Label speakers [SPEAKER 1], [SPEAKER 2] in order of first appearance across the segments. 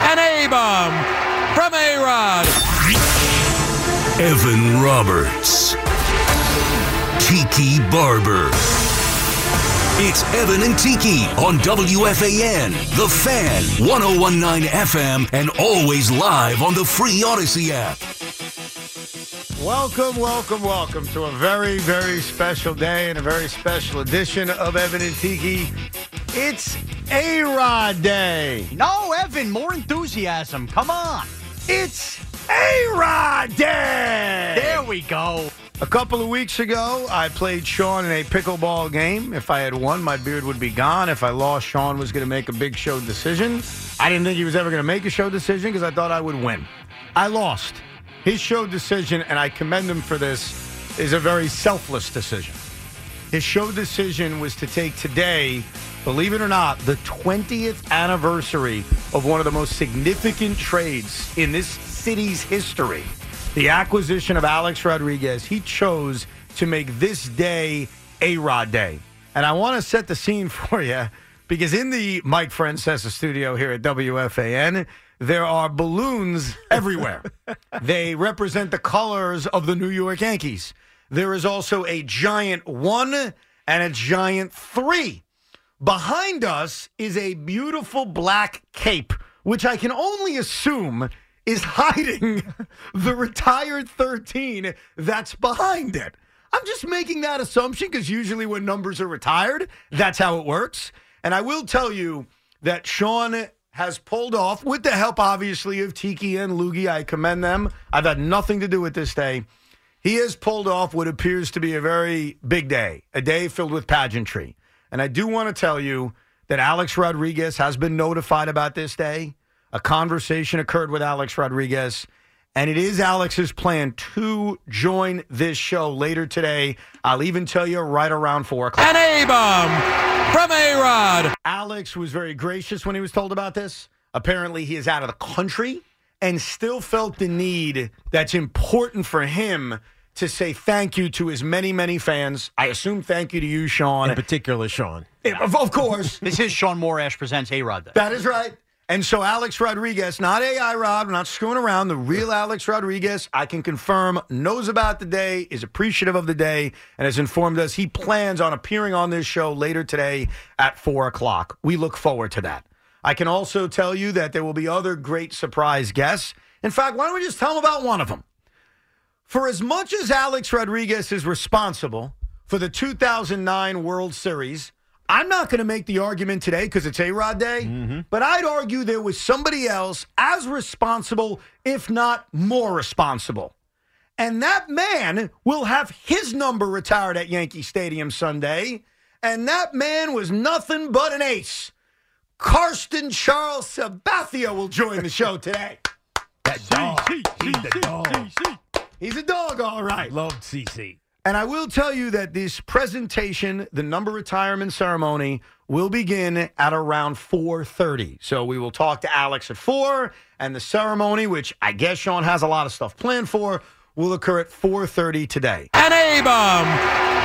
[SPEAKER 1] An A bomb from A Rod.
[SPEAKER 2] Evan Roberts. Tiki Barber. It's Evan and Tiki on WFAN, The Fan, 1019 FM, and always live on the free Odyssey app.
[SPEAKER 3] Welcome, welcome, welcome to a very, very special day and a very special edition of Evan and Tiki. It's A Rod Day.
[SPEAKER 4] No, Evan, more enthusiasm. Come on.
[SPEAKER 3] It's A Rod Day.
[SPEAKER 4] There we go.
[SPEAKER 3] A couple of weeks ago, I played Sean in a pickleball game. If I had won, my beard would be gone. If I lost, Sean was going to make a big show decision. I didn't think he was ever going to make a show decision because I thought I would win. I lost. His show decision, and I commend him for this, is a very selfless decision. His show decision was to take today, believe it or not, the 20th anniversary of one of the most significant trades in this city's history the acquisition of Alex Rodriguez, he chose to make this day a Rod Day. And I want to set the scene for you because in the Mike Francesa studio here at WFAN, there are balloons everywhere. they represent the colors of the New York Yankees. There is also a giant one and a giant three. Behind us is a beautiful black cape, which I can only assume is hiding the retired 13 that's behind it. I'm just making that assumption because usually when numbers are retired, that's how it works. And I will tell you that Sean has pulled off, with the help, obviously, of Tiki and Loogie. I commend them. I've had nothing to do with this day. He has pulled off what appears to be a very big day, a day filled with pageantry. And I do want to tell you that Alex Rodriguez has been notified about this day. A conversation occurred with Alex Rodriguez, and it is Alex's plan to join this show later today. I'll even tell you right around four o'clock.
[SPEAKER 1] An A bomb from A Rod.
[SPEAKER 3] Alex was very gracious when he was told about this. Apparently, he is out of the country and still felt the need that's important for him to say thank you to his many, many fans. I assume thank you to you, Sean.
[SPEAKER 5] In particular, Sean.
[SPEAKER 3] Of, of course.
[SPEAKER 4] This is Sean Morash presents A Rod.
[SPEAKER 3] That is right. And so Alex Rodriguez, not AI Rod, we're not screwing around. The real Alex Rodriguez, I can confirm, knows about the day, is appreciative of the day, and has informed us he plans on appearing on this show later today at four o'clock. We look forward to that. I can also tell you that there will be other great surprise guests. In fact, why don't we just tell them about one of them? For as much as Alex Rodriguez is responsible for the 2009 World Series, I'm not going to make the argument today because it's A Rod Day,
[SPEAKER 5] Mm-hmm.
[SPEAKER 3] but I'd argue there was somebody else as responsible, if not more responsible. And that man will have his number retired at Yankee Stadium Sunday. And that man was nothing but an ace. Carsten Charles Sabathia will join the show today.
[SPEAKER 5] That dog. He's the dog.
[SPEAKER 3] He's a dog, all right.
[SPEAKER 5] Loved CC.
[SPEAKER 3] And I will tell you that this presentation, the number retirement ceremony, will begin at around 4:30. So we will talk to Alex at 4 and the ceremony, which I guess Sean has a lot of stuff planned for, will occur at 4:30 today.
[SPEAKER 1] An A bomb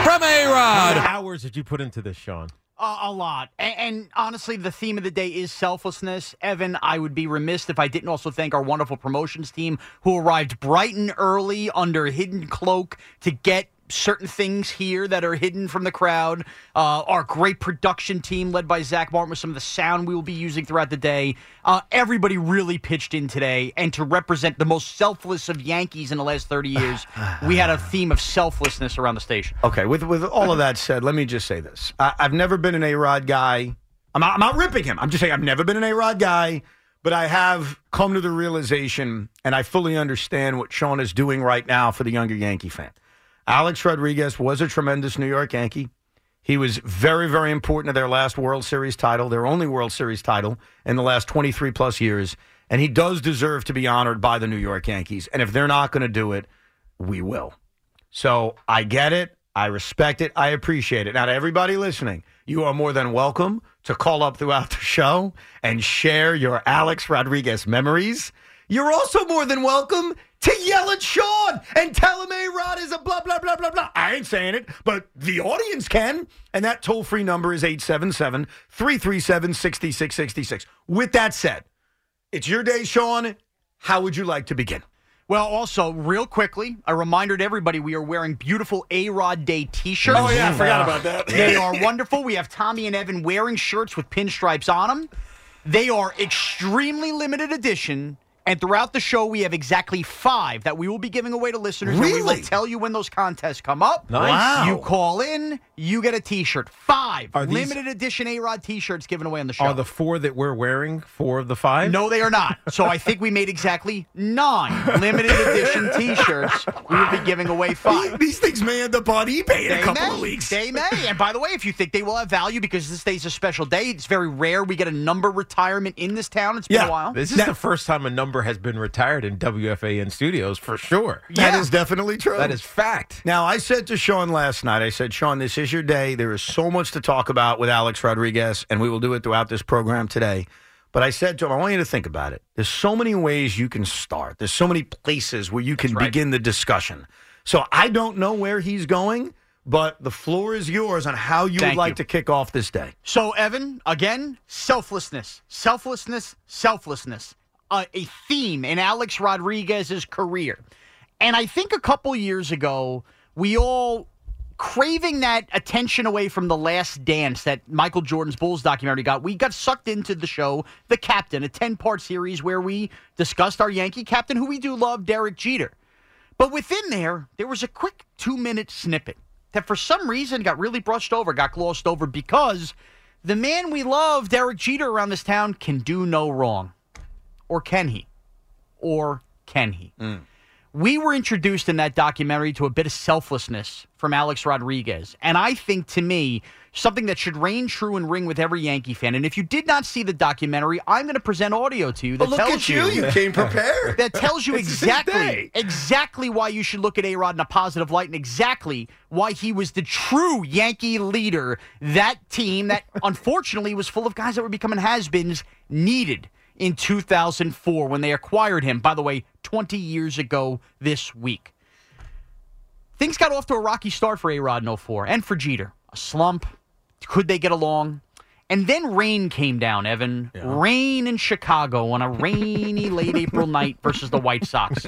[SPEAKER 1] from A
[SPEAKER 5] How
[SPEAKER 1] Rod.
[SPEAKER 5] many hours did you put into this, Sean?
[SPEAKER 4] A lot. And, and honestly, the theme of the day is selflessness. Evan, I would be remiss if I didn't also thank our wonderful promotions team who arrived bright and early under hidden cloak to get certain things here that are hidden from the crowd. Uh, our great production team, led by Zach Martin, with some of the sound we will be using throughout the day. Uh, everybody really pitched in today, and to represent the most selfless of Yankees in the last 30 years, we had a theme of selflessness around the station.
[SPEAKER 3] Okay, with with all of that said, let me just say this: I, I've never been an A Rod guy. I'm not, I'm not ripping him. I'm just saying I've never been an A Rod guy, but I have come to the realization, and I fully understand what Sean is doing right now for the younger Yankee fan. Alex Rodriguez was a tremendous New York Yankee. He was very, very important to their last World Series title, their only World Series title in the last 23 plus years. And he does deserve to be honored by the New York Yankees. And if they're not going to do it, we will. So I get it. I respect it. I appreciate it. Now, to everybody listening, you are more than welcome to call up throughout the show and share your Alex Rodriguez memories. You're also more than welcome to yell at Sean and tell him A Rod is a blah, blah, blah, blah, blah. I ain't saying it, but the audience can. And that toll free number is 877 337 6666. With that said, it's your day, Sean. How would you like to begin?
[SPEAKER 4] Well, also, real quickly, a reminder to everybody we are wearing beautiful A Rod Day t shirts.
[SPEAKER 3] Oh, yeah, I forgot about that.
[SPEAKER 4] They are wonderful. We have Tommy and Evan wearing shirts with pinstripes on them. They are extremely limited edition. And throughout the show, we have exactly five that we will be giving away to listeners. And we will tell you when those contests come up.
[SPEAKER 5] Nice.
[SPEAKER 3] Wow.
[SPEAKER 4] You call in, you get a t shirt. Five
[SPEAKER 5] these-
[SPEAKER 4] limited edition A Rod t shirts given away on the show.
[SPEAKER 5] Are the four that we're wearing four of the five?
[SPEAKER 4] No, they are not. So I think we made exactly nine limited edition T-shirts. We will be giving away five.
[SPEAKER 3] These things may end up on eBay in a couple
[SPEAKER 4] may.
[SPEAKER 3] of weeks.
[SPEAKER 4] They may. And by the way, if you think they will have value because this day's a special day, it's very rare we get a number retirement in this town. It's been
[SPEAKER 3] Yeah.
[SPEAKER 4] a while.
[SPEAKER 5] This is
[SPEAKER 3] Now-
[SPEAKER 5] the first time a number has been retired in WFAN studios for sure.
[SPEAKER 3] That
[SPEAKER 4] Yeah.
[SPEAKER 3] is definitely true.
[SPEAKER 5] That is fact.
[SPEAKER 3] Now, I said to Sean last night, I said, Sean, this is your day. There is so much to talk about with Alex Rodriguez, and we will do it throughout this program today. But I said to him, I want you to think about it. There's so many ways you can start, there's so many places where you can
[SPEAKER 4] right.
[SPEAKER 3] begin the discussion. So I don't know where he's going, but the floor is yours on how you
[SPEAKER 4] Thank
[SPEAKER 3] would like
[SPEAKER 4] you.
[SPEAKER 3] to kick off this day.
[SPEAKER 4] So, Evan, again, selflessness, selflessness, selflessness, uh, a theme in Alex Rodriguez's career. And I think a couple years ago, we all craving that attention away from the last dance that Michael Jordan's Bulls documentary got. We got sucked into the show, The Captain, a 10 part series where we discussed our Yankee captain, who we do love, Derek Jeter. But within there, there was a quick two minute snippet that for some reason got really brushed over, got glossed over because the man we love, Derek Jeter, around this town can do no wrong. Or can he? Or can he? Mm. We were introduced in that documentary to a bit of selflessness from Alex Rodriguez. And I think to me, something that should reign true and ring with every Yankee fan. And if you did not see the documentary, I'm going to present audio to you that tells
[SPEAKER 3] at you. You came prepared.
[SPEAKER 4] that tells you exactly exactly why you should look at A-Rod in a positive light and exactly why he was the true Yankee leader that team that unfortunately was full of guys that were becoming has-beens needed in 2004 when they acquired him by the way 20 years ago this week. Things got off to a rocky start for A-Rod in 04 and for Jeter. A slump. Could they get along? And then rain came down, Evan. Rain in Chicago on a rainy late April night versus the White Sox.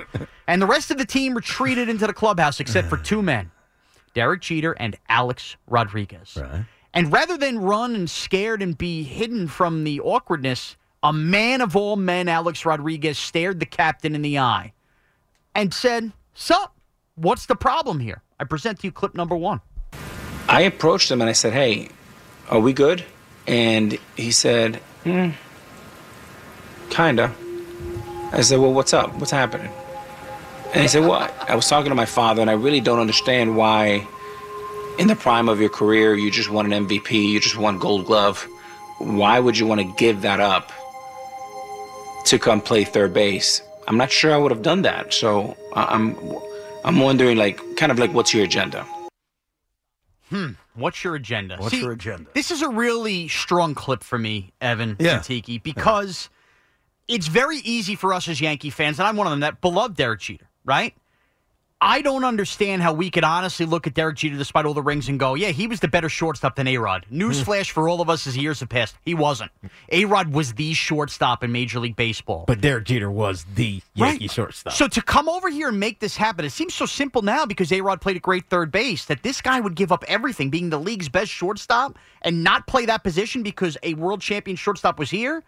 [SPEAKER 4] And the rest of the team retreated into the clubhouse except for two men Derek Jeter and Alex Rodriguez. And rather than run and scared and be hidden from the awkwardness, a man of all men, Alex Rodriguez, stared the captain in the eye and said, Sup, what's the problem here? I present to you clip number one.
[SPEAKER 6] I approached him and I said, "Hey, are we good?" And he said, "Hmm, kinda." I said, "Well, what's up? What's happening?" And he said, "Well, I was talking to my father, and I really don't understand why, in the prime of your career, you just won an MVP, you just won Gold Glove. Why would you want to give that up to come play third base? I'm not sure I would have done that. So I- I'm, I'm wondering, like, kind of like, what's your agenda?" Hmm.
[SPEAKER 4] What's your agenda?
[SPEAKER 3] What's your agenda?
[SPEAKER 4] This is a really strong clip for me, Evan
[SPEAKER 3] Yeah.
[SPEAKER 4] and Tiki, because it's very easy for us as Yankee fans, and I'm one of them that beloved Derek Jeter, right? I don't understand how we could honestly look at Derek Jeter despite all the rings and go, yeah, he was the better shortstop than A Rod. Newsflash for all of us as years have passed. He wasn't. A Rod was the shortstop in Major League Baseball.
[SPEAKER 5] But Derek Jeter was the Yankee
[SPEAKER 4] Right.
[SPEAKER 5] shortstop.
[SPEAKER 4] So to come over here and make this happen, it seems so simple now because A Rod played a great third base that this guy would give up everything, being the league's best shortstop, and not play that position because a world champion shortstop was here.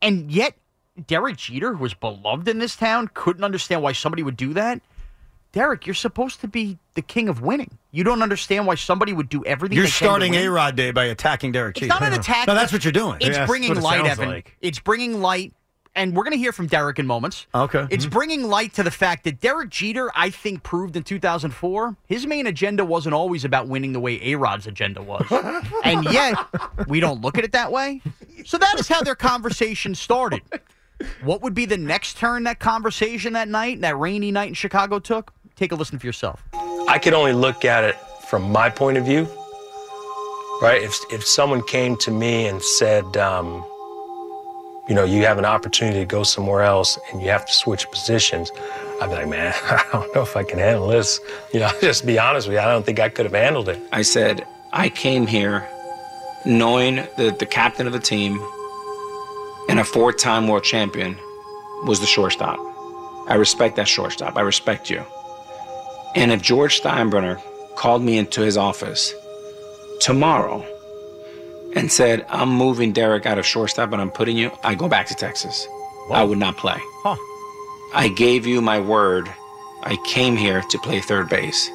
[SPEAKER 4] And yet, Derek Jeter, who was beloved in this town, couldn't understand why somebody would do that. Derek, you're supposed to be the king of winning. You don't understand why somebody would do everything.
[SPEAKER 3] You're starting. A Rod Day by attacking Derek
[SPEAKER 4] It's
[SPEAKER 3] Jeter.
[SPEAKER 4] not an attack.
[SPEAKER 3] No, that's what you're doing.
[SPEAKER 4] It's
[SPEAKER 5] Yeah,
[SPEAKER 4] bringing
[SPEAKER 5] it
[SPEAKER 4] light, Evan.
[SPEAKER 5] like.
[SPEAKER 4] It's bringing light, and we're going to hear from Derek in moments.
[SPEAKER 3] Okay. Mm-hmm.
[SPEAKER 4] It's bringing light to the fact that Derek Jeter, I think, proved in 2004 his main agenda wasn't always about winning the way A Rod's agenda was. and yet, we don't look at it that way. So that is how their conversation started. What would be the next turn that conversation that night, that rainy night in Chicago took? Take a listen for yourself.
[SPEAKER 7] I could only look at it from my point of view, right? If, if someone came to me and said, um, you know, you have an opportunity to go somewhere else and you have to switch positions, I'd be like, man, I don't know if I can handle this. You know, just be honest with you, I don't think I could have handled it.
[SPEAKER 6] I said, I came here knowing that the captain of the team and a four time world champion was the shortstop. I respect that shortstop. I respect you. And if George Steinbrenner called me into his office tomorrow and said, I'm moving Derek out of shortstop and I'm putting you, I go back to Texas. I would not play.
[SPEAKER 3] Huh.
[SPEAKER 6] I gave you my word. I came here to play third base.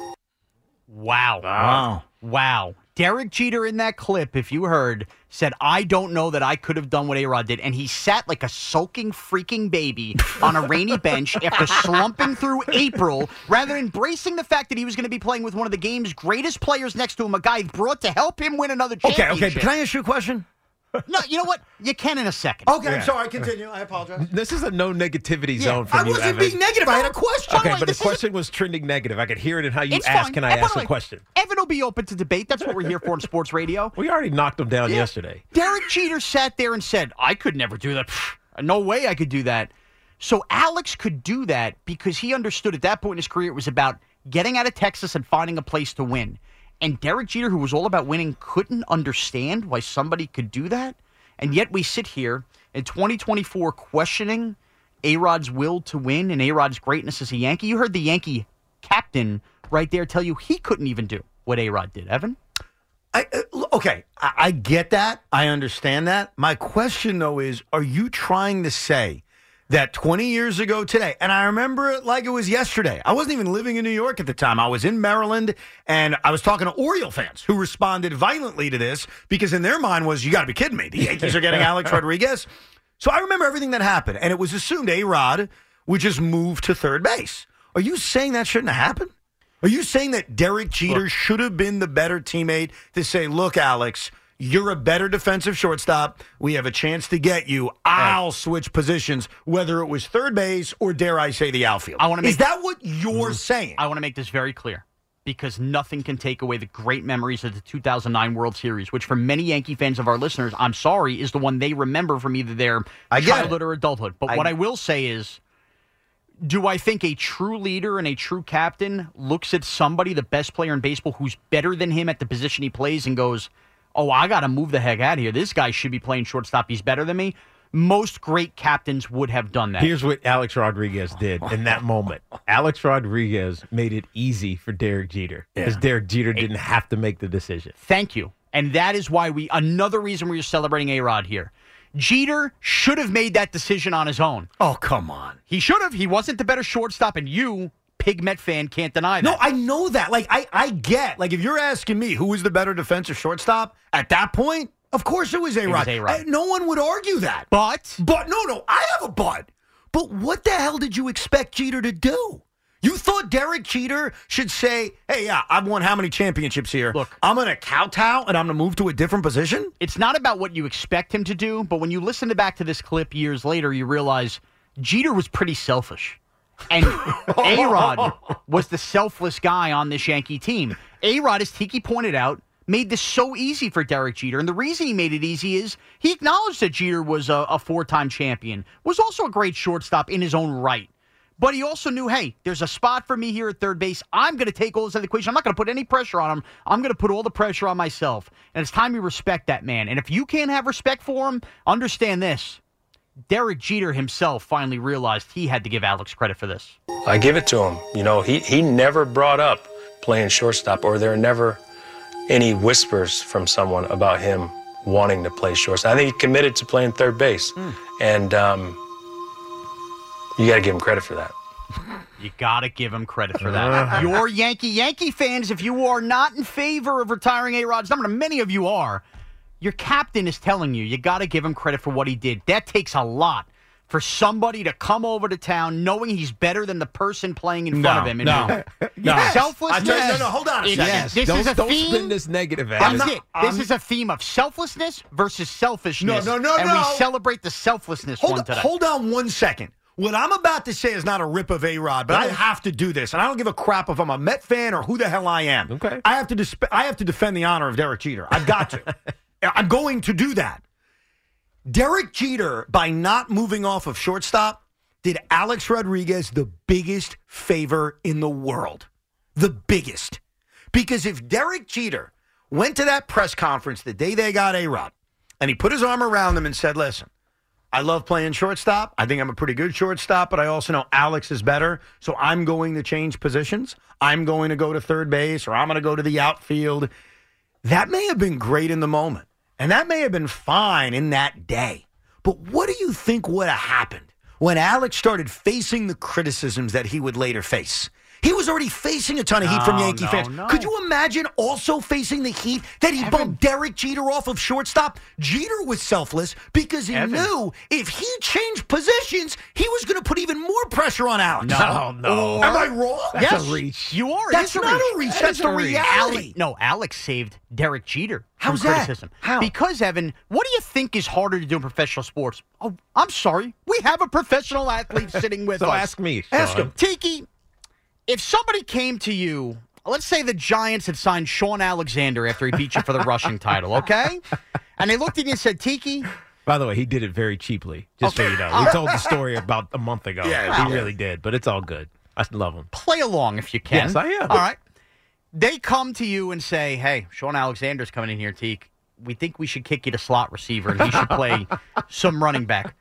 [SPEAKER 4] Wow.
[SPEAKER 3] Wow.
[SPEAKER 4] Wow. Derek Jeter in that clip, if you heard, said, I don't know that I could have done what A Rod did. And he sat like a sulking freaking baby on a rainy bench after slumping through April rather than embracing the fact that he was going to be playing with one of the game's greatest players next to him, a guy brought to help him win another championship.
[SPEAKER 3] Okay, okay. Can I ask you a question?
[SPEAKER 4] No, you know what? You can in a second.
[SPEAKER 3] Okay,
[SPEAKER 5] Yeah.
[SPEAKER 3] I'm sorry. Continue. I apologize.
[SPEAKER 5] this is a no negativity zone for me.
[SPEAKER 3] I
[SPEAKER 5] you,
[SPEAKER 3] wasn't
[SPEAKER 5] Evan.
[SPEAKER 3] being negative. I had a question.
[SPEAKER 5] Okay,
[SPEAKER 4] way,
[SPEAKER 5] but the
[SPEAKER 4] this is a-
[SPEAKER 5] question was trending negative. I could hear it in how you
[SPEAKER 4] It's
[SPEAKER 5] ask.
[SPEAKER 4] fine.
[SPEAKER 5] Can I
[SPEAKER 4] And by
[SPEAKER 5] ask
[SPEAKER 4] the
[SPEAKER 5] a
[SPEAKER 4] way,
[SPEAKER 5] question?
[SPEAKER 4] Evan will be open to debate. That's what we're here for in sports radio.
[SPEAKER 5] We already knocked him down
[SPEAKER 4] Yeah.
[SPEAKER 5] yesterday.
[SPEAKER 4] Derek Jeter sat there and said, I could never do that. Pfft, No way I could do that. So Alex could do that because he understood at that point in his career it was about getting out of Texas and finding a place to win. And Derek Jeter, who was all about winning, couldn't understand why somebody could do that. And yet we sit here in 2024 questioning A Rod's will to win and A Rod's greatness as a Yankee. You heard the Yankee captain right there tell you he couldn't even do what A Rod did, Evan.
[SPEAKER 3] I, uh, okay, I, I get that. I understand that. My question, though, is are you trying to say that 20 years ago today, and I remember it like it was yesterday, I wasn't even living in New York at the time. I was in Maryland, and I was talking to Oriole fans who responded violently to this because in their mind was, you got to be kidding me. The Yankees are getting Alex Rodriguez. So I remember everything that happened, and it was assumed A Rod would just move to third base. Are you saying that shouldn't have happened? Are you saying that Derek Jeter should have been the better teammate to say, look, Alex, you're a better defensive shortstop. We have a chance to get you. I'll switch positions, whether it was third base or, dare I say, the outfield.
[SPEAKER 4] I wanna
[SPEAKER 3] Is that what you're mm-hmm. saying?
[SPEAKER 4] I want to make this very clear because nothing can take away the great memories of the 2009 World Series, which for many Yankee fans of our listeners, I'm sorry, is the one they remember from either their
[SPEAKER 3] get it.
[SPEAKER 4] childhood or adulthood. But
[SPEAKER 3] I-
[SPEAKER 4] what I will say is, do I think a true leader and a true captain looks at somebody, the best player in baseball, who's better than him at the position he plays and goes, oh, I got to move the heck out of here. This guy should be playing shortstop. He's better than me. Most great captains would have done that.
[SPEAKER 5] Here's what Alex Rodriguez did in that moment. Alex Rodriguez made it easy for Derek Jeter because
[SPEAKER 3] Yeah.
[SPEAKER 5] Derek Jeter didn't have to make the decision.
[SPEAKER 4] Thank you. And that is why we, another reason we're celebrating A Rod here. Jeter should have made that decision on his own.
[SPEAKER 3] oh, come on.
[SPEAKER 4] He should have. He wasn't the better shortstop, and you, pig Met fan, can't deny that.
[SPEAKER 3] No, I know that. Like, I, I get, like, if you're asking me who was the better defensive shortstop at that point, of course it was A Rod.
[SPEAKER 4] Uh,
[SPEAKER 3] no one would argue that.
[SPEAKER 4] but
[SPEAKER 3] But no, no, I have a but. But what the hell did you expect Jeter to do? You thought Derek Jeter should say, "Hey, yeah, I've won how many championships here?
[SPEAKER 4] Look.
[SPEAKER 3] I'm going to kowtow and I'm going to move to a different position."
[SPEAKER 4] it's not about what you expect him to do. But when you listen to back to this clip years later, you realize Jeter was pretty selfish. And A Rod was the selfless guy on this Yankee team. A Rod, as Tiki pointed out, made this so easy for Derek Jeter. And the reason he made it easy is he acknowledged that Jeter was a, a four time champion, was also a great shortstop in his own right. But he also knew, hey, there's a spot for me here at third base. I'm going to take all this the equation. I'm not going to put any pressure on him. I'm going to put all the pressure on myself. And it's time you respect that man. And if you can't have respect for him, understand this. Derek Jeter himself finally realized he had to give Alex credit for this.
[SPEAKER 7] I give it to him. You know, he, he never brought up playing shortstop, or there were never any whispers from someone about him wanting to play shortstop. I think he committed to playing third base. And um, you got to give him credit for that.
[SPEAKER 4] You got to give him credit for that. Your Yankee Yankee fans, if you are not in favor of retiring A Rod's number, and many of you are, your captain is telling you you got to give him credit for what he did. That takes a lot for somebody to come over to town knowing he's better than the person playing in front of him.
[SPEAKER 3] no, no.
[SPEAKER 4] Selflessness.
[SPEAKER 3] You- no, no, hold on a second.
[SPEAKER 5] Yes,
[SPEAKER 4] This
[SPEAKER 5] don't,
[SPEAKER 4] is a
[SPEAKER 5] don't
[SPEAKER 4] theme.
[SPEAKER 5] spin this negative
[SPEAKER 4] That's
[SPEAKER 3] not-
[SPEAKER 4] it. This is a theme of selflessness versus selfishness.
[SPEAKER 3] No, no, no,
[SPEAKER 4] and
[SPEAKER 3] no.
[SPEAKER 4] we celebrate the selflessness
[SPEAKER 3] Hold,
[SPEAKER 4] one today.
[SPEAKER 3] hold on one second. What I'm about to say is not a rip of A Rod, but I have to do this, and I don't give a crap if I'm a Met fan or who the hell I am.
[SPEAKER 5] Okay.
[SPEAKER 3] I have to disp- I have to defend the honor of Derek Jeter. I've got to. I'm going to do that. Derek Jeter, by not moving off of shortstop, did Alex Rodriguez the biggest favor in the world. The biggest. Because if Derek Jeter went to that press conference the day they got A Rod and he put his arm around them and said, Listen, I love playing shortstop. I think I'm a pretty good shortstop, but I also know Alex is better. So I'm going to change positions. I'm going to go to third base or I'm going to go to the outfield. That may have been great in the moment. And that may have been fine in that day. But what do you think would have happened when Alex started facing the criticisms that he would later face? He was already facing a ton of heat from Yankee
[SPEAKER 4] no,
[SPEAKER 3] fans.
[SPEAKER 4] no.
[SPEAKER 3] Could you imagine also facing the heat that he bumped Derek Jeter off of shortstop? Jeter was selfless because he
[SPEAKER 4] Evan.
[SPEAKER 3] knew if he changed positions, he was going to put even more pressure on Alex.
[SPEAKER 5] No, no.
[SPEAKER 3] Am I wrong?
[SPEAKER 5] That's
[SPEAKER 4] yes,
[SPEAKER 5] a reach.
[SPEAKER 4] You are.
[SPEAKER 3] That's not a reach.
[SPEAKER 4] That
[SPEAKER 3] That's the reality.
[SPEAKER 4] Alex, no, Alex saved Derek Jeter
[SPEAKER 3] How's
[SPEAKER 4] from
[SPEAKER 3] that?
[SPEAKER 4] criticism.
[SPEAKER 3] How?
[SPEAKER 4] Because Evan, what do you think is harder to do in professional sports? Oh, I'm sorry. We have a professional athlete sitting with
[SPEAKER 5] So
[SPEAKER 4] us.
[SPEAKER 5] ask me.
[SPEAKER 3] Ask him.
[SPEAKER 4] Tiki, if somebody came to you, let's say the Giants had signed Shaun Alexander after he beat you for the rushing title, okay? And they looked at you and said, Tiki,
[SPEAKER 5] By the way, he did it very cheaply. Just so you know, we told the story about a month ago.
[SPEAKER 3] Yeah,
[SPEAKER 5] he really did, but it's all good. I love him.
[SPEAKER 4] play along if you can.
[SPEAKER 5] Yes, I am.
[SPEAKER 4] All right. They come to you and say, "Hey, Shaun Alexander's coming in here, Teak. We think we should kick you to slot receiver, and he should play some running back."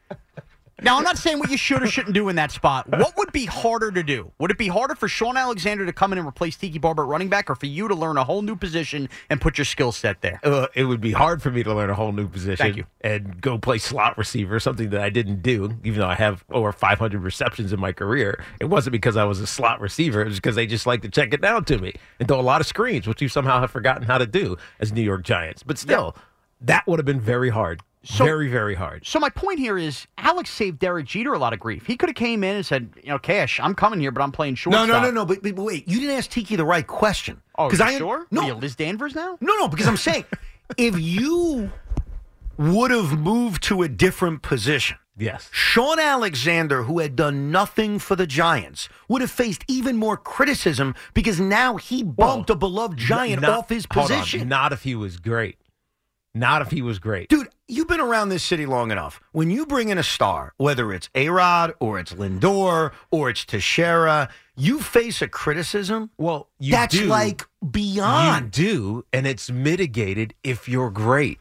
[SPEAKER 4] Now, I'm not saying what you should or shouldn't do in that spot. What would be harder to do? Would it be harder for Shaun Alexander to come in and replace Tiki Barber at running back, or for you to learn a whole new position and put your skill set there?
[SPEAKER 5] Uh, it would be hard for me to learn a whole new position
[SPEAKER 4] Thank you.
[SPEAKER 5] and go play slot receiver, something that I didn't do, even though I have over 500 receptions in my career. It wasn't because I was a slot receiver. It was because they just like to check it down to me and throw a lot of screens, which you somehow have forgotten how to do as New York Giants. But still, that would have been very hard.
[SPEAKER 4] So-
[SPEAKER 5] very, very hard.
[SPEAKER 4] So my point here is, Alex saved Derek Jeter a lot of grief. He could have came in and said, "You know, Cash, I'm coming here, but I'm playing
[SPEAKER 3] No,
[SPEAKER 4] shortstop."
[SPEAKER 3] no, no, no. But, but wait, you didn't ask Tiki the right question.
[SPEAKER 4] Oh, you
[SPEAKER 3] I
[SPEAKER 4] sure?
[SPEAKER 3] No,
[SPEAKER 4] you, Liz Danvers now?
[SPEAKER 3] No, no, because I'm saying if you would have moved to a different position,
[SPEAKER 5] Yes.
[SPEAKER 3] Shaun Alexander, who had done nothing for the Giants, would have faced even more criticism because now he bumped a beloved Giant
[SPEAKER 5] Not-
[SPEAKER 3] off his
[SPEAKER 5] hold on,
[SPEAKER 3] position.
[SPEAKER 5] Not if he was great. Not if he was great.
[SPEAKER 3] Dude, you've been around this city long enough. When you bring in a star, whether it's A Rod or it's Lindor or it's Teixeira, you face a criticism.
[SPEAKER 5] Well, you
[SPEAKER 3] that's
[SPEAKER 5] do.
[SPEAKER 3] like beyond.
[SPEAKER 5] You do, and it's mitigated if you're great.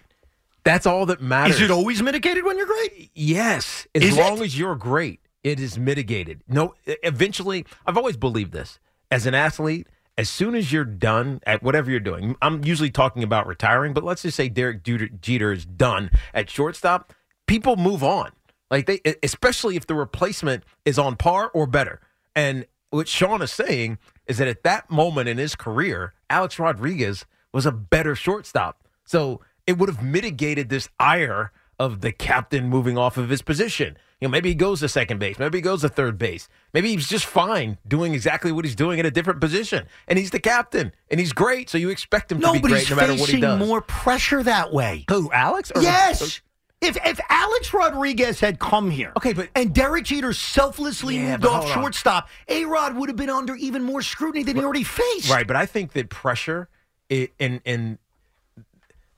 [SPEAKER 5] That's all that matters.
[SPEAKER 3] Is it always mitigated when you're great?
[SPEAKER 5] Yes, as
[SPEAKER 3] Is
[SPEAKER 5] long
[SPEAKER 3] it?
[SPEAKER 5] as you're great, it is mitigated. No, eventually, I've always believed this. As an athlete, as soon as you're done at whatever you're doing, I'm usually talking about retiring, but let's just say Derek Jeter, is done at shortstop, people move on. Like they, especially if the replacement is on par or better. And what Sean is saying is that at that moment in his career, Alex Rodriguez was a better shortstop. So it would have mitigated this ire of the captain moving off of his position. You know, maybe he goes to second base, maybe he goes to third base, maybe he's just fine doing exactly what he's doing in a different position, and he's the captain, and he's great, so you expect him to
[SPEAKER 3] No,
[SPEAKER 5] be
[SPEAKER 3] but
[SPEAKER 5] great no matter what he
[SPEAKER 3] facing
[SPEAKER 5] does.
[SPEAKER 3] more pressure that way.
[SPEAKER 5] Who, Alex? Or-
[SPEAKER 3] Yes. If if Alex Rodriguez had come here,
[SPEAKER 5] Okay, but-
[SPEAKER 3] and Derek Jeter selflessly
[SPEAKER 5] Yeah,
[SPEAKER 3] moved off shortstop, A Rod would have been under even more scrutiny than he already faced.
[SPEAKER 5] Right, but I think that pressure it, and and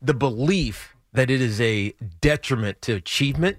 [SPEAKER 5] the belief that it is a detriment to achievement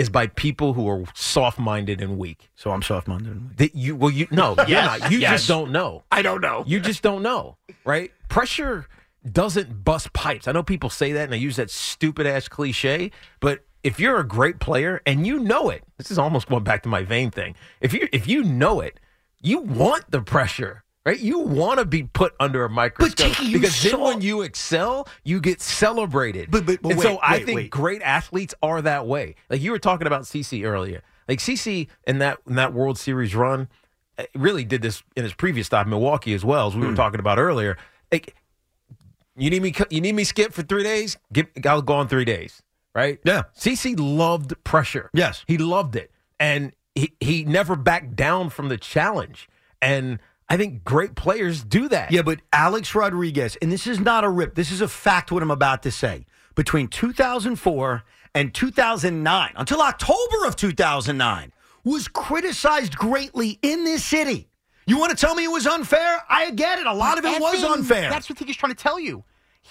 [SPEAKER 5] is by people who are soft-minded and weak.
[SPEAKER 3] So I'm soft-minded.
[SPEAKER 5] That you well, you no, you're not. You
[SPEAKER 4] Yes.
[SPEAKER 5] just don't know.
[SPEAKER 3] I don't know.
[SPEAKER 5] You just don't know, right? Pressure doesn't bust pipes. I know people say that and they use that stupid ass cliche, but if you're a great player and you know it, this is almost going back to my vein thing. If you if you know it, you want the pressure. Right, you want to be put under a microscope because then when you excel, you get celebrated.
[SPEAKER 3] But- but- but
[SPEAKER 5] and so I
[SPEAKER 3] wait,
[SPEAKER 5] think
[SPEAKER 3] wait.
[SPEAKER 5] great athletes are that way. Like you were talking about CC earlier. Like CC in that in that World Series run, uh, really did this in his previous stop in Milwaukee as well as
[SPEAKER 3] Hmm.
[SPEAKER 5] we were talking about earlier. Like, you need me, you need me skip for three days. Get, I'll go on three days. Right?
[SPEAKER 3] Yeah.
[SPEAKER 5] CC loved pressure.
[SPEAKER 3] Yes.
[SPEAKER 5] he loved it, and he he never backed down from the challenge. And I think great players do that.
[SPEAKER 3] Yeah, but Alex Rodriguez, and this is not a rip, this is a fact what I'm about to say. Between 2004 and 2009, until October of 2009, was criticized greatly in this city. You want to tell me it was unfair? I get it. A lot of it was unfair.
[SPEAKER 4] That's what he's trying to tell you.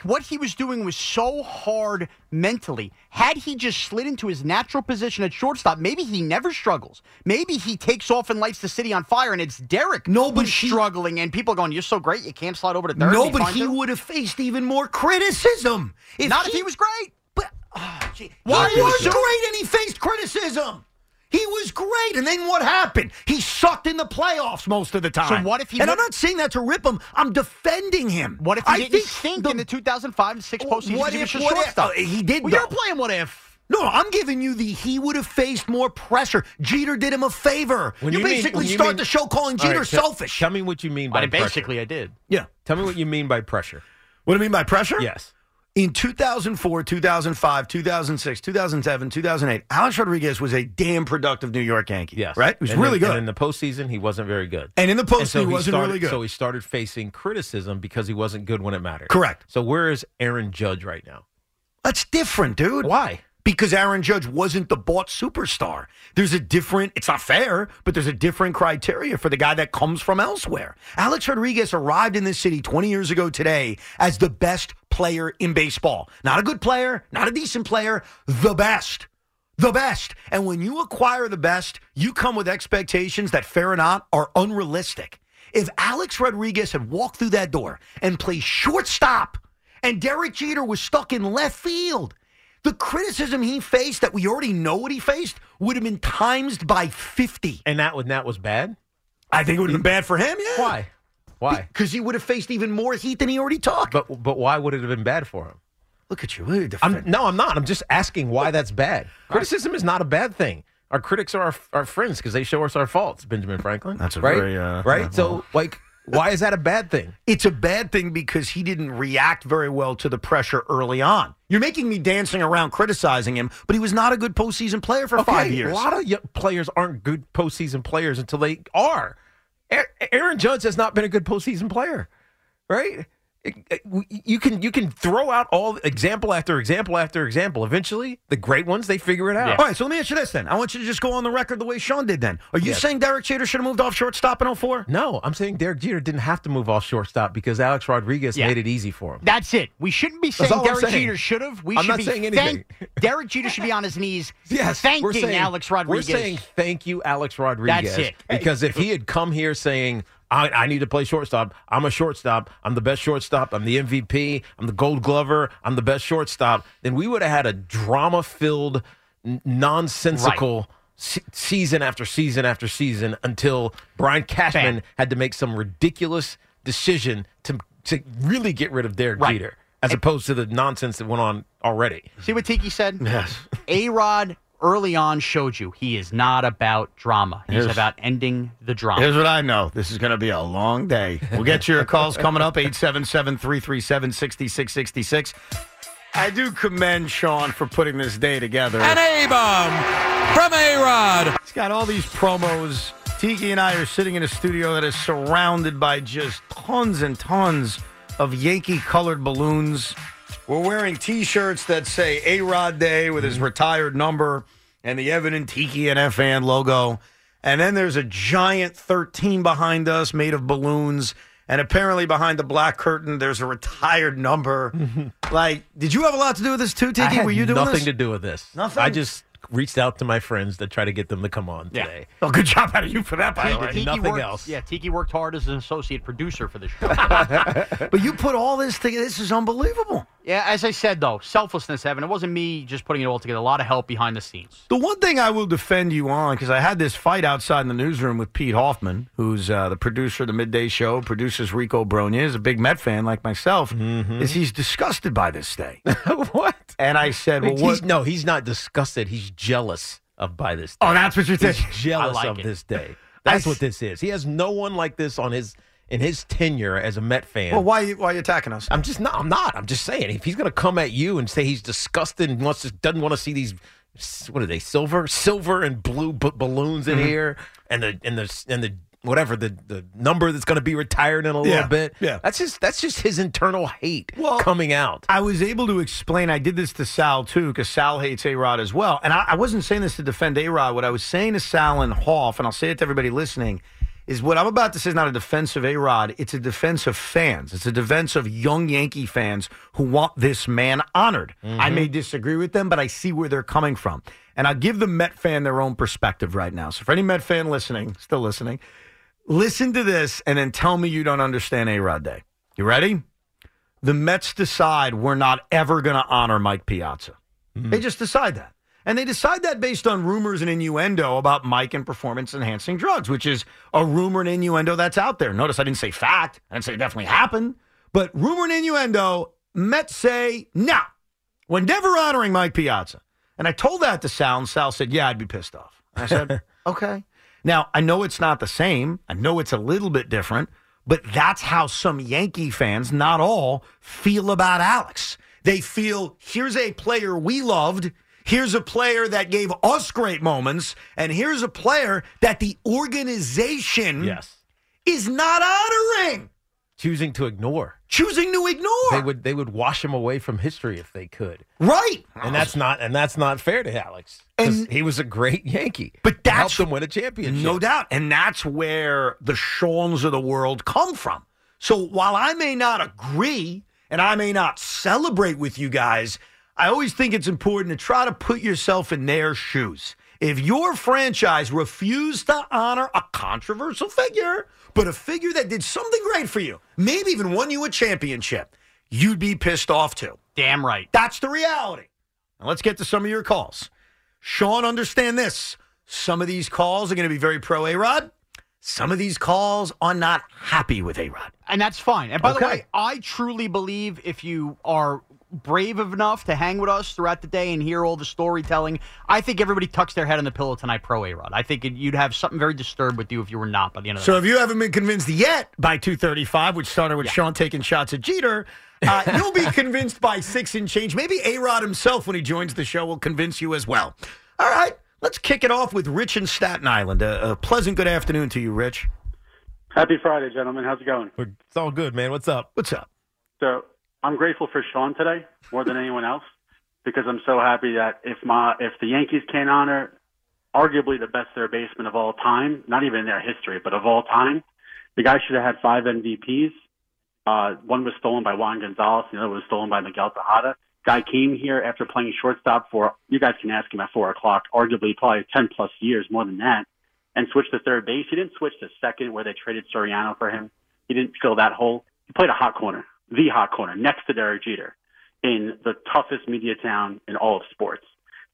[SPEAKER 4] What he was doing was so hard mentally. Had he just slid into his natural position at shortstop, maybe he never struggles. Maybe he takes off and lights the city on fire, and it's Derek
[SPEAKER 3] No, but he-
[SPEAKER 4] struggling, and people are going, "You're so great, you can't slide over to third."
[SPEAKER 3] no, but he
[SPEAKER 4] it."
[SPEAKER 3] would have faced even more criticism.
[SPEAKER 4] Ah, not if he was great.
[SPEAKER 3] But oh, gee,
[SPEAKER 4] Why
[SPEAKER 3] was great and he faced criticism. He was great, and then what happened? He sucked in the playoffs most of the time.
[SPEAKER 4] So what if he
[SPEAKER 3] And
[SPEAKER 4] would-
[SPEAKER 3] I'm not saying that to rip him. I'm defending him.
[SPEAKER 4] What if he
[SPEAKER 3] I
[SPEAKER 4] didn't
[SPEAKER 3] think
[SPEAKER 4] stink
[SPEAKER 3] the-
[SPEAKER 4] in the 2005 and 6 postseason?
[SPEAKER 3] What
[SPEAKER 4] because he was
[SPEAKER 3] if-
[SPEAKER 4] just
[SPEAKER 3] what if-
[SPEAKER 4] shortstop?
[SPEAKER 3] oh, he did,
[SPEAKER 4] Well, you're playing what if.
[SPEAKER 3] No, I'm giving you the he would have faced more pressure. Jeter did him a favor.
[SPEAKER 5] When
[SPEAKER 3] you,
[SPEAKER 5] you mean-
[SPEAKER 3] basically
[SPEAKER 5] when you
[SPEAKER 3] start
[SPEAKER 5] mean-
[SPEAKER 3] the show calling
[SPEAKER 5] All right,
[SPEAKER 3] Jeter
[SPEAKER 5] tell-
[SPEAKER 3] selfish.
[SPEAKER 5] Tell me what you mean by
[SPEAKER 4] I mean,
[SPEAKER 5] pressure.
[SPEAKER 4] basically, I did.
[SPEAKER 3] yeah.
[SPEAKER 5] Tell me what you mean by pressure.
[SPEAKER 3] What do you mean by pressure?
[SPEAKER 5] Yes.
[SPEAKER 3] In 2004, 2005, 2006, 2007, 2008, Alex Rodriguez was a damn productive New York Yankee.
[SPEAKER 5] Yes.
[SPEAKER 3] Right? He was
[SPEAKER 5] And
[SPEAKER 3] really
[SPEAKER 5] then-
[SPEAKER 3] good.
[SPEAKER 5] And in the postseason, he wasn't very good.
[SPEAKER 3] And in the postseason,
[SPEAKER 5] so
[SPEAKER 3] he wasn't
[SPEAKER 5] started,
[SPEAKER 3] really good.
[SPEAKER 5] So he started facing criticism because he wasn't good when it mattered.
[SPEAKER 3] Correct.
[SPEAKER 5] So where is Aaron Judge right now?
[SPEAKER 3] That's different, dude.
[SPEAKER 5] Why?
[SPEAKER 3] Because Aaron Judge wasn't the bought superstar. There's a different, it's not fair, but there's a different criteria for the guy that comes from elsewhere. Alex Rodriguez arrived in this city 20 years ago today as the best player in baseball. Not a good player, not a decent player, the best. The best. And when you acquire the best, you come with expectations that, fair or not, are unrealistic. If Alex Rodriguez had walked through that door and played shortstop, and Derek Jeter was stuck in left field, the criticism he faced that we already know what he faced would have been times by 50.
[SPEAKER 5] And that, when that was bad?
[SPEAKER 3] I think it would have been bad for him, yeah.
[SPEAKER 5] Why? Why?
[SPEAKER 3] Because he would have faced even more heat than he already took.
[SPEAKER 5] But but why would it have been bad for him?
[SPEAKER 3] Look at you. Look at the
[SPEAKER 5] I'm, no, I'm not. I'm just asking why that's bad. Criticism is not a bad thing. Our critics are our, our friends because they show us our faults, Benjamin Franklin.
[SPEAKER 3] That's a
[SPEAKER 5] right?
[SPEAKER 3] very, uh,
[SPEAKER 5] right.
[SPEAKER 3] uh,
[SPEAKER 5] so, like, why is that a bad thing?
[SPEAKER 3] It's a bad thing because he didn't react very well to the pressure early on. You're making me dancing around criticizing him, but he was not a good postseason player for five years.
[SPEAKER 5] A lot of y- players aren't good postseason players until they are. A- Aaron Judge has not been a good postseason player, right? It- it- You can you can throw out all example after example after example. Eventually, the great ones they figure it out.
[SPEAKER 3] All right, so let me ask you this then. I want you to just go on the record the way Sean did then. Are you
[SPEAKER 5] Yes.
[SPEAKER 3] saying Derek Jeter should have moved off shortstop in 04?
[SPEAKER 5] No, I'm saying Derek Jeter didn't have to move off shortstop because Alex Rodriguez
[SPEAKER 4] Yeah.
[SPEAKER 5] made it easy for him.
[SPEAKER 4] That's it. We shouldn't be saying Derek
[SPEAKER 5] saying.
[SPEAKER 4] Jeter should have. We
[SPEAKER 5] I'm
[SPEAKER 4] should
[SPEAKER 5] not
[SPEAKER 4] be
[SPEAKER 5] saying
[SPEAKER 4] thank-
[SPEAKER 5] anything.
[SPEAKER 4] Derek Jeter should be on his knees
[SPEAKER 5] Yes,
[SPEAKER 4] thanking
[SPEAKER 5] we're saying,
[SPEAKER 4] Alex Rodriguez.
[SPEAKER 5] We're saying thank you, Alex Rodriguez.
[SPEAKER 4] That's it.
[SPEAKER 5] Because if he had come here saying, I, I need to play shortstop, I'm a shortstop, I'm the best shortstop, I'm the MVP, I'm the gold glover, I'm the best shortstop, then we would have had a drama filled, nonsensical se- season after season after season until Brian Cashman
[SPEAKER 4] Bam.
[SPEAKER 5] had to make some ridiculous decision to, to really get rid of Derek
[SPEAKER 4] Right.
[SPEAKER 5] Jeter. As opposed to the nonsense that went on already.
[SPEAKER 4] See what Tiki said?
[SPEAKER 3] Yes.
[SPEAKER 4] A Rod early on showed you he is not about drama. He's
[SPEAKER 3] Here's-
[SPEAKER 4] about ending the drama.
[SPEAKER 3] Here's what I know. This is going to be a long day. We'll get your calls coming up 877 337 6666. I do commend Sean for putting this day together.
[SPEAKER 1] An A-bomb from A-Rod.
[SPEAKER 3] He's got all these promos. Tiki and I are sitting in a studio that is surrounded by just tons and tons of Yankee colored balloons. We're wearing t shirts that say A Rod Day with his mm-hmm. retired number and the Evan and Tiki and FAN logo. And then there's a giant 13 behind us made of balloons. And apparently behind the black curtain, there's a retired number. like, did you have a lot to do with this too, Tiki?
[SPEAKER 5] I had
[SPEAKER 3] Were you doing this?
[SPEAKER 5] nothing
[SPEAKER 3] this?
[SPEAKER 5] to do with this.
[SPEAKER 3] Nothing?
[SPEAKER 5] I just reached out to my friends to try to get them to come on
[SPEAKER 4] Yeah.
[SPEAKER 5] today.
[SPEAKER 3] Oh, good job out of you for that, by the way.
[SPEAKER 5] Tiki nothing
[SPEAKER 4] worked,
[SPEAKER 5] else.
[SPEAKER 4] Yeah, Tiki worked hard as an associate producer for the show.
[SPEAKER 3] But you put all this together. This is unbelievable.
[SPEAKER 4] Yeah, as I said though, selflessness, Evan. It wasn't me just putting it all together. A lot of help behind the scenes.
[SPEAKER 3] The one thing I will defend you on, because I had this fight outside in the newsroom with Pete Hoffman, who's uh, the producer of the Midday Show, produces Rico Brogna, is a big Met fan like myself, is he's disgusted by this day.
[SPEAKER 5] what?
[SPEAKER 3] And I said, well,
[SPEAKER 5] he's, no, he's not disgusted. He's jealous of by this. Day.
[SPEAKER 3] Oh, that's what you're
[SPEAKER 5] He's
[SPEAKER 3] saying.
[SPEAKER 5] jealous
[SPEAKER 4] like
[SPEAKER 5] of
[SPEAKER 4] it.
[SPEAKER 5] this day. That's
[SPEAKER 3] I
[SPEAKER 5] what this is. He has no one like this on his in his tenure as a Met fan.
[SPEAKER 3] Well, why, why are you attacking us?
[SPEAKER 5] I'm just not. I'm not. I'm just saying. If he's going to come at you and say he's disgusted and wants to, doesn't want to see these, what are they? Silver, silver and blue b- balloons
[SPEAKER 3] Mm-hmm.
[SPEAKER 5] in here, and the and the and the whatever the the number that's going to be retired in a little
[SPEAKER 3] Yeah,
[SPEAKER 5] bit.
[SPEAKER 3] yeah.
[SPEAKER 5] That's just that's just his internal hate
[SPEAKER 3] Well,
[SPEAKER 5] coming out.
[SPEAKER 3] I was able to explain. I did this to Sal too, because Sal hates A Rod as well. And I, I wasn't saying this to defend A Rod. What I was saying to Sal and Hoff, and I'll say it to everybody listening, is what I'm about to say is not a defense of A Rod. It's a defense of fans. It's a defense of young Yankee fans who want this man honored. I mm-hmm. may disagree with them, but I see where they're coming from. And I'll give the Met fan their own perspective right now. So for any Met fan listening, still listening, listen to this and then tell me you don't understand A Rod Day. You ready? the Mets decide we're not ever going to honor Mike Piazza. They mm-hmm. just decide that. And they decide that based on rumors and innuendo about Mike and performance enhancing drugs, which is a rumor and innuendo that's out there. Notice I didn't say fact. I didn't say it definitely happened. But rumor and innuendo, Mets say, no, we're never honoring Mike Piazza. And I told that to Sal, and Sal said, yeah, I'd be pissed off. And I said, okay. Now, I know it's not the same. I know it's a little bit different, but that's how some Yankee fans, not all, feel about Alex. They feel here's a player we loved. Here's a player that gave us great moments. And here's a player that the organization
[SPEAKER 5] yes,
[SPEAKER 3] is not honoring,
[SPEAKER 5] choosing to ignore.
[SPEAKER 3] choosing to ignore.
[SPEAKER 5] They would they would wash him away from history if they could,
[SPEAKER 3] right.
[SPEAKER 5] and that's not and that's not fair to Alex.
[SPEAKER 3] And-
[SPEAKER 5] he was a great Yankee,
[SPEAKER 3] But
[SPEAKER 5] He
[SPEAKER 3] that's-
[SPEAKER 5] helped them win a championship.
[SPEAKER 3] No doubt. And that's where the Shawns of the world come from. So while I may not agree and I may not celebrate with you guys, I always think it's important to try to put yourself in their shoes. If your franchise refused to honor a controversial figure, but a figure that did something great for you, maybe even won you a championship, you'd be pissed off too.
[SPEAKER 4] Damn right.
[SPEAKER 3] That's the reality. Now let's get to some of your calls. Sean, understand this. Some of these calls are going to be very pro A Rod. Some of these calls are not happy with A Rod.
[SPEAKER 4] And that's fine. And by the way, I truly believe if you are brave enough to hang with us throughout the day and hear all the storytelling, I think everybody tucks their head on the pillow tonight pro A Rod. I think it, you'd have something very disturbed with you if you were not by the end of the
[SPEAKER 3] So
[SPEAKER 4] night.
[SPEAKER 3] if you haven't been convinced yet by 235, which started with Sean taking shots at Jeter, uh, you'll be convinced by six and change. Maybe A Rod himself, when he joins the show, will convince you as well. All right, let's kick it off with Rich in Staten Island. A, a pleasant good afternoon to you, Rich.
[SPEAKER 8] Happy Friday, gentlemen. How's it going?
[SPEAKER 5] It's all good, man. What's up?
[SPEAKER 3] What's up?
[SPEAKER 8] So I'm grateful for Sean today more than anyone else because I'm so happy that if my if the Yankees can't honor arguably the best third baseman of all time, not even in their history, but of all time, the guy should have had five MVPs. Uh, one was stolen by Juan Gonzalez, the other was stolen by Miguel Tejada. Guy came here after playing shortstop for you guys can ask him at four o'clock, arguably probably ten plus years more than that, and switched to third base. He didn't switch to second where they traded Soriano for him. He didn't fill that hole. He played a hot corner, the hot corner, next to Derek Jeter, in the toughest media town in all of sports.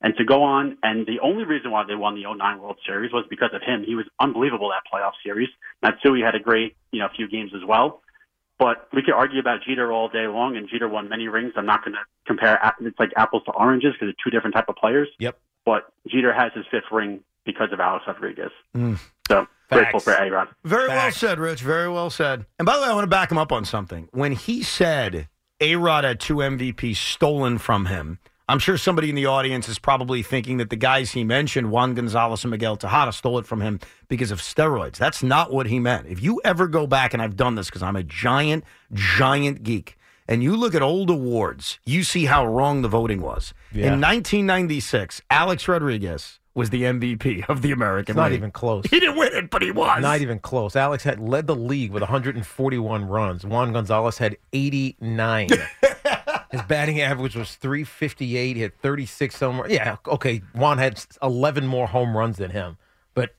[SPEAKER 8] And to go on, and the only reason why they won the 09 World Series was because of him. He was unbelievable that playoff series. Matsui had a great, you know, few games as well. But we could argue about Jeter all day long, and Jeter won many rings. I'm not going to compare. It's like apples to oranges because they're two different type of players.
[SPEAKER 5] Yep.
[SPEAKER 8] But Jeter has his fifth ring because of Alex Rodriguez.
[SPEAKER 3] Mm.
[SPEAKER 8] So grateful for A Rod.
[SPEAKER 3] Very well said, Rich. Very well said. And by the way, I want to back him up on something. When he said A Rod had two MVPs stolen from him, I'm sure somebody in the audience is probably thinking that the guys he mentioned, Juan Gonzalez and Miguel Tejada, stole it from him because of steroids. That's not what he meant. If you ever go back, and I've done this because I'm a giant, giant geek, and you look at old awards, you see how wrong the voting was.
[SPEAKER 5] Yeah.
[SPEAKER 3] In 1996, Alex Rodriguez was the MVP of the American
[SPEAKER 5] It's not
[SPEAKER 3] League.
[SPEAKER 5] even close.
[SPEAKER 3] He didn't win it, but he was.
[SPEAKER 5] Not even close. Alex had led the league with 141 runs. Juan Gonzalez had 89. His batting average was 358. He had 36 home runs. Yeah, okay. Juan had 11 more home runs than him. But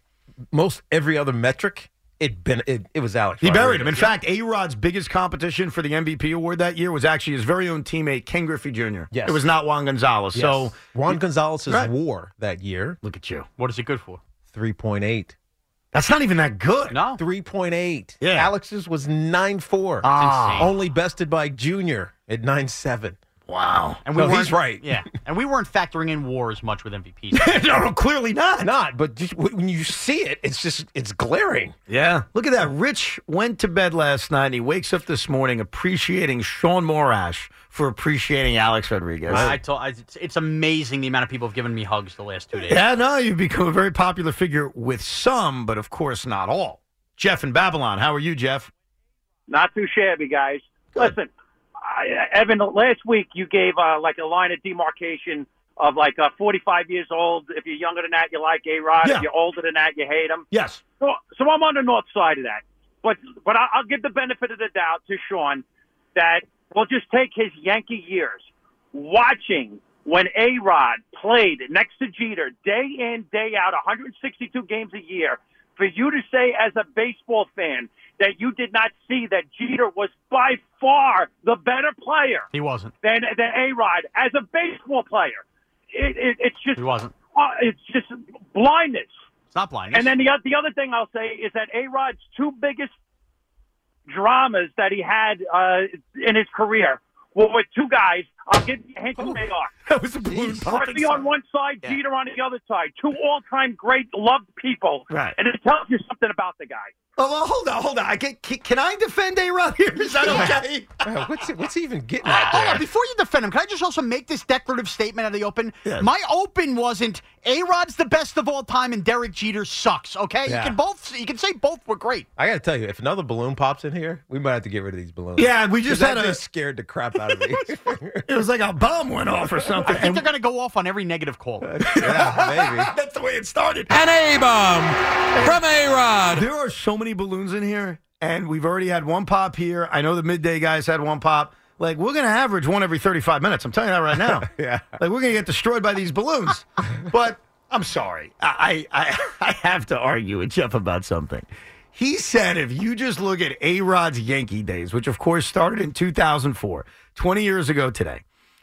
[SPEAKER 5] most every other metric, it been it, it was Alex.
[SPEAKER 3] He
[SPEAKER 5] Rodriguez.
[SPEAKER 3] buried him. In fact, A Rod's biggest competition for the MVP award that year was actually his very own teammate, Ken Griffey Jr.
[SPEAKER 5] Yes.
[SPEAKER 3] It was not Juan Gonzalez.
[SPEAKER 5] Yes.
[SPEAKER 3] So
[SPEAKER 5] Juan Gonzalez's
[SPEAKER 3] Right.
[SPEAKER 5] WAR that year,
[SPEAKER 3] look at you.
[SPEAKER 4] What is it good for?
[SPEAKER 5] 3.8.
[SPEAKER 3] That's not even that good.
[SPEAKER 4] No.
[SPEAKER 5] 3.8.
[SPEAKER 3] Yeah.
[SPEAKER 5] Alex's was 9.4.
[SPEAKER 3] Ah.
[SPEAKER 5] Only bested by Junior at 9.7.
[SPEAKER 3] Wow.
[SPEAKER 4] And we
[SPEAKER 5] No,
[SPEAKER 4] weren't-
[SPEAKER 5] he's right.
[SPEAKER 4] Yeah, and we weren't factoring in war as much with MVPs.
[SPEAKER 3] no, clearly not.
[SPEAKER 5] Not, but just, when you see it, it's just it's glaring.
[SPEAKER 3] Yeah. Look at that. Rich went to bed last night and he wakes up this morning appreciating Sean Morash for appreciating Alex Rodriguez.
[SPEAKER 4] I, I told, I, it's, it's amazing the amount of people have given me hugs the last two days.
[SPEAKER 3] yeah, no, you've become a very popular figure with some, but of course not all. Jeff in Babylon. How are you, Jeff?
[SPEAKER 9] Not too shabby, guys. Listen, I, Evan, last week you gave uh, like a line of demarcation of like uh, 45 years old. If you're younger than that, you like A Rod.
[SPEAKER 3] Yeah.
[SPEAKER 9] If you're older than that, you hate him.
[SPEAKER 3] Yes.
[SPEAKER 9] So, so I'm on the north side of that. But but I- I'll give the benefit of the doubt to Sean that we'll just take his Yankee years watching when A Rod played next to Jeter day in, day out, 162 games a year. For you to say as a baseball fan that you did not see that Jeter was by far the better player
[SPEAKER 4] He wasn't.
[SPEAKER 9] than than A Rod as a baseball player, it, it, it's just
[SPEAKER 4] He wasn't.
[SPEAKER 9] uh, it's just blindness.
[SPEAKER 4] It's not blindness.
[SPEAKER 9] And then the the other thing I'll say is that A Rod's two biggest dramas that he had uh, in his career were with two guys. I'll give you a hint who they are.
[SPEAKER 3] That was a balloon popping
[SPEAKER 9] Murphy on one side, Jeter on the other side. Two all-time great, loved people.
[SPEAKER 3] Right.
[SPEAKER 9] And it tells you something about the guy.
[SPEAKER 3] Oh, well, hold on, hold on. I can, can, can I defend A Rod here? Is that okay?
[SPEAKER 5] Uh, what's what's he even getting at
[SPEAKER 4] Hold on, before you defend him, can I just also make this declarative statement out of the open?
[SPEAKER 3] Yes.
[SPEAKER 4] My open wasn't A Rod's the best of all time and Derek Jeter sucks. Okay,
[SPEAKER 5] Yeah.
[SPEAKER 4] you can both you can say both were great.
[SPEAKER 5] I got to tell you, if another balloon pops in here, we might have to get rid of these balloons.
[SPEAKER 3] Yeah, we just had
[SPEAKER 5] that
[SPEAKER 3] a-
[SPEAKER 5] just scared the crap out of me.
[SPEAKER 3] It was like a bomb went off or something.
[SPEAKER 4] I think they're going to go off on every negative call.
[SPEAKER 5] yeah, maybe.
[SPEAKER 3] That's the way it started.
[SPEAKER 1] An A bomb from A Rod.
[SPEAKER 3] There are so many balloons in here, and we've already had one pop here. I know the midday guys had one pop. Like, we're going to average one every 35 minutes. I'm telling you that right now.
[SPEAKER 5] Yeah.
[SPEAKER 3] Like, we're going to get destroyed by these balloons. but I'm sorry. I, I, I have to argue with Jeff about something. He said if you just look at A Rod's Yankee days, which of course started in 2004, 20 years ago today,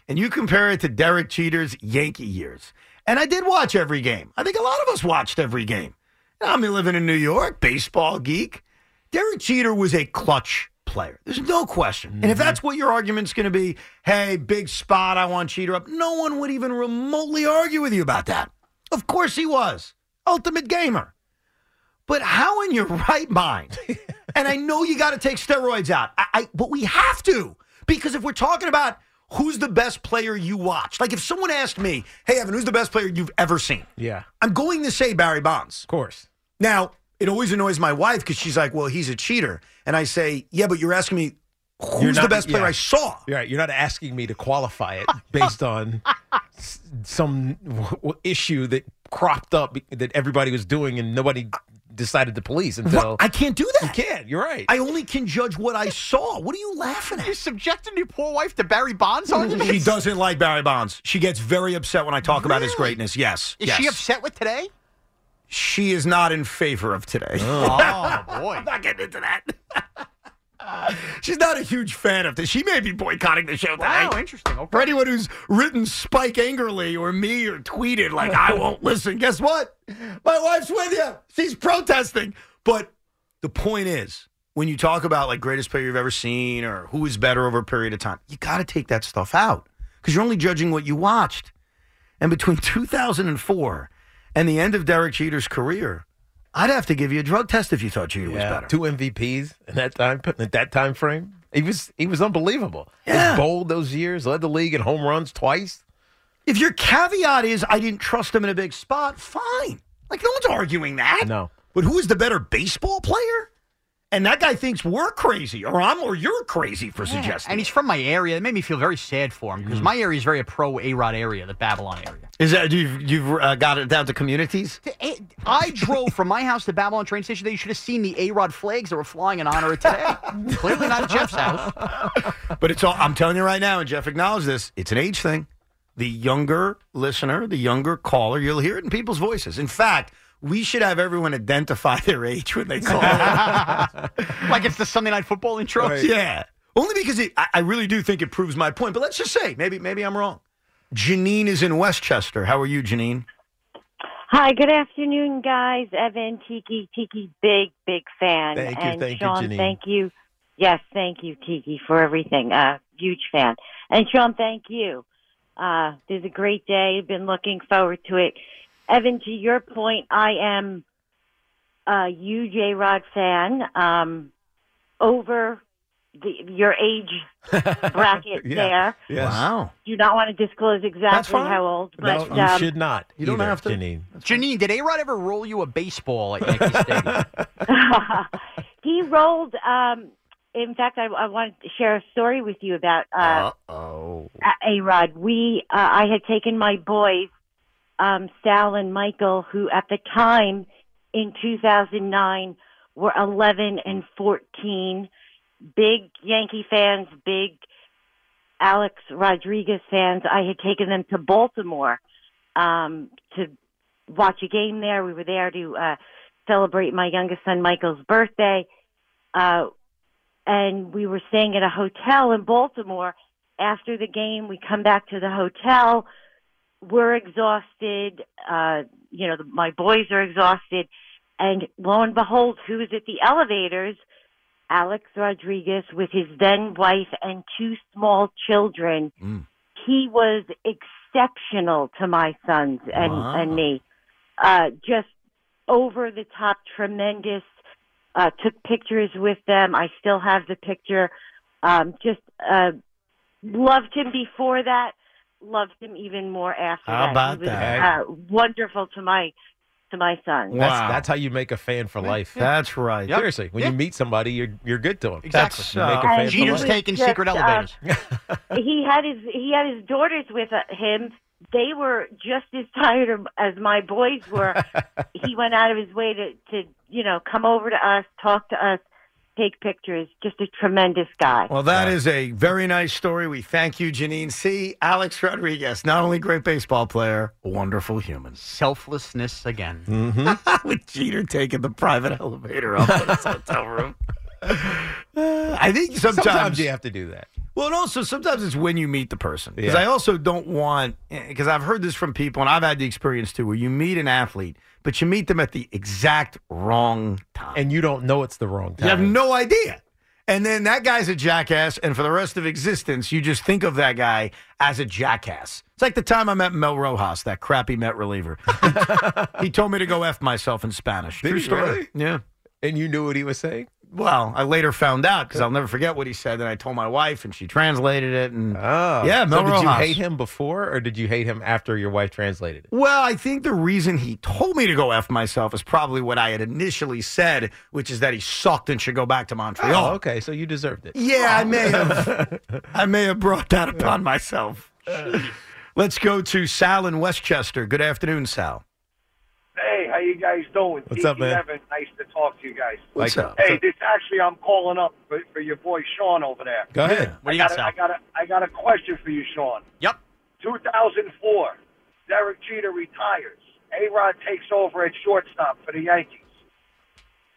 [SPEAKER 3] and you compare it to Derek Jeter's Yankee years, and I did watch every game. I think a lot of us watched every game. I'm living in New York, baseball geek. Derek Jeter was a clutch player. There's no question. And if mm-hmm. that's what your argument's going to be, hey, big spot, I want Jeter up, no one would even remotely argue with you about that. Of course he was. Ultimate gamer. But how in your right mind? and I know you got to take steroids out, I, I, but we have to. Because if we're talking about who's the best player you watch, like if someone asked me, hey, Evan, who's the best player you've ever seen?
[SPEAKER 5] Yeah,
[SPEAKER 3] I'm going to say Barry Bonds.
[SPEAKER 5] of course.
[SPEAKER 3] Now, it always annoys my wife because she's like, well, he's a cheater. And I say, yeah, but you're asking me who's
[SPEAKER 5] You're
[SPEAKER 3] the best player
[SPEAKER 5] yeah.
[SPEAKER 3] I saw.
[SPEAKER 5] You're right. You're not asking me to qualify it based on s- some w- w- issue that cropped up that everybody was doing and nobody decided to police until.
[SPEAKER 3] I can't do that.
[SPEAKER 5] You can't. You're right.
[SPEAKER 3] I only can judge what I saw. What are you laughing at?
[SPEAKER 4] You're subjecting your poor wife to Barry Bonds arguments.
[SPEAKER 3] She doesn't like Barry Bonds. She gets very upset when I talk about his greatness. Yes.
[SPEAKER 4] Is
[SPEAKER 3] yes.
[SPEAKER 4] she upset with today?
[SPEAKER 3] She is not in favor of today.
[SPEAKER 4] Oh boy.
[SPEAKER 3] I'm not getting into that. She's not a huge fan of this. She may be boycotting the show
[SPEAKER 4] Wow, interesting. Okay.
[SPEAKER 3] For anyone who's written Spike angrily or me or tweeted like I won't listen, guess what? My wife's with you. She's protesting. But the point is, when you talk about like greatest player you've ever seen or who is better over a period of time, you got to take that stuff out because you're only judging what you watched. And between 2004 and the end of Derek Jeter's career, I'd have to give you a drug test if you thought Jeter was better.
[SPEAKER 5] two MVPs in that time at that time frame. He was he was unbelievable.
[SPEAKER 3] Yeah.
[SPEAKER 5] was bold those years. Led the league in home runs twice.
[SPEAKER 3] If your caveat is I didn't trust him in a big spot, fine. Like no one's arguing that.
[SPEAKER 5] No.
[SPEAKER 3] But who is the better baseball player? And that guy thinks we're crazy, or I'm, or you're crazy for
[SPEAKER 4] Yeah,
[SPEAKER 3] suggesting.
[SPEAKER 4] And he's from my area. It made me feel very sad for him because my area is very a pro A Rod area, the Babylon area.
[SPEAKER 3] Is that you've, you've uh, got it down to communities?
[SPEAKER 4] I drove from my house to Babylon train station. They should have seen the A Rod flags that were flying in honor of today. Clearly not at Jeff's house.
[SPEAKER 3] But it's all. I'm telling you right now, and Jeff acknowledged this. It's an age thing. The younger listener, the younger caller, you'll hear it in people's voices. In fact, we should have everyone identify their age when they call.
[SPEAKER 4] like it's the Sunday night football intro.
[SPEAKER 3] Yeah. Only because it, I, I really do think it proves my point. But let's just say, maybe maybe I'm wrong. Janine is in Westchester. How are you, Janine?
[SPEAKER 10] Hi, good afternoon, guys. Evan, Tiki, Tiki, big, big fan.
[SPEAKER 3] Thank you,
[SPEAKER 10] and
[SPEAKER 3] thank you,
[SPEAKER 10] Sean,
[SPEAKER 3] Janine.
[SPEAKER 10] thank you. Yes, thank you, Tiki, for everything. Uh, huge fan. And Sean, thank you. Uh, this is a great day. Been looking forward to it. Evan, to your point, I am a huge A Rod fan. Um, over the, your age bracket
[SPEAKER 5] Yeah.
[SPEAKER 10] there.
[SPEAKER 5] Yes.
[SPEAKER 3] Wow.
[SPEAKER 10] Do not want to disclose exactly how old, but
[SPEAKER 5] No, you
[SPEAKER 10] um,
[SPEAKER 5] should not.
[SPEAKER 4] You don't have to.
[SPEAKER 5] Janine.
[SPEAKER 4] Janine, did A Rod ever roll you a baseball at Yankee Stadium?
[SPEAKER 10] he rolled. Um, in fact, I, I wanted to share a story with you about uh,
[SPEAKER 3] oh
[SPEAKER 10] A Rod. We, uh, I had taken my boys, um, Sal and Michael, who at the time in 2009 were 11 and 14, big Yankee fans, big Alex Rodriguez fans. I had taken them to Baltimore um, to watch a game there. We were there to uh, celebrate my youngest son Michael's birthday. Uh, and we were staying at a hotel in Baltimore. After the game, we come back to the hotel. We're exhausted. Uh, you know, the, my boys are exhausted. And lo and behold, who is at the elevators? Alex Rodriguez with his then wife and two small children. He was exceptional to my sons and,
[SPEAKER 11] Wow.
[SPEAKER 10] and me. Uh, just over the top, tremendous. Uh, took pictures with them. I still have the picture. Um, just uh, loved him before that. Loved him even more after
[SPEAKER 5] How
[SPEAKER 10] that.
[SPEAKER 5] about
[SPEAKER 10] he was,
[SPEAKER 5] that?
[SPEAKER 10] Uh, wonderful to my to my son.
[SPEAKER 5] That's, that's how you make a fan for life.
[SPEAKER 3] That's right.
[SPEAKER 5] Seriously, when you meet somebody, you're you're good to them.
[SPEAKER 4] Exactly.
[SPEAKER 5] You make a fan for
[SPEAKER 4] Jeter's taking
[SPEAKER 10] Just,
[SPEAKER 4] secret
[SPEAKER 10] uh,
[SPEAKER 4] elevators.
[SPEAKER 10] he had his he had his daughters with uh, him. They were just as tired as my boys were. he went out of his way to to you know come over to us, talk to us, take pictures. Just a tremendous guy.
[SPEAKER 3] Well, that is a very nice story. We thank you, Janine. See, Alex Rodriguez, not only great baseball player, wonderful human.
[SPEAKER 4] Selflessness again.
[SPEAKER 3] Mm-hmm. With Jeter taking the private elevator up in his hotel room. I think sometimes,
[SPEAKER 5] Sometimes you have to do that.
[SPEAKER 3] Well, and also sometimes it's when you meet the person. Because
[SPEAKER 5] Yeah.
[SPEAKER 3] I also don't want, because I've heard this from people, and I've had the experience too, where you meet an athlete, but you meet them at the exact wrong time.
[SPEAKER 5] And you don't know it's the wrong time.
[SPEAKER 3] You have no idea. And then that guy's a jackass, and for the rest of existence, you just think of that guy as a jackass. It's like the time I met Mel Rojas, that crappy Met reliever. he told me to go F myself in Spanish.
[SPEAKER 5] Did
[SPEAKER 3] True story.
[SPEAKER 5] really?
[SPEAKER 3] Yeah.
[SPEAKER 5] And you knew what he was saying?
[SPEAKER 3] Well, I later found out because I'll never forget what he said. And I told my wife, and she translated it. And
[SPEAKER 5] Oh.
[SPEAKER 3] yeah, Mel
[SPEAKER 5] so did you
[SPEAKER 3] Rojas.
[SPEAKER 5] hate him before, or did you hate him after your wife translated it?
[SPEAKER 3] Well, I think the reason he told me to go F myself is probably what I had initially said, which is that he sucked and should go back to Montreal.
[SPEAKER 5] Oh, okay, so you deserved it.
[SPEAKER 3] Yeah, I may have. I may have brought that upon myself. Let's go to Sal in Westchester. Good afternoon, Sal.
[SPEAKER 11] Hey, how you guys doing?
[SPEAKER 3] What's up, man?
[SPEAKER 11] Evan, nice to talk to you guys.
[SPEAKER 3] What's up?
[SPEAKER 11] Hey, this actually I'm calling up for, for your boy Sean over there.
[SPEAKER 5] Go ahead.
[SPEAKER 4] What do you
[SPEAKER 11] I
[SPEAKER 4] got,
[SPEAKER 11] got?
[SPEAKER 4] Sal?
[SPEAKER 11] a- I got a I got a question for you, Sean.
[SPEAKER 4] Yep.
[SPEAKER 11] 2004, Derek Jeter retires. A Rod takes over at shortstop for the Yankees.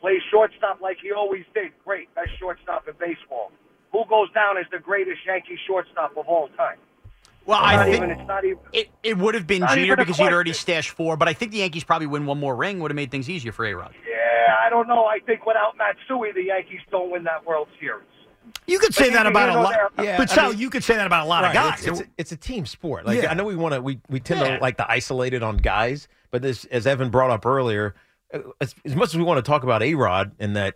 [SPEAKER 11] Plays shortstop like he always did. Great, best shortstop in baseball. Who goes down as the greatest Yankee shortstop of all time?
[SPEAKER 4] Well,
[SPEAKER 11] It's
[SPEAKER 4] I think
[SPEAKER 11] even, it's not even.
[SPEAKER 4] it, it would have been
[SPEAKER 11] Not
[SPEAKER 4] Jeter because he'd already
[SPEAKER 11] question.
[SPEAKER 4] stashed four, but I think the Yankees probably win one more ring would have made things easier for A Rod.
[SPEAKER 11] Yeah, I don't know. I think without Matsui, the Yankees don't win that World Series.
[SPEAKER 3] You could say
[SPEAKER 11] But
[SPEAKER 3] that about a lot.
[SPEAKER 11] there-
[SPEAKER 5] Yeah,
[SPEAKER 3] but
[SPEAKER 5] I
[SPEAKER 3] Sal,
[SPEAKER 5] mean-
[SPEAKER 3] you could say that about a lot
[SPEAKER 5] Right,
[SPEAKER 3] of guys.
[SPEAKER 5] It's, it's, it's a team sport. Like
[SPEAKER 3] Yeah.
[SPEAKER 5] I know we want to we, we tend
[SPEAKER 3] Yeah.
[SPEAKER 5] to like to isolate it on guys, but this as Evan brought up earlier, uh, as, as much as we want to talk about A Rod in that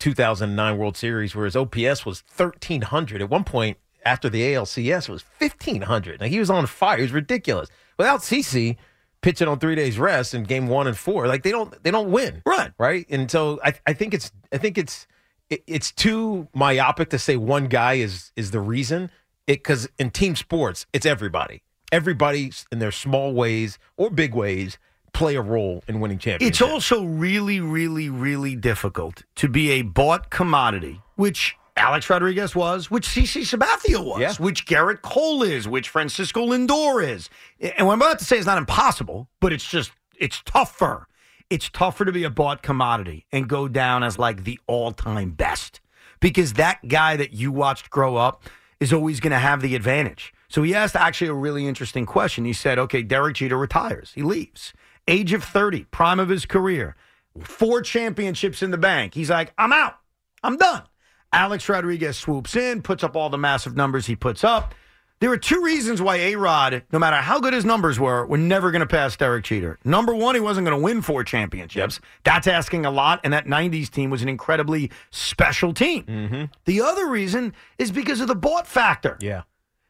[SPEAKER 5] 2009 World Series, where his OPS was 1300 at one point after the ALCS it was 1500. Now he was on fire. It was ridiculous. Without CC pitching on three days rest in game one and four, like they don't they don't win.
[SPEAKER 3] Right.
[SPEAKER 5] Right. And so I I think it's I think it's it, it's too myopic to say one guy is is the reason. It because in team sports, it's everybody. Everybody in their small ways or big ways play a role in winning championships.
[SPEAKER 3] It's also really, really, really difficult to be a bought commodity, which Alex Rodriguez was, which CC Sabathia was,
[SPEAKER 5] Yeah.
[SPEAKER 3] which Gerrit Cole is, which Francisco Lindor is. And what I'm about to say is not impossible, but it's just, it's tougher. It's tougher to be a bought commodity and go down as like the all time best because that guy that you watched grow up is always going to have the advantage. So he asked actually a really interesting question. He said, okay, Derek Jeter retires, he leaves. Age of 30, prime of his career, four championships in the bank. He's like, I'm out. I'm done. Alex Rodriguez swoops in, puts up all the massive numbers he puts up. There are two reasons why A Rod, no matter how good his numbers were, were never going to pass Derek Jeter. Number one, he wasn't going to win four championships. That's asking a lot, and that 90s team was an incredibly special team. Mm-hmm. The other reason is because of the bought factor.
[SPEAKER 5] Yeah.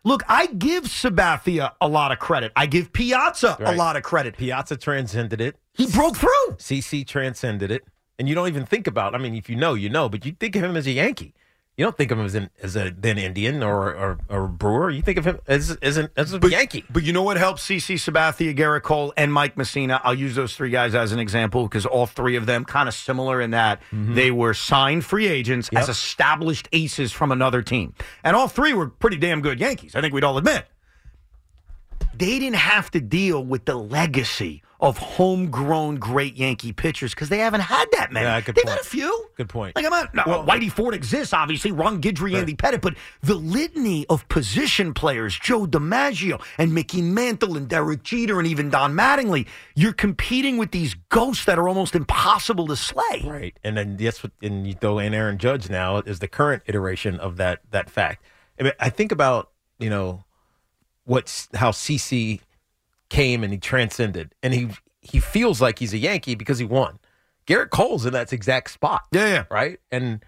[SPEAKER 3] Look, I give Sabathia a lot of credit. I give Piazza a lot of credit.
[SPEAKER 5] Piazza transcended it.
[SPEAKER 3] He broke through.
[SPEAKER 5] CC transcended it, and you don't even think about. I mean, if you know, you know, but you think of him as a Yankee. You don't think of him as an as a then Indian or or, or Brewer. You think of him as as an as a Yankee.
[SPEAKER 3] But you know what helps CC Sabathia, Gerrit Cole, and Mike Mussina? I'll use those three guys as an example because all three of them kind of similar in that mm-hmm. they were signed free agents as established aces from another team. And all three were pretty damn good Yankees. I think we'd all admit. They didn't have to deal with the legacy of homegrown great Yankee pitchers because they haven't had that many.
[SPEAKER 5] Yeah,
[SPEAKER 3] They've
[SPEAKER 5] point.
[SPEAKER 3] had a few.
[SPEAKER 5] Good point.
[SPEAKER 3] Like I'm not. No, Whitey Ford exists, obviously. Ron Guidry, Andy Pettitte, but the litany of position players, Joe DiMaggio and Mickey Mantle and Derek Jeter and even Don Mattingly, you're competing with these ghosts that are almost impossible to slay.
[SPEAKER 5] Right, and then that's what and you throw in Aaron Judge now is the current iteration of that that fact. I, mean, I think about you know what's how CC came and he transcended, and he he feels like he's a Yankee because he won. Gerrit Cole's in that exact spot.
[SPEAKER 3] Yeah, yeah.
[SPEAKER 5] right, and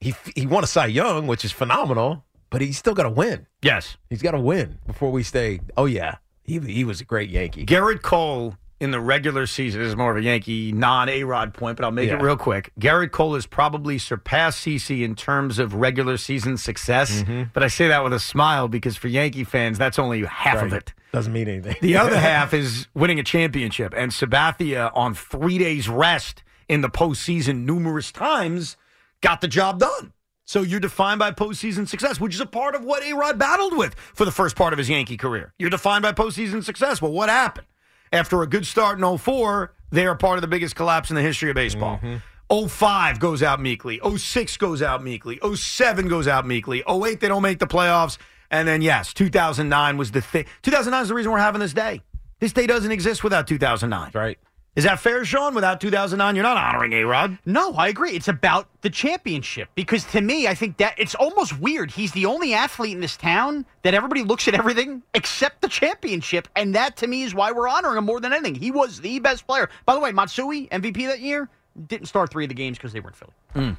[SPEAKER 5] he he won a Cy Young, which is phenomenal, but he's still got to win.
[SPEAKER 3] Yes.
[SPEAKER 5] He's got to win before we say, oh yeah, he he was a great Yankee.
[SPEAKER 3] Gerrit Cole in the regular season this is more of a Yankee non A Rod point, but I'll make
[SPEAKER 5] Yeah.
[SPEAKER 3] it real quick. Gerrit Cole has probably surpassed CC in terms of regular season success,
[SPEAKER 5] Mm-hmm.
[SPEAKER 3] but I say that with a smile because for Yankee fans, that's only half of it.
[SPEAKER 5] Doesn't mean anything.
[SPEAKER 3] The other half is winning a championship. And Sabathia, on three days rest in the postseason numerous times, got the job done. So you're defined by postseason success, which is a part of what A Rod battled with for the first part of his Yankee career. You're defined by postseason success. Well, what happened? After a good start in 04, they are part of the biggest collapse in the history of baseball. Mm-hmm. 05 goes out meekly. 06 goes out meekly. 07 goes out meekly. 08, they don't make the playoffs. And then, yes, 2009 was the thing. 2009 is the reason we're having this day. This day doesn't exist without 2009.
[SPEAKER 5] Right.
[SPEAKER 3] Is that fair, Sean? Without 2009, you're not honoring A Rod.
[SPEAKER 4] No, I agree. It's about the championship because to me, I think that it's almost weird. He's the only athlete in this town that everybody looks at everything except the championship, and that to me is why we're honoring him more than anything. He was the best player. By the way, Matsui MVP that year didn't start three of the games because they were in Philly. Hmm.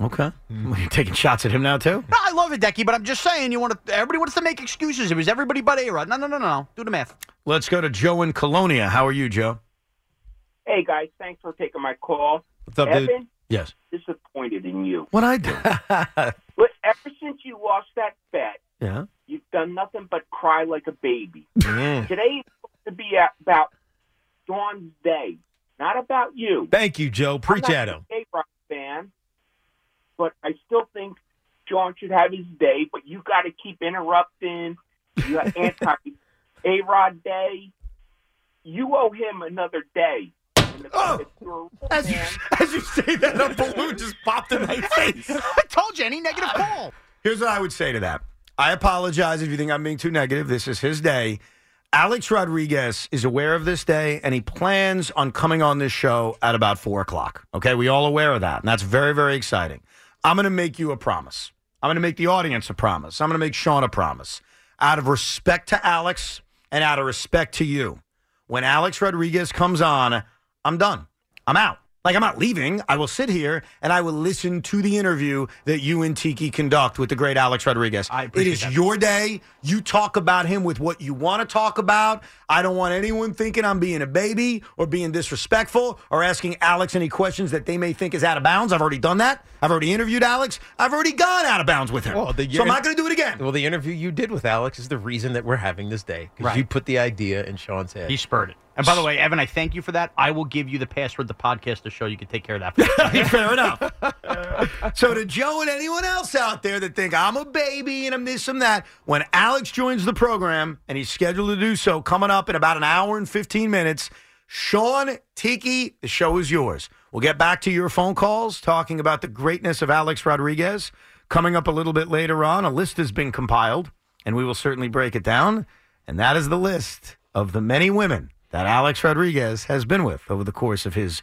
[SPEAKER 3] Okay. You're hmm. taking shots at him now, too?
[SPEAKER 4] No, I love Hideki, but I'm just saying, you want to. Everybody wants to make excuses. It was everybody but A Rod. No, no, no, no. Do the math.
[SPEAKER 3] Let's go to Joe in Colonia. How are you, Joe?
[SPEAKER 12] Hey guys, thanks for taking my call.
[SPEAKER 3] What's up,
[SPEAKER 12] Evan,
[SPEAKER 3] dude? Yes.
[SPEAKER 12] disappointed in you.
[SPEAKER 3] What I do?
[SPEAKER 12] But ever since you lost that bet,
[SPEAKER 3] yeah.
[SPEAKER 12] you've done nothing but cry like a baby.
[SPEAKER 5] Mm.
[SPEAKER 12] Today is supposed to be about Dawn's day, not about you.
[SPEAKER 5] Thank you, Joe. Preach
[SPEAKER 12] I'm
[SPEAKER 5] at him.
[SPEAKER 12] a fan, but I still think Sean should have his day. But you got to keep interrupting. You got anti A Rod day. You owe him another day. And the fact that you're a real
[SPEAKER 3] As you, as you say that, a balloon just popped in my face.
[SPEAKER 4] I told you any negative ah. call.
[SPEAKER 3] Here's what I would say to that. I apologize if you think I'm being too negative. This is his day. Alex Rodriguez is aware of this day, and he plans on coming on this show at about four o'clock. Okay, we all aware of that, and that's very, very exciting. I'm going to make you a promise. I'm going to make the audience a promise. I'm going to make Sean a promise. Out of respect to Alex and out of respect to you, when Alex Rodriguez comes on, I'm done. I'm out. Like I'm not leaving. I will sit here and I will listen to the interview that you and Tiki conduct with the great Alex Rodriguez. I it
[SPEAKER 4] appreciate
[SPEAKER 3] is
[SPEAKER 4] that.
[SPEAKER 3] your day. You talk about him with what you want to talk about. I don't want anyone thinking I'm being a baby or being disrespectful or asking Alex any questions that they may think is out of bounds. I've already done that. I've already interviewed Alex. I've already gone out of bounds with him.
[SPEAKER 5] Well, the,
[SPEAKER 3] so I'm not going to do it again.
[SPEAKER 5] Well, the interview you did with Alex is the reason that we're having this day because
[SPEAKER 4] Right.
[SPEAKER 5] you put the idea in Sean's head.
[SPEAKER 4] He spurred it. And by the way, Evan, I thank you for that. I will give you the password to the podcast to show you can take care of that. For me.
[SPEAKER 3] Fair enough. so to Joe and anyone else out there that think I'm a baby and I'm this and that, when Alex joins the program and he's scheduled to do so coming up in about an hour and 15 minutes, Sean Tiki, the show is yours. We'll get back to your phone calls talking about the greatness of Alex Rodriguez. Coming up a little bit later on, a list has been compiled, and we will certainly break it down. And that is the list of the many women that Alex Rodriguez has been with over the course of his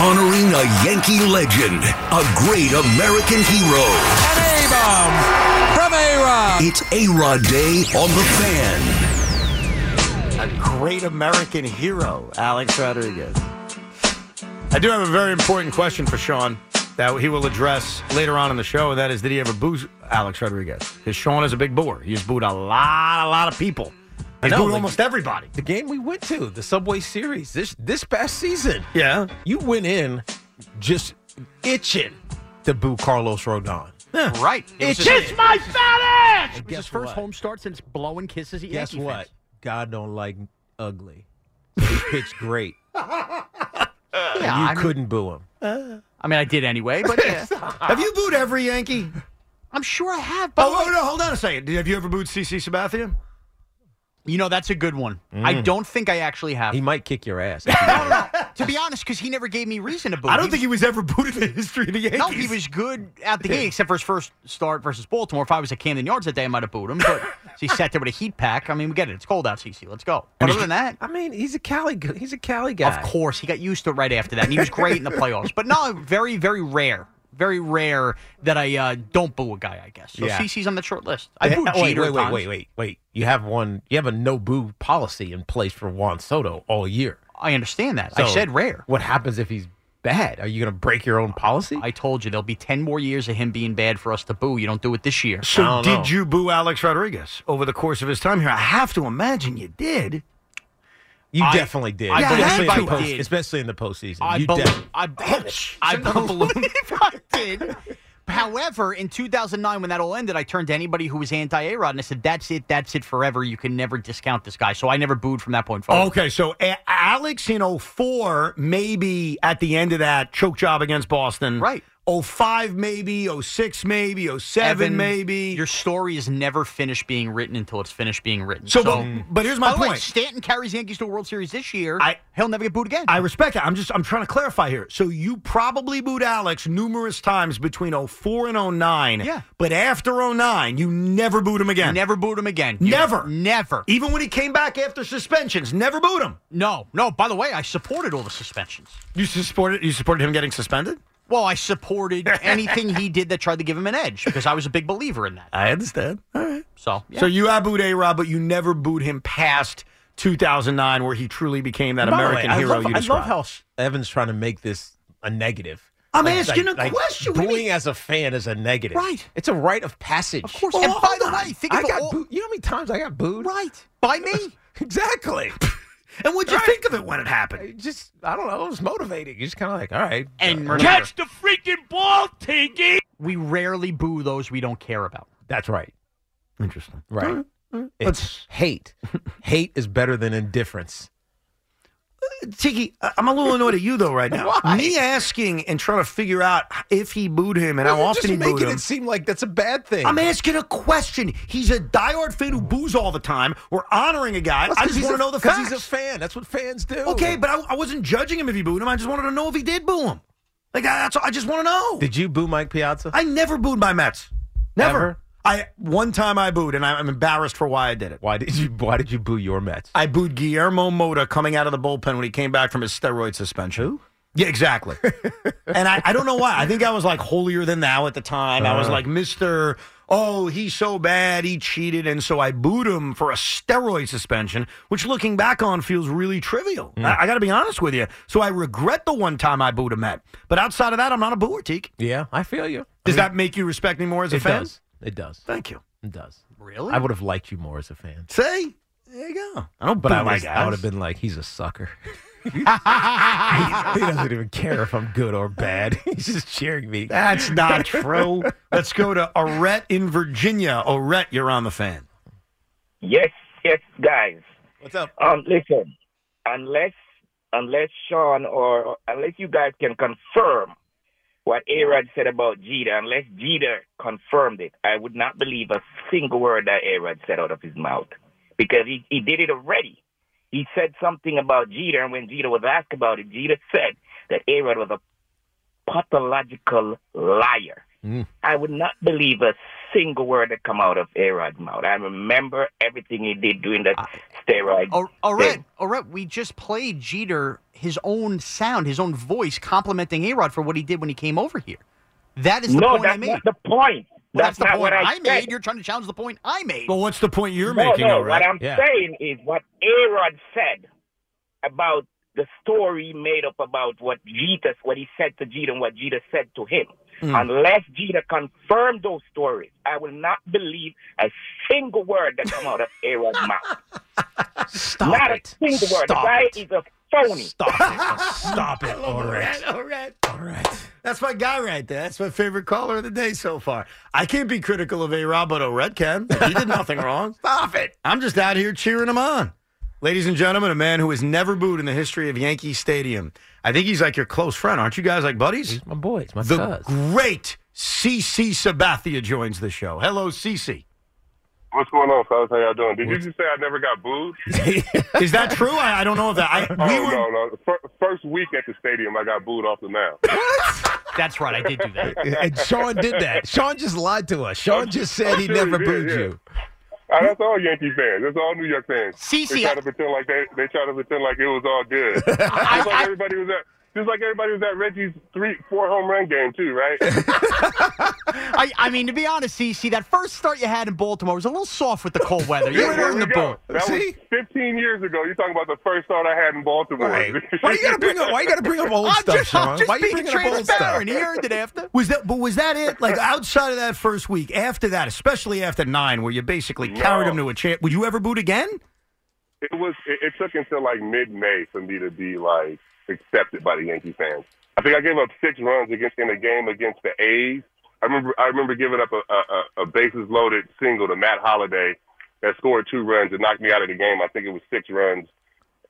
[SPEAKER 2] Honoring a Yankee legend, a great American hero.
[SPEAKER 1] An A-bomb from A-Rod.
[SPEAKER 2] It's A-Rod Day on the Fan.
[SPEAKER 3] A great American hero, Alex Rodriguez. I do have a very important question for Sean that he will address later on in the show, and that is, did he ever boo Alex Rodriguez? Because Sean is a big booer. He's booed a lot, a lot of people.
[SPEAKER 5] I know,
[SPEAKER 3] booed
[SPEAKER 5] the-
[SPEAKER 3] almost everybody.
[SPEAKER 5] The game we went to, the Subway Series, this this past season.
[SPEAKER 3] Yeah.
[SPEAKER 5] You went in just itching to boo Carlos Rodon.
[SPEAKER 4] Right.
[SPEAKER 5] It's
[SPEAKER 4] just, my fat ass!
[SPEAKER 5] And
[SPEAKER 4] It was his first
[SPEAKER 5] what?
[SPEAKER 4] home start since blowing kisses at
[SPEAKER 5] Guess
[SPEAKER 4] Yankee
[SPEAKER 5] what?
[SPEAKER 4] fans.
[SPEAKER 5] God don't like ugly. So he pitched great.
[SPEAKER 4] Yeah,
[SPEAKER 5] you
[SPEAKER 4] I
[SPEAKER 5] couldn't boo him.
[SPEAKER 4] Uh, I mean, I did anyway, but yeah.
[SPEAKER 3] Have you booed every Yankee?
[SPEAKER 4] I'm sure I have.
[SPEAKER 3] Oh, oh, no, hold on a second. Have you ever booed CC Sabathia?
[SPEAKER 4] You know, that's a good one. I
[SPEAKER 5] Mm.
[SPEAKER 4] don't think I actually have.
[SPEAKER 5] He might kick your ass.
[SPEAKER 4] to be honest, because he never gave me reason to boo.
[SPEAKER 3] I don't think he was ever booed in the history of the Yankees.
[SPEAKER 4] No, he was good at the game, except for his first start versus Baltimore. If I was at Camden Yards that day, I might have booed him. But he sat there with a heat pack. I mean, we get it. It's cold out, CC. Let's go. But other than that,
[SPEAKER 5] I mean, he's a Cali. He's a Cali guy.
[SPEAKER 4] of course, he got used to it right after that, and he was great in the playoffs. But no, very, very rare. Very rare that I uh, don't boo a guy, I guess. So
[SPEAKER 5] Yeah.
[SPEAKER 4] CC's on the short list. I
[SPEAKER 5] Yeah,
[SPEAKER 4] booed
[SPEAKER 5] wait,
[SPEAKER 4] Jeter
[SPEAKER 5] wait, wait, wait, wait, wait. You have one. You have a no boo policy in place for Juan Soto all year.
[SPEAKER 4] I understand that. I said rare.
[SPEAKER 5] What happens if he's bad? Are you going to break your own policy?
[SPEAKER 4] I told you there'll be 10 more years of him being bad for us to boo. You don't do it this year.
[SPEAKER 3] So did you boo Alex Rodriguez over the course of his time here? I have to imagine you did.
[SPEAKER 5] You
[SPEAKER 4] I-
[SPEAKER 5] definitely did,
[SPEAKER 4] I
[SPEAKER 5] especially,
[SPEAKER 4] I
[SPEAKER 5] post,
[SPEAKER 4] did.
[SPEAKER 5] especially in the postseason.
[SPEAKER 4] I,
[SPEAKER 5] you def-
[SPEAKER 4] I, I believe I did. However, in 2009, when that all ended, I turned to anybody who was anti A Rod and I said, That's it. That's it forever. You can never discount this guy. So I never booed from that point forward.
[SPEAKER 3] Okay, so A- Alex in 04, maybe at the end of that choke job against Boston. Right. 05 maybe, 06 maybe, 07
[SPEAKER 4] Evan,
[SPEAKER 3] maybe.
[SPEAKER 4] Your story is never finished being written until it's finished being written.
[SPEAKER 3] So, but- but here's my
[SPEAKER 4] By the way,
[SPEAKER 3] point.
[SPEAKER 4] Stanton carries Yankees to a World Series this year.
[SPEAKER 3] I-
[SPEAKER 4] he'll never get booed again.
[SPEAKER 3] I respect that. I'm just I'm trying to clarify here. So you probably booed Alex numerous times between 04 and 09.
[SPEAKER 4] Yeah.
[SPEAKER 3] But after 09, you never booed him again.
[SPEAKER 4] Never booed him again. You-
[SPEAKER 3] Never.
[SPEAKER 4] Never.
[SPEAKER 3] Even when he came back after suspensions, never booed him.
[SPEAKER 4] No, no. By the way, I supported all the suspensions.
[SPEAKER 3] You supported you supported him getting suspended?
[SPEAKER 4] Well, I supported anything he did that tried to give him an edge because I was a big believer in that.
[SPEAKER 3] I understand. All right.
[SPEAKER 4] So, yeah.
[SPEAKER 3] So you have booed A Rod, but you never booed him past 2009, where he truly became that
[SPEAKER 5] By the way,
[SPEAKER 3] American hero
[SPEAKER 5] love,
[SPEAKER 3] you
[SPEAKER 5] I
[SPEAKER 3] described.
[SPEAKER 5] love how Evans trying to make this a negative.
[SPEAKER 3] I'm asking a
[SPEAKER 5] like,
[SPEAKER 3] question. What
[SPEAKER 5] Booing as a fan is a negative.
[SPEAKER 4] Right.
[SPEAKER 5] It's a rite of passage. Of
[SPEAKER 4] course. and by the way, think
[SPEAKER 5] I
[SPEAKER 4] of
[SPEAKER 5] got
[SPEAKER 4] all,
[SPEAKER 5] booed. You know how many times I got booed?
[SPEAKER 4] right by me.
[SPEAKER 5] Exactly.
[SPEAKER 3] And what'd you think of it when it happened?
[SPEAKER 5] It just I don't know. It was motivating. You're just kind of like, all right.
[SPEAKER 4] And
[SPEAKER 5] uh, catch.
[SPEAKER 9] the freaking ball, Tiki.
[SPEAKER 4] We rarely boo those we don't care about.
[SPEAKER 5] That's right.
[SPEAKER 3] Interesting.
[SPEAKER 5] Right. It's hate. hate is better than indifference.
[SPEAKER 3] Tiki, I'm a little annoyed at you though right now.
[SPEAKER 5] Why?
[SPEAKER 3] Me asking and trying to figure out if he booed him and how often he booed him.
[SPEAKER 5] Just making it seem like that's a bad thing.
[SPEAKER 3] I'm asking a question. He's a diehard fan who boos all the time. We're honoring a guy. I just want to know the facts.
[SPEAKER 5] He's a fan. That's what fans do.
[SPEAKER 3] Okay, but I, I wasn't judging him if he booed him. I just wanted to know if he did boo him. Like I- that's all, I just want to know.
[SPEAKER 5] Did you boo Mike Piazza?
[SPEAKER 3] I never booed my Mets. Never.
[SPEAKER 5] Ever?
[SPEAKER 3] I one time I booed, and I- I'm embarrassed for why I did it.
[SPEAKER 5] Why did you Why did you boo your Mets?
[SPEAKER 3] I booed Guillermo Mota coming out of the bullpen when he came back from his steroid suspension.
[SPEAKER 5] Who?
[SPEAKER 3] Yeah, exactly. and I, I don't know why. I think I was like holier than thou at the time. I was
[SPEAKER 5] Uh.
[SPEAKER 3] like, Mister, oh, he's so bad, he cheated, and so I booed him for a steroid suspension, which looking back on feels really trivial.
[SPEAKER 5] Hmm.
[SPEAKER 3] I, I got to be honest with you. So I regret the one time I booed a Met, but outside of that, I'm not a booer, Teak.
[SPEAKER 5] Yeah, I feel you.
[SPEAKER 3] Does
[SPEAKER 5] I mean,
[SPEAKER 3] that make you respect me more as a fan?
[SPEAKER 5] does. It does.
[SPEAKER 3] Thank you.
[SPEAKER 5] It does.
[SPEAKER 4] Really?
[SPEAKER 5] I would have liked you more as a fan.
[SPEAKER 3] See, there you go. I don't
[SPEAKER 5] But
[SPEAKER 3] boo
[SPEAKER 5] I, was. I would have been like, he's a sucker. he, he doesn't even care if I'm good or bad. He's just cheering me.
[SPEAKER 3] That's not true. Let's go to Orette in Virginia. Orette, you're on the fan.
[SPEAKER 13] Yes, yes, guys.
[SPEAKER 5] What's up?
[SPEAKER 13] Um, listen, unless unless Sean or unless you guys can confirm what Arod said about Jeter, unless Jeter confirmed it, I would not believe a single word that Arod said out of his mouth because he, he did it already. He said something about Jeter, and when Jeter was asked about it, Jeter said that Arod was a pathological liar.
[SPEAKER 5] Mm.
[SPEAKER 13] I would not believe a single word that come out of Arod's mouth. I remember everything he did during that uh, steroid.
[SPEAKER 4] Or, Orette, Orette, we just played Jeter his own sound, his own voice, complimenting Arod for what he did when he came over here. That is the
[SPEAKER 13] no,
[SPEAKER 4] point
[SPEAKER 13] that's
[SPEAKER 4] I made.
[SPEAKER 13] not the point.
[SPEAKER 4] Well, that's,
[SPEAKER 13] that's
[SPEAKER 4] the
[SPEAKER 13] not
[SPEAKER 4] point
[SPEAKER 13] what I,
[SPEAKER 4] I,
[SPEAKER 13] said.
[SPEAKER 4] made. You're trying to challenge the point I made.
[SPEAKER 3] Well, what's the point you're
[SPEAKER 13] no,
[SPEAKER 3] making,
[SPEAKER 13] no.
[SPEAKER 3] Orette?
[SPEAKER 13] What I'm saying is what Arod said about the story made up about what Jeter, what he said to Jeter, and what Jeter said to him.
[SPEAKER 3] Mm.
[SPEAKER 13] Unless Jeter confirmed those stories, I will not believe a single word that come out of Arod's mouth.
[SPEAKER 5] Stop it.
[SPEAKER 13] not
[SPEAKER 5] it.
[SPEAKER 13] a single word. The
[SPEAKER 5] Stop
[SPEAKER 13] guy
[SPEAKER 5] it.
[SPEAKER 13] is a phony.
[SPEAKER 5] Stop it. Stop it, Orette.
[SPEAKER 3] Orette. Orette. That's my guy right there. That's my favorite caller of the day so far. I can't be critical of A-Rod, but Orette can. He did nothing wrong.
[SPEAKER 5] Stop it.
[SPEAKER 3] I'm just out here cheering him on. Ladies and gentlemen, a man who has never booed in the history of Yankee Stadium. I think he's like your close friend. Aren't you guys like buddies?
[SPEAKER 5] He's my boy. He's my
[SPEAKER 3] the
[SPEAKER 5] cuz.
[SPEAKER 3] great CC Sabathia joins the show. Hello, CC.
[SPEAKER 14] What's going on, fellas? How y'all doing? Did you just say I never got booed?
[SPEAKER 3] Is that true? I, I don't know if that. I,
[SPEAKER 14] oh
[SPEAKER 3] we were,
[SPEAKER 14] no, no. Fir- First week at the stadium, I got booed off the mound.
[SPEAKER 4] That's right. I did do that.
[SPEAKER 5] and Sean did that. Sean just lied to us. Sean just said he
[SPEAKER 14] Sure
[SPEAKER 5] never
[SPEAKER 14] did,
[SPEAKER 5] booed
[SPEAKER 14] yeah.
[SPEAKER 5] you.
[SPEAKER 14] Uh, that's all Yankee fans. That's all New York fans.
[SPEAKER 4] CC,
[SPEAKER 14] they try to pretend like they they try to pretend like it was all good. just like everybody was at just like everybody was at Reggie's three four home run game too, right?
[SPEAKER 4] I, I mean, to be honest, CC, that first start you had in Baltimore was a little soft with the cold weather. You were in the
[SPEAKER 14] go.
[SPEAKER 4] boat.
[SPEAKER 14] That was 15 years ago. You're talking about the first start I had in Baltimore.
[SPEAKER 5] Right. Why you gotta bring up? Why you gotta bring up old
[SPEAKER 4] I'm
[SPEAKER 5] stuff,
[SPEAKER 4] just,
[SPEAKER 5] Sean?
[SPEAKER 4] I'm just
[SPEAKER 5] why you
[SPEAKER 4] being
[SPEAKER 5] bringing up old stuff?
[SPEAKER 4] transparent. He earned it after.
[SPEAKER 3] Was that? But was that it? Like outside of that first week, after that, especially after nine, where you basically carried
[SPEAKER 14] No.
[SPEAKER 3] him to a champ, would you ever boot again?
[SPEAKER 14] It was. It, it took until like mid-May for me to be like accepted by the Yankee fans. I think I gave up six runs against in a game against the A's. I remember. I remember giving up a, a, a bases loaded single to Matt Holliday that scored two runs and knocked me out of the game. I think it was six runs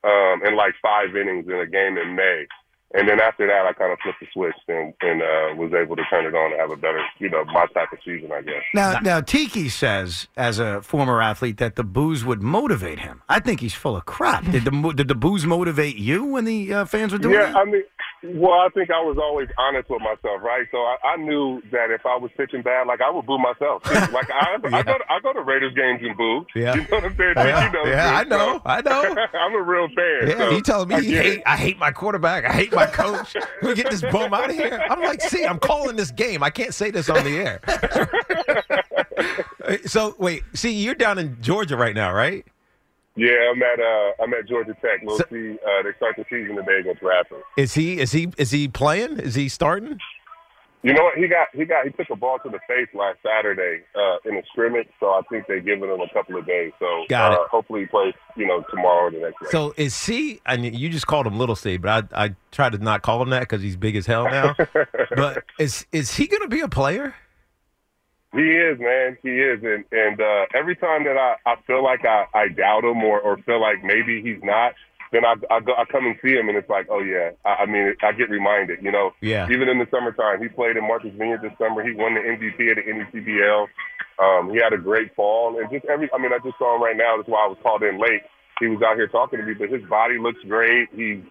[SPEAKER 14] um, in like five innings in a game in May. And then after that, I kind of flipped the switch and, and uh, was able to turn it on and have a better, you know, my type of season, I guess.
[SPEAKER 3] Now, now Tiki says, as a former athlete, that the boos would motivate him. I think he's full of crap. Did the did the boos motivate you when the uh, fans were doing
[SPEAKER 14] yeah,
[SPEAKER 3] it?
[SPEAKER 14] I mean, well, I think I was always honest with myself, right? So I, I knew that if I was pitching bad, like I would boo myself. Like I, I go, to, I go to Raiders games and boo.
[SPEAKER 5] Yeah.
[SPEAKER 14] you know what I'm saying?
[SPEAKER 5] Yeah.
[SPEAKER 14] You know,
[SPEAKER 5] Yeah, I
[SPEAKER 14] so-
[SPEAKER 5] know. I know.
[SPEAKER 14] I'm a real fan.
[SPEAKER 5] Yeah,
[SPEAKER 14] so
[SPEAKER 5] he telling me
[SPEAKER 14] I
[SPEAKER 5] he hate. I hate my quarterback. I hate my coach. we get this bum out of here. I'm like, see, I'm calling this game. I can't say this on the air. so wait, see, you're down in Georgia right now, right?
[SPEAKER 14] Yeah, I'm at uh, I'm at Georgia Tech. We'll see. Uh, they start the season today against Raptors.
[SPEAKER 5] Is he is he is he playing? Is he starting?
[SPEAKER 14] You know what? He got he got he took a ball to the face last Saturday uh, in a scrimmage, so I think they're giving him a couple of days. So
[SPEAKER 5] Got
[SPEAKER 14] uh,
[SPEAKER 5] it.
[SPEAKER 14] hopefully he plays, you know, tomorrow or the next day.
[SPEAKER 5] So is he? And you just called him Little C, but I I try to not call him that because he's big as hell now. but is is he going to be a player?
[SPEAKER 14] He is, man. He is, and and uh, every time that I, I feel like I, I doubt him or, or feel like maybe he's not, then I I, go, I come and see him, and it's like, oh yeah. I, I mean, I get reminded, you know.
[SPEAKER 5] Yeah.
[SPEAKER 14] Even in the summertime, he played in Martha's Vineyard this summer. He won the MVP at the NECBL. Um, he had a great fall, and just every. I mean, I just saw him right now. That's why I was called in late. He was out here talking to me, but his body looks great. He's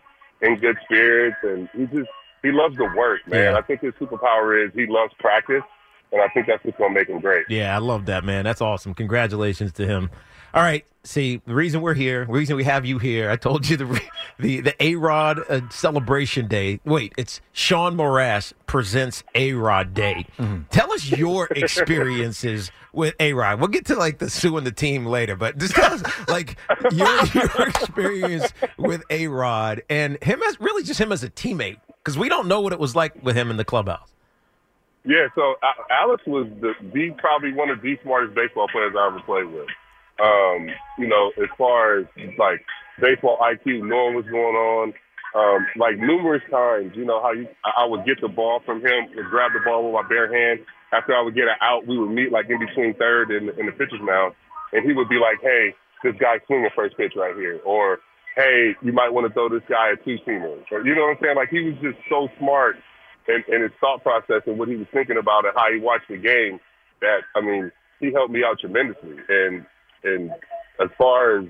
[SPEAKER 14] in good spirits, and he just he loves to work, man.
[SPEAKER 5] Yeah.
[SPEAKER 14] I think his superpower is he loves practice, and I think that's what's gonna make him great.
[SPEAKER 5] Yeah, I love that, man. That's awesome. Congratulations to him. All right. See, the reason we're here, the reason we have you here, I told you the the the A Rod uh, celebration day. Wait, it's Sean Morass presents A Rod Day. Tell us your experiences with A Rod. We'll get to like the Sue and the team later, but just tell us like your your experience with A Rod and him as really just him as a teammate because we don't know what it was like with him in the clubhouse.
[SPEAKER 14] Yeah, so uh, Alex was the, the probably one of the smartest baseball players I ever played with. Um, you know, as far as like baseball IQ, knowing what's going on, um, like numerous times, you know how you I would get the ball from him, would grab the ball with my bare hand. After I would get it out, we would meet like in between third and, and the pitcher's mound, and he would be like, "Hey, this guy's swinging first pitch right here," or "Hey, you might want to throw this guy a two seamer." Or you know what I'm saying? Like he was just so smart and, and his thought process and what he was thinking about and how he watched the game that I mean he helped me out tremendously. And and as far as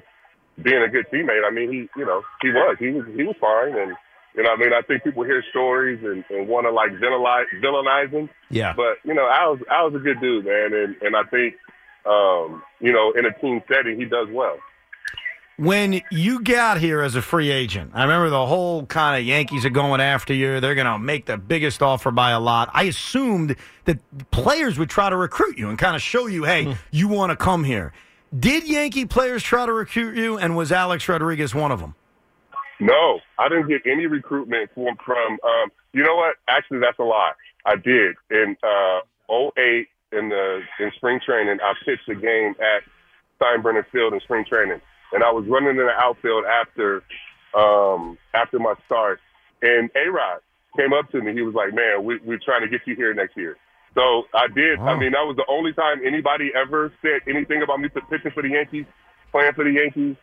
[SPEAKER 14] being a good teammate I mean he you know he was he was he was fine. And you know I mean I think people hear stories and, and want to like villainize villainize him.
[SPEAKER 5] Yeah.
[SPEAKER 14] but you know I was I was a good dude man. And and I think um you know in a team setting he does well
[SPEAKER 3] When you got here as a free agent, I remember the whole kind of Yankees are going after you. They're going to make the biggest offer by a lot. I assumed that players would try to recruit you and kind of show you, hey, you want to come here. Did Yankee players try to recruit you, and was Alex Rodriguez one of them?
[SPEAKER 14] No, I didn't get any recruitment from from. Um, you know what? Actually, that's a lie. I did in uh, 08 in the in spring training. I pitched a game at Steinbrenner Field in spring training, and I was running in the outfield after um, after my start. And A Rod came up to me. He was like, "Man, we, we're trying to get you here next year." So I did. I mean, that was the only time anybody ever said anything about me pitching for the Yankees, playing for the Yankees,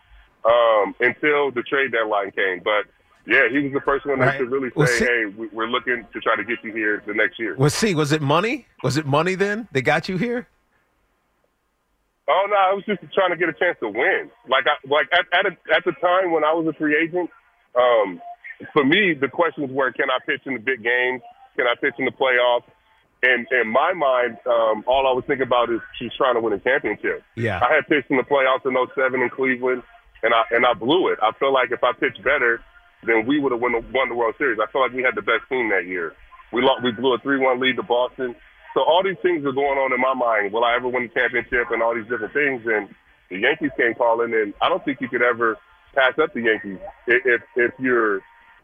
[SPEAKER 14] um, until the trade deadline came. But yeah, he was the first one that
[SPEAKER 5] Right.
[SPEAKER 14] to really say,
[SPEAKER 5] Well, see-
[SPEAKER 14] "Hey, we- we're looking to try to get you here the next year."
[SPEAKER 5] Was see, was it money? Was it money then? They got you here?
[SPEAKER 14] Oh no, I was just trying to get a chance to win. Like I like at at, a, at the time when I was a free agent, um, for me the questions were can I pitch in the big games? Can I pitch in the playoffs? And in my mind, um, all I was thinking about is she's trying to win a championship.
[SPEAKER 5] Yeah.
[SPEAKER 14] I had pitched in the playoffs in 07 in Cleveland, and I and I blew it. I feel like if I pitched better, then we would have won the, won the World Series. I feel like we had the best team that year. We lost, we blew a three-one lead to Boston. So all these things are going on in my mind. Will I ever win the championship and all these different things? And the Yankees came calling, and I don't think you could ever pass up the Yankees if if you're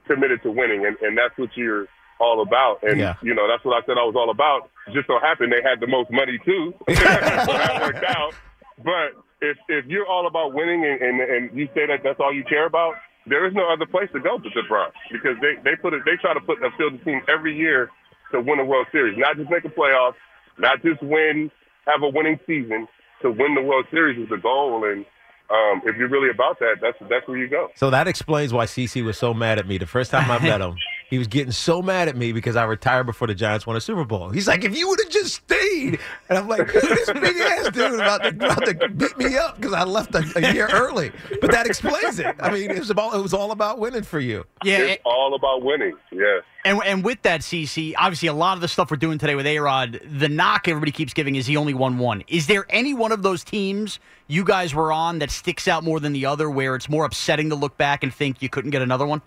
[SPEAKER 14] committed to winning, and, and that's what you're all about. And
[SPEAKER 5] Yeah.
[SPEAKER 14] you know that's what I said I was all about. Just so happened they had the most money too. so that worked out. But if if you're all about winning and, and and you say that that's all you care about, there is no other place to go but the Bronx because they they put it they try to put a field team every year to win a World Series, not just make a playoff, not just win have a winning season. To win the World Series is the goal, and um, if you're really about that, that's that's where you go.
[SPEAKER 5] So that explains why CC was so mad at me the first time I met him. He was getting so mad at me because I retired before the Giants won a Super Bowl. He's like, if you would have just stayed. And I'm like, this big ass dude about to, about to beat me up because I left a, a year early. But that explains it. I mean, it was, about, it was all about winning for you.
[SPEAKER 4] Yeah,
[SPEAKER 14] it's all about winning. Yeah.
[SPEAKER 4] And and with that, CC, obviously a lot of the stuff we're doing today with A Rod, the knock everybody keeps giving is he only won one. Is there any one of those teams you guys were on that sticks out more than the other, where it's more upsetting to look back and think you couldn't get another one?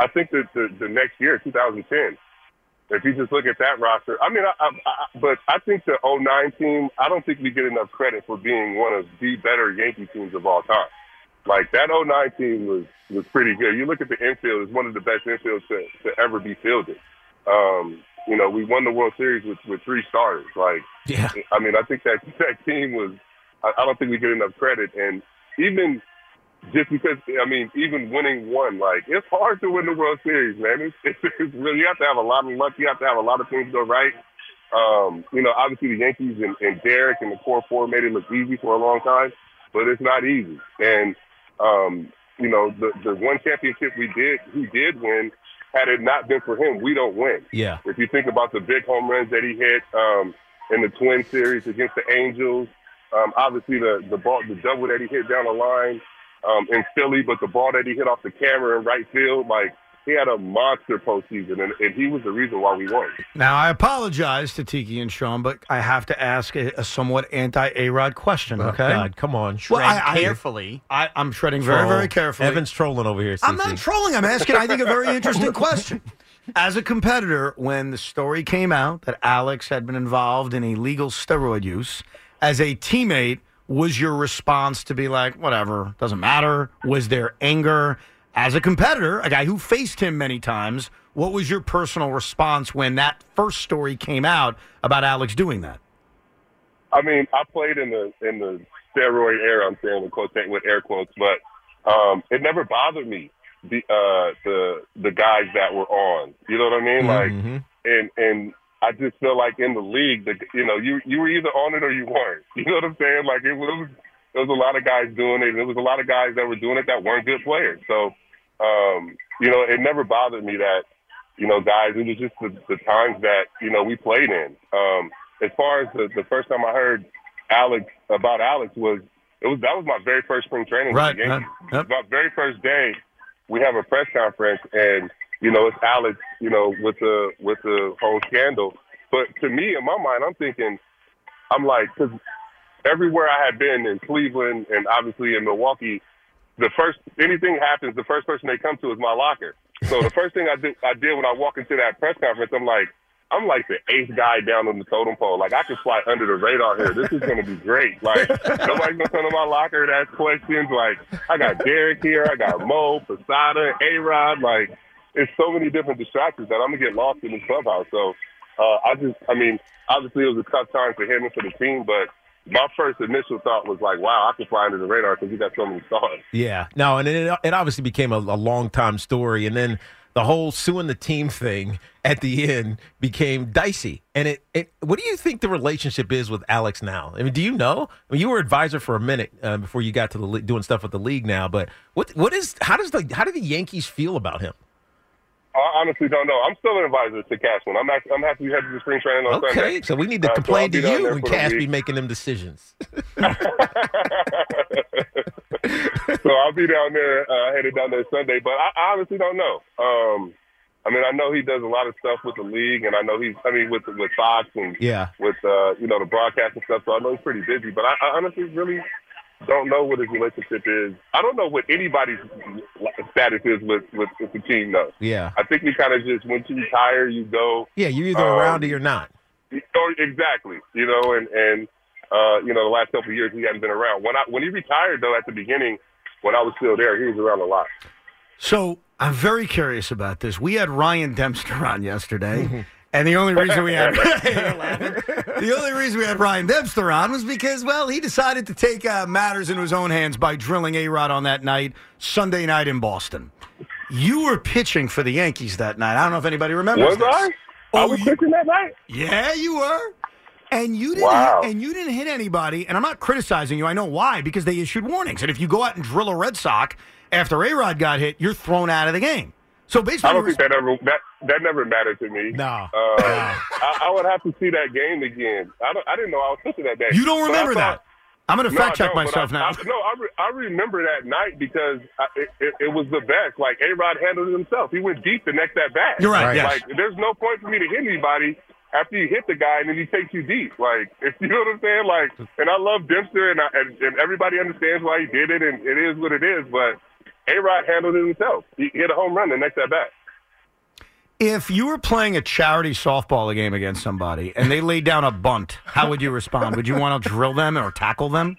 [SPEAKER 14] I think that the, the next year, 2010, if you just look at that roster, I mean, I, I, I, but I think the 09 team, I don't think we get enough credit for being one of the better Yankee teams of all time. Like that 09 team was was pretty good. You look at the infield; it's one of the best infields to, to ever be fielded. Um, you know, we won the World Series with, with three starters. Like,
[SPEAKER 5] yeah.
[SPEAKER 14] I mean, I think that that team was. I, I don't think we get enough credit, and even just because I mean, even winning one, like it's hard to win the World Series, man. It's, it's, it's really you have to have a lot of luck. You have to have a lot of things go right. Um, you know, obviously the Yankees and, and Derek and the core four made it look easy for a long time, but it's not easy. And um, you know, the the one championship we did, he did win. Had it not been for him, we don't win.
[SPEAKER 5] Yeah.
[SPEAKER 14] If you think about the big home runs that he hit um, in the Twin Series against the Angels, um, obviously the the ball, the double that he hit down the line um, in Philly, but the ball that he hit off the camera in right field, like he had a monster postseason, and, and he was the reason why we won.
[SPEAKER 3] Now, I apologize to Tiki and Sean, but I have to ask a, a somewhat anti A Rod question,
[SPEAKER 5] Oh,
[SPEAKER 3] okay?
[SPEAKER 5] God, come on.
[SPEAKER 3] Well, I-
[SPEAKER 5] Shred
[SPEAKER 3] I-
[SPEAKER 4] carefully.
[SPEAKER 3] I, I'm shredding very,
[SPEAKER 5] Troll.
[SPEAKER 3] very carefully.
[SPEAKER 5] Evan's trolling over here.
[SPEAKER 3] I'm not trolling. I'm asking, I think, a very interesting question. As a competitor, when the story came out that Alex had been involved in illegal steroid use, as a teammate, was your response to be like, whatever, doesn't matter? Was there anger? As a competitor, a guy who faced him many times, what was your personal response when that first story came out about Alex doing that?
[SPEAKER 14] I mean, I played in the in the steroid era. I'm saying with quote with air quotes, but um, it never bothered me. The uh, the the guys that were on, you know what I mean? Like, and and I just feel like in the league, that you know, you you were either on it or you weren't. You know what I'm saying? Like it was there was a lot of guys doing it, and there was a lot of guys that were doing it that weren't good players. So, um, you know, it never bothered me that you know guys. It was just the, the times that you know we played in. Um, as far as the, the first time I heard Alex about Alex was it was that was my very first spring training
[SPEAKER 3] Right,
[SPEAKER 14] the
[SPEAKER 3] right, yep.
[SPEAKER 14] My very first day, we have a press conference, and you know it's Alex, you know, with the with the whole scandal. But to me, in my mind, I'm thinking, I'm like, because everywhere I had been in Cleveland and obviously in Milwaukee, the first anything happens, the first person they come to is my locker. So the first thing I did, I did when I walk into that press conference, I'm like, I'm like the eighth guy down on the totem pole. Like I can fly under the radar here. This is gonna be great. Like nobody's gonna come to my locker and ask questions. Like I got Derek here, I got Mo, Posada, A Rod. Like it's so many different distractions that I'm gonna get lost in this clubhouse. So uh, I just, I mean, obviously it was a tough time for him and for the team, but my first initial thought was like, wow, I can fly under the radar because he got so many stars.
[SPEAKER 5] Yeah, no, and it, it obviously became a, a long time story, and then the whole suing the team thing at the end became dicey. And it, it what do you think the relationship is with Alex now? I mean, do you know? I mean, you were advisor for a minute uh, before you got to the doing stuff with the league now, but what what is how does the how do the Yankees feel about him?
[SPEAKER 14] I honestly don't know. I'm still an advisor to Cashman. I'm actually, I'm happy to head to the spring training on Sunday.
[SPEAKER 5] Okay, so we need to
[SPEAKER 14] Uh, so
[SPEAKER 5] complain
[SPEAKER 14] be
[SPEAKER 5] to you when Cash be making them decisions.
[SPEAKER 14] so I'll be down there, uh, headed down there Sunday. But I, I honestly don't know. Um, I mean, I know he does a lot of stuff with the league, and I know he's, I mean, with with Fox and
[SPEAKER 5] Yeah.
[SPEAKER 14] with uh, you know the broadcast and stuff. So I know he's pretty busy. But I, I honestly really don't know what his relationship is. I don't know what anybody's status is with with, with the team. though.
[SPEAKER 5] Yeah.
[SPEAKER 14] I think we kind of just once you retire, you go.
[SPEAKER 5] Yeah, you're either
[SPEAKER 14] Um,
[SPEAKER 5] around or you're not.
[SPEAKER 14] Oh, exactly. You know, and and uh, you know, the last couple of years he hadn't been around. When I when he retired though, at the beginning, when I was still there, he was around a lot.
[SPEAKER 3] So I'm very curious about this. We had Ryan Dempster on yesterday, and the only reason we had the only reason we had Ryan Dempster on was because, well, he decided to take uh, matters into his own hands by drilling A Rod on that night, Sunday night in Boston. You were pitching for the Yankees that night. I don't know if anybody remembers.
[SPEAKER 14] Was
[SPEAKER 3] this.
[SPEAKER 14] I? I was pitching that night.
[SPEAKER 3] Yeah, you were. And you didn't
[SPEAKER 14] Wow.
[SPEAKER 3] hit, and you didn't hit anybody, and I'm not criticizing you. I know why, because they issued warnings. And if you go out and drill a Red Sox after A Rod got hit, you're thrown out of the game. So basically,
[SPEAKER 14] I don't think that ever that that never mattered to me.
[SPEAKER 5] No.
[SPEAKER 14] Uh, I, I would have to see that game again. I don't. I didn't know I was pitching that day.
[SPEAKER 3] You don't remember
[SPEAKER 14] thought-
[SPEAKER 3] that. I'm going to
[SPEAKER 14] No,
[SPEAKER 3] fact check
[SPEAKER 14] I don't, but
[SPEAKER 3] myself
[SPEAKER 14] I,
[SPEAKER 3] now.
[SPEAKER 14] I, no, I, re, I remember that night because I, it, it, it was the best. Like A Rod handled it himself. He went deep the next at bat.
[SPEAKER 3] You're right, Right. yes.
[SPEAKER 14] Like there's no point for me to hit anybody after you hit the guy and then he takes you deep. Like if you know what I'm saying. Like, and I love Dempster and I, and, and everybody understands why he did it and it is what it is. But A Rod handled it himself. He hit a home run the next at bat.
[SPEAKER 3] If you were playing a charity softball game against somebody and they laid down a bunt, how would you respond? Would you want to drill them or tackle them?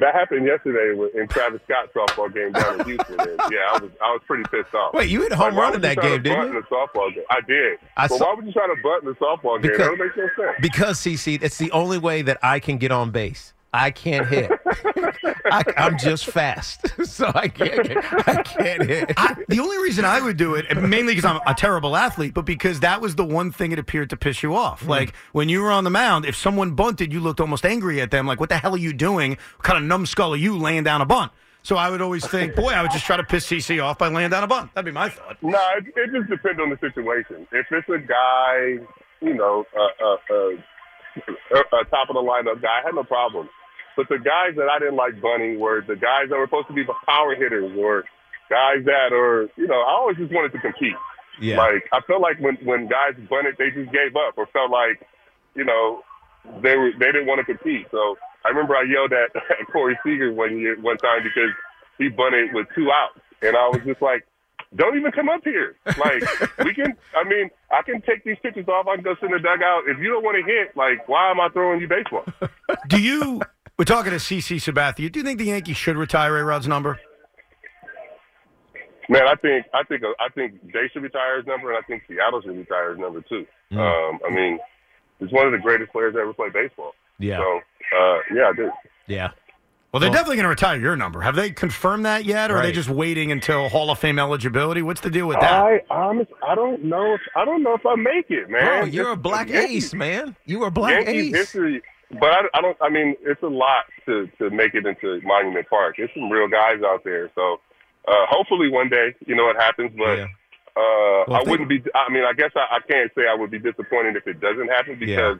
[SPEAKER 14] that happened yesterday in Travis Scott's softball game down in Houston. And yeah, I was I was pretty pissed off.
[SPEAKER 5] Wait, you hit a home
[SPEAKER 14] why
[SPEAKER 5] run in that game, didn't you?
[SPEAKER 14] In a softball game, I did.
[SPEAKER 5] I
[SPEAKER 14] but
[SPEAKER 5] saw-
[SPEAKER 14] why would you try to butt in a softball game?
[SPEAKER 5] Because-
[SPEAKER 14] that don't make no sense.
[SPEAKER 5] Because CC, it's the only way that I can get on base. I can't hit. I, I'm just fast, so I can't. I can't hit.
[SPEAKER 3] I, the only reason I would do it, mainly because I'm a terrible athlete, but because that was the one thing it appeared to piss you off.
[SPEAKER 5] Mm.
[SPEAKER 3] Like when you were on the mound, if someone bunted, you looked almost angry at them. Like, what the hell are you doing? What kind of numbskull are you laying down a bunt? So I would always think, boy, I would just try to piss CC off by laying down a bunt. That'd be my thought.
[SPEAKER 14] No, it, it just depends on the situation. If it's a guy, you know, a, a, a, a top of the lineup guy, I had no problem. But the guys that I didn't like bunting were the guys that were supposed to be the power hitters or guys that are, you know, I always just wanted to compete.
[SPEAKER 5] Yeah.
[SPEAKER 14] Like I felt like when when guys bunted, they just gave up or felt like, you know, they were they didn't want to compete. So I remember I yelled at, at Corey Seager one year one time because he bunted with two outs, and I was just like, "Don't even come up here. Like we can. I mean, I can take these pitches off. I can go sit in the dugout. If you don't want to hit, like, why am I throwing you baseball?
[SPEAKER 3] Do you? We're talking to CC Sabathia. Do you think the Yankees should retire A Rod's number?
[SPEAKER 14] Man, I think I think I think they should retire his number, and I think Seattle should retire his number too.
[SPEAKER 5] Mm.
[SPEAKER 14] Um, I mean, he's one of the greatest players to ever play baseball.
[SPEAKER 5] Yeah.
[SPEAKER 14] So, uh, yeah, I do.
[SPEAKER 5] Yeah.
[SPEAKER 3] Well, they're definitely going to retire your number. Have they confirmed that yet, or are they just waiting until Hall of Fame eligibility? What's the deal with that?
[SPEAKER 14] I honest, I don't know. If, I don't know if I make it, man.
[SPEAKER 5] Bro, you're a black
[SPEAKER 14] Yankees-
[SPEAKER 5] ace, man. You are a black
[SPEAKER 14] Yankees
[SPEAKER 5] ace.
[SPEAKER 14] history, but I, I don't. I mean, it's a lot to to make it into Monument Park. There's some real guys out there, so uh, hopefully one day, you know, it happens. But uh,
[SPEAKER 5] Well,
[SPEAKER 14] I wouldn't be. I mean, I guess I, I can't say I would be disappointed if it doesn't happen because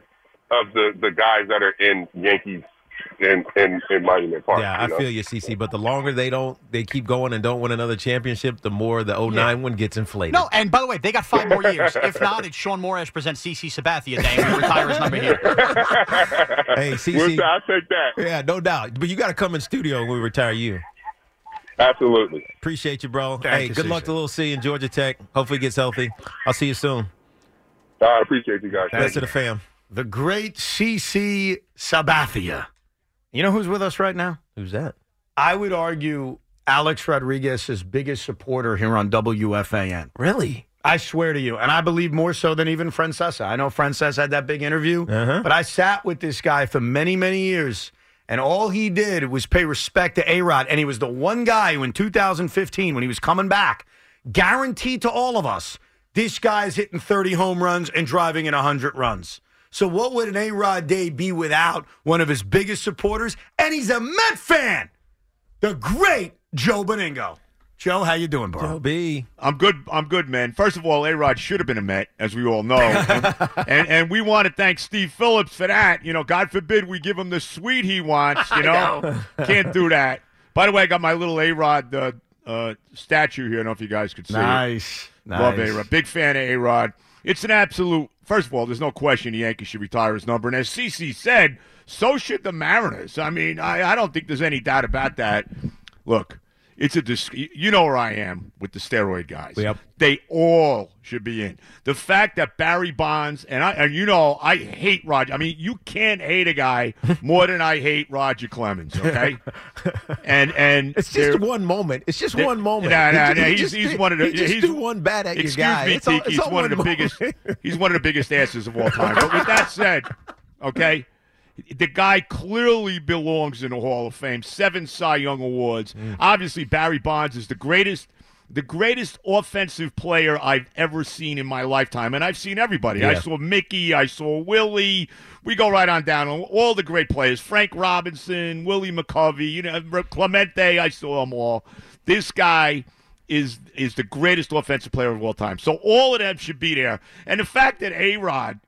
[SPEAKER 14] of the the guys that are in Yankees in in, in Monument Park.
[SPEAKER 5] Yeah, I
[SPEAKER 14] know?
[SPEAKER 5] feel you, CC. But the longer they don't, they keep going and don't win another championship, the more the 09 one gets inflated.
[SPEAKER 4] No, and by the way, they got five more years. If not, it's Sean Morash presents CC Sabathia Day, and we retire his number here.
[SPEAKER 5] Hey, CC.
[SPEAKER 14] I'll take that.
[SPEAKER 5] Yeah, no doubt. But you got to come in studio when we retire you.
[SPEAKER 14] Absolutely.
[SPEAKER 5] Appreciate you, bro.
[SPEAKER 14] Thank
[SPEAKER 5] hey,
[SPEAKER 14] you,
[SPEAKER 5] good luck to Little C in Georgia Tech. Hopefully, he gets healthy. I'll see you soon.
[SPEAKER 14] I appreciate you guys.
[SPEAKER 5] Rest of the fam.
[SPEAKER 3] The great CC Sabathia. You know who's with us right now?
[SPEAKER 5] Who's that?
[SPEAKER 3] I would argue Alex Rodriguez's biggest supporter here on WFAN.
[SPEAKER 5] Really?
[SPEAKER 3] I swear to you, and I believe more so than even Francesa. I know Francesa had that big interview,
[SPEAKER 5] Uh-huh.
[SPEAKER 3] but I sat with this guy for many, many years, and all he did was pay respect to A Rod. And he was the one guy who, in 2015, when he was coming back, guaranteed to all of us this guy's hitting 30 home runs and driving in 100 runs. So, what would an A Rod day be without one of his biggest supporters? And he's a Met fan, the great Joe Benigno. Joe, how you doing, bro?
[SPEAKER 5] Joe B.
[SPEAKER 15] I'm good. I'm good, man. First of all, A Rod should have been a Met, as we all know, and and we want to thank Steve Phillips for that. You know, God forbid we give him the suite he wants. You
[SPEAKER 3] I
[SPEAKER 15] know, can't do that. By the way, I got my little A Rod uh, uh, statue here. I don't know if you guys could see
[SPEAKER 3] Nice.
[SPEAKER 15] it. Love A Rod. Big fan of A Rod. It's an absolute. First of all, there's no question the Yankees should retire his number, and as CC said, so should the Mariners. I mean, I, I don't think there's any doubt about that. Look, it's a dis- you know where I am with the steroid guys.
[SPEAKER 5] Yep.
[SPEAKER 15] They all should be in. The fact that Barry Bonds and I and you know I hate Roger. I mean, you can't hate a guy more than I hate Roger Clemens. Okay, and and
[SPEAKER 5] It's just one moment. It's just one moment.
[SPEAKER 15] Nah, nah, nah,
[SPEAKER 5] he
[SPEAKER 15] he's,
[SPEAKER 5] just
[SPEAKER 15] he's one of the.
[SPEAKER 5] he just
[SPEAKER 15] he's
[SPEAKER 5] do one bat at your
[SPEAKER 15] excuse
[SPEAKER 5] guy.
[SPEAKER 15] me,
[SPEAKER 5] It's all- it's
[SPEAKER 15] He's
[SPEAKER 5] all
[SPEAKER 15] one of
[SPEAKER 5] one
[SPEAKER 15] the biggest. He's one of the biggest asses of all time. But with that said, okay, the guy clearly belongs in the Hall of Fame. Seven Cy Young awards.
[SPEAKER 5] Mm.
[SPEAKER 15] Obviously, Barry Bonds is the greatest. The greatest offensive player I've ever seen in my lifetime, and I've seen everybody. I saw Mickey, I saw Willie. We go right on down. All the great players: Frank Robinson, Willie McCovey, you know, Clemente. I saw them all. This guy is is the greatest offensive player of all time. So all of them should be there. And the fact that A Rod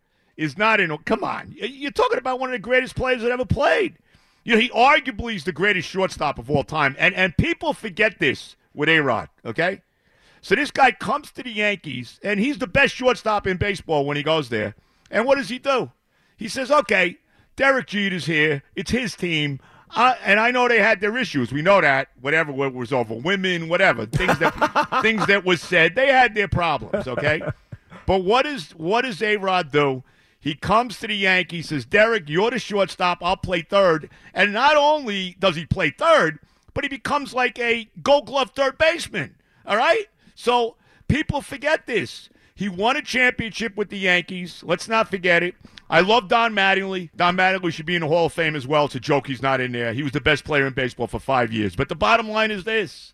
[SPEAKER 15] is not in. Come on, you're talking about one of the greatest players that ever played. You know, he arguably is the greatest shortstop of all time, and and people forget this with A Rod. Okay, so this guy comes to the Yankees, and he's the best shortstop in baseball when he goes there. And what does he do? He says, "Okay, Derek Jeter's here. It's his team." Uh, and I know they had their issues. We know that. Whatever what was over women, whatever things that things that was said, they had their problems. Okay, but what is what does A Rod do? He comes to the Yankees, says, Derek, you're the shortstop. I'll play third. And not only does he play third, but he becomes like a gold glove third baseman. All right? So people forget this. He won a championship with the Yankees. Let's not forget it. I love Don Mattingly. Don Mattingly should be in the Hall of Fame as well. It's a joke he's not in there. He was the best player in baseball for five years. But the bottom line is this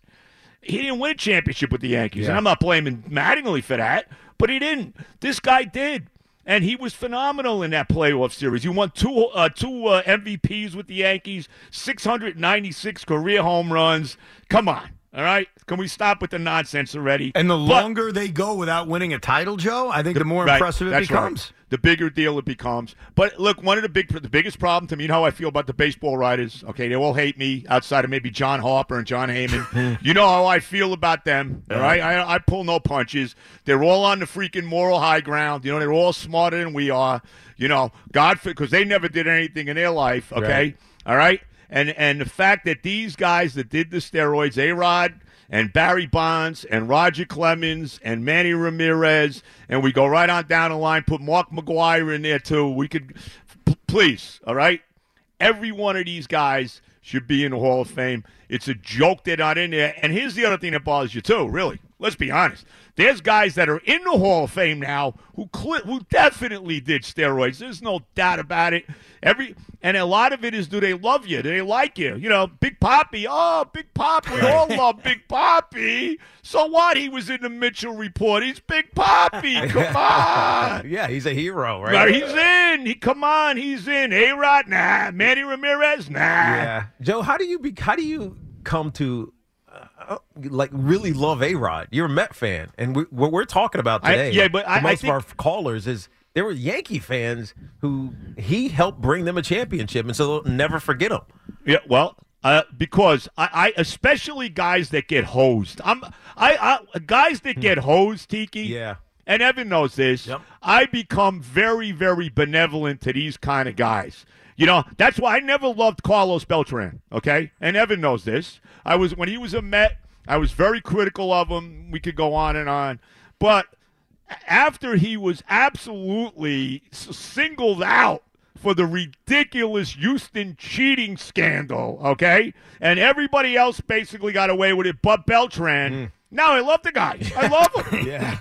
[SPEAKER 15] he didn't win a championship with the Yankees.
[SPEAKER 5] Yeah.
[SPEAKER 15] And I'm not blaming Mattingly for that, but he didn't. This guy did. And he was phenomenal in that playoff series. He won two uh, two uh, MVPs with the Yankees, 696 career home runs. Come on, all right? Can we stop with the nonsense already?
[SPEAKER 3] And the
[SPEAKER 15] But-
[SPEAKER 3] longer they go without winning a title, Joe, I think the, more
[SPEAKER 15] Right,
[SPEAKER 3] impressive it
[SPEAKER 15] that's right.
[SPEAKER 3] becomes.
[SPEAKER 15] The bigger deal it becomes. But look, one of the big, the biggest problem to me, you know how I feel about the baseball writers. Okay, they all hate me outside of maybe John Harper and Jon Heyman. you know how I feel about them. All right, I, I pull no punches. They're all on the freaking moral high ground. You know, they're all smarter than we are. You know, God, because they never did anything in their life. Okay,
[SPEAKER 5] Right.
[SPEAKER 15] all right, and and the fact that these guys that did the steroids, A Rod and Barry Bonds and Roger Clemens and Manny Ramirez, and we go right on down the line. Put Mark McGwire in there too. We could, p- please, all right. Every one of these guys should be in the Hall of Fame. It's a joke they're not in there. And here's the other thing that bothers you too. Really, let's be honest. There's guys that are in the Hall of Fame now who cl- who definitely did steroids. There's no doubt about it. Every and a lot of it is do they love you? Do they like you? You know, Big Poppy. Oh, Big Poppy. We all love Big Poppy. So what? He was in the Mitchell report. He's Big Poppy. Come on.
[SPEAKER 5] yeah, he's a hero, right?
[SPEAKER 15] Right, he's in. He come on, he's in. A Rod, nah. Manny Ramirez, nah.
[SPEAKER 5] Yeah, Joe, how do you be? How do you come to like really love A Rod? You're a Met fan, and we, what we're talking about
[SPEAKER 15] I-
[SPEAKER 5] today,
[SPEAKER 15] yeah, but I- I
[SPEAKER 5] most
[SPEAKER 15] think-
[SPEAKER 5] of our callers is there were Yankee fans who he helped bring them a championship, and so they'll never forget him.
[SPEAKER 15] Yeah, well, uh, because I, I, especially guys that get hosed. I'm, I, I guys that get hosed, Tiki.
[SPEAKER 5] Yeah.
[SPEAKER 15] And Evan knows this. I become very, very benevolent to these kind of guys. You know, that's why I never loved Carlos Beltran. Okay, and Evan knows this. I was when he was a Met. I was very critical of him. We could go on and on, but after he was absolutely singled out for the ridiculous Houston cheating scandal, okay? And everybody else basically got away with it but Beltran. Hmm. Now I love the guy. I love him.
[SPEAKER 5] yeah.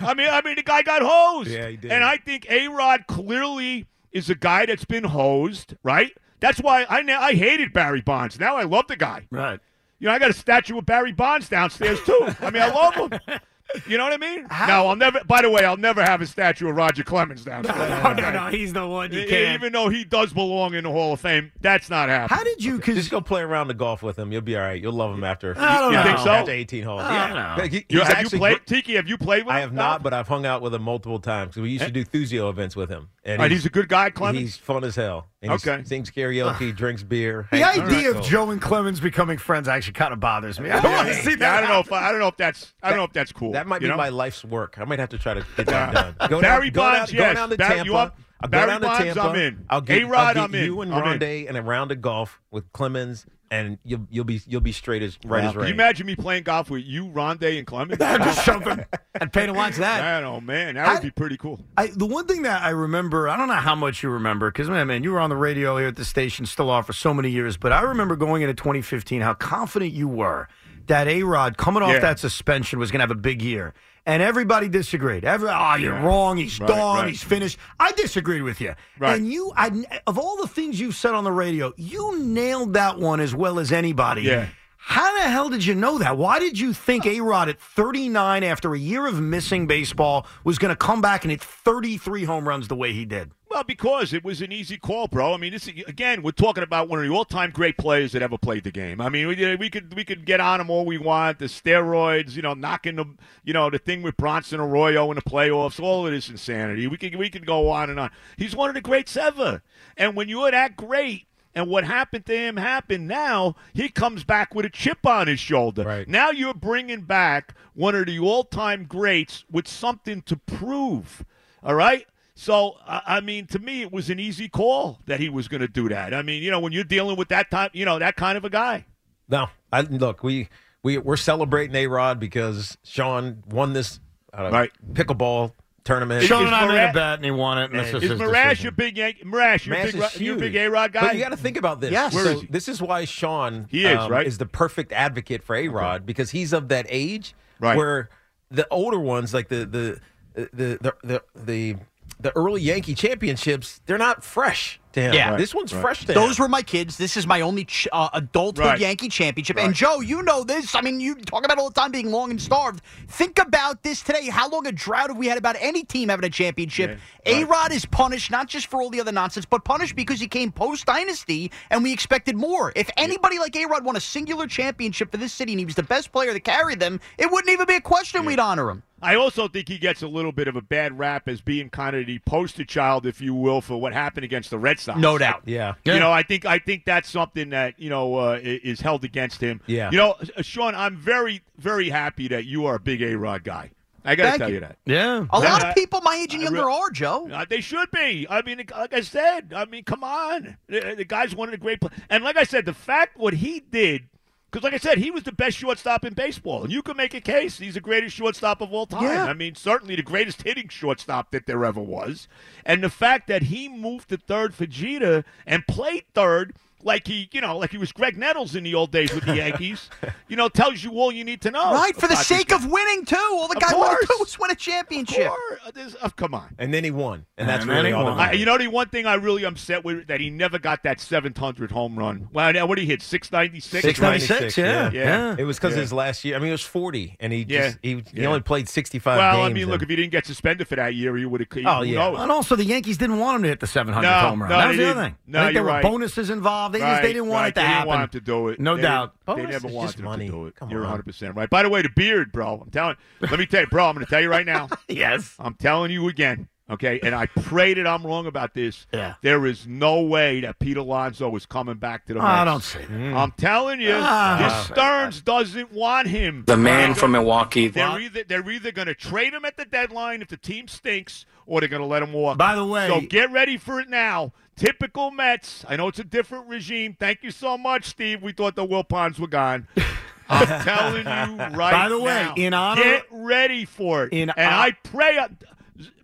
[SPEAKER 15] I mean, I mean, the guy got hosed.
[SPEAKER 5] Yeah, he did.
[SPEAKER 15] And I think A Rod clearly is a guy that's been hosed, right? That's why I I hated Barry Bonds. Now I love the guy.
[SPEAKER 3] Right.
[SPEAKER 15] You know, I got a statue of Barry Bonds downstairs too. I mean, I love him. You know what I mean? No, I'll never. By the way, I'll never have a statue of Roger Clemens downstairs.
[SPEAKER 3] No, no, no, he's the one you can't.
[SPEAKER 15] Even though he does belong in the Hall of Fame, that's not happening.
[SPEAKER 3] How did you?
[SPEAKER 5] Just go play around the golf with him. You'll be all right. You'll love him after.
[SPEAKER 15] I don't
[SPEAKER 5] you
[SPEAKER 15] know.
[SPEAKER 5] think so? After 18 holes.
[SPEAKER 15] don't
[SPEAKER 5] yeah.
[SPEAKER 15] know.
[SPEAKER 5] He-
[SPEAKER 15] You-
[SPEAKER 5] he's
[SPEAKER 15] have you played Tiki? Have you played with
[SPEAKER 5] I
[SPEAKER 15] him?
[SPEAKER 5] have not, but I've hung out with him multiple times. We used to eh. do Thuzio events with him. And
[SPEAKER 15] And he's a good guy, Clemens?
[SPEAKER 5] He's fun as hell. And he
[SPEAKER 15] Okay.
[SPEAKER 5] sings karaoke, drinks beer.
[SPEAKER 3] The
[SPEAKER 5] hangs-
[SPEAKER 3] idea of
[SPEAKER 5] Cool.
[SPEAKER 3] Joe and Clemens becoming friends actually kind of bothers me. I don't want to see
[SPEAKER 15] Yeah,
[SPEAKER 3] that.
[SPEAKER 15] I don't know if I don't know if that's I don't know if that's cool.
[SPEAKER 5] That might be
[SPEAKER 15] know?
[SPEAKER 5] my life's work. I might have to try to get that
[SPEAKER 15] uh,
[SPEAKER 5] done. Go
[SPEAKER 15] Barry
[SPEAKER 5] down, go
[SPEAKER 15] Bonds,
[SPEAKER 5] down, go down to
[SPEAKER 15] Barry-
[SPEAKER 5] Tampa.
[SPEAKER 15] you want-
[SPEAKER 5] I'll go
[SPEAKER 15] Barry
[SPEAKER 5] down to
[SPEAKER 15] Bonds,
[SPEAKER 5] Tampa.
[SPEAKER 15] I'm in.
[SPEAKER 5] I'll get,
[SPEAKER 15] A-Rod,
[SPEAKER 5] I'll get
[SPEAKER 15] I'm in.
[SPEAKER 5] you and
[SPEAKER 15] in.
[SPEAKER 5] Ronde and a round of golf with Clemens, and you'll you'll be you'll be straight as right as right.
[SPEAKER 15] Can
[SPEAKER 5] rain.
[SPEAKER 15] you imagine me playing golf with you, Ronde, and Clemens?
[SPEAKER 3] Just something. I'd pay to watch that.
[SPEAKER 15] Man, oh man, that would be pretty cool.
[SPEAKER 3] I, the one thing that I remember, I don't know how much you remember, because man, man, you were on the radio here at the station, still are for so many years. But I remember going into 2015, how confident you were that A Rod coming off
[SPEAKER 15] Yeah.
[SPEAKER 3] that suspension was going to have a big year, and everybody disagreed. Every, oh, you're
[SPEAKER 15] Yeah.
[SPEAKER 3] wrong. He's
[SPEAKER 15] Right,
[SPEAKER 3] done.
[SPEAKER 15] right.
[SPEAKER 3] He's finished. I disagreed with you.
[SPEAKER 15] Right.
[SPEAKER 3] And you, I, of all the things you've said on the radio, you nailed that one as well as anybody.
[SPEAKER 15] Yeah.
[SPEAKER 3] How the hell did you know that? Why did you think A Rod at 39, after a year of missing baseball, was going to come back and hit 33 home runs the way he did?
[SPEAKER 15] Well, because it was an easy call, bro. I mean, this is, again, we're talking about one of the all-time great players that ever played the game. I mean, we, uh, we could we could get on him all we want, the steroids, you know, knocking the you know the thing with Bronson Arroyo in the playoffs, all of this insanity. We could we could go on and on. He's one of the greats ever, and when you're that great. And what happened to him happened. Now he comes back with a chip on his shoulder.
[SPEAKER 5] Right.
[SPEAKER 15] Now you're bringing back one of the all-time greats with something to prove. All right. So I mean, to me, it was an easy call that he was going to do that. I mean, you know, when you're dealing with that type, you know, that kind of a guy.
[SPEAKER 5] No, I look. We we we're celebrating A Rod because Sean won this uh,
[SPEAKER 15] Right.
[SPEAKER 5] pickleball tournament.
[SPEAKER 3] Sean and I
[SPEAKER 15] Is
[SPEAKER 3] made
[SPEAKER 15] Mara-
[SPEAKER 3] a bet and he won it. And this
[SPEAKER 5] Is
[SPEAKER 3] is
[SPEAKER 15] Is
[SPEAKER 3] his
[SPEAKER 15] Marash
[SPEAKER 3] decision.
[SPEAKER 15] a big Yankee? Marash, you're a big,
[SPEAKER 5] is
[SPEAKER 15] Ro- a big
[SPEAKER 5] huge.
[SPEAKER 15] A Rod guy.
[SPEAKER 5] But you got to think about this.
[SPEAKER 15] Yes. Where
[SPEAKER 5] So
[SPEAKER 15] is
[SPEAKER 5] this is why Sean
[SPEAKER 15] He is,
[SPEAKER 5] um,
[SPEAKER 15] right?
[SPEAKER 5] is the perfect advocate for A Rod because he's of that age
[SPEAKER 15] Right.
[SPEAKER 5] where the older ones, like the the the the the, the, the early Yankee championships, they're not fresh to him.
[SPEAKER 4] Yeah.
[SPEAKER 5] this one's fresh to
[SPEAKER 4] Those
[SPEAKER 5] him.
[SPEAKER 4] were my kids. This is my only ch- uh, adulthood
[SPEAKER 5] Right.
[SPEAKER 4] Yankee championship.
[SPEAKER 5] Right.
[SPEAKER 4] And Joe, you know this. I mean, you talk about all the time being long and starved. Think about this today. How long a drought have we had about any team having a championship? A Rod is punished not just for all the other nonsense, but punished because he came post dynasty and we expected more. If anybody like A Rod won a singular championship for this city and he was the best player that carried them, it wouldn't even be a question we'd honor him.
[SPEAKER 15] I also think he gets a little bit of a bad rap as being kind of the poster child, if you will, for what happened against the Red Sox.
[SPEAKER 4] No doubt.
[SPEAKER 5] Yeah.
[SPEAKER 15] You know, I think I think that's something that you know uh, is held against him.
[SPEAKER 5] Yeah.
[SPEAKER 15] You know, uh, Sean, I'm very very happy that you are a big A Rod guy. I got to
[SPEAKER 4] Thank
[SPEAKER 15] tell
[SPEAKER 4] you.
[SPEAKER 15] you. that.
[SPEAKER 3] Yeah.
[SPEAKER 4] A lot
[SPEAKER 15] I-
[SPEAKER 4] of people my age and younger
[SPEAKER 15] re-
[SPEAKER 4] are, Joe.
[SPEAKER 15] Uh, they should be. I mean, like I said, I mean, come on. The, the guy's one of the great players. And like I said, the fact what he did, because like I said, he was the best shortstop in baseball. And you can make a case he's the greatest shortstop of all time.
[SPEAKER 4] Yeah.
[SPEAKER 15] I mean, certainly the greatest hitting shortstop that there ever was. And the fact that he moved to third for Jeter and played third like he, you know, like he was Graig Nettles in the old days with the Yankees, you know, tells you all you need to know.
[SPEAKER 4] Right, for the sake of winning, too. All the
[SPEAKER 15] Of
[SPEAKER 4] guy wanted to do was win a championship.
[SPEAKER 15] Of course. Uh, come on.
[SPEAKER 5] and then he won, and that's
[SPEAKER 3] And
[SPEAKER 5] really all that.
[SPEAKER 15] I, you know the one thing I really upset with that he never got that 700 home run. Well, now, what did he hit? 696.
[SPEAKER 3] 696, yeah,
[SPEAKER 15] yeah.
[SPEAKER 3] yeah.
[SPEAKER 5] It was because
[SPEAKER 15] Yeah.
[SPEAKER 5] his last year. I mean, it was forty, and he
[SPEAKER 15] Yeah.
[SPEAKER 5] just he, he
[SPEAKER 15] Yeah.
[SPEAKER 5] only played sixty five
[SPEAKER 15] Well,
[SPEAKER 5] games.
[SPEAKER 15] I mean, look, if he didn't get suspended for that year, he would have.
[SPEAKER 5] Oh,
[SPEAKER 15] who
[SPEAKER 5] yeah.
[SPEAKER 15] knows?
[SPEAKER 3] And also, the Yankees didn't want him to hit the 700
[SPEAKER 15] No,
[SPEAKER 3] home run.
[SPEAKER 15] no,
[SPEAKER 3] that was the other thing.
[SPEAKER 15] No,
[SPEAKER 3] I think there
[SPEAKER 15] you're
[SPEAKER 3] were
[SPEAKER 15] right.
[SPEAKER 3] bonuses involved. They, just, they didn't want
[SPEAKER 15] right.
[SPEAKER 3] it to
[SPEAKER 15] they
[SPEAKER 3] happen.
[SPEAKER 15] didn't want him to do it.
[SPEAKER 3] No
[SPEAKER 15] They
[SPEAKER 3] doubt.
[SPEAKER 15] didn't- They never wanted him
[SPEAKER 5] money.
[SPEAKER 15] to do it.
[SPEAKER 5] Come
[SPEAKER 15] You're 100 percent right. By the way, the beard, bro. I'm telling. let me tell you, bro. I'm going to tell you right now.
[SPEAKER 3] Yes.
[SPEAKER 15] I'm telling you again. Okay, and I pray that I'm wrong about this.
[SPEAKER 3] Yeah.
[SPEAKER 15] There is no way that Pete Alonso is coming back to the
[SPEAKER 3] I
[SPEAKER 15] Mets.
[SPEAKER 3] don't say that.
[SPEAKER 15] I'm telling you,
[SPEAKER 3] Ah.
[SPEAKER 15] this Stearns doesn't want him.
[SPEAKER 6] The man from Milwaukee.
[SPEAKER 15] They're either they're either going to trade him at the deadline if the team stinks, or they're going to let him walk.
[SPEAKER 3] By the way-
[SPEAKER 15] so get ready for it now. Typical Mets. I know it's a different regime. Thank you so much, Steve. We thought the Wilpons were gone. I'm telling you right
[SPEAKER 3] By the way,
[SPEAKER 15] now,
[SPEAKER 3] in honor-
[SPEAKER 15] get ready for it.
[SPEAKER 3] In
[SPEAKER 15] and
[SPEAKER 3] hon-
[SPEAKER 15] I pray,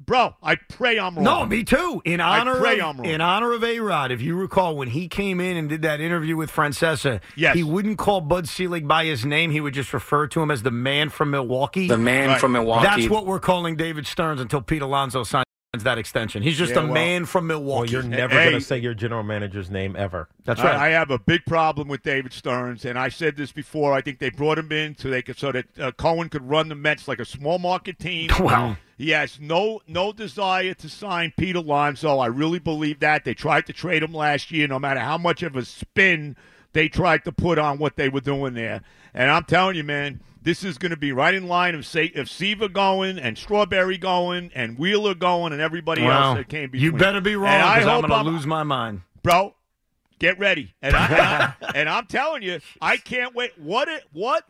[SPEAKER 15] bro. I pray I'm wrong.
[SPEAKER 3] No, me too. In honor,
[SPEAKER 15] I
[SPEAKER 3] honor
[SPEAKER 15] pray
[SPEAKER 3] of,
[SPEAKER 15] I'm wrong.
[SPEAKER 3] in honor of A Rod, if you recall, when he came in and did that interview with Francesa,
[SPEAKER 15] Yes.
[SPEAKER 3] he wouldn't call Bud Selig by his name. He would just refer to him as the man from Milwaukee.
[SPEAKER 6] The man
[SPEAKER 15] Right.
[SPEAKER 6] from Milwaukee.
[SPEAKER 3] That's what we're calling David Stearns until Pete Alonso signs that extension. He's just
[SPEAKER 15] Yeah,
[SPEAKER 3] a
[SPEAKER 15] well-
[SPEAKER 3] man from Milwaukee.
[SPEAKER 5] well, you're never
[SPEAKER 15] Hey.
[SPEAKER 5] going to say your general manager's name ever.
[SPEAKER 3] That's
[SPEAKER 15] I-
[SPEAKER 3] right.
[SPEAKER 15] I, have a big problem with David Stearns, and I said this before. I think they brought him in so they could so that uh, Cohen could run the Mets like a small market team.
[SPEAKER 3] Wow.
[SPEAKER 15] He has no no desire to sign Pete Alonso. I really believe that. They tried to trade him last year, no matter how much of a spin they tried to put on what they were doing there. And I'm telling you, man, this is going to be right in line of say of Seaver going and Strawberry going and Wheeler going and everybody
[SPEAKER 3] Wow.
[SPEAKER 15] else that came between.
[SPEAKER 3] you better be wrong
[SPEAKER 15] And I
[SPEAKER 3] because I'm going to lose my mind.
[SPEAKER 15] bro. Get ready, and, I, and, I, and I'm telling you, I can't wait. What it, what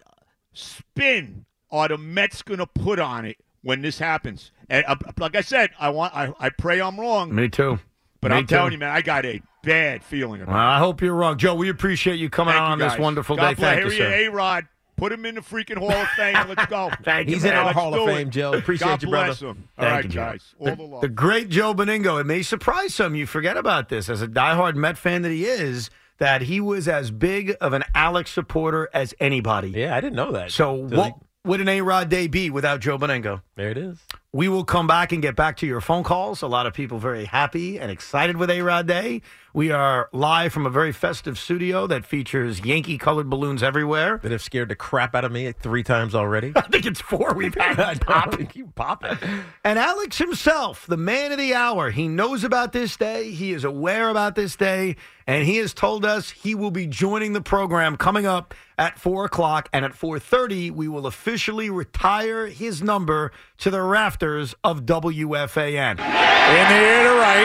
[SPEAKER 15] spin are the Mets going to put on it when this happens? And uh, like I said, I want, I, I pray I'm wrong,
[SPEAKER 3] Me too.
[SPEAKER 15] but
[SPEAKER 3] Me
[SPEAKER 15] I'm telling you, man, I got a bad feeling about
[SPEAKER 3] Well,
[SPEAKER 15] it.
[SPEAKER 3] I hope you're wrong. Joe, we appreciate you coming
[SPEAKER 15] Thank
[SPEAKER 3] on
[SPEAKER 15] you
[SPEAKER 3] this wonderful
[SPEAKER 15] God
[SPEAKER 3] day.
[SPEAKER 15] bless.
[SPEAKER 3] Thank you,
[SPEAKER 15] Here
[SPEAKER 3] sir.
[SPEAKER 15] A Rod. Put him in the freaking Hall of Fame. Let's go.
[SPEAKER 3] Thank you,
[SPEAKER 5] He's
[SPEAKER 3] man.
[SPEAKER 5] in our
[SPEAKER 15] Let's
[SPEAKER 5] Hall of
[SPEAKER 15] do it.
[SPEAKER 5] Fame, Joe. Appreciate
[SPEAKER 15] God
[SPEAKER 5] you, brother.
[SPEAKER 15] bless him. All
[SPEAKER 3] Thank
[SPEAKER 15] right,
[SPEAKER 3] you, Joe.
[SPEAKER 15] guys. All
[SPEAKER 3] The,
[SPEAKER 15] the love.
[SPEAKER 3] the great Joe Benigno. It may surprise some. You forget about this. As a diehard Met fan that he is, that he was as big of an Alex supporter as anybody.
[SPEAKER 5] Yeah, I didn't know that.
[SPEAKER 3] So
[SPEAKER 5] Till
[SPEAKER 3] what would an A-Rod day be without Joe Benigno?
[SPEAKER 5] There it is.
[SPEAKER 3] We will come back and get back to your phone calls. A lot of people very happy and excited with A-Rod Day. We are live from a very festive studio that features Yankee colored balloons everywhere.
[SPEAKER 5] That have scared the crap out of me three times already.
[SPEAKER 3] I think it's four we've had.
[SPEAKER 5] Pop it, keep popping.
[SPEAKER 3] And Alex himself, the man of the hour, he knows about this day. He is aware about this day. And he has told us he will be joining the program coming up at 4 o'clock. And at 4.30, we will officially retire his number to the rafters of WFAN.
[SPEAKER 1] In the air to right.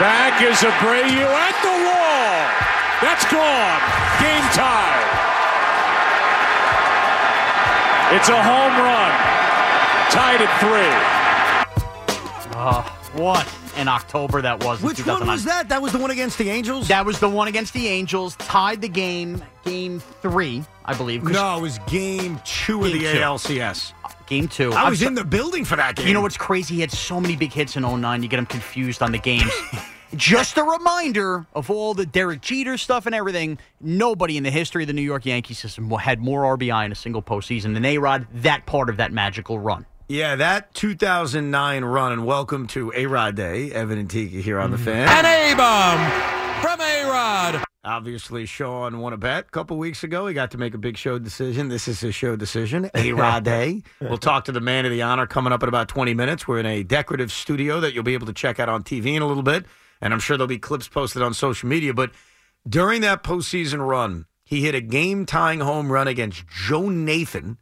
[SPEAKER 1] Back is Abreu at the wall. That's gone. Game tie. It's a home run. Tied at three.
[SPEAKER 4] Oh, what an October that was. in
[SPEAKER 3] Which one was that? That was the one against the Angels?
[SPEAKER 4] That was the one against the Angels. Tied the game, game three, I believe.
[SPEAKER 3] No, it was game two of the
[SPEAKER 4] two.
[SPEAKER 3] ALCS.
[SPEAKER 4] Game two.
[SPEAKER 3] I was
[SPEAKER 4] so-
[SPEAKER 3] in the building for that game.
[SPEAKER 4] You know what's crazy? He had so many big hits in 09, you get him confused on the games. Just a reminder of all the Derek Jeter stuff and everything. Nobody in the history of the New York Yankee system had more RBI in a single postseason than A Rod, that part of that magical run.
[SPEAKER 3] Yeah, that 2009 run, and welcome to A Rod Day. Evan and Tiki here on the mm-hmm. fan.
[SPEAKER 16] An A-bomb from
[SPEAKER 3] Obviously, Sean won a bet a couple weeks ago. He got to make a big show decision. This is his show decision, A Rod Day. We'll talk to the man of the honor coming up in about 20 minutes. We're in a decorative studio that you'll be able to check out on TV in a little bit. And I'm sure there'll be clips posted on social media. But during that postseason run, he hit a game tying home run against Joe Nathan.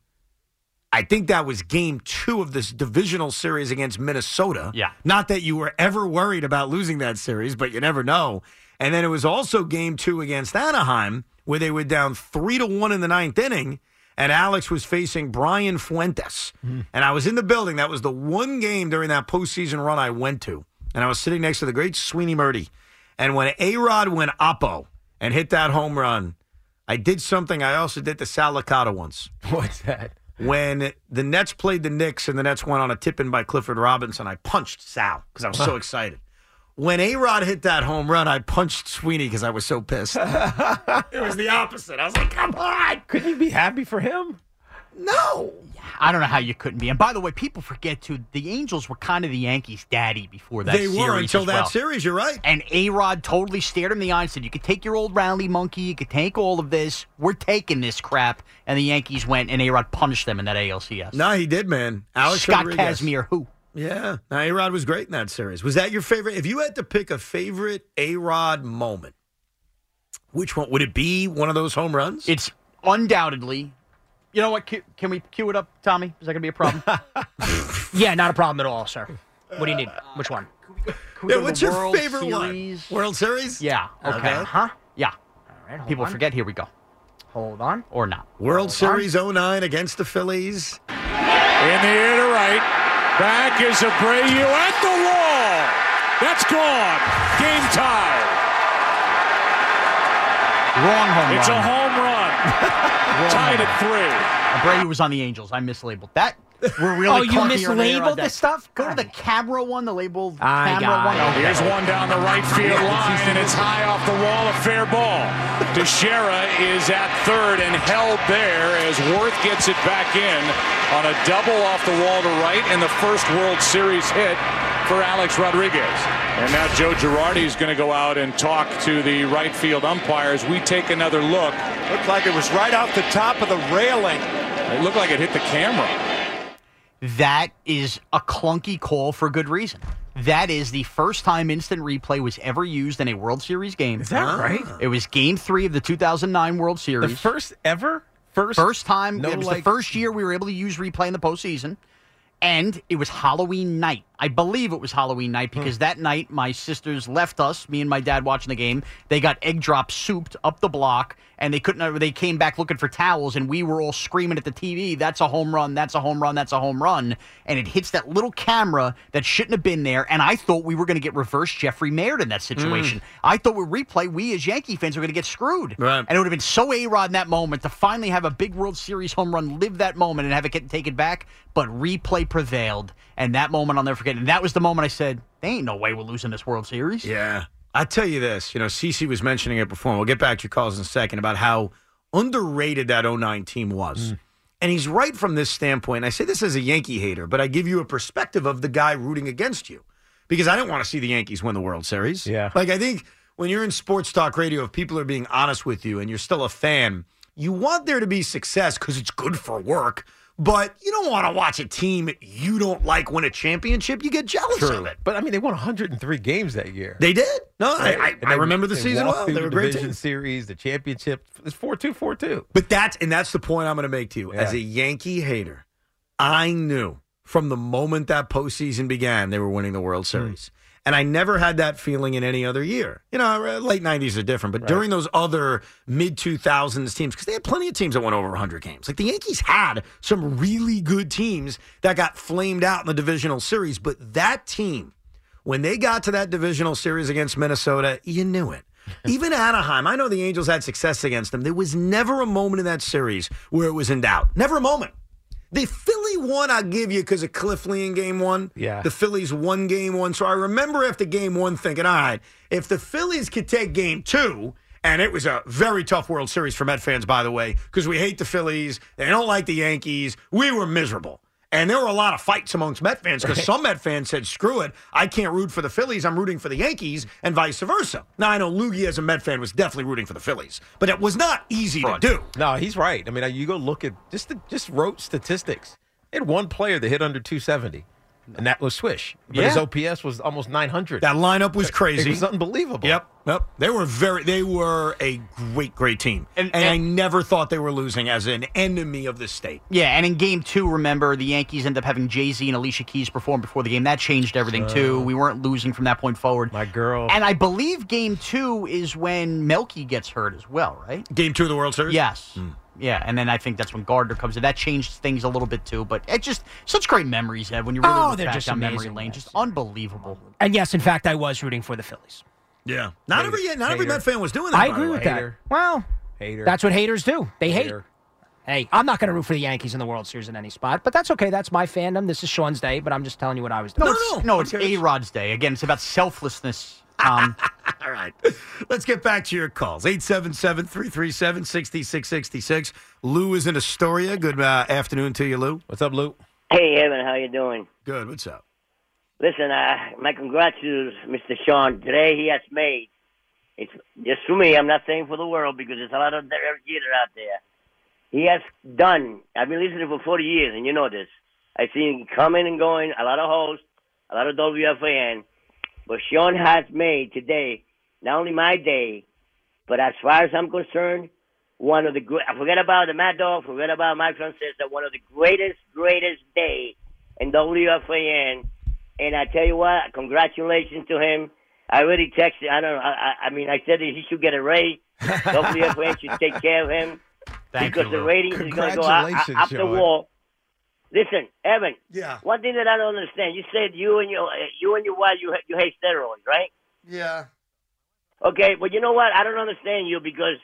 [SPEAKER 3] I think that was game two of this divisional series against Minnesota.
[SPEAKER 4] Yeah.
[SPEAKER 3] Not that you were ever worried about losing that series, but you never know. And then it was also game two against Anaheim, where they were down three to one in the ninth inning, and Alex was facing Brian Fuentes. Hmm. And I was in the building. That was the one game during that postseason run I went to. And I was sitting next to the great Sweeny Murti. And when A Rod went oppo and hit that home run, I did something I also did to Sal Licata once.
[SPEAKER 5] What's that?
[SPEAKER 3] When the Nets played the Knicks and the Nets went on a tip in by Clifford Robinson, I punched Sal because I was so excited. When A Rod hit that home run, I punched Sweeny because I was so pissed. it was the opposite. I was like, come on.
[SPEAKER 5] Couldn't you be happy for him?
[SPEAKER 3] No.
[SPEAKER 4] I don't know how you couldn't be. And by the way, people forget too, the Angels were kind of the Yankees' daddy before that series.
[SPEAKER 3] They were until
[SPEAKER 4] as
[SPEAKER 3] that
[SPEAKER 4] well.
[SPEAKER 3] series. You're right.
[SPEAKER 4] And A Rod totally stared him in the eye and said, You could take your old rally monkey, you could take all of this. We're taking this crap. And the Yankees went and A Rod punished them in that ALCS.
[SPEAKER 3] No, he did, man. Alex
[SPEAKER 4] Scott
[SPEAKER 3] Rodriguez.
[SPEAKER 4] Casimir, who?
[SPEAKER 3] Yeah. Now, A Rod was great in that series. Was that your favorite? If you had to pick a favorite A Rod moment, which one would it be? One of those home runs?
[SPEAKER 4] It's undoubtedly. You know what? Can, can we cue it up, Tommy? Is that going to be a problem?
[SPEAKER 17] Yeah, not a problem at all, sir. What do you need? Which one?
[SPEAKER 4] Can
[SPEAKER 3] Yeah, what's
[SPEAKER 4] the
[SPEAKER 3] your
[SPEAKER 4] World
[SPEAKER 3] favorite
[SPEAKER 4] Series?
[SPEAKER 3] one? World Series?
[SPEAKER 4] Yeah. Okay.
[SPEAKER 3] Okay.
[SPEAKER 4] Huh? Yeah.
[SPEAKER 17] All right, hold
[SPEAKER 4] People
[SPEAKER 17] on.
[SPEAKER 4] forget. Here we go.
[SPEAKER 17] Hold on.
[SPEAKER 4] Or not.
[SPEAKER 3] World Series 09 against the Phillies.
[SPEAKER 1] In the air to right. Back is Abreu at the wall. That's gone. Game tie.
[SPEAKER 4] Wrong home
[SPEAKER 1] It's
[SPEAKER 4] run.
[SPEAKER 1] It's a home run. Tied at three.
[SPEAKER 4] Brady was on the Angels. I mislabeled that. We're really
[SPEAKER 17] Oh, you
[SPEAKER 4] clunky on air on
[SPEAKER 17] mislabeled the stuff?
[SPEAKER 4] Go to the camera one, the labeled
[SPEAKER 17] I
[SPEAKER 4] camera
[SPEAKER 17] got
[SPEAKER 4] one.
[SPEAKER 17] it.
[SPEAKER 4] Oh,
[SPEAKER 1] here's one down the right field line, and it's high off the wall. A fair ball. Teixeira is at third and held there as Werth gets it back in on a double off the wall to right, and the first World Series hit for Alex Rodriguez. And now Joe Girardi is going to go out and talk to the right field umpires. We take another look.
[SPEAKER 18] Looked like it was right off the top of the railing.
[SPEAKER 1] It looked like it hit the camera.
[SPEAKER 4] That is a clunky call for good reason. That is the first time instant replay was ever used in a World Series game. Is
[SPEAKER 5] that right? Ah.
[SPEAKER 4] It was Game Three of the 2009 World Series.
[SPEAKER 5] The first ever? First,
[SPEAKER 4] First time.
[SPEAKER 5] No,
[SPEAKER 4] it was
[SPEAKER 5] like-
[SPEAKER 4] the first year we were able to use replay in the postseason. And it was Halloween night. I believe it was Halloween night
[SPEAKER 5] Hmm.
[SPEAKER 4] because that night my sisters left us, me and my dad watching the game. They got egg drop souped up the block and they couldn't they came back looking for towels and we were all screaming at the TV, that's a home run, that's a home run, that's a home run. And it hits that little camera that shouldn't have been there. And I thought we were going to get reverse Jeffrey Maier in that situation. I thought with replay, we as Yankee fans were going to get screwed.
[SPEAKER 3] Right.
[SPEAKER 4] And it would have been so A Rod in that moment to finally have a big World Series home run, live that moment, and have it get taken back. But replay prevailed. And that moment I'll never forget. And that was the moment I said, there ain't no way we're losing this World Series.
[SPEAKER 3] Yeah. I tell you this, you know, CC was mentioning it before. and We'll get back to your calls in a second about how underrated that 09 team was. Mm. And he's right from this standpoint. I say this as a Yankee hater, but I give you a perspective of the guy rooting against you because I don't want to see the Yankees win the World Series.
[SPEAKER 5] Yeah.
[SPEAKER 3] Like, I think when you're in sports talk radio, if people are being honest with you and you're still a fan, you want there to be success because it's good for work. But you don't want to watch a team you don't like win a championship. You get jealous of it.
[SPEAKER 5] But I mean, they won 103 games that year.
[SPEAKER 3] They did. No, I, I, I remember the season well. They
[SPEAKER 5] the
[SPEAKER 3] were a great
[SPEAKER 5] division
[SPEAKER 3] team.
[SPEAKER 5] series, the championship. It's 4-2, 4-2.
[SPEAKER 3] But that's and that's the point I'm going to make to you. As a Yankee hater, I knew from the moment that postseason began they were winning the World
[SPEAKER 5] Hmm.
[SPEAKER 3] Series. And I never had that feeling in any other year. You know, uh, late 90s are different, but during those other mid 2000s teams, because they had plenty of teams that went over 100 games. Like the Yankees had some really good teams that got flamed out in the divisional series, but that team, when they got to that divisional series against Minnesota, you knew it. Even Anaheim, I know the Angels had success against them. There was never a moment in that series where it was in doubt. Never a moment. The Philly one I'll give you because of Cliff Lee in game one.
[SPEAKER 5] Yeah.
[SPEAKER 3] The Phillies won game one. So I remember after game one thinking, all right, if the Phillies could take game two, and it was a very tough World Series for Met fans, by the way, because we hate the Phillies. They don't like the Yankees. We were miserable. And there were a lot of fights amongst Met fans because some Met fans said, screw it. I can't root for the Phillies. I'm rooting for the Yankees and vice versa. Now, I know Loogie, as a Met fan, was definitely rooting for the Phillies, but it was not easy to do.
[SPEAKER 5] No, he's right. I mean, you go look at just the, just wrote statistics. They had one player that hit under 270, and that was Swish. But his OPS was almost 900.
[SPEAKER 3] That lineup was crazy.
[SPEAKER 5] It was unbelievable.
[SPEAKER 3] Yep, yep. They were very. They were a great, great team, and, I never thought they were losing as an enemy of the state.
[SPEAKER 4] Yeah, and in game two, remember the Yankees end up having Jay Z and Alicia Keys perform before the game. That changed everything too. We weren't losing from that point forward.
[SPEAKER 5] My girl.
[SPEAKER 4] And I believe game two is when Melky gets hurt as well, right?
[SPEAKER 3] Game two of the World Series.
[SPEAKER 4] Yes. Hmm. Yeah, and then I think that's when Gardner comes in. That changed things a little bit too, but it just such great memories, Ed. When you really
[SPEAKER 17] Oh,
[SPEAKER 4] look
[SPEAKER 17] they're
[SPEAKER 4] back
[SPEAKER 17] just
[SPEAKER 4] down memory lane, just unbelievable.
[SPEAKER 17] And yes, in fact, I was rooting for the Phillies.
[SPEAKER 3] Yeah, not every not every
[SPEAKER 17] Hater.
[SPEAKER 3] Met fan was doing that.
[SPEAKER 17] I agree with
[SPEAKER 3] way.
[SPEAKER 17] that. Well,
[SPEAKER 5] Hater.
[SPEAKER 17] that's what haters do. They
[SPEAKER 5] Hater.
[SPEAKER 17] hate. Hey, I'm not going to root for the Yankees in the World Series in any spot, but that's okay. That's my fandom. This is Sean's day, but I'm just telling you what I was doing.
[SPEAKER 4] No, it's, no, it's A Rod's day. Again, it's about selflessness. Um,
[SPEAKER 3] All right. Let's get back to your calls. 877 337 6666. Lou is in Astoria. Good uh, afternoon to you, Lou.
[SPEAKER 5] What's up, Lou?
[SPEAKER 19] Hey, Evan, how you doing?
[SPEAKER 3] Good. What's up?
[SPEAKER 19] Listen, uh, my congrats to Mr. Sean. Today he has made. It's just for me. I'm not saying for the world because there's a lot of Derek Jeter out there. He has done. I've been listening for 40 years, and you know this. I've seen him coming and going. A lot of hosts, a lot of WFAN. But Sean has made today not only my day, but as far as I'm concerned, one of the great. Forget about the Mad Dog. Forget about Mike Francesa. One of the greatest, greatest day in WFAN. And I tell you what, congratulations to him. I already texted. I don't know. I, I, I mean, I said that he should get a raise. WFAN should take care of him
[SPEAKER 3] Thank
[SPEAKER 19] because
[SPEAKER 3] you,
[SPEAKER 19] the ratings is going to go up, up the wall. Listen, Evan.
[SPEAKER 3] Yeah.
[SPEAKER 19] One thing that I don't understand. You said you and your eh, you and your wife you you hate steroids, right?
[SPEAKER 3] Yeah.
[SPEAKER 19] Okay, but you know what? I don't understand you because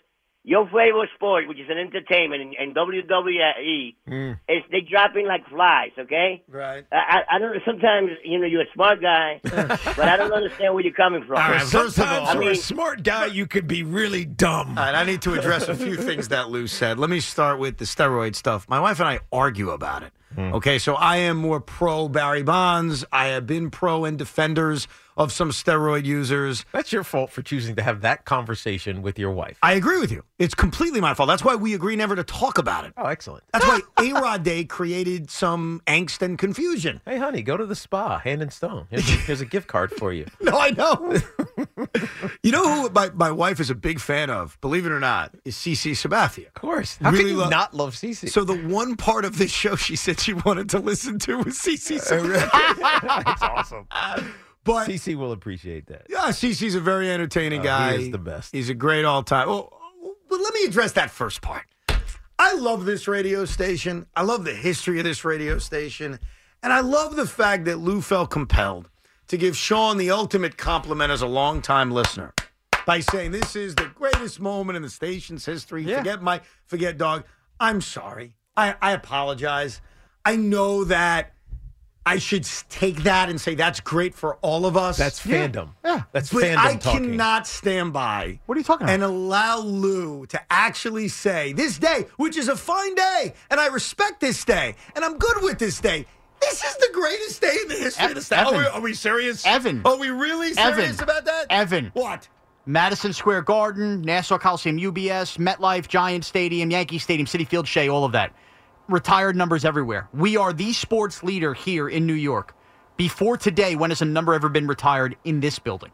[SPEAKER 19] your favorite sport, which is an entertainment, and, in WWE, mm. is they dropping like flies. Okay.
[SPEAKER 3] Right.
[SPEAKER 19] I, I I don't. Sometimes you know you're a smart guy, but I don't understand where you're coming from.
[SPEAKER 3] All right, first of all,
[SPEAKER 19] I mean,
[SPEAKER 3] smart guy, you could be really dumb. All right, I need to address a few things that Lou said. Let me start with the steroid stuff. My wife and I argue about it. Okay, so I am more pro Barry Bonds. I have been pro and defenders of some steroid users.
[SPEAKER 5] That's your fault for choosing to have that conversation with your wife.
[SPEAKER 3] I agree with you. It's completely my fault. That's why we agree never to talk about it.
[SPEAKER 5] Oh, excellent.
[SPEAKER 3] That's why A Rod Day created some angst and confusion.
[SPEAKER 5] Hey, honey, go to the spa, hand and stone. Here's a, here's a gift card for you.
[SPEAKER 3] No, I know. you know who my, my wife is a big fan of, believe it or not, is CC Sabathia. Of
[SPEAKER 5] course. How can you not love CC?
[SPEAKER 3] So the one part of this show she said she wanted to listen to was CC uh, Sabathia.
[SPEAKER 5] That's awesome.
[SPEAKER 3] But
[SPEAKER 5] CC will appreciate that.
[SPEAKER 3] yeah, CC's a very entertaining
[SPEAKER 5] Oh,
[SPEAKER 3] guy.
[SPEAKER 5] he is the best.
[SPEAKER 3] He's a great all time. Well, oh, well, let me address that first part. I love this radio station. I love the history of this radio station. And I love the fact that Lou felt compelled to give Sean the ultimate compliment as a longtime listener by saying this is the greatest moment in the station's history. Forget my forget dog. I'm sorry. I, I apologize. I know that I should take that and say that's great for all of us.
[SPEAKER 5] That's fandom.
[SPEAKER 3] Yeah.
[SPEAKER 5] That's
[SPEAKER 3] but
[SPEAKER 5] fandom
[SPEAKER 3] I
[SPEAKER 5] talking.
[SPEAKER 3] cannot stand by.
[SPEAKER 4] What are you talking about?
[SPEAKER 3] And allow Lou to actually say this day, which is a fine day, and I respect this day, and I'm good with this day. This is the greatest day in the history of the state. Are we, are we serious?
[SPEAKER 4] Evan.
[SPEAKER 3] Are we really serious
[SPEAKER 4] Evan.
[SPEAKER 3] about that?
[SPEAKER 4] Evan.
[SPEAKER 3] What?
[SPEAKER 4] Madison Square Garden, Nassau Coliseum, UBS, MetLife, Giant Stadium, Yankee Stadium, Citi Field, Shea, all of that. Retired numbers everywhere. We are the sports leader here in New York. Before today, when has a number ever been retired in this building?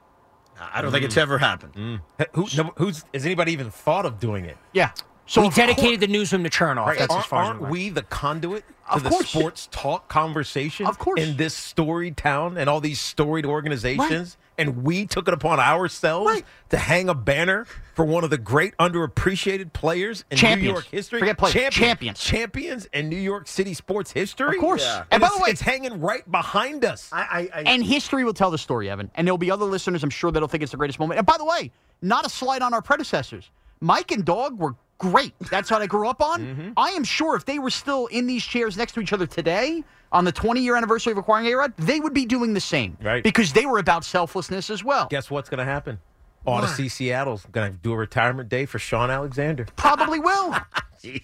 [SPEAKER 3] I don't think it's ever happened.
[SPEAKER 5] Mm. Who, no, who's has anybody even thought of doing it?
[SPEAKER 4] Yeah.
[SPEAKER 17] So we
[SPEAKER 4] of
[SPEAKER 17] dedicated the newsroom to Chernoff.
[SPEAKER 5] Right.
[SPEAKER 17] That's as
[SPEAKER 5] aren't
[SPEAKER 17] far as
[SPEAKER 5] aren't
[SPEAKER 17] we
[SPEAKER 5] we the conduit to
[SPEAKER 4] Of
[SPEAKER 5] the
[SPEAKER 4] course.
[SPEAKER 5] sports talk conversation
[SPEAKER 4] Of course.
[SPEAKER 5] in this storied town and all these storied organizations? And we took it upon ourselves to hang a banner for one of the great underappreciated players in New York history.
[SPEAKER 4] Forget players.
[SPEAKER 5] Champions.
[SPEAKER 4] Champions.
[SPEAKER 5] Champions in New York City sports history.
[SPEAKER 4] Of course.
[SPEAKER 5] And,
[SPEAKER 4] And by the way-
[SPEAKER 5] it's hanging right behind us.
[SPEAKER 3] I, I, I,
[SPEAKER 4] And history will tell the story, Evan. And there'll be other listeners, I'm sure, that'll think it's the greatest moment. And by the way, not a slight on our predecessors. Mike and Dog were great. That's what I grew up on.
[SPEAKER 5] Mm-hmm.
[SPEAKER 4] I am sure if they were still in these chairs next to each other today on the 20 year anniversary of acquiring A Rod, they would be doing the same.
[SPEAKER 5] Right.
[SPEAKER 4] Because they were about selflessness as well.
[SPEAKER 5] Guess what's going to happen? Audacy Seattle's going to do a retirement day for Shaun Alexander.
[SPEAKER 4] Probably will.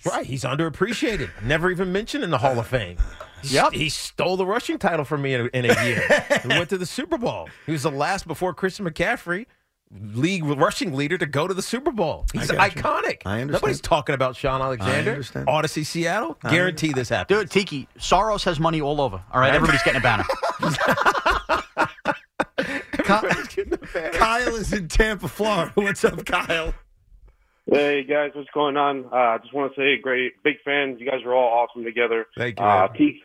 [SPEAKER 5] Right, he's underappreciated. Never even mentioned in the Hall of Fame. Yep. He stole the rushing title from me in a, in a year. he went to the Super Bowl. He was the last before Christian McCaffrey, league rushing leader, to go to the Super Bowl. He's
[SPEAKER 3] I got you.
[SPEAKER 5] iconic.
[SPEAKER 3] I understand.
[SPEAKER 5] Nobody's talking about Shaun Alexander.
[SPEAKER 3] understand.
[SPEAKER 5] Audacy Seattle.
[SPEAKER 3] I
[SPEAKER 5] Guarantee this happens.
[SPEAKER 4] Dude, Tiki, Soros has money all over. All right,
[SPEAKER 5] Right.
[SPEAKER 4] everybody's getting a banner.
[SPEAKER 3] Kyle is in Tampa, Florida. What's up, Kyle?
[SPEAKER 20] Hey guys, what's going on? Uh, I just want to say, great, big fans. You guys are all awesome together.
[SPEAKER 5] Thank you.
[SPEAKER 20] Uh,
[SPEAKER 5] man.
[SPEAKER 20] Pete,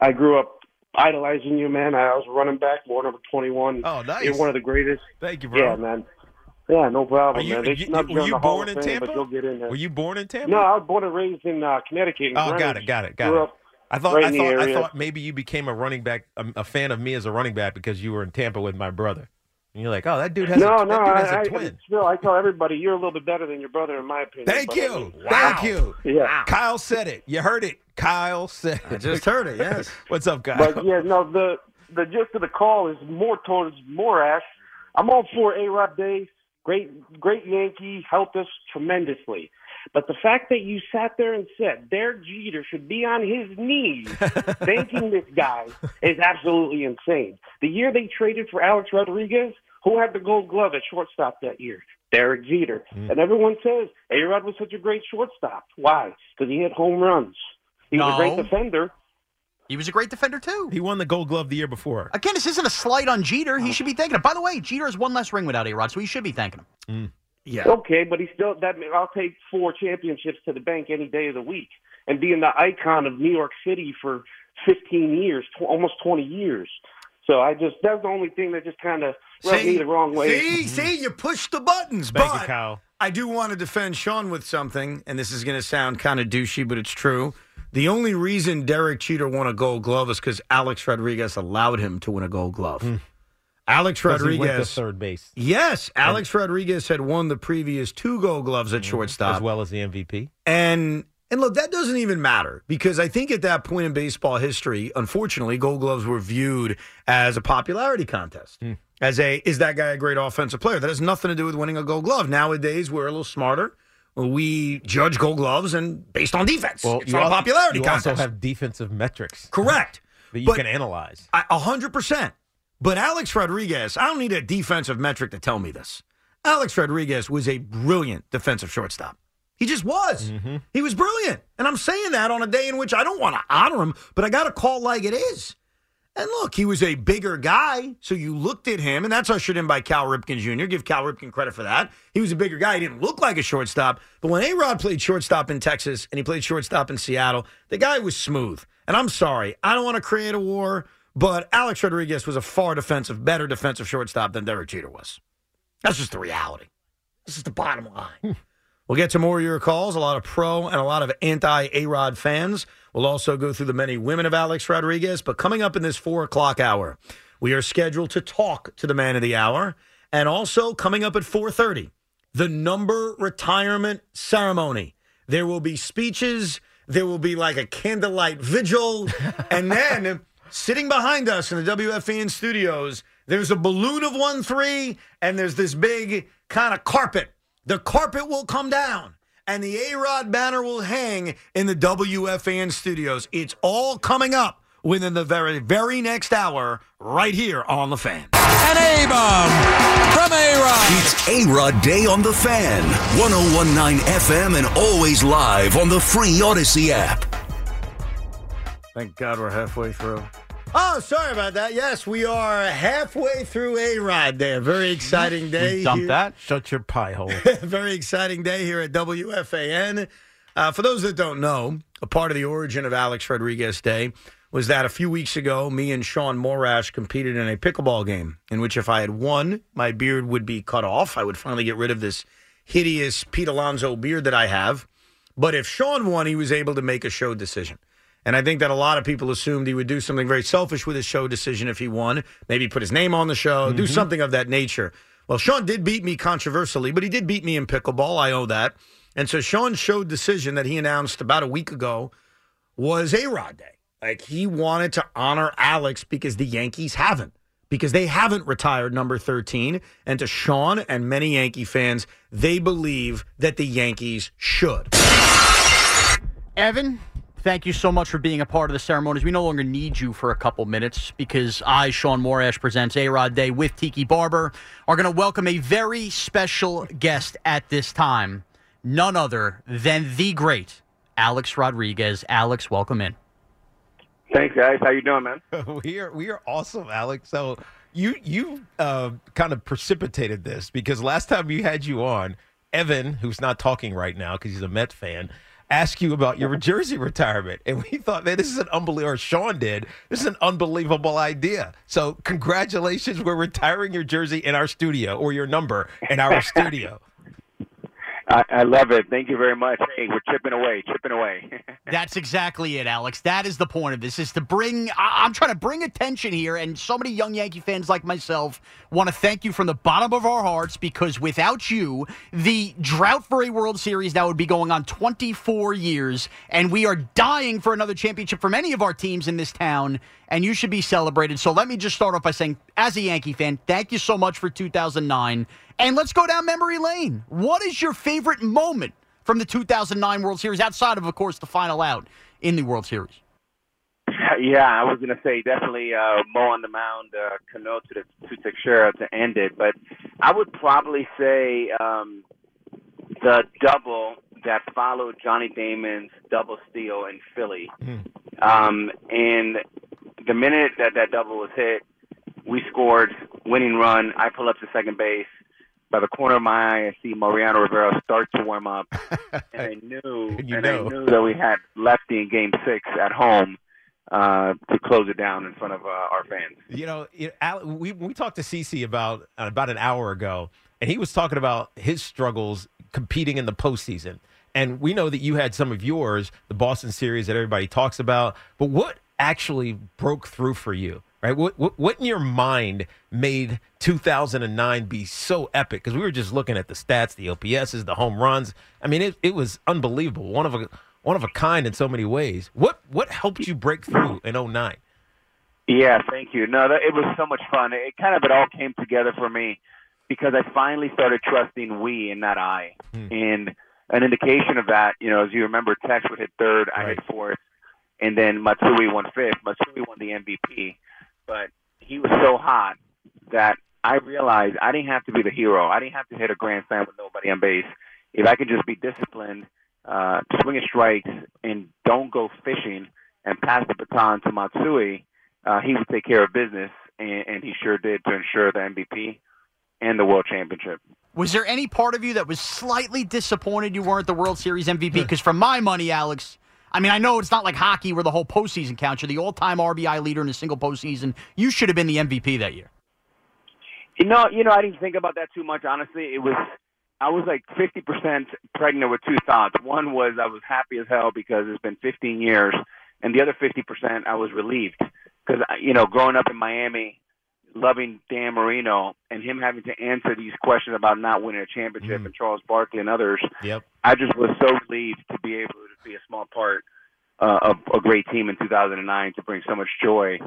[SPEAKER 20] I grew up idolizing you, man. I was running back, more number twenty-one.
[SPEAKER 5] Oh, nice.
[SPEAKER 20] You're one of the greatest.
[SPEAKER 5] Thank you, bro.
[SPEAKER 20] Yeah, man. Yeah, no problem,
[SPEAKER 5] Are you-
[SPEAKER 20] man. They
[SPEAKER 5] you-
[SPEAKER 20] snubbed
[SPEAKER 5] were
[SPEAKER 20] you in the Hall
[SPEAKER 5] born in
[SPEAKER 20] Fame,
[SPEAKER 5] Tampa?
[SPEAKER 20] But you'll get in there.
[SPEAKER 5] Were you born in Tampa?
[SPEAKER 20] No, I was born and raised in uh, Connecticut. in
[SPEAKER 5] Oh, got
[SPEAKER 20] Greenwich.
[SPEAKER 5] it, got it, got
[SPEAKER 20] Grew
[SPEAKER 5] it. I thought
[SPEAKER 20] right
[SPEAKER 5] I thought I thought maybe you became a running back, a, a fan of me as a running back because you were in Tampa with my brother. And you're like, oh, that dude has
[SPEAKER 20] no,
[SPEAKER 5] a,
[SPEAKER 20] no,
[SPEAKER 5] that dude has
[SPEAKER 20] I,
[SPEAKER 5] a
[SPEAKER 20] I,
[SPEAKER 5] twin.
[SPEAKER 20] still, I tell everybody you're a little bit better than your brother, in my opinion.
[SPEAKER 5] Thank
[SPEAKER 20] but I
[SPEAKER 5] you.
[SPEAKER 20] mean,
[SPEAKER 5] Thank you.
[SPEAKER 20] Yeah.
[SPEAKER 5] Kyle said it. You heard it. Kyle said it.
[SPEAKER 3] I just heard it, yes.
[SPEAKER 5] What's up, Kyle?
[SPEAKER 20] But yeah, no, the the gist of the call is more towards Morash. I'm all for A Rod Day. Great great Yankee, helped us tremendously. But the fact that you sat there and said Derek Jeter should be on his knees thanking this guy is absolutely insane. The year they traded for Alex Rodriguez, who had the gold glove at shortstop that year? Derek Jeter. Mm. And everyone says A Rod was such a great shortstop. Why? Because he hit home runs. He was a great defender.
[SPEAKER 4] He was a great defender, too.
[SPEAKER 5] He won the gold glove the year before.
[SPEAKER 4] Again, this isn't a slight on Jeter. He oh. should be thanking him. By the way, Jeter has one less ring without A Rod, so he should be thanking him. Mm.
[SPEAKER 3] Yeah.
[SPEAKER 20] Okay, but he still that I'll take four championships to the bank any day of the week and being the icon of New York City for 15 years, tw- almost 20 years. So I just that's the only thing that just kind of rubbed me the wrong way.
[SPEAKER 3] See, see, you pushed the buttons.
[SPEAKER 5] Thank
[SPEAKER 3] but
[SPEAKER 5] you, Kyle.
[SPEAKER 3] I do want to defend Sean with something, and this is going to sound kind of douchey, but it's true. The only reason Derek Jeter won a Gold Glove is because Alex Rodriguez allowed him to win a Gold Glove. Alex
[SPEAKER 5] 'Cause he went to
[SPEAKER 3] Rodriguez.
[SPEAKER 5] third base.
[SPEAKER 3] Yes, Alex Rodriguez had won the previous two Gold Gloves at shortstop.
[SPEAKER 5] Mm-hmm. as well as the MVP.
[SPEAKER 3] And and look, that doesn't even matter because I think at that point in baseball history, unfortunately, Gold Gloves were viewed as a popularity contest.
[SPEAKER 5] Hmm.
[SPEAKER 3] As a is that guy a great offensive player? That has nothing to do with winning a Gold Glove. Nowadays, we're a little smarter. We judge Gold Gloves and based on defense. Well, it's not a popularity
[SPEAKER 5] you
[SPEAKER 3] contest.
[SPEAKER 5] also have defensive metrics.
[SPEAKER 3] Correct.
[SPEAKER 5] That you
[SPEAKER 3] But-
[SPEAKER 5] can analyze.
[SPEAKER 3] A hundred percent. But Alex Rodriguez, I don't need a defensive metric to tell me this. Alex Rodriguez was a brilliant defensive shortstop. He just was.
[SPEAKER 5] Mm-hmm.
[SPEAKER 3] He was brilliant. And I'm saying that on a day in which I don't want to honor him, but I got to call like it is. And look, he was a bigger guy, so you looked at him, and that's ushered in by Cal Ripken Jr. Give Cal Ripken credit for that. He was a bigger guy. He didn't look like a shortstop. But when A Rod played shortstop in Texas and he played shortstop in Seattle, the guy was smooth. And I'm sorry, I don't want to create a war, but Alex Rodriguez was a far defensive, better defensive shortstop than Derek Jeter was. That's just the reality. This is the bottom line. Hmm. We'll get to more of your calls, a lot of pro and a lot of anti A Rod fans. We'll also go through the many women of Alex Rodriguez. But coming up in this four o'clock hour, we are scheduled to talk to the man of the hour. And also coming up at 4:30, the number retirement ceremony. There will be speeches, there will be like a candlelight vigil, and then sitting behind us in the WFAN studios, there's a balloon of 1-3 and there's this big kind of carpet the carpet will come down and the A Rod banner will hang in the WFAN studios. It's all coming up within the very, very next hour right here on The Fan.
[SPEAKER 16] An A-bomb from A-Rod.
[SPEAKER 2] It's A Rod Day on the Fan. 1019 FM and always live on the free Audacy app.
[SPEAKER 3] Thank God we're halfway through. Oh, sorry about that. Yes, we are halfway through A Rod Day. A very exciting day. Dump here. That.
[SPEAKER 5] Shut your pie hole.
[SPEAKER 3] Very exciting day here at WFAN. Uh, for those that don't know, a part of the origin of Alex Rodriguez Day was that a few weeks ago, me and Sean Morash competed in a pickleball game in which if I had won, my beard would be cut off. I would finally get rid of this hideous Pete Alonso beard that I have. But if Sean won, he was able to make a show decision. And I think that a lot of people assumed he would do something very selfish with his show decision if he won. Maybe put his name on the show, do
[SPEAKER 5] Mhm.
[SPEAKER 3] something of that nature. Well, Sean did beat me controversially, but he did beat me in pickleball. I owe that. And so Sean's show decision that he announced about a week ago was A Rod Day. Like he wanted to honor Alex because the Yankees haven't, because they haven't retired number 13. And to Sean and many Yankee fans, they believe that the Yankees should.
[SPEAKER 4] Evan, thank you so much for being a part of the ceremonies. We no longer need you for a couple minutes because I, Sean Morash, presents A Rod Day with Tiki Barber, are going to welcome a very special guest at this time. None other than the great Alex Rodriguez. Alex, welcome in.
[SPEAKER 21] Thanks, guys. How you doing, man?
[SPEAKER 5] we are we are awesome, Alex. So you you uh, kind of precipitated this because last time you had you on, Evan, who's not talking right now because he's a Met fan, asked you about your jersey retirement, and we thought, man, this is an unbelievable. Or Sean did. This is an unbelievable idea. So congratulations, we're retiring your jersey in our studio or your number in our studio.
[SPEAKER 21] I, I love it. Thank you very much. Hey, we're chipping away, chipping away.
[SPEAKER 4] That's exactly it, Alex. That is the point of this: is to bring. I- I'm trying to bring attention here, and so many young Yankee fans like myself want to thank you from the bottom of our hearts because without you, the drought for a World Series now would be going on 24 years, and we are dying for another championship for many of our teams in this town. And you should be celebrated. So let me just start off by saying, as a Yankee fan, thank you so much for 2009. And let's go down memory lane. What is your favorite moment from the 2009 World Series, outside of, of course, the final out in the World Series?
[SPEAKER 21] yeah, I was gonna say definitely uh, Mo on the mound, uh, Cano to the to Teixeira to end it, but I would probably say um, the double that followed Johnny Damon's double steal in Philly. Um, and the minute that that double was hit, we scored winning run. I pull up to second base. By the corner of my eye, I see Mariano Rivera start to warm up, and I knew, and
[SPEAKER 5] know.
[SPEAKER 21] I knew that we had lefty in Game Six at home uh, to close it down in front of uh, our fans.
[SPEAKER 5] You know, Al, we we talked to CC about uh, about an hour ago, and he was talking about his struggles competing in the postseason. And we know that you had some of yours, the Boston series that everybody talks about. But what actually broke through for you, right? What what, what in your mind made 2009 be so epic? Because we were just looking at the stats, the OPSs, the home runs. I mean, it, it was unbelievable. One of a one of a kind in so many ways. What what helped you break through in 09?
[SPEAKER 21] Yeah, thank you. No, that, it was so much fun. It kind of it all came together for me because I finally started trusting we and not I. Hmm. And an indication of that, you know, as you remember, Tex would hit third, I hit fourth, and then Matsui won fifth. Matsui won the MVP, but he was so hot that I realized I didn't have to be the hero. I didn't have to hit a grand slam with nobody on base. If I could just be disciplined, uh, swing at strikes, and don't go fishing, and pass the baton to Matsui, uh, he would take care of business, and, and he sure did to ensure the MVP and the World Championship.
[SPEAKER 4] Was there any part of you that was slightly disappointed you weren't the World Series MVP? Because for my money, Alex, I mean, I know it's not like hockey where the whole postseason counts. You're the all-time RBI leader in a single postseason. You should have been the MVP that year.
[SPEAKER 21] You know, you know, I didn't think about that too much. Honestly, it was I was like fifty percent pregnant with two thoughts. One was I was happy as hell because it's been fifteen years, and the other fifty percent I was relieved because you know, growing up in Miami, loving Dan Marino and him having to answer these questions about not winning a championship mm. and Charles Barkley and others.
[SPEAKER 5] Yep.
[SPEAKER 21] I just was so relieved to be able to be a small part uh, of a great team in 2009 to bring so much joy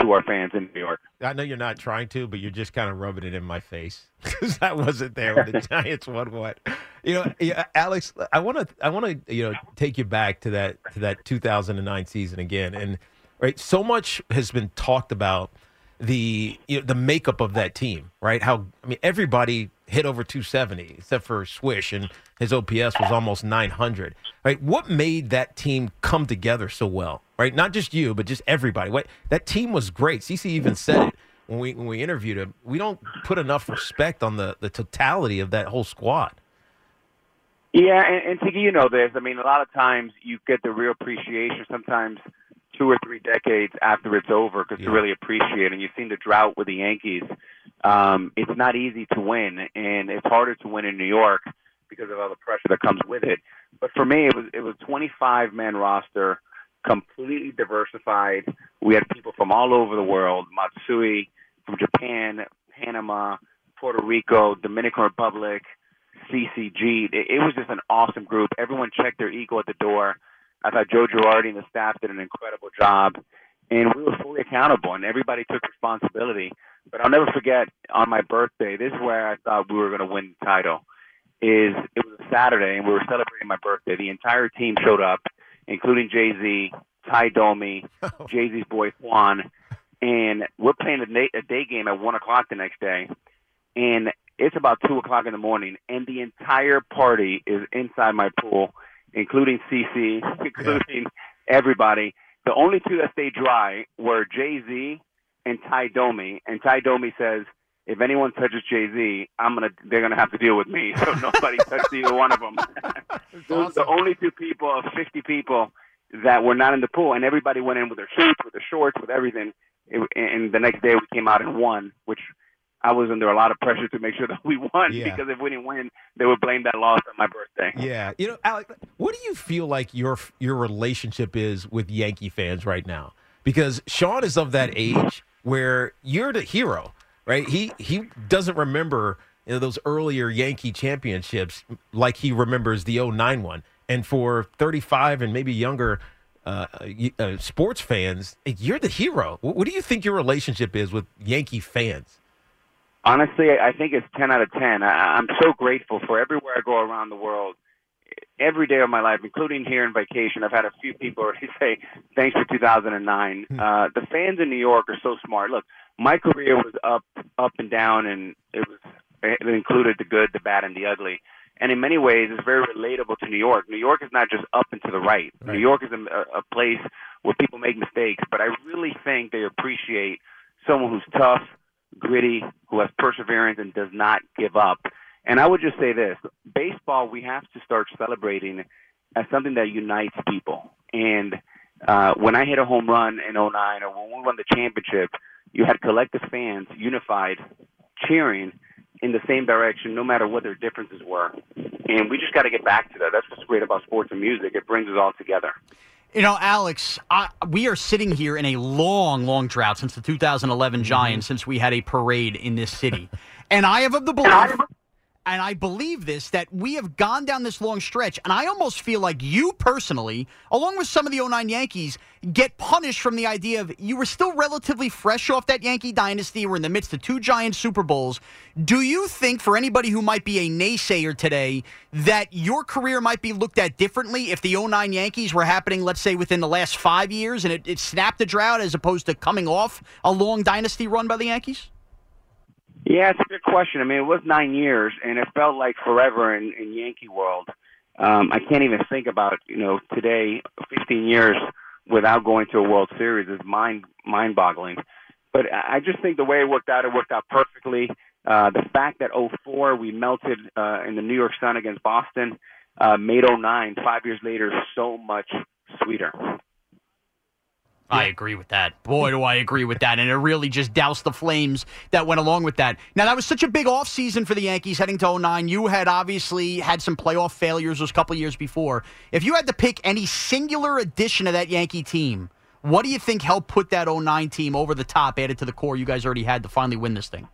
[SPEAKER 21] to our fans in New York.
[SPEAKER 5] I know you're not trying to, but you're just kind of rubbing it in my face because I wasn't there when the Giants won what. You know, yeah, Alex, I want to, I want to, you know, take you back to that to that 2009 season again, and right, so much has been talked about the you know, the makeup of that team, right? How I mean, everybody hit over 270 except for Swish, and his OPS was almost 900. Right? What made that team come together so well? Right? Not just you, but just everybody. What that team was great. CC even said it when we when we interviewed him. We don't put enough respect on the the totality of that whole squad.
[SPEAKER 21] Yeah, and, and Tiki, you know this. I mean, a lot of times you get the real appreciation. Sometimes two or three decades after it's over, because to really appreciate. it. And you've seen the drought with the Yankees. Um, it's not easy to win, and it's harder to win in New York because of all the pressure that comes with it. But for me, it was it was 25 man roster, completely diversified. We had people from all over the world: Matsui from Japan, Panama, Puerto Rico, Dominican Republic, CCG. It, it was just an awesome group. Everyone checked their ego at the door. I thought Joe Girardi and the staff did an incredible job, and we were fully accountable, and everybody took responsibility. But I'll never forget on my birthday. This is where I thought we were going to win the title. Is it was a Saturday, and we were celebrating my birthday. The entire team showed up, including Jay Z, Ty Domi, Jay Z's boy Juan, and we're playing a, a day game at one o'clock the next day, and it's about two o'clock in the morning, and the entire party is inside my pool, including CC, including everybody. The only two that stayed dry were Jay Z and Ty Domi, and Ty Domi says, "If anyone touches Jay Z, I'm gonna they're gonna have to deal with me." So nobody touched either one of them. Those are the only two people of 50 people that were not in the pool, and everybody went in with their suits, with their shorts, with everything. It, and the next day we came out and won, which I was under a lot of pressure to make sure that we won
[SPEAKER 5] Yeah.
[SPEAKER 21] because if we didn't win, they would blame that loss on my birthday.
[SPEAKER 5] Yeah, you know, Alec, what do you feel like your your relationship is with Yankee fans right now? Because Sean is of that age where you're the hero, right? He he doesn't remember you know, those earlier Yankee championships like he remembers the 09 one. And for 35 and maybe younger uh, uh, sports fans, you're the hero. What, what do you think your relationship is with Yankee fans?
[SPEAKER 21] Honestly, I think it's 10 out of 10. I, I'm so grateful for everywhere I go around the world. Every day of my life, including here in vacation, I've had a few people already say, thanks for 2009. Uh, the fans in New York are so smart. Look, my career was up, up and down, and it was it included the good, the bad, and the ugly. And in many ways, it's very relatable to New York. New York is not just up and to the right. New York is a, a place where people make mistakes, but I really think they appreciate someone who's tough, gritty, who has perseverance, and does not give up. And I would just say this baseball, we have to start celebrating as something that unites people. And uh, when I hit a home run in 09 or when we won the championship, you had collective fans unified, cheering in the same direction, no matter what their differences were. And we just got to get back to that. That's what's great about sports and music. It brings us all together.
[SPEAKER 4] You know, Alex, I, we are sitting here in a long, long drought since the 2011 Giants, since we had a parade in this city. and I have of the belief, and I believe this, that we have gone down this long stretch, and I almost feel like you personally, along with some of the 09 Yankees, get punished from the idea of you were still relatively fresh off that Yankee dynasty. We're in the midst of two giant Super Bowls. Do you think, for anybody who might be a naysayer today, that your career might be looked at differently if the 09 Yankees were happening, let's say, within the last five years and it, it snapped the drought as opposed to coming off a long dynasty run by the Yankees?
[SPEAKER 21] Yeah, it's a good question. I mean, it was nine years, and it felt like forever in, in Yankee world. Um, I can't even think about it, you know today, 15 years without going to a World Series is mind mind boggling. But I I just think the way it worked out, it worked out perfectly. Uh, the fact that 04 we melted uh, in the New York Sun against Boston uh, made 09 five years later so much sweeter.
[SPEAKER 4] I agree with that. Boy, do I agree with that. And it really just doused the flames that went along with that. Now, that was such a big offseason for the Yankees heading to 09. You had obviously had some playoff failures those couple years before. If you had to pick any singular addition of that Yankee team, what do you think helped put that 09 team over the top, added to the core you guys already had to finally win this thing?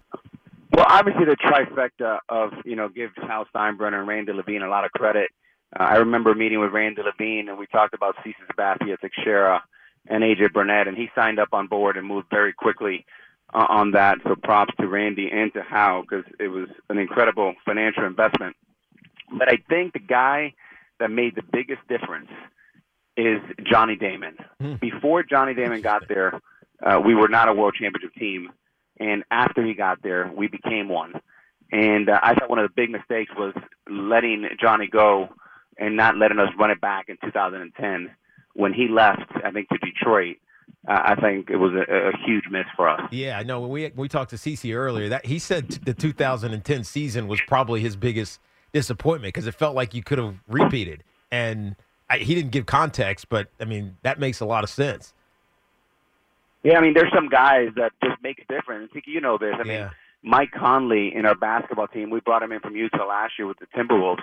[SPEAKER 21] Well, obviously the trifecta of you know give Hal Steinbrenner and Randy Levine a lot of credit. Uh, I remember meeting with Randy Levine and we talked about CC Sabathia, Teixeira, and AJ Burnett, and he signed up on board and moved very quickly uh, on that. So props to Randy and to Hal because it was an incredible financial investment. But I think the guy that made the biggest difference is Johnny Damon. Before Johnny Damon got there, uh, we were not a world championship team, and after he got there, we became one. And uh, I thought one of the big mistakes was letting Johnny go and not letting us run it back in 2010 when he left. I think to Detroit. Uh, I think it was a, a huge miss for us.
[SPEAKER 5] Yeah, I know. When we we talked to CC earlier, that he said t- the 2010 season was probably his biggest disappointment because it felt like you could have repeated. And I, he didn't give context, but I mean that makes a lot of sense.
[SPEAKER 21] Yeah, I mean, there's some guys that just make a difference. I think you know this. I mean, Mike Conley in our basketball team, we brought him in from Utah last year with the Timberwolves,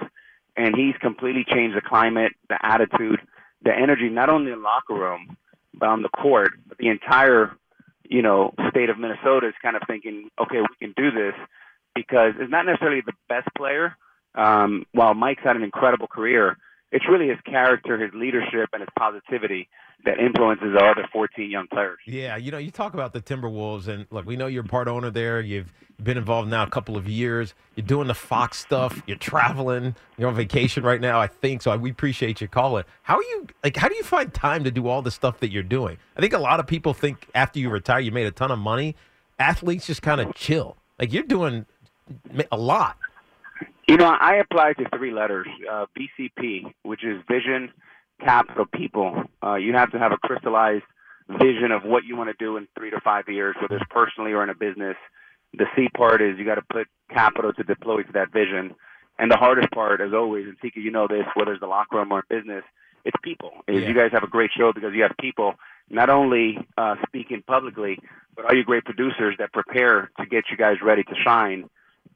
[SPEAKER 21] and he's completely changed the climate, the attitude, the energy, not only in the locker room, but on the court. But the entire, you know, state of Minnesota is kind of thinking, okay, we can do this because it's not necessarily the best player, Um, while Mike's had an incredible career, it's really his character, his leadership, and his positivity that influences our other 14 young players.
[SPEAKER 5] Yeah, you know, you talk about the Timberwolves, and look, we know you're part owner there. You've been involved now a couple of years. You're doing the Fox stuff. You're traveling. You're on vacation right now, I think. So we appreciate you calling. How are you? Like, how do you find time to do all the stuff that you're doing? I think a lot of people think after you retire, you made a ton of money. Athletes just kind of chill. Like you're doing a lot.
[SPEAKER 21] You know, I applied to three letters uh, VCP, which is Vision, Capital, People. Uh, you have to have a crystallized vision of what you want to do in three to five years, whether it's personally or in a business. The C part is you got to put capital to deploy to that vision. And the hardest part, as always, and Tiki, you know this, whether it's the locker room or business, it's people. Is
[SPEAKER 5] Yeah.
[SPEAKER 21] you guys have a great show because you have people not only uh, speaking publicly, but all you great producers that prepare to get you guys ready to shine.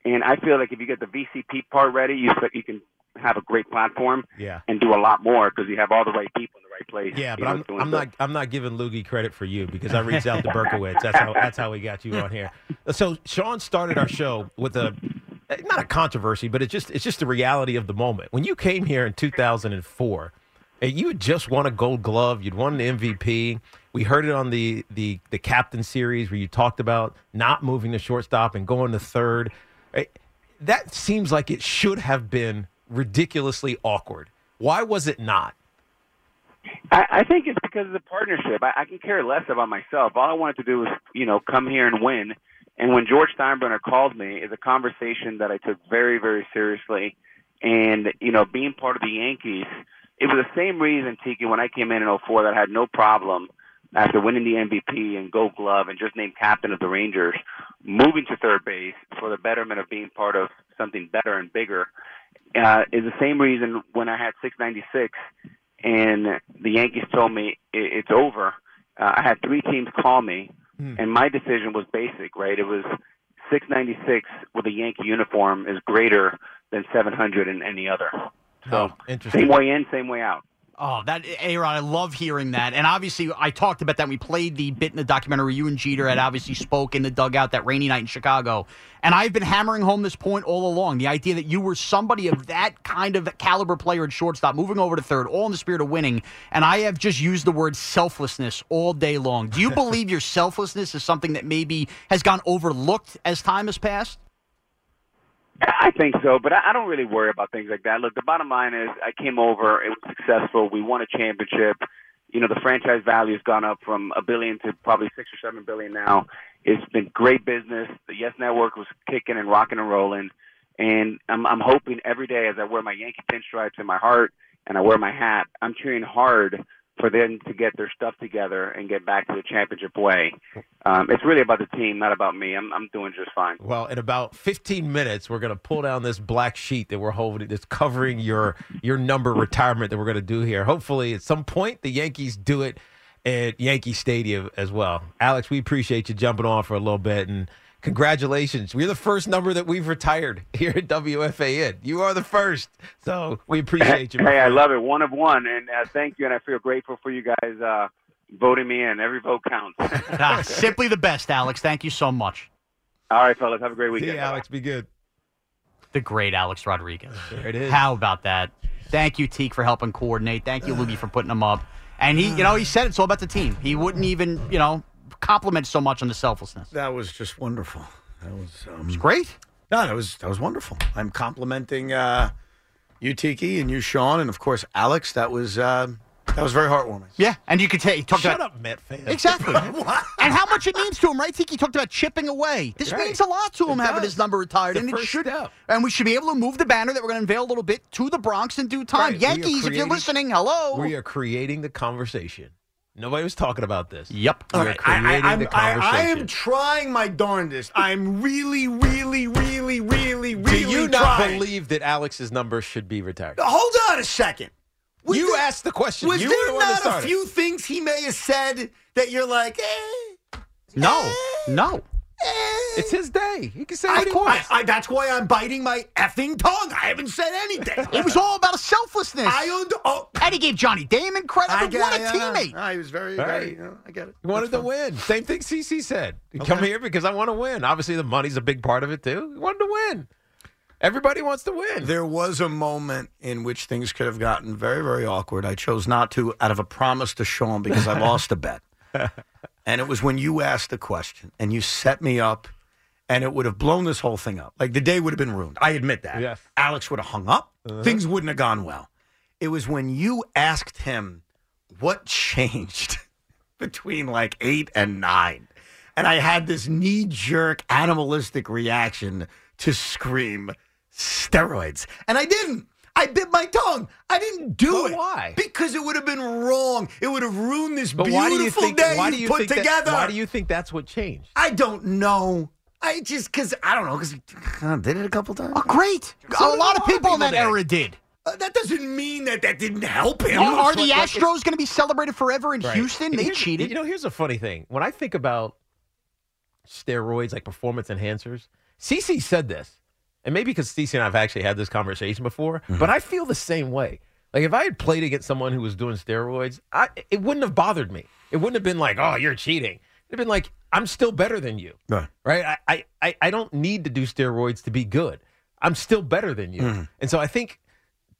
[SPEAKER 21] And I feel like if you get the VCP part ready, you you can have a great platform
[SPEAKER 5] Yeah.
[SPEAKER 21] and do a lot more because you have all the right people in the right place.
[SPEAKER 5] Yeah, but I'm, I'm not I'm not giving Loogie credit for you because I reached out to Berkowitz. That's how that's how we got you on here. So Sean started our show with a eh, not a controversy, but it's just it's just the reality of the moment. When you came here in 2004, and eh, you had just won a Gold Glove, you'd won the MVP. We heard it on the the the captain series where you talked about not moving to shortstop and going to third. Eh, That seems like it should have been ridiculously awkward. Why was it not?
[SPEAKER 21] I, I think it's because of the partnership. I, I can care less about myself. All I wanted to do was, you know, come here and win. And when George Steinbrenner called me, it's a conversation that I took very, very seriously. And you know, being part of the Yankees, it was the same reason, Tiki, when I came in in '04, that I had no problem after winning the MVP and Gold Glove and just named captain of the Rangers, moving to third base for the betterment of being part of something better and bigger. Uh, is the same reason when I had 696 and the Yankees told me it, it's over. Uh, I had three teams call me, and my decision was basic, right? It was 696 with a Yankee uniform is greater than 700 in any other. So
[SPEAKER 4] interesting.
[SPEAKER 21] same way in, same way out.
[SPEAKER 4] Oh, that Aaron, I love hearing that. And obviously, I talked about that. We played the bit in the documentary. You and Jeter had obviously spoke in the dugout that rainy night in Chicago. And I've been hammering home this point all along: the idea that you were somebody of that kind of caliber player at shortstop, moving over to third, all in the spirit of winning. And I have just used the word selflessness all day long. Do you believe your selflessness is something that maybe has gone overlooked as time has passed?
[SPEAKER 21] I think so, but I I don't really worry about things like that. Look, the bottom line is I came over, it was successful, we won a championship. You know, the franchise value has gone up from a billion to probably six or seven billion now. It's been great business. The Yes Network was kicking and rocking and rolling. And I'm, I'm hoping every day as I wear my Yankee pinstripes in my heart and I wear my hat, I'm cheering hard for them to get their stuff together and get back to the championship way. Um, it's really about the team, not about me. I'm, I'm doing just fine.
[SPEAKER 5] Well, in about 15 minutes, we're going to pull down this black sheet that we're holding that's covering your your number retirement that we're going to do here. Hopefully, at some point, the Yankees do it at Yankee Stadium as well. Alex, we appreciate you jumping on for a little bit and congratulations. We're the first number that we've retired here at WFAN. You are the first. So we appreciate you.
[SPEAKER 21] Hey, I love it. One of one, and uh, thank you. And I feel grateful for you guys uh, voting me in. Every vote counts.
[SPEAKER 4] Ah, simply the best, Alex. Thank you so much.
[SPEAKER 21] All right, fellas. Have a great weekend.
[SPEAKER 5] Alex. Be good.
[SPEAKER 4] The great Alex Rodriguez.
[SPEAKER 5] There it is.
[SPEAKER 4] How about that? Thank you, Teak, for helping coordinate. Thank you, Loogie, for putting them up. And he, you know, he said it's all about the team. He wouldn't even, you know, compliment so much on the selflessness.
[SPEAKER 3] That was just wonderful. That was um, it
[SPEAKER 4] great.
[SPEAKER 3] No, that was that was wonderful. I'm complimenting uh, you, Tiki, and you, Sean, and of course Alex. That was uh, that was very heartwarming.
[SPEAKER 4] Yeah, and you could tell he talked
[SPEAKER 5] Shut
[SPEAKER 4] about
[SPEAKER 5] up, Met fan.
[SPEAKER 4] exactly, and how much it means to him, right? Tiki talked about chipping away. This
[SPEAKER 5] Right.
[SPEAKER 4] means a lot to him
[SPEAKER 5] It
[SPEAKER 4] having
[SPEAKER 5] does.
[SPEAKER 4] his number retired,
[SPEAKER 5] The
[SPEAKER 4] and it should.
[SPEAKER 5] step.
[SPEAKER 4] And we should be able to move the banner that we're going to unveil a little bit to the Bronx in due time.
[SPEAKER 5] Right, we are
[SPEAKER 4] Yankees, if you're listening, hello.
[SPEAKER 5] We are creating the conversation. Nobody was talking about this.
[SPEAKER 4] Yep.
[SPEAKER 5] we're
[SPEAKER 3] right, I,
[SPEAKER 5] creating
[SPEAKER 3] I, I'm-
[SPEAKER 5] the
[SPEAKER 3] I,
[SPEAKER 5] conversation.
[SPEAKER 3] I am trying my darndest. I'm really, really, really, really, really.
[SPEAKER 5] Do
[SPEAKER 3] really
[SPEAKER 5] you not
[SPEAKER 3] trying.
[SPEAKER 5] believe that Alex's number should be retired?
[SPEAKER 3] Hold on a second. Was
[SPEAKER 5] you
[SPEAKER 3] there-
[SPEAKER 5] asked the question.
[SPEAKER 3] Was
[SPEAKER 5] you were the
[SPEAKER 3] there not a few things he may have said that you're like, eh?
[SPEAKER 4] no, no. Eh.
[SPEAKER 5] It's his day. He can say
[SPEAKER 3] I,
[SPEAKER 5] what he wants.
[SPEAKER 3] I, I, that's why I'm biting my effing tongue. I haven't said anything.
[SPEAKER 4] It was all about selflessness.
[SPEAKER 3] I und- oh,
[SPEAKER 4] and he gave Johnny Damon credit.
[SPEAKER 3] I get
[SPEAKER 4] what a
[SPEAKER 3] yeah.
[SPEAKER 4] teammate.
[SPEAKER 3] Ah, I was very,
[SPEAKER 5] Right.
[SPEAKER 3] very. You know, I get it.
[SPEAKER 5] He wanted to win. Same thing CC said.
[SPEAKER 3] Okay.
[SPEAKER 5] Come here because I want to win. Obviously, the money's a big part of it too. He wanted to win. Everybody wants to win.
[SPEAKER 3] There was a moment in which things could have gotten very, very awkward. I chose not to out of a promise to Sean because I lost a bet. And it was when you asked the question and you set me up, and it would have blown this whole thing up. Like the day would have been ruined. I admit that.
[SPEAKER 5] Yes.
[SPEAKER 3] Alex would have hung up.
[SPEAKER 5] Uh-huh.
[SPEAKER 3] Things wouldn't have gone well. It was when you asked him what changed between like eight and nine. And I had this knee jerk animalistic reaction to scream steroids. And I didn't. I bit my tongue. I didn't do
[SPEAKER 5] But
[SPEAKER 3] it.
[SPEAKER 5] why?
[SPEAKER 3] Because it would have been wrong. It would have ruined this
[SPEAKER 5] But
[SPEAKER 3] beautiful
[SPEAKER 5] why do you think?
[SPEAKER 3] day
[SPEAKER 5] why
[SPEAKER 3] you
[SPEAKER 5] you
[SPEAKER 3] put together.
[SPEAKER 5] That, why do you think that's what changed?
[SPEAKER 3] I don't know. I just because I don't know because uh, did it a couple times.
[SPEAKER 4] Oh, great.
[SPEAKER 3] So
[SPEAKER 4] a lot of people in that
[SPEAKER 3] did.
[SPEAKER 4] era did.
[SPEAKER 3] Uh, that doesn't mean that that didn't help him.
[SPEAKER 4] Are, are the
[SPEAKER 5] like
[SPEAKER 4] Astros going to be celebrated forever in
[SPEAKER 5] Right.
[SPEAKER 4] Houston?
[SPEAKER 5] And
[SPEAKER 4] They cheated.
[SPEAKER 5] You know, here's a funny thing. When I think about steroids, like performance enhancers, CC said this, and maybe because CC and I have actually had this conversation before,
[SPEAKER 3] Mm-hmm.
[SPEAKER 5] but I feel the same way. Like if I had played against someone who was doing steroids, I, it wouldn't have bothered me. It wouldn't have been like, oh, you're cheating. It'd have been like, I'm still better than you.
[SPEAKER 3] Right.
[SPEAKER 5] Right? I, I, I, don't need to do steroids to be good. I'm still better than you.
[SPEAKER 3] Mhm.
[SPEAKER 5] And so I think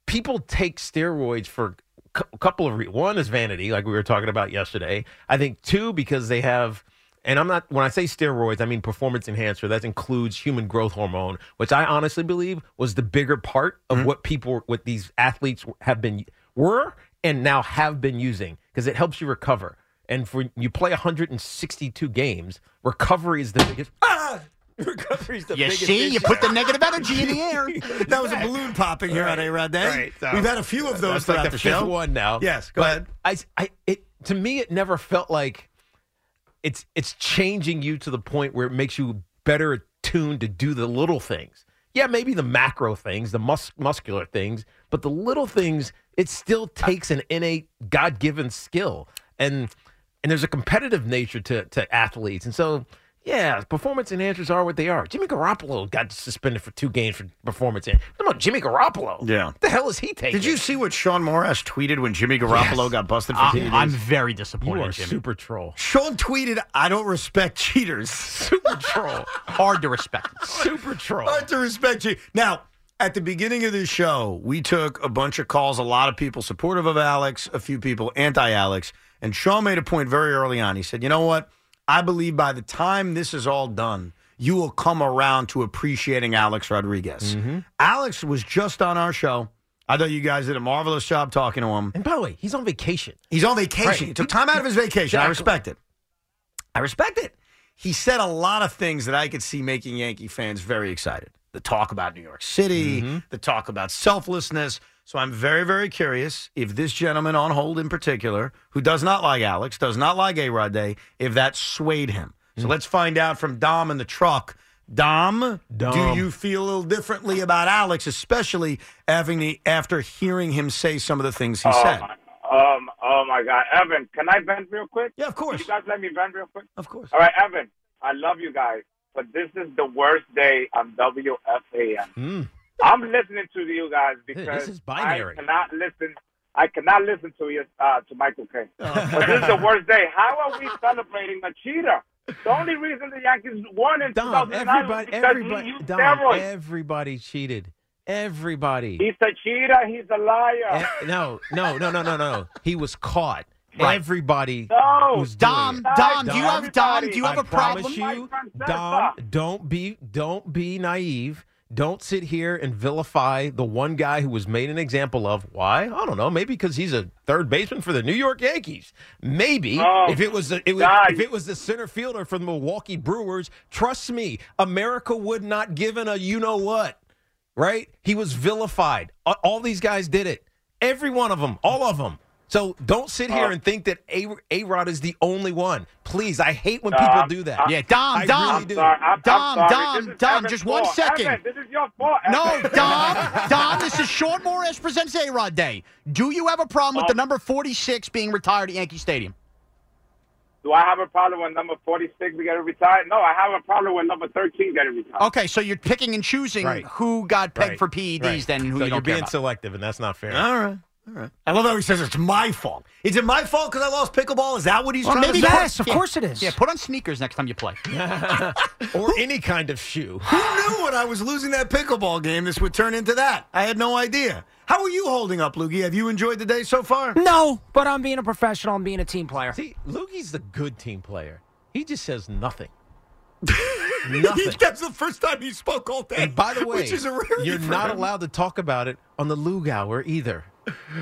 [SPEAKER 5] people take steroids for a couple of reasons. One is vanity, like we were talking about yesterday. I think two because they have, and I'm not when I say steroids, I mean performance enhancer. That includes human growth hormone, which I honestly believe was the bigger part of what people, what these athletes have been were and now have been using because it helps you recover. And for you play 162 games, recovery is the biggest. Ah! Recovery is the
[SPEAKER 4] You
[SPEAKER 5] biggest.
[SPEAKER 4] see, you put the negative energy in the air.
[SPEAKER 3] that was a balloon popping here on A Rod Day.
[SPEAKER 5] Right, so
[SPEAKER 3] We've had a few of those
[SPEAKER 5] that's like
[SPEAKER 3] throughout
[SPEAKER 5] the,
[SPEAKER 3] the,
[SPEAKER 5] fifth
[SPEAKER 3] show.
[SPEAKER 5] one now.
[SPEAKER 3] Yes, go
[SPEAKER 5] But
[SPEAKER 3] ahead.
[SPEAKER 5] I, I, it to me, it never felt like it's it's changing you to the point where it makes you better attuned to do the little things. Yeah, maybe the macro things, the mus- muscular things, but the little things, it still takes an innate, God given skill, and and there's a competitive nature to to athletes, and so. Yeah, performance enhancers are what they are. Jimmy Garoppolo got suspended for two games for performance. en- Come on, Jimmy Garoppolo.
[SPEAKER 3] Yeah.
[SPEAKER 5] What the hell is he taking?
[SPEAKER 3] Did you see what Sean Morash tweeted when Jimmy Garoppolo
[SPEAKER 5] Yes.
[SPEAKER 3] got busted for TDs?
[SPEAKER 4] I'm very disappointed.
[SPEAKER 5] You are
[SPEAKER 4] Jimmy.
[SPEAKER 5] super troll.
[SPEAKER 3] Sean tweeted, "I don't respect cheaters."
[SPEAKER 5] Super troll.
[SPEAKER 4] Hard to respect.
[SPEAKER 5] Super troll.
[SPEAKER 3] Hard to respect you. Now, at the beginning of this show, we took a bunch of calls. A lot of people supportive of Alex, a few people anti-Alex, and Sean made a point very early on. He said, "You know what? I believe by the time this is all done." You will come around to appreciating Alex Rodriguez. Alex was just on our show. I thought you guys did a marvelous job talking to him.
[SPEAKER 5] And by the way, he's on vacation.
[SPEAKER 3] He's on vacation.
[SPEAKER 5] Right.
[SPEAKER 3] He took time out of his vacation. I respect it. I respect it. He said a lot of things that I could see making Yankee fans very excited. The talk about New York City,
[SPEAKER 5] Mm-hmm.
[SPEAKER 3] the talk about selflessness. So I'm very, very curious if this gentleman on hold in particular, who does not like Alex, does not like A Rod Day, if that swayed him. So let's find out from Dom in the truck. Dom,
[SPEAKER 5] Dom.
[SPEAKER 3] do you feel a little differently about Alex, especially having the, after hearing him say some of the things he
[SPEAKER 11] Oh,
[SPEAKER 3] said?
[SPEAKER 11] my- Um, oh my God, Evan, can I vent real quick?
[SPEAKER 3] Yeah, of course.
[SPEAKER 11] Can you guys let me vent real quick?
[SPEAKER 3] Of course.
[SPEAKER 11] All right, Evan, I love you guys, but this is the worst day on WFAN.
[SPEAKER 5] Mm.
[SPEAKER 11] I'm listening to you guys because
[SPEAKER 5] This is binary.
[SPEAKER 11] I cannot listen. I cannot listen to you uh, to Michael Kay
[SPEAKER 5] Oh.
[SPEAKER 11] but this is the worst day. How are we celebrating a cheater? The only reason the Yankees won in
[SPEAKER 5] Dom,
[SPEAKER 11] 2009 was
[SPEAKER 5] everybody,
[SPEAKER 11] because
[SPEAKER 5] everybody,
[SPEAKER 11] he used
[SPEAKER 5] Dom,
[SPEAKER 11] steroids.
[SPEAKER 5] everybody cheated. Everybody.
[SPEAKER 11] He's a cheater. He's a liar.
[SPEAKER 5] Eh, no, no, no, no, no, no. He was caught.
[SPEAKER 4] Right.
[SPEAKER 5] Everybody
[SPEAKER 11] No,
[SPEAKER 5] was doing
[SPEAKER 4] Dom. Dom, do you have Dom? Do you have a problem?
[SPEAKER 5] you,
[SPEAKER 11] Francesa.
[SPEAKER 5] Dom, don't be don't be naive. Don't sit here and vilify the one guy who was made an example of. Why? I don't know. Maybe because he's a third baseman for the New York Yankees. Maybe
[SPEAKER 11] No.
[SPEAKER 5] if it was the, it was, if it was the center fielder for the Milwaukee Brewers, trust me, America would not given a you know what. Right? He was vilified. All these guys did it. Every one of them. All of them. So don't sit here
[SPEAKER 11] Uh,
[SPEAKER 5] and think that A Rod is the only one. Please, I hate when people
[SPEAKER 11] I'm-
[SPEAKER 5] do that.
[SPEAKER 11] I'm-
[SPEAKER 4] Yeah, Dom,
[SPEAKER 5] I
[SPEAKER 4] Dom,
[SPEAKER 5] really do.
[SPEAKER 11] Sorry, I'm,
[SPEAKER 4] Dom,
[SPEAKER 11] I'm sorry.
[SPEAKER 4] Dom, Dom, just one
[SPEAKER 11] fault.
[SPEAKER 4] second.
[SPEAKER 11] Evan, this is your fault.
[SPEAKER 4] No, Dom, Dom, this is Sean Morash presents A Rod Day. Do you have a problem with the number 46 being retired at Yankee Stadium?
[SPEAKER 11] Do I have a problem with number 46 getting retired? No, I have a problem with number 13 getting retired.
[SPEAKER 4] Okay, so you're picking and choosing
[SPEAKER 5] Right.
[SPEAKER 4] who got pegged
[SPEAKER 5] Right,
[SPEAKER 4] for PEDs
[SPEAKER 5] right.
[SPEAKER 4] then who
[SPEAKER 5] so
[SPEAKER 4] you
[SPEAKER 5] you're
[SPEAKER 4] care
[SPEAKER 5] being
[SPEAKER 4] about.
[SPEAKER 5] selective, and that's not fair.
[SPEAKER 3] All right. All right. I love how he says it's my fault. Is it my fault because I lost pickleball? Is that what he's
[SPEAKER 4] Or
[SPEAKER 3] trying
[SPEAKER 4] maybe
[SPEAKER 3] to say?
[SPEAKER 4] yes, of course it is. Yeah, put on sneakers next time you play.
[SPEAKER 5] or any kind of shoe.
[SPEAKER 3] Who knew when I was losing that pickleball game this would turn into that? I had no idea. How are you holding up, Loogie? Have you enjoyed the day so far?
[SPEAKER 17] No, but I'm being a professional. I'm being a team player.
[SPEAKER 5] See, Loogie's the good team player. He just says nothing. nothing.
[SPEAKER 3] That's the first time he spoke all day.
[SPEAKER 5] And by the way,
[SPEAKER 3] which is a rarity
[SPEAKER 5] you're not
[SPEAKER 3] him.
[SPEAKER 5] allowed to talk about it on the Loog Hour either.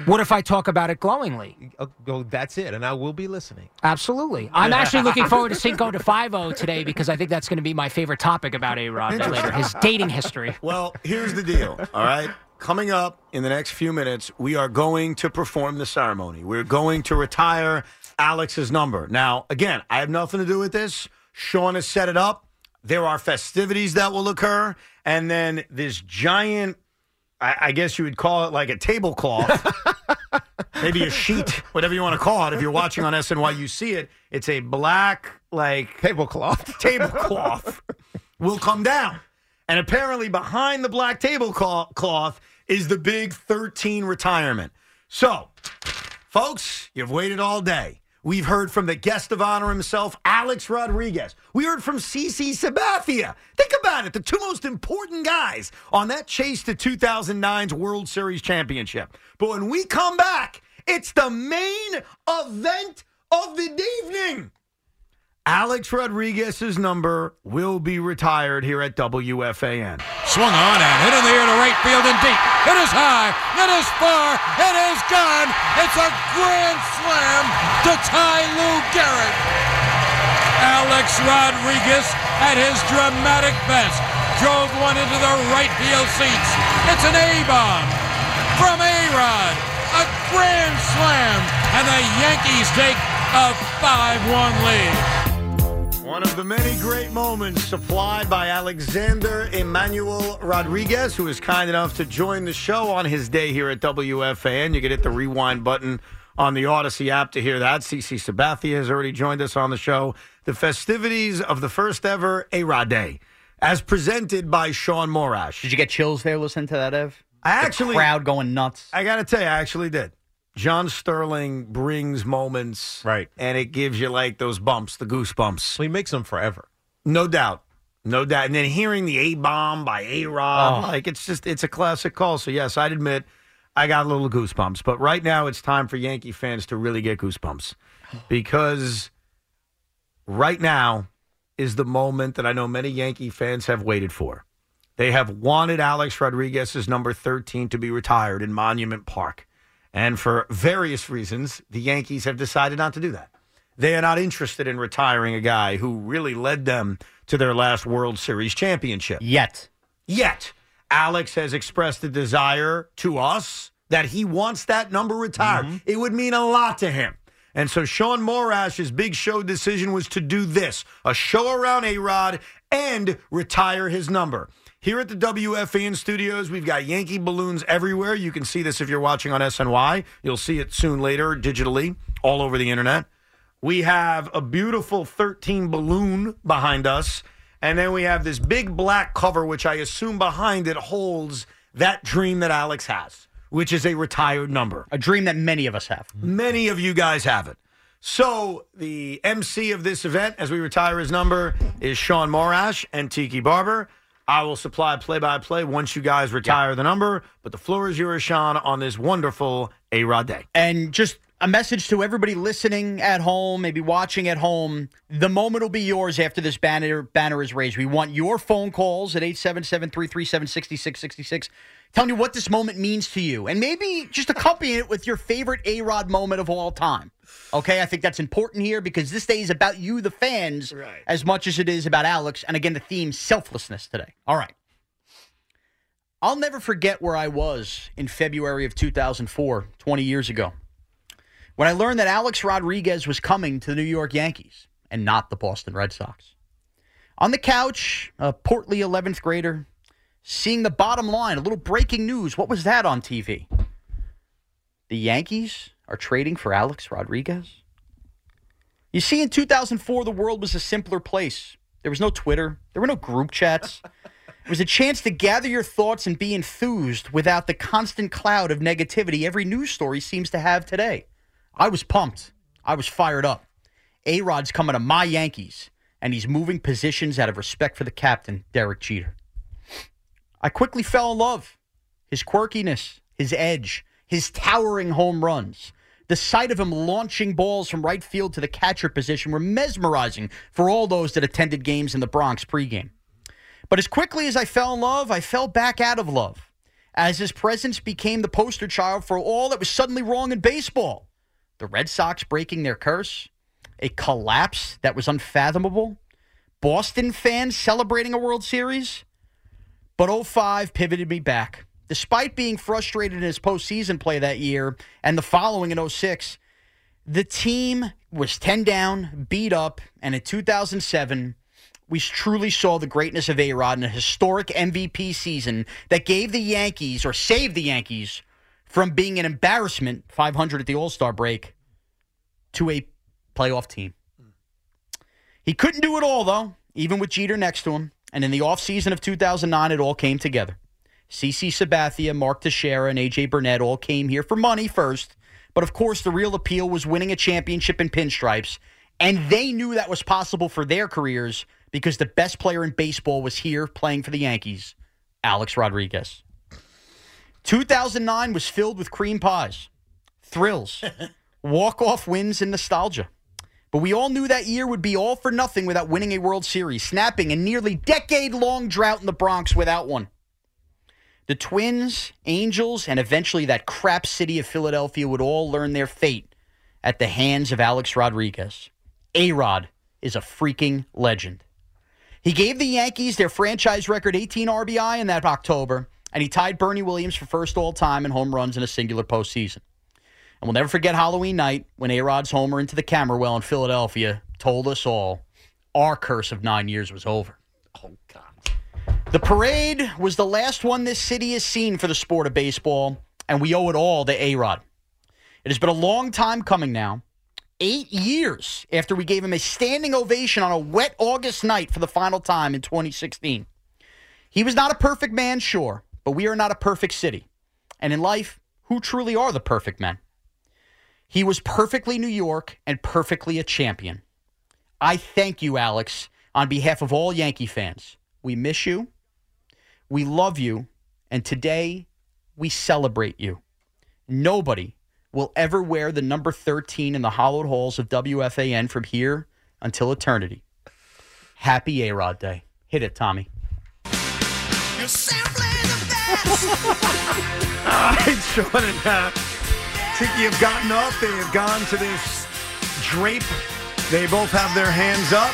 [SPEAKER 17] What if I talk about it glowingly?
[SPEAKER 5] Oh, go, that's it, and I will be listening.
[SPEAKER 17] Absolutely. I'm actually looking forward to Cinco de Five-O today because I think that's going to be my favorite topic about A-Rod later, his dating history.
[SPEAKER 3] Well, here's the deal. All right. Coming up in the next few minutes, we are going to perform the ceremony. We're going to retire Alex's number. Now, again, I have nothing to do with this. Sean has set it up. There are festivities that will occur, and then this giant, I, I guess you would call it like a tablecloth, maybe a sheet, whatever you want to call it. If you're watching on SNY, you see it. It's a black, like
[SPEAKER 5] tablecloth.
[SPEAKER 3] Tablecloth will come down. And apparently, behind the black tablecloth is the big 13 retirement. So, folks, you've waited all day. We've heard from the guest of honor himself, Alex Rodriguez. We heard from CC Sabathia. Think about it, the two most important guys on that chase to 2009's World Series championship. But when we come back, it's the main event of the evening. Alex Rodriguez's number will be retired here at WFAN.
[SPEAKER 16] Swung on and hit in the air to right field and deep. It is high. It is far. It is gone. It's a grand slam to Ty Lou Garrett. Alex Rodriguez at his dramatic best drove one into the right field seats. It's an A-bomb from A-Rod. A grand slam. And the Yankees take a 5-1 lead.
[SPEAKER 3] One of the many great moments supplied by Alexander Emmanuel Rodriguez, who is kind enough to join the show on his day here at WFAN. You can hit the rewind button on the Audacy app to hear that. CC Sabathia has already joined us on the show. The festivities of the first ever A-Rod Day, as presented by Sean Morash.
[SPEAKER 4] Did you get chills there listening to that, Ev?
[SPEAKER 3] I
[SPEAKER 4] The
[SPEAKER 3] actually
[SPEAKER 4] crowd going nuts.
[SPEAKER 3] I got to tell you, I actually did. John Sterling brings moments,
[SPEAKER 5] right,
[SPEAKER 3] and it gives you like those bumps, the goosebumps.
[SPEAKER 5] Well, he makes them forever,
[SPEAKER 3] no doubt, no doubt. And then hearing the A bomb by A Rod,
[SPEAKER 5] Oh.
[SPEAKER 3] like it's just it's a classic call. So yes, I'd admit I got a little goosebumps. But right now, it's time for Yankee fans to really get goosebumps because right now is the moment that I know many Yankee fans have waited for. They have wanted Alex Rodriguez's number 13 to be retired in Monument Park. And for various reasons, the Yankees have decided not to do that. They are not interested in retiring a guy who really led them to their last World Series championship.
[SPEAKER 4] Yet.
[SPEAKER 3] Yet. Alex has expressed a desire to us that he wants that number retired. Mm-hmm. It would mean a lot to him. And so Sean Morash's big show decision was to do this a show around A Rod and retire his number. Here at the WFAN studios, we've got Yankee balloons everywhere. You can see this if you're watching on SNY. You'll see it soon later digitally all over the internet. We have a beautiful 13 balloon behind us. And then we have this big black cover, which I assume behind it holds that dream that Alex has, which is a retired number.
[SPEAKER 4] A dream that many of us have.
[SPEAKER 3] Many of you guys have it. So the MC of this event, as we retire his number, is Sean Morash and Tiki Barber. I will supply play by play once you guys retire the number, but the floor is yours, Sean, on this wonderful A Rod day.
[SPEAKER 4] And just a message to everybody listening at home, maybe watching at home. The moment will be yours after this banner banner is raised. We want your phone calls at 877-337-6666 telling you what this moment means to you. And maybe just accompany it with your favorite A-Rod moment of all time. Okay, I think that's important here because this day is about you, the fans, as much as it is about Alex. And again, the theme, selflessness today. All right. I'll never forget where I was in February of 2004, 20 years ago when I learned that Alex Rodriguez was coming to the New York Yankees and not the Boston Red Sox. On the couch, a portly 11th grader, seeing the bottom line, a little breaking news. What was that on TV? The Yankees are trading for Alex Rodriguez? You see, in 2004, the world was a simpler place. There was no Twitter, there were no group chats. It was a chance to gather your thoughts and be enthused without the constant cloud of negativity every news story seems to have today. I was pumped. I was fired up. A Rod's coming to my Yankees, and he's moving positions out of respect for the captain, Derek Jeter. I quickly fell in love. His quirkiness, his edge, his towering home runs. The sight of him launching balls from right field to the catcher position were mesmerizing for all those that attended games in the Bronx pregame. But as quickly as I fell in love, I fell back out of love as his presence became the poster child for all that was suddenly wrong in baseball. The Red Sox breaking their curse, a collapse that was unfathomable, Boston fans celebrating a World Series. But 05 pivoted me back. Despite being frustrated in his postseason play that year and the following in 06, the team was 10 down, beat up, and in 2007, we truly saw the greatness of A Rod in a historic MVP season that gave the Yankees, or saved the Yankees, from being an embarrassment, 500 at the All Star break, to a playoff team. He couldn't do it all, though, even with Jeter next to him. And in the offseason of 2009, it all came together. CC Sabathia, Mark Teixeira, and AJ Burnett all came here for money first. But of course, the real appeal was winning a championship in pinstripes. And they knew that was possible for their careers because the best player in baseball was here playing for the Yankees, Alex Rodriguez. 2009 was filled with cream pies, thrills, walk off wins, and nostalgia. But we all knew that year would be all for nothing without winning a World Series, snapping a nearly decade long drought in the Bronx without one. The Twins, Angels, and eventually that crap city of Philadelphia would all learn their fate at the hands of Alex Rodriguez. A Rod is a freaking legend. He gave the Yankees their franchise record 18 RBI in that October, and he tied Bernie Williams for first all time in home runs in a singular postseason. And we'll never forget Halloween night when A Rod's homer into the camera well in Philadelphia told us all our curse of nine years was over. Oh, God. The parade was the last one this city has seen for the sport of baseball, and we owe it all to A Rod. It has been a long time coming now. Eight years after we gave him a standing ovation on a wet August night for the final time in 2016. He was not a perfect man, sure, but we are not a perfect city. And in life, who truly are the perfect men? He was perfectly New York and perfectly a champion. I thank you, Alex, on behalf of all Yankee fans. We miss you. We love you. And today, we celebrate you. Nobody will ever wear the number 13 in the hollowed halls of WFAN from here until eternity. Happy A Rod Day. Hit it, Tommy.
[SPEAKER 3] You're All right, Sean and uh, Tiki have gotten up. They have gone to this drape. They both have their hands up.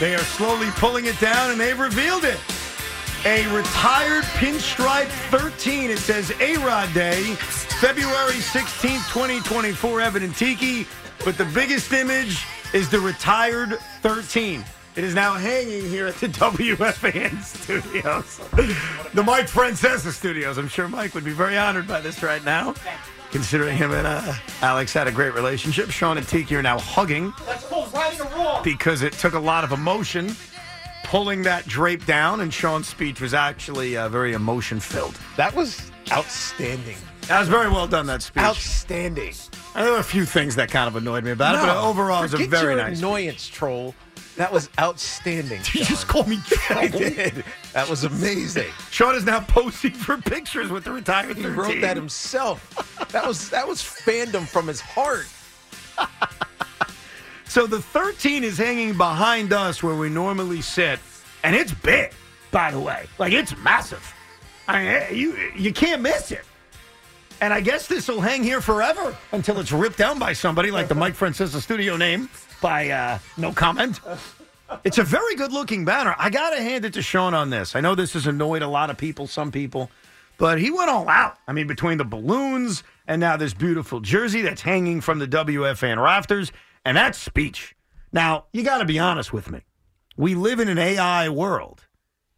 [SPEAKER 3] They are slowly pulling it down, and they've revealed it. A retired pinstripe 13. It says A Rod Day, February 16th, 2024, Evan and Tiki. But the biggest image is the retired 13. It is now hanging here at the WFAN studios, the Mike Francesa studios. I'm sure Mike would be very honored by this right now, considering him and uh, Alex had a great relationship. Sean and Tiki are now hugging
[SPEAKER 17] Let's pull right in
[SPEAKER 3] because it took a lot of emotion pulling that drape down, and Sean's speech was actually uh, very emotion filled.
[SPEAKER 22] That was outstanding.
[SPEAKER 3] That was very well done, that speech.
[SPEAKER 22] Outstanding.
[SPEAKER 3] And there were a few things that kind of annoyed me about it, but overall, it was a
[SPEAKER 22] forget
[SPEAKER 3] very
[SPEAKER 22] your
[SPEAKER 3] nice.
[SPEAKER 22] annoyance, troll. That was outstanding.
[SPEAKER 3] You just called me
[SPEAKER 22] I did. That was amazing.
[SPEAKER 3] Sean is now posing for pictures with the retired
[SPEAKER 22] He
[SPEAKER 3] 13.
[SPEAKER 22] wrote that himself. That was that was fandom from his heart.
[SPEAKER 3] So the 13 is hanging behind us where we normally sit, and it's big, by the way. Like it's massive. I mean, eh, you you can't miss it. And I guess this will hang here forever until it's ripped down by somebody, like the Mike Francesa studio name by uh, no comment. It's a very good looking banner. I got to hand it to Sean on this. I know this has annoyed a lot of people, some people, but he went all out. I mean, between the balloons and now this beautiful jersey that's hanging from the WFAN rafters and that speech. Now, you got to be honest with me. We live in an AI world.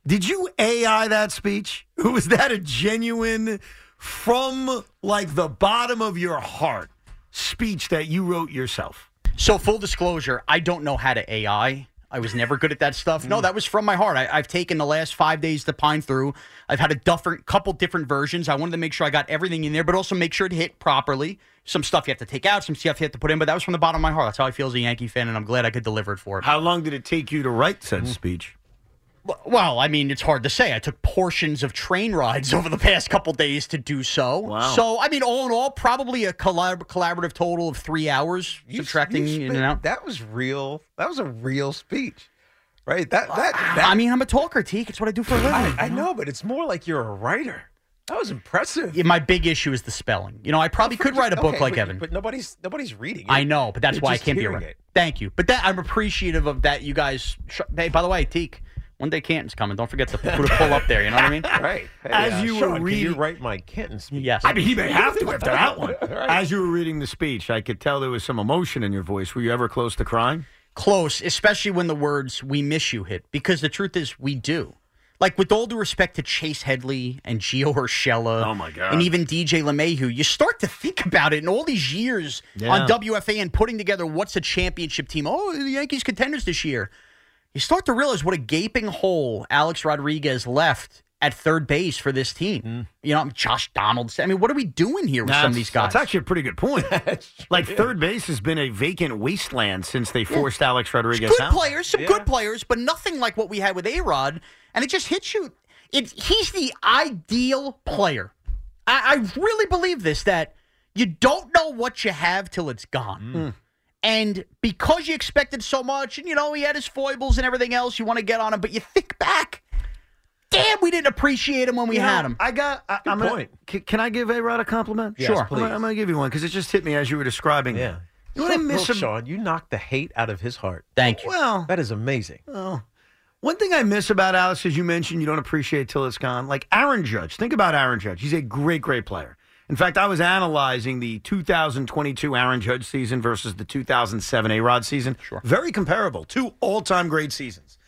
[SPEAKER 3] Did you AI that speech? Was that a genuine, from like the bottom of your heart, speech that you wrote yourself?
[SPEAKER 4] So, full disclosure, I don't know how to AI. I was never good at that stuff. No, hmm. that was from my heart. I, I've taken the last five days to pine through. I've had a different, couple different versions. I wanted to make sure I got everything in there, but also make sure it hit properly. Some stuff you have to take out, some stuff you have to put in, but that was from the bottom of my heart. That's how I feel as a Yankee fan, and I'm glad I could deliver it for him.
[SPEAKER 3] How long did it take you to write said hmm. speech?
[SPEAKER 4] Well, I mean, it's hard to say. I took portions of train rides over the past couple days to do so.
[SPEAKER 3] Wow.
[SPEAKER 4] So, I mean, all in all, probably a collab- collaborative total of three hours, subtracting
[SPEAKER 5] You
[SPEAKER 4] in and out.
[SPEAKER 5] That was real. That was a real speech, right? That that.
[SPEAKER 4] Uh, I
[SPEAKER 5] that
[SPEAKER 4] mean, I'm a talker, Teak. It's what I do for a living.
[SPEAKER 5] I, I know, but it's more like you're a writer. That was impressive.
[SPEAKER 4] Yeah, my big issue is the spelling. You know, I probably could write a book
[SPEAKER 5] Okay,
[SPEAKER 4] like
[SPEAKER 5] but,
[SPEAKER 4] Evan.
[SPEAKER 5] but nobody's nobody's reading. It.
[SPEAKER 4] I know, but that's
[SPEAKER 5] You're
[SPEAKER 4] why I can't be a writer.
[SPEAKER 5] it.
[SPEAKER 4] Thank you. But that I'm appreciative of that. You guys. Sh- hey, by the way, Teak, one day Canton's coming. Don't forget to put a pull up there. You know what I mean?
[SPEAKER 5] Right. Hey,
[SPEAKER 3] As
[SPEAKER 5] uh,
[SPEAKER 3] you were
[SPEAKER 5] Sean, can
[SPEAKER 3] reading-
[SPEAKER 5] you write my Canton speech?
[SPEAKER 4] Yes.
[SPEAKER 3] I mean, he may have to after that one.
[SPEAKER 5] Right.
[SPEAKER 3] As you were reading the speech, I could tell there was some emotion in your voice. Were you ever close to crying?
[SPEAKER 4] close, especially when the words "we miss you" hit. Because the truth is, we do. Like with all due respect to Chase Headley and Gio Urshela,
[SPEAKER 3] Oh, my God.
[SPEAKER 4] and even DJ LeMahieu, you start to think about it in all these years
[SPEAKER 3] Yeah.
[SPEAKER 4] on WFA and putting together what's a championship team. Oh, the Yankees contenders this year. You start to realize what a gaping hole Alex Rodriguez left at third base for this team. Mm-hmm. You know, Josh Donaldson. I mean, what are we doing here with some of these guys?
[SPEAKER 3] That's actually a pretty good point. like third base has been a vacant wasteland since they forced Alex Rodriguez
[SPEAKER 4] good
[SPEAKER 3] out.
[SPEAKER 4] players, some good players, but nothing like what we had with A Rod. And it just hits you. It, he's the ideal player. I, I really believe this that you don't know what you have till it's gone. Mm. And because you expected so much, and you know, he had his foibles and everything else, you want to get on him, but you think back, damn, we didn't appreciate him when we
[SPEAKER 3] You know,
[SPEAKER 4] had him.
[SPEAKER 3] I got. I, I'm
[SPEAKER 5] point.
[SPEAKER 3] Gonna, can, can I give A Rod a compliment?
[SPEAKER 5] Yes,
[SPEAKER 3] sure. I'm gonna- I'm going to give you one because it just hit me as you were describing.
[SPEAKER 5] Yeah.
[SPEAKER 3] You know what I miss
[SPEAKER 5] look,
[SPEAKER 3] ab-
[SPEAKER 5] Sean, you knocked the hate out of his heart.
[SPEAKER 4] Thank you.
[SPEAKER 3] Well,
[SPEAKER 5] That is amazing.
[SPEAKER 3] Oh. One thing I miss about Alex, as you mentioned, you don't appreciate till it's gone. Like Aaron Judge. Think about Aaron Judge. He's a great, great player. In fact, I was analyzing the 2022 Aaron Judge season versus the 2007 A Rod season. Sure. Very comparable. Two all time great seasons.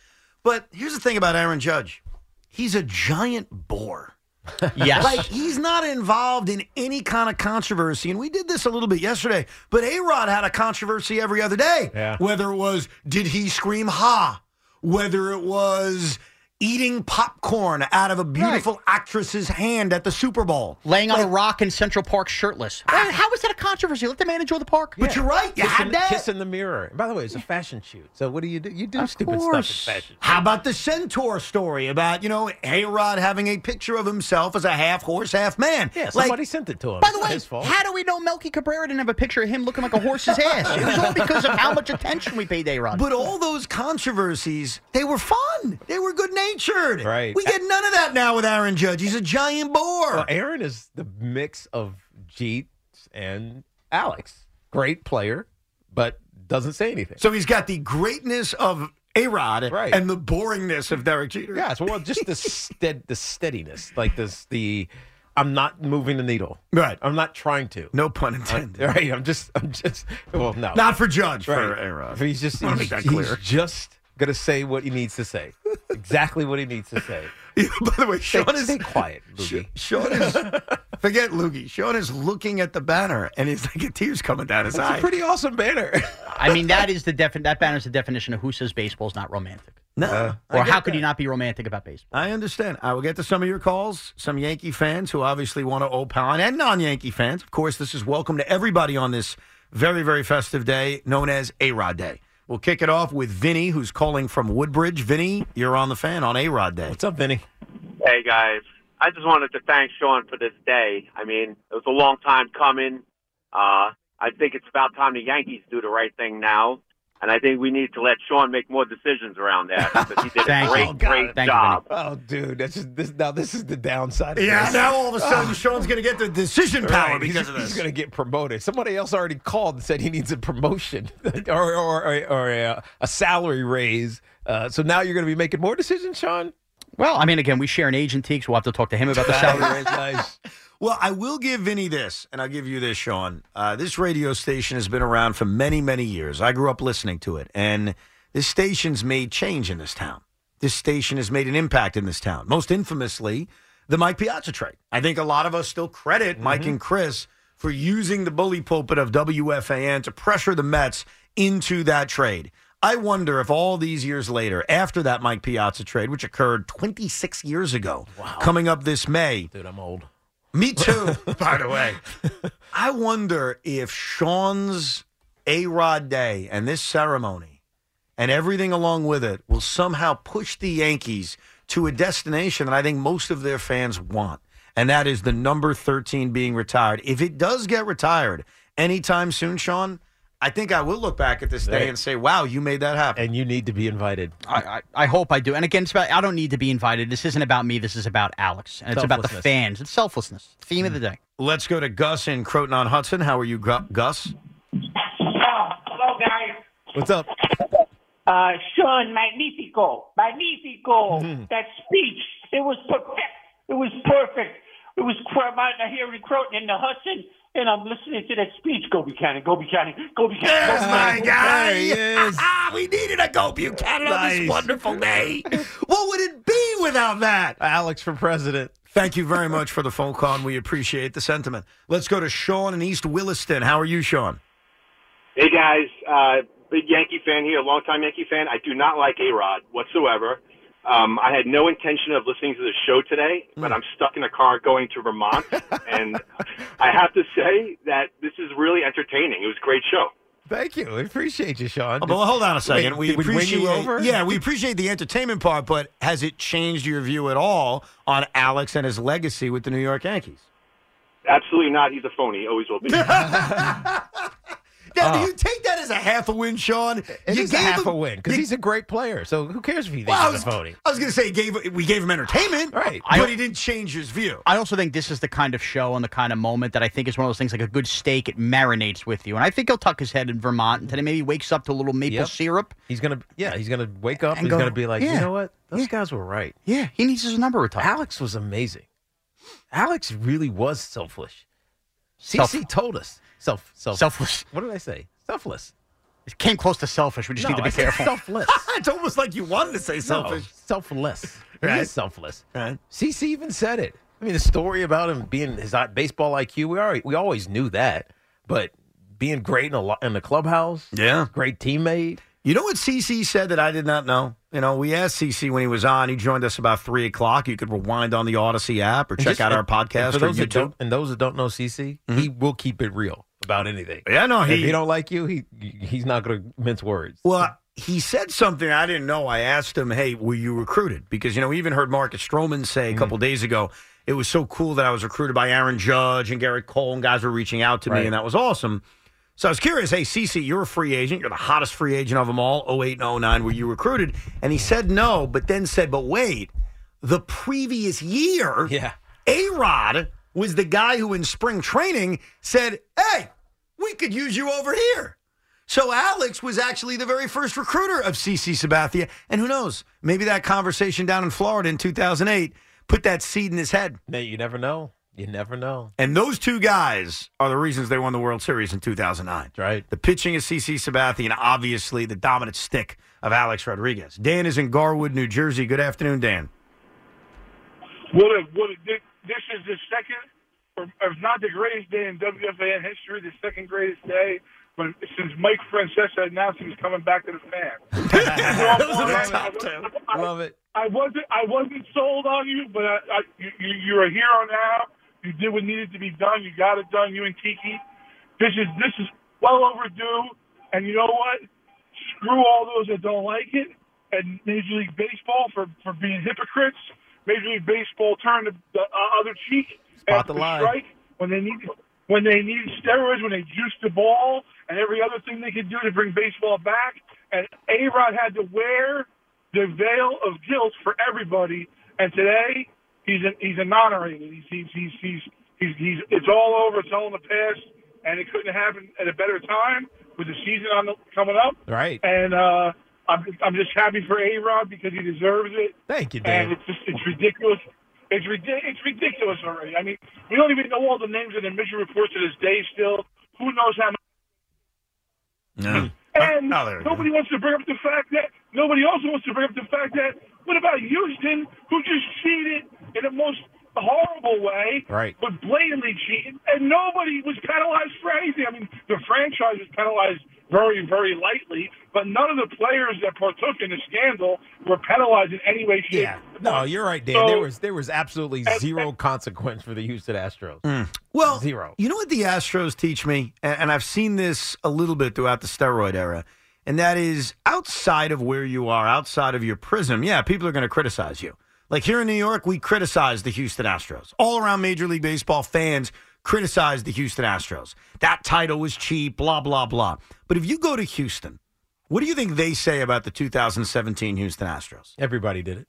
[SPEAKER 3] But here's the thing about Aaron Judge he's a giant bore.
[SPEAKER 4] Yes.
[SPEAKER 3] Like he's not involved in any kind of controversy. And we did this a little bit yesterday, but A Rod had a controversy every other day.
[SPEAKER 5] Yeah.
[SPEAKER 3] Whether it was, did he scream ha? Whether it was eating popcorn out of a beautiful actress's hand at the Super Bowl.
[SPEAKER 4] Laying on a rock in Central Park shirtless. Man, ah. how is that a controversy? Let the man enjoy the park.
[SPEAKER 3] But you're right. You
[SPEAKER 5] Kiss
[SPEAKER 3] had
[SPEAKER 5] in,
[SPEAKER 3] that.
[SPEAKER 5] kiss in the mirror. By the way, it's a fashion shoot. So what do you do? You do stupid
[SPEAKER 3] course.
[SPEAKER 5] stuff in fashion.
[SPEAKER 3] How about the centaur story about, you know, A Rod having a picture of himself as a half horse, half man?
[SPEAKER 5] Yeah,
[SPEAKER 3] Like,
[SPEAKER 5] somebody sent it to him.
[SPEAKER 4] By the
[SPEAKER 5] not
[SPEAKER 4] way, how do we know Melky Cabrera didn't have a picture of him looking like a horse's ass? It was all because of how much attention we paid A Rod.
[SPEAKER 3] But all those controversies, they were fun. They were good natured.
[SPEAKER 5] Right.
[SPEAKER 3] We get none of that now with Aaron Judge. He's a giant bore.
[SPEAKER 5] Well, Aaron is the mix of Jeet and Alex. Great player, but doesn't say anything.
[SPEAKER 3] so he's got the greatness of A Rod
[SPEAKER 5] Right.
[SPEAKER 3] and the boringness of Derek Jeter.
[SPEAKER 5] Yeah, so well, just the stead, the steadiness, like this, the I'm not moving the needle.
[SPEAKER 3] Right.
[SPEAKER 5] I'm not trying to.
[SPEAKER 3] No pun intended.
[SPEAKER 5] Right. I'm just. I'm just. Well, no.
[SPEAKER 3] Not for Judge, for
[SPEAKER 5] Right.
[SPEAKER 3] A Rod.
[SPEAKER 5] He's just. He's,
[SPEAKER 3] make that clear.
[SPEAKER 5] he's just gonna say what he needs to say. exactly what he needs to say.
[SPEAKER 3] By the way,
[SPEAKER 5] Stay,
[SPEAKER 3] Sean is
[SPEAKER 5] stay quiet, Loogie.
[SPEAKER 3] Sean is forget Loogie. Sean is looking at the banner and he's like a tears coming down his
[SPEAKER 5] It's
[SPEAKER 3] eye.
[SPEAKER 5] a pretty awesome banner.
[SPEAKER 4] I mean, that is the defi- that banner is the definition of who says baseball's not romantic.
[SPEAKER 3] no, uh, I
[SPEAKER 4] Or
[SPEAKER 3] get
[SPEAKER 4] how could
[SPEAKER 3] that.
[SPEAKER 4] you not be romantic about baseball?
[SPEAKER 3] I understand. I will get to some of your calls. Some Yankee fans who obviously want to opine, and non-Yankee fans. Of course, this is welcome to everybody on this very, very festive day known as A Rod Day. We'll kick it off with Vinny, who's calling from Woodbridge. Vinny, you're on the fan on A Rod Day.
[SPEAKER 5] What's up, Vinny?
[SPEAKER 23] Hey guys, I just wanted to thank Sean for this day. I mean, it was a long time coming. Uh, I think it's about time the Yankees do the right thing now, and I think we need to let Sean make more decisions around that because he did a great,
[SPEAKER 4] you.
[SPEAKER 23] great
[SPEAKER 4] Thank you,
[SPEAKER 23] job.
[SPEAKER 5] Oh, dude, that's just this. Now this is the downside. Of
[SPEAKER 3] Yeah,
[SPEAKER 5] this.
[SPEAKER 3] now all of a sudden Sean's going to get the decision power
[SPEAKER 5] Right,
[SPEAKER 3] because
[SPEAKER 5] he's,
[SPEAKER 3] of this.
[SPEAKER 5] He's going to get promoted. Somebody else already called and said he needs a promotion or or, or, or a, a salary raise. Uh, so now you're going to be making more decisions, Sean.
[SPEAKER 4] Well, I mean, again, we share an agent, Teeks. We'll have to talk to him about the salary raise.
[SPEAKER 5] nice.
[SPEAKER 3] Well, I will give Vinny this, and I'll give you this, Sean. Uh, this radio station has been around for many, many years. I grew up listening to it, and this station's made change in this town. This station has made an impact in this town. Most infamously, the Mike Piazza trade. I think a lot of us still credit Mike and Chris for using the bully pulpit of WFAN to pressure the Mets into that trade. I wonder if all these years later, after that Mike Piazza trade, which occurred 26 years ago, coming up this May.
[SPEAKER 5] Dude, I'm old.
[SPEAKER 3] Me too, by the way. I wonder if Sean's A Rod Day and this ceremony and everything along with it will somehow push the Yankees to a destination that I think most of their fans want. And that is the number 13 being retired. If it does get retired anytime soon, Sean, I think I will look back at this day and say, wow, you made that happen.
[SPEAKER 5] And you need to be invited.
[SPEAKER 4] I, I, I hope I do. And again, it's about, I don't need to be invited. This isn't about me. This is about Alex. And it's about the fans. It's selflessness. Theme of the day.
[SPEAKER 3] Let's go to Gus in Croton on Hudson. How are you, Gu- Gus?
[SPEAKER 24] hello, guys.
[SPEAKER 5] What's up?
[SPEAKER 24] Uh, Sean, magnifico, magnifico.
[SPEAKER 5] Hmm.
[SPEAKER 24] That speech, it was perfect. It was perfect. It was I'm out here in Croton in the Hudson, and I'm listening to that speech. Go Buchanan, go Buchanan, go Buchanan.
[SPEAKER 3] There's
[SPEAKER 24] go
[SPEAKER 3] my
[SPEAKER 24] Buchanan.
[SPEAKER 3] guy.
[SPEAKER 5] There he is.
[SPEAKER 3] we needed a Go Buchanan on this wonderful day. what would it be without that?
[SPEAKER 5] Alex for president.
[SPEAKER 3] Thank you very much for the phone call, and we appreciate the sentiment. Let's go to Sean in East Williston. How are you, Sean?
[SPEAKER 25] Hey guys, uh, big Yankee fan here, longtime Yankee fan. I do not like A Rod whatsoever. Um, I had no intention of listening to the show today, but I'm stuck in a car going to Vermont, and I have to say that this is really entertaining. It was a great show.
[SPEAKER 5] Thank you. We appreciate you, Sean.
[SPEAKER 3] Oh, but hold on a second.
[SPEAKER 5] Wait,
[SPEAKER 3] we
[SPEAKER 5] did we win
[SPEAKER 3] appreciate
[SPEAKER 5] you over?
[SPEAKER 3] Yeah, we appreciate the entertainment part, but has it changed your view at all on Alex and his legacy with the New York Yankees?
[SPEAKER 25] Absolutely not. He's a phony. He Always will be.
[SPEAKER 3] Now, do uh. you take that as a half a win, Sean?
[SPEAKER 5] It
[SPEAKER 3] you
[SPEAKER 5] is a half
[SPEAKER 3] him-
[SPEAKER 5] a win because he's a great player. So who cares if he thinks
[SPEAKER 3] Well, I was,
[SPEAKER 5] phony?
[SPEAKER 3] I was going to say gave we gave him entertainment,
[SPEAKER 5] right?
[SPEAKER 3] But he didn't change his view.
[SPEAKER 4] I also think this is the kind of show and the kind of moment that I think is one of those things like a good steak. It marinates with you, and I think he'll tuck his head in Vermont and today maybe wakes up to a little maple
[SPEAKER 5] Yep.
[SPEAKER 4] syrup.
[SPEAKER 5] He's gonna, yeah, he's gonna wake up.
[SPEAKER 4] And
[SPEAKER 5] he's
[SPEAKER 4] go,
[SPEAKER 5] gonna be like,
[SPEAKER 4] yeah,
[SPEAKER 5] you know what? Those guys were right.
[SPEAKER 4] Yeah, he needs his number retired.
[SPEAKER 5] Alex was amazing. Alex really was selfish.
[SPEAKER 4] Self-
[SPEAKER 5] CC told us self, self
[SPEAKER 4] Selfless.
[SPEAKER 5] What did I say? Selfless.
[SPEAKER 4] It came close to selfish. We just
[SPEAKER 5] No,
[SPEAKER 4] need to be careful.
[SPEAKER 5] Selfless.
[SPEAKER 3] it's almost like you wanted to say selfish.
[SPEAKER 5] No, selfless. He
[SPEAKER 3] Right.
[SPEAKER 5] is selfless.
[SPEAKER 3] Right.
[SPEAKER 5] CC even said it. I mean, the story about him being his baseball IQ, we already, we always knew that, but being great in a in the clubhouse,
[SPEAKER 3] Yeah.
[SPEAKER 5] great teammate.
[SPEAKER 3] You know what CC said that I did not know? You know, we asked CC when he was on. He joined us about three o'clock. You could rewind on the Audacy app or check
[SPEAKER 5] just-
[SPEAKER 3] out our
[SPEAKER 5] and-
[SPEAKER 3] podcast
[SPEAKER 5] and for those
[SPEAKER 3] YouTube.
[SPEAKER 5] don't, and those that don't know CC, he will keep it real about anything.
[SPEAKER 3] Yeah, no,
[SPEAKER 5] if
[SPEAKER 3] he-
[SPEAKER 5] he don't like you, he he's not going to mince words.
[SPEAKER 3] Well, he said something I didn't know. I asked him, "Hey, were you recruited?" Because you know, we even heard Marcus Stroman say
[SPEAKER 5] Mm-hmm.
[SPEAKER 3] a couple days ago, "It was so cool that I was recruited by Aaron Judge and Gerrit Cole, and guys were reaching out to me, and that was awesome." So I was curious. Hey, CC, you're a free agent. You're the hottest free agent of them all. 08 and 09, were you recruited? And he said no, but then said, "But wait, the previous year,
[SPEAKER 5] yeah,
[SPEAKER 3] A Rod was the guy who in spring training said, "Hey, we could use you over here." So Alex was actually the very first recruiter of CC Sabathia, and who knows? Maybe that conversation down in Florida in 2008 put that seed in his head.
[SPEAKER 5] Nate, you never know. You never know.
[SPEAKER 3] And those two guys are the reasons they won the World Series in 2009.
[SPEAKER 5] Right.
[SPEAKER 3] The pitching of CC Sabathia and obviously the dominant stick of Alex Rodriguez. Dan is in Garwood, New Jersey. Good afternoon, Dan.
[SPEAKER 26] What a, what a, this is the second, or if not the greatest day in WFAN history, the second greatest day when, since Mike Francesa announced he was coming back to the fan.
[SPEAKER 5] Those are the top two. Love it.
[SPEAKER 26] I wasn't I wasn't sold on you, but I, I, you, you- you're a hero now. You did what needed to be done. You got it done. You and Tiki. This is this is well overdue. And you know what? Screw all those that don't like it. And Major League Baseball for for being hypocrites. Major League Baseball turned the, the uh, other cheek
[SPEAKER 5] Spot
[SPEAKER 26] after
[SPEAKER 5] the lie.
[SPEAKER 26] strike when they need when they needed steroids, when they juiced the ball, and every other thing they could do to bring baseball back. And A Rod had to wear the veil of guilt for everybody. And today, he's an, he's anonerated. He's he's he's he's, he's, he's it's all over. It's all in the past, and it couldn't happen at a better time with the season on the, coming up.
[SPEAKER 5] Right.
[SPEAKER 26] And uh, I'm I'm just happy for A Rod because he deserves it.
[SPEAKER 5] Thank you,
[SPEAKER 26] And
[SPEAKER 5] Dan.
[SPEAKER 26] it's just it's ridiculous. It's ridiculous. It's ridiculous already. I mean, we don't even know all the names of the Mitchell reports to this day. Still, who knows how many?
[SPEAKER 3] No.
[SPEAKER 26] And
[SPEAKER 3] Oh, there go.
[SPEAKER 26] nobody wants to bring up the fact that nobody also wants to bring up the fact that what about Houston, who just cheated in the most horrible way,
[SPEAKER 5] Right.
[SPEAKER 26] but blatantly cheated, and nobody was penalized for anything. I mean, the franchise was penalized very, very lightly, but none of the players that partook in the scandal were penalized in any way, shape,
[SPEAKER 5] Yeah. No, you're right, Dan.
[SPEAKER 26] So-
[SPEAKER 5] there was there was absolutely zero consequence for the Houston Astros.
[SPEAKER 3] Mm. Well,
[SPEAKER 5] zero.
[SPEAKER 3] You know what the Astros teach me, and, and I've seen this a little bit throughout the steroid era, and that is outside of where you are, outside of your prism. Yeah, people are going to criticize you. Like here in New York, we criticize the Houston Astros. All around Major League Baseball, fans criticize the Houston Astros. That title was cheap, blah blah blah. But if you go to Houston, what do you think they say about the 2017 Houston Astros?
[SPEAKER 5] Everybody did it.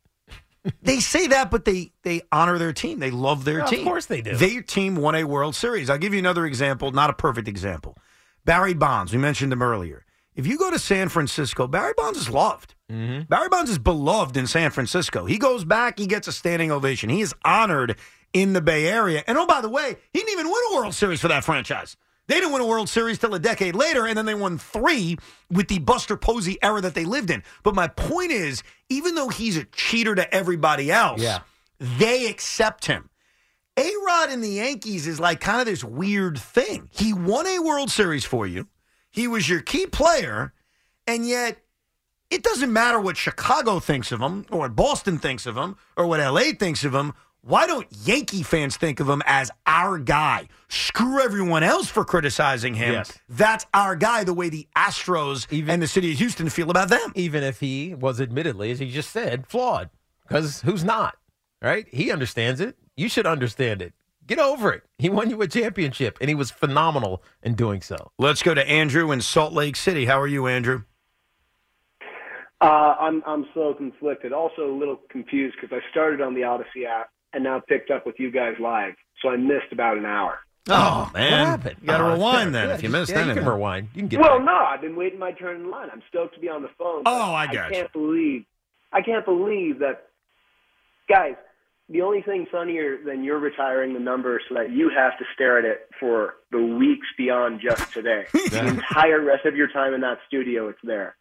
[SPEAKER 3] they say that, but they they honor their team. They love their
[SPEAKER 5] Of
[SPEAKER 3] team.
[SPEAKER 5] Of course they do.
[SPEAKER 3] Their team won a World Series. I'll give you another example, not a perfect example. Barry Bonds, we mentioned him earlier. If you go to San Francisco, Barry Bonds is loved.
[SPEAKER 5] Mm-hmm.
[SPEAKER 3] Barry Bonds is beloved in San Francisco. He goes back, he gets a standing ovation. He is honored in the Bay Area. And oh, by the way, he didn't even win a World Series for that franchise. They didn't win a World Series till a decade later, and then they won three with the Buster Posey era that they lived in. But my point is, even though he's a cheater to everybody else,
[SPEAKER 5] Yeah.
[SPEAKER 3] they accept him. A Rod in the Yankees is like kind of this weird thing. He won a World Series for you, he was your key player, and yet it doesn't matter what Chicago thinks of him, or what Boston thinks of him, or what LA thinks of him. Why don't Yankee fans think of him as our guy? Screw everyone else for criticizing him.
[SPEAKER 5] Yes.
[SPEAKER 3] That's our guy, the way the Astros and the city of Houston feel about them.
[SPEAKER 5] Even if he was admittedly, as he just said, flawed. Because who's not? Right? He understands it. You should understand it. Get over it. He won you a championship, and he was phenomenal in doing so.
[SPEAKER 3] Let's go to Andrew in Salt Lake City. How are you, Andrew?
[SPEAKER 27] Uh, I'm I'm so conflicted. Also a little confused because I started on the Audacy app and now picked up with you guys live, so I missed about an hour.
[SPEAKER 3] Oh, man.
[SPEAKER 5] What happened?
[SPEAKER 3] You got to
[SPEAKER 5] Oh,
[SPEAKER 3] rewind then
[SPEAKER 5] Yeah,
[SPEAKER 3] if you missed
[SPEAKER 5] yeah, you
[SPEAKER 3] anything.
[SPEAKER 5] can rewind. You can get
[SPEAKER 27] well,
[SPEAKER 5] back.
[SPEAKER 27] no, I've been waiting my turn in line. I'm stoked to be on the phone.
[SPEAKER 3] Oh, I got
[SPEAKER 27] I can't believe, I can't believe that, guys. The only thing funnier than you're retiring the number so that you have to stare at it for the weeks beyond just today. the entire rest of your time in that studio, it's there.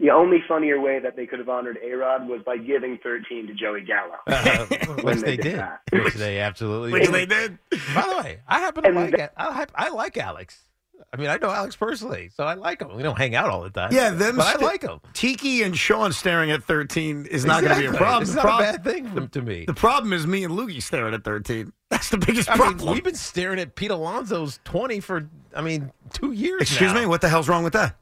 [SPEAKER 27] The only funnier way that they could have honored A Rod was by giving 13 to Joey Gallo.
[SPEAKER 5] Uh, which
[SPEAKER 27] when
[SPEAKER 5] they,
[SPEAKER 27] they did
[SPEAKER 5] did.
[SPEAKER 27] that.
[SPEAKER 5] Which they absolutely
[SPEAKER 27] Which
[SPEAKER 5] did.
[SPEAKER 27] they
[SPEAKER 3] did.
[SPEAKER 5] By the way, I happen to
[SPEAKER 27] And
[SPEAKER 5] like
[SPEAKER 27] that-
[SPEAKER 5] it. I, I like Alex. I mean, I know Alex personally, so I like him. We don't hang out all the time.
[SPEAKER 3] Yeah, them.
[SPEAKER 5] but I like him.
[SPEAKER 3] Tiki and Sean staring at 13 is not going to be a problem.
[SPEAKER 5] It's
[SPEAKER 3] The
[SPEAKER 5] not a bad thing to me.
[SPEAKER 3] The problem is me and Loogie staring at 13. That's the biggest
[SPEAKER 5] I
[SPEAKER 3] problem.
[SPEAKER 5] mean, we've been staring at Pete Alonso's 20 for, I mean, two years
[SPEAKER 3] Excuse
[SPEAKER 5] now.
[SPEAKER 3] me, what the hell's wrong with that?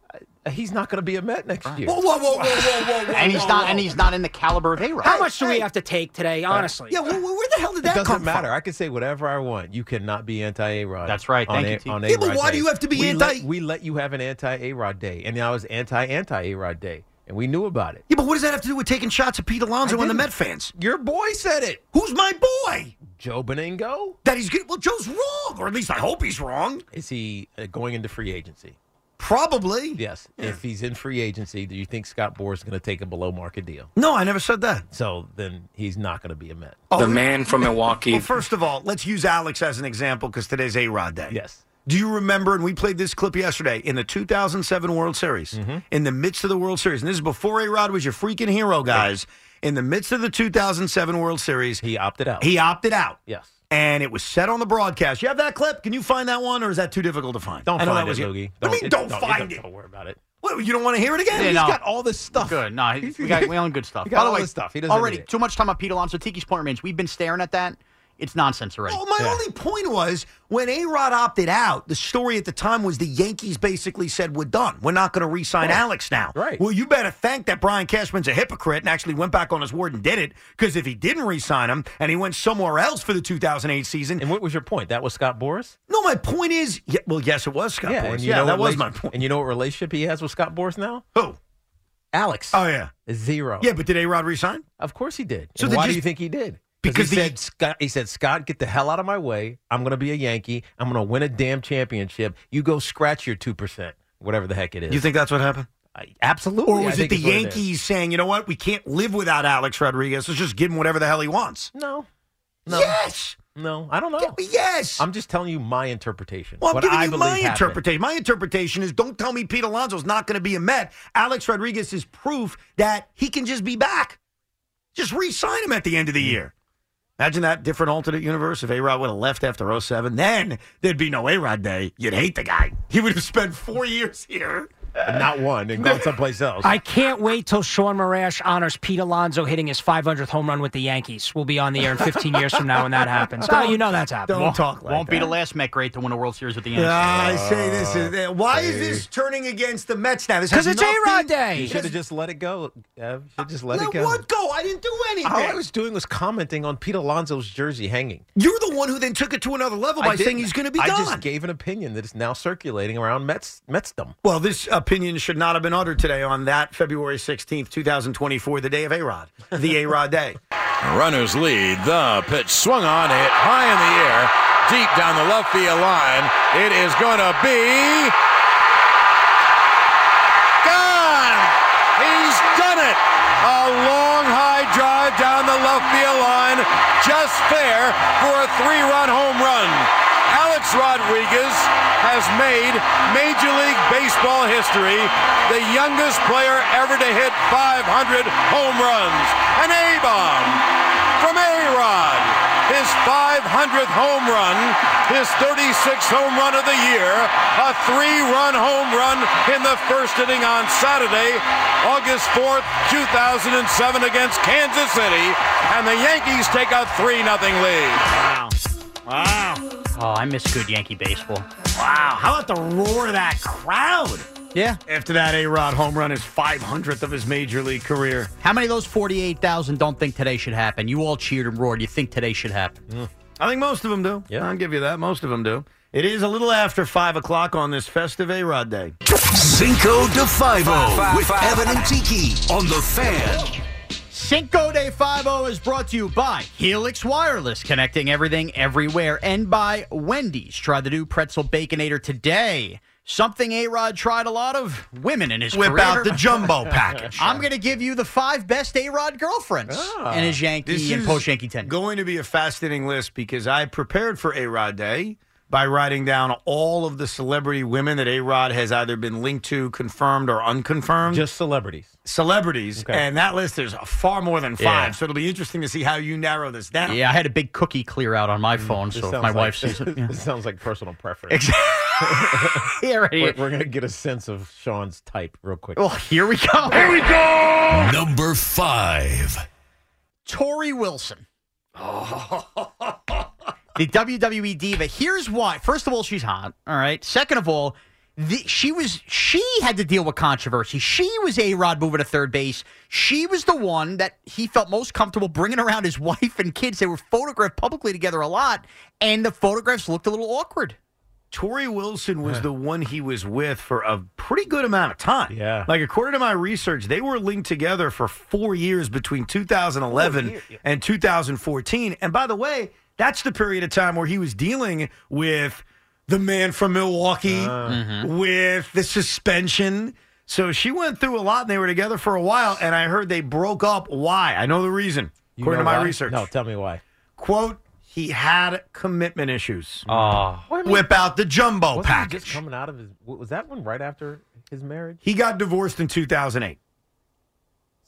[SPEAKER 5] He's not going to be a Met next year.
[SPEAKER 3] Whoa, whoa, whoa, whoa, whoa, whoa, whoa.
[SPEAKER 4] and he's
[SPEAKER 3] whoa,
[SPEAKER 4] not
[SPEAKER 3] whoa.
[SPEAKER 4] and he's not in the caliber of A Rod.
[SPEAKER 17] How much do we have to take today, honestly?
[SPEAKER 3] Yeah, well, where the hell did that?
[SPEAKER 5] It
[SPEAKER 3] that
[SPEAKER 5] doesn't matter. I can say whatever I want. You cannot be anti A Rod.
[SPEAKER 4] That's right.
[SPEAKER 5] On
[SPEAKER 4] Thank
[SPEAKER 5] a,
[SPEAKER 4] you, T.
[SPEAKER 5] on
[SPEAKER 3] Yeah, but
[SPEAKER 5] A-Rod
[SPEAKER 3] why do
[SPEAKER 5] day.
[SPEAKER 3] you have to be
[SPEAKER 5] we
[SPEAKER 3] anti-
[SPEAKER 5] Let, we let you have an anti A Rod day, and now it's anti anti A Rod day, and we knew about it.
[SPEAKER 3] Yeah, but what does that have to do with taking shots at Pete Alonso
[SPEAKER 5] I
[SPEAKER 3] and the
[SPEAKER 5] didn't.
[SPEAKER 3] Met fans?
[SPEAKER 5] Your boy said it.
[SPEAKER 3] Who's my boy?
[SPEAKER 5] Joe Benigno.
[SPEAKER 3] That he's good. Well, Joe's wrong, or at least I hope he's wrong.
[SPEAKER 5] Is he uh, going into free agency?
[SPEAKER 3] Probably.
[SPEAKER 5] Yes. If he's in free agency, do you think Scott Boras is going to take a below market deal?
[SPEAKER 3] No, I never said that.
[SPEAKER 5] So then he's not going to be a Met.
[SPEAKER 27] The man from Milwaukee.
[SPEAKER 3] Well, first of all, let's use Alex as an example because today's A Rod Day.
[SPEAKER 5] Yes.
[SPEAKER 3] Do you remember, and we played this clip yesterday, in the 2007 World Series,
[SPEAKER 5] Mm-hmm.
[SPEAKER 3] in the midst of the World Series, and this is before A Rod was your freaking hero, guys. In the midst of the 2007 World Series,
[SPEAKER 5] He opted out.
[SPEAKER 3] he opted out.
[SPEAKER 5] yes.
[SPEAKER 3] And it was said on the broadcast. You have that clip? Can you find that one, or is that too difficult to find?
[SPEAKER 5] Don't
[SPEAKER 3] I know
[SPEAKER 5] find
[SPEAKER 3] that was
[SPEAKER 5] it, Loogie.
[SPEAKER 3] What do you mean, don't, find it?
[SPEAKER 5] Don't worry about it.
[SPEAKER 3] What, you don't want to hear it again?
[SPEAKER 4] Yeah,
[SPEAKER 5] He's
[SPEAKER 4] no.
[SPEAKER 5] got all this stuff.
[SPEAKER 4] Good. No, we got we own good stuff. By the way,
[SPEAKER 5] this stuff. He doesn't
[SPEAKER 4] already too much time on Pete Alonso. Tiki's point remains. We've been staring at that. It's nonsense already.
[SPEAKER 3] Well, my only point was when A Rod opted out, the story at the time was the Yankees basically said, We're done. We're not going to re sign Alex now.
[SPEAKER 5] Right.
[SPEAKER 3] Well, you better thank that Brian Cashman's a hypocrite and actually went back on his word and did it because if he didn't re sign him and he went somewhere else for the 2008 season.
[SPEAKER 5] And what was your point? That was Scott Boras?
[SPEAKER 3] No, my point is, yeah, well, yes, it was Scott
[SPEAKER 5] yeah,
[SPEAKER 3] Boras.
[SPEAKER 5] and you
[SPEAKER 3] Yeah,
[SPEAKER 5] know
[SPEAKER 3] that
[SPEAKER 5] what
[SPEAKER 3] was my point.
[SPEAKER 5] And you know what relationship he has with Scott Boras now?
[SPEAKER 3] Who?
[SPEAKER 5] Alex.
[SPEAKER 3] Oh, yeah.
[SPEAKER 5] Zero.
[SPEAKER 3] Yeah, but did A Rod resign?
[SPEAKER 5] Of course he did.
[SPEAKER 3] So
[SPEAKER 5] So why
[SPEAKER 3] just-
[SPEAKER 5] do you think he did?
[SPEAKER 3] Because
[SPEAKER 5] he
[SPEAKER 3] the-
[SPEAKER 5] said Scott. He said Scott, get the hell out of my way. I'm going to be a Yankee. I'm going to win a damn championship. You go scratch your two percent, whatever the heck it is.
[SPEAKER 3] You think that's what happened?
[SPEAKER 5] I, absolutely.
[SPEAKER 3] Or
[SPEAKER 5] I
[SPEAKER 3] was it the
[SPEAKER 5] what it.
[SPEAKER 3] Yankees saying, you know what, we can't live without Alex Rodriguez, let's just give him whatever the hell he wants?
[SPEAKER 5] No. No.
[SPEAKER 3] Yes.
[SPEAKER 5] No, I don't know.
[SPEAKER 3] Yes.
[SPEAKER 5] I'm just telling you my interpretation.
[SPEAKER 3] Well, I'm
[SPEAKER 5] what
[SPEAKER 3] giving
[SPEAKER 5] I
[SPEAKER 3] you
[SPEAKER 5] believe
[SPEAKER 3] my
[SPEAKER 5] happened.
[SPEAKER 3] interpretation. My interpretation is don't tell me Pete Alonso's not going to be a Met. Alex Rodriguez is proof that he can just be back. Just re-sign him at the end of the mm. year. Imagine that different alternate universe if A Rod would have left after 07. Then there'd be no A Rod day. You'd hate the guy. He would have spent four years here.
[SPEAKER 5] Not one and gone someplace else.
[SPEAKER 17] I can't wait till Sean Morash honors Pete Alonso hitting his 500th home run with the Yankees. We'll be on the air in 15 years from now when that happens. Oh, you know that's happening.
[SPEAKER 3] Don't talk like
[SPEAKER 4] Won't be the last Met great to win a World Series with the Yankees.
[SPEAKER 3] Ah, I say this is. Uh, why is this turning against the Mets now? This
[SPEAKER 17] 'Cause
[SPEAKER 3] has
[SPEAKER 17] it's A-Rod
[SPEAKER 3] nothing-
[SPEAKER 17] Day.
[SPEAKER 5] You should have just let it go. Ev. You should just let
[SPEAKER 3] Let
[SPEAKER 5] it go.
[SPEAKER 3] what go? I didn't do anything.
[SPEAKER 5] All I was doing was commenting on Pete Alonso's jersey hanging.
[SPEAKER 3] You're the one who then took it to another level by saying he's going to be
[SPEAKER 5] I
[SPEAKER 3] gone.
[SPEAKER 5] just gave an opinion that is now circulating around Mets Metsdom.
[SPEAKER 3] Well, this uh, opinion should not have been uttered today on that February 16th, 2024, the day of A-Rod, the A-Rod day.
[SPEAKER 16] Runners lead. The pitch swung on, hit high in the air, deep down the left field line. It is going to be gone. He's done it. A long high drive down the left field line, just fair for a three-run home run. Alex Rodriguez has made Major League Baseball history, the youngest player ever to hit 500 home runs. An A-bomb from A-Rod. His 500th home run, his 36th home run of the year, a three-run home run in the first inning on Saturday, August 4th, 2007 against Kansas City, and the Yankees take a 3-0 lead.
[SPEAKER 4] Wow. Wow. Oh, I miss good Yankee baseball.
[SPEAKER 3] Wow. How about the roar of that crowd?
[SPEAKER 4] Yeah.
[SPEAKER 3] After that A-Rod home run, his 500th of his major league career.
[SPEAKER 4] How many of those 48,000 don't think today should happen? You all cheered and roared. You think today should happen? Mm.
[SPEAKER 3] I think most of them do. Yeah. I'll give you that. Most of them do. It is a little after 5 o'clock on this festive A-Rod day.
[SPEAKER 2] Cinco de Fivo with Evan and Tiki on the fan.
[SPEAKER 4] Cinco de Fivo is brought to you by Helix Wireless, connecting everything everywhere, and by Wendy's. Try the new pretzel baconator today. Something A Rod tried a lot of women in his
[SPEAKER 3] Whip
[SPEAKER 4] career.
[SPEAKER 3] out the jumbo package.
[SPEAKER 4] I'm going to give you the five best A Rod girlfriends ah. in his Yankee and post Yankee tenure.
[SPEAKER 3] going to be a fascinating list because I prepared for A-Rod Day by writing down all of the celebrity women that A-Rod has either been linked to, confirmed, or unconfirmed.
[SPEAKER 5] Just celebrities.
[SPEAKER 3] Celebrities.
[SPEAKER 5] Okay.
[SPEAKER 3] And that list is far more than five.
[SPEAKER 4] Yeah.
[SPEAKER 3] So it'll be interesting to see how you narrow this down.
[SPEAKER 4] Yeah, I had a big cookie clear out on my mm. phone,
[SPEAKER 5] This
[SPEAKER 4] so if my
[SPEAKER 5] like-
[SPEAKER 4] wife sees it. yeah.
[SPEAKER 5] This sounds like personal preference.
[SPEAKER 4] Yeah, right
[SPEAKER 5] We're,
[SPEAKER 4] here.
[SPEAKER 5] we're going to get a sense of Sean's type real quick.
[SPEAKER 4] Well, here we go. Here we go.
[SPEAKER 2] Number five.
[SPEAKER 4] Torrie Wilson. the WWE diva. Here's why. First of all, she's hot. All right. Second of all, the, she was she had to deal with controversy. She was a Rod moving to third base. She was the one that he felt most comfortable bringing around his wife and kids. They were photographed publicly together a lot, and the photographs looked a little awkward.
[SPEAKER 3] Torrie Wilson was the one he was with for a pretty good amount of time.
[SPEAKER 5] Yeah.
[SPEAKER 3] Like, according to my research, they were linked together for four years between 2011
[SPEAKER 5] years,
[SPEAKER 3] and 2014. And by the way, that's the period of time where he was dealing with the man from Milwaukee, uh. mm-hmm. with the suspension. So she went through a lot and they were together for a while. And I heard they broke up. Why? I know the reason,
[SPEAKER 5] You
[SPEAKER 3] according to my
[SPEAKER 5] why?
[SPEAKER 3] research.
[SPEAKER 5] No, tell me why.
[SPEAKER 3] Quote, he had commitment issues.
[SPEAKER 4] Oh,
[SPEAKER 3] Whip out the jumbo
[SPEAKER 5] Wasn't
[SPEAKER 3] package.
[SPEAKER 5] just coming out of his? Was that one right after his marriage?
[SPEAKER 3] He got divorced in 2008.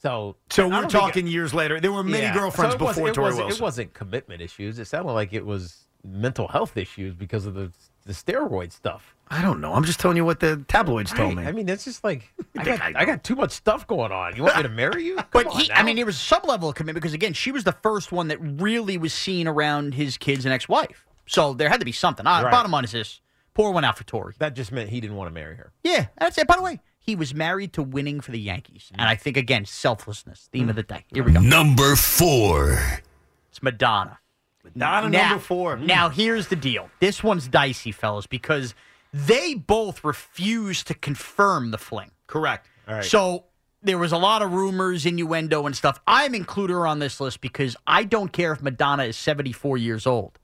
[SPEAKER 5] So,
[SPEAKER 3] So we're talking years later. There were many
[SPEAKER 5] Yeah.
[SPEAKER 3] girlfriends
[SPEAKER 5] So
[SPEAKER 3] before
[SPEAKER 5] it Torrie
[SPEAKER 3] Wilson.
[SPEAKER 5] It wasn't commitment issues. It sounded like it was mental health issues because of the the steroid stuff.
[SPEAKER 3] I don't know. I'm just telling you what the tabloids told me.
[SPEAKER 5] I mean, it's just like I got,
[SPEAKER 3] I
[SPEAKER 5] I, got too much stuff going on. You want me to marry you? Come
[SPEAKER 4] But he. I mean, there was some level of commitment because again, she was the first one that really was seen around his kids and ex-wife. So there had to be something.
[SPEAKER 5] Right.
[SPEAKER 4] Bottom line is this: poor one out for Torrie.
[SPEAKER 5] that just meant he didn't want to marry her.
[SPEAKER 4] Yeah, that's it. By the way, he was married to winning for the Yankees, and I think again, selflessness, theme of mm. the day. Here we go.
[SPEAKER 2] Number four.
[SPEAKER 4] It's Madonna.
[SPEAKER 3] Madonna
[SPEAKER 4] Now-
[SPEAKER 3] number four. Hmm.
[SPEAKER 4] Now here's the deal. This one's dicey, fellas, because they both refused to confirm the fling.
[SPEAKER 3] Correct.
[SPEAKER 5] All right.
[SPEAKER 4] So there was a lot of rumors, innuendo, and stuff. I'm including her on this list because I don't care if Madonna is 74 years old.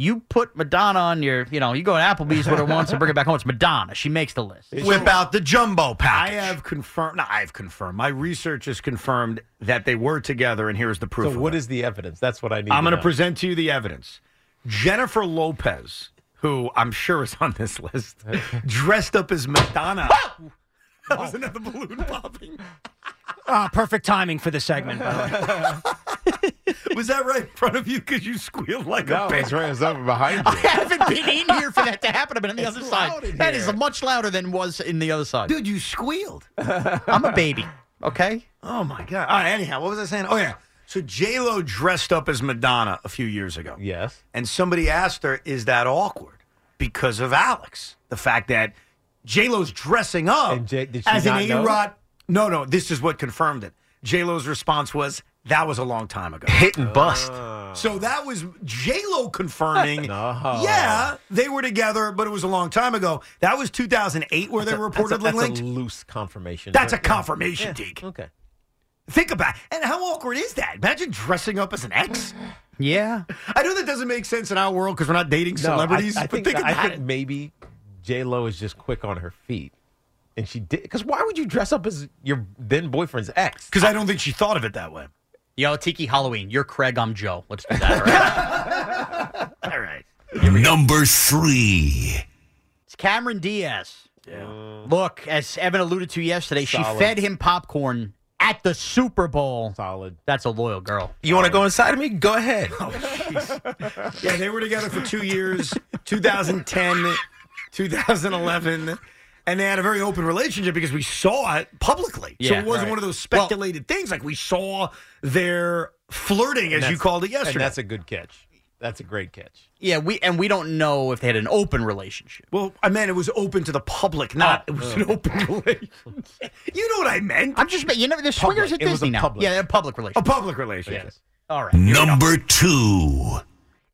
[SPEAKER 4] You put Madonna on your, you know, you go to Applebee's with her once and bring it back home. It's Madonna. She makes the list.
[SPEAKER 3] Whip out the jumbo package. I have confirmed. No, I've confirmed. My research has confirmed that they were together, and here's the proof.
[SPEAKER 5] so
[SPEAKER 3] of
[SPEAKER 5] what
[SPEAKER 3] it.
[SPEAKER 5] is the evidence? That's what I need.
[SPEAKER 3] I'm
[SPEAKER 5] going
[SPEAKER 3] to present to you the evidence. Jennifer Lopez, who I'm sure is on this list, dressed up as Madonna. that was another balloon popping.
[SPEAKER 17] Ah, perfect timing for the segment. By the way.
[SPEAKER 3] Was that right in front of you? Because you squealed like
[SPEAKER 5] No,
[SPEAKER 3] a
[SPEAKER 5] it's right. It's up behind you.
[SPEAKER 4] I haven't been in here for that to happen. I've been on the
[SPEAKER 5] It's
[SPEAKER 4] other side. That
[SPEAKER 5] here.
[SPEAKER 4] is much louder than was in the other side.
[SPEAKER 3] Dude, you squealed.
[SPEAKER 4] I'm a baby. Okay.
[SPEAKER 3] Oh my god. All right. Anyhow, what was I saying? Oh yeah. So J Lo dressed up as Madonna a few years ago.
[SPEAKER 5] Yes.
[SPEAKER 3] And somebody asked her, "Is that awkward?" Because of Alex, the fact that J Lo's dressing up
[SPEAKER 5] J-
[SPEAKER 3] as an? A Rod. No, no. This is what confirmed it. J Lo's response was, "That was a long time ago."
[SPEAKER 5] Hit and bust. Ah.
[SPEAKER 3] So that was J Lo confirming.
[SPEAKER 5] No.
[SPEAKER 3] Yeah, they were together, but it was a long time ago. That was 2008, where they were
[SPEAKER 5] a-
[SPEAKER 3] reportedly
[SPEAKER 5] that's a,
[SPEAKER 3] linked.
[SPEAKER 5] loose confirmation.
[SPEAKER 3] That's a confirmation,
[SPEAKER 5] Yeah,
[SPEAKER 3] Deke.
[SPEAKER 5] Okay.
[SPEAKER 3] Think about it. And how awkward is that? Imagine dressing up as an ex.
[SPEAKER 4] Yeah.
[SPEAKER 3] I know that doesn't make sense in our world because we're not dating
[SPEAKER 5] No,
[SPEAKER 3] celebrities.
[SPEAKER 5] I, I
[SPEAKER 3] but
[SPEAKER 5] think,
[SPEAKER 3] think
[SPEAKER 5] I
[SPEAKER 3] about
[SPEAKER 5] think maybe J Lo is just quick on her feet, and she did. Because why would you dress up as your then boyfriend's ex?
[SPEAKER 3] Because I don't think she thought of it that way.
[SPEAKER 4] Yo, Tiki Halloween. You're Craig. I'm Joe. Let's do that. All right.
[SPEAKER 3] All right.
[SPEAKER 2] Number three.
[SPEAKER 4] It's Cameron Diaz. Yeah. Look, as Evan alluded to yesterday, she fed him popcorn at the Super Bowl.
[SPEAKER 5] Solid.
[SPEAKER 4] That's a loyal girl.
[SPEAKER 5] You want to go inside of me? Go ahead. Oh, jeez.
[SPEAKER 3] yeah, they were together for two years 2010, 2011. And they had a very open relationship because we saw it publicly. so it wasn't
[SPEAKER 5] right.
[SPEAKER 3] one of those speculated things. Like we saw their flirting, as you called it yesterday.
[SPEAKER 5] And that's a good catch. That's a great catch.
[SPEAKER 4] Yeah, we and we don't know if they had an open relationship.
[SPEAKER 3] well, I meant it was open to the public, not
[SPEAKER 4] Oh.
[SPEAKER 3] it was an open relationship. You know what I meant?
[SPEAKER 4] I'm just you know there's swingers
[SPEAKER 5] Public.
[SPEAKER 4] at
[SPEAKER 5] It was a
[SPEAKER 4] Disney now.
[SPEAKER 5] public.
[SPEAKER 4] Yeah, a public relationship.
[SPEAKER 3] A public relationship.
[SPEAKER 5] Yes.
[SPEAKER 4] All right.
[SPEAKER 2] Number two.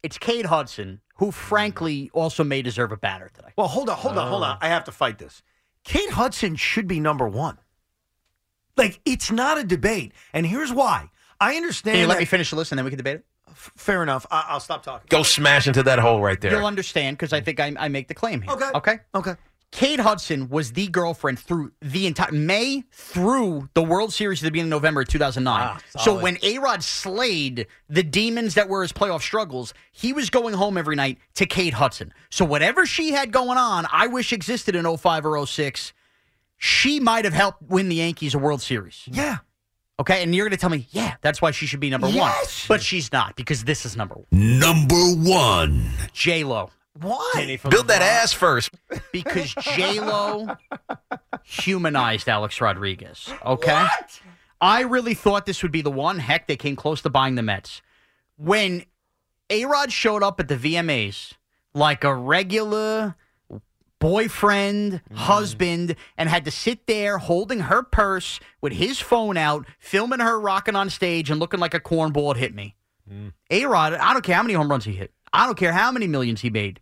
[SPEAKER 4] It's Kate Hudson, who frankly also may deserve a banner today.
[SPEAKER 3] Well, hold on, hold on, hold on. Oh. I have to fight this. Kate Hudson should be number one. Like, it's not a debate. And here's why. I understand.
[SPEAKER 4] Can you let
[SPEAKER 3] that-
[SPEAKER 4] me finish the list and then we can debate it?
[SPEAKER 3] Fair enough. I- I'll stop talking.
[SPEAKER 5] Go smash into that hole right there.
[SPEAKER 4] You'll understand because I think I, I make the claim here.
[SPEAKER 3] Okay.
[SPEAKER 4] Okay.
[SPEAKER 3] Okay.
[SPEAKER 4] Kate Hudson was the girlfriend through the entire May through the World Series at the beginning of November 2009.
[SPEAKER 5] Ah,
[SPEAKER 4] so when A Rod slayed the demons that were his playoff struggles, he was going home every night to Kate Hudson. So whatever she had going on, I wish existed in 05 or 06. She might have helped win the Yankees a World Series.
[SPEAKER 3] Yeah.
[SPEAKER 4] Okay, and you're going to tell me, yeah, that's why she should be number
[SPEAKER 3] Yes.
[SPEAKER 4] one. But she's not because this is number one.
[SPEAKER 2] Number one.
[SPEAKER 4] J Lo.
[SPEAKER 3] Why?
[SPEAKER 5] Build that ass first.
[SPEAKER 4] because J Lo humanized Alex Rodriguez. Okay, I really thought this would be the one. Heck, they came close to buying the Mets when A Rod showed up at the VMAs like a regular boyfriend, mm-hmm. husband, and had to sit there holding her purse with his phone out, filming her rocking on stage and looking like a cornball at hit me. Mm. A Rod, I don't care how many home runs he hit. I don't care how many millions he made.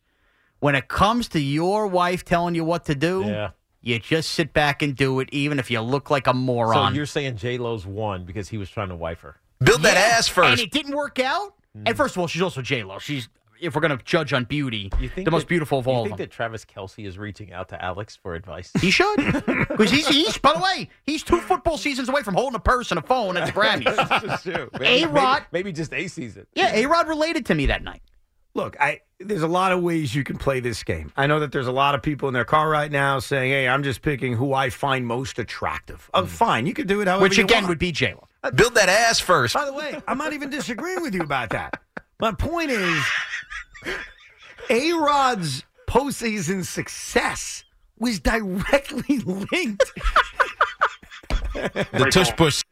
[SPEAKER 4] When it comes to your wife telling you what to do,
[SPEAKER 5] Yeah.
[SPEAKER 4] you just sit back and do it, even if you look like a moron.
[SPEAKER 5] So you're saying J Lo's won because he was trying to wife her. Build that ass first.
[SPEAKER 4] And it didn't work out. And mm. first of all, she's also J Lo. She's if we're gonna judge on beauty,
[SPEAKER 5] You think
[SPEAKER 4] the most
[SPEAKER 5] that-
[SPEAKER 4] beautiful of
[SPEAKER 5] you
[SPEAKER 4] all of
[SPEAKER 5] think
[SPEAKER 4] them.
[SPEAKER 5] that Travis Kelce is reaching out to Alex for advice?
[SPEAKER 4] He should, because he's, he's. By the way, he's two football seasons away from holding a purse and a phone at the Grammys.
[SPEAKER 5] That's true.
[SPEAKER 4] A-Rod-
[SPEAKER 5] Maybe, maybe just a season.
[SPEAKER 4] yeah, A Rod related to me that night.
[SPEAKER 3] Look, I there's a lot of ways you can play this game. I know that there's a lot of people in their car right now saying, "Hey, I'm just picking who I find most attractive." Oh, fine, you can do it however
[SPEAKER 4] Which
[SPEAKER 3] you
[SPEAKER 4] again
[SPEAKER 3] want.
[SPEAKER 4] would be J Lo.
[SPEAKER 5] Uh, Build that ass first.
[SPEAKER 3] By the way, I'm not even disagreeing with you about that. My point is, A Rod's postseason success was directly linked.
[SPEAKER 5] The tush push.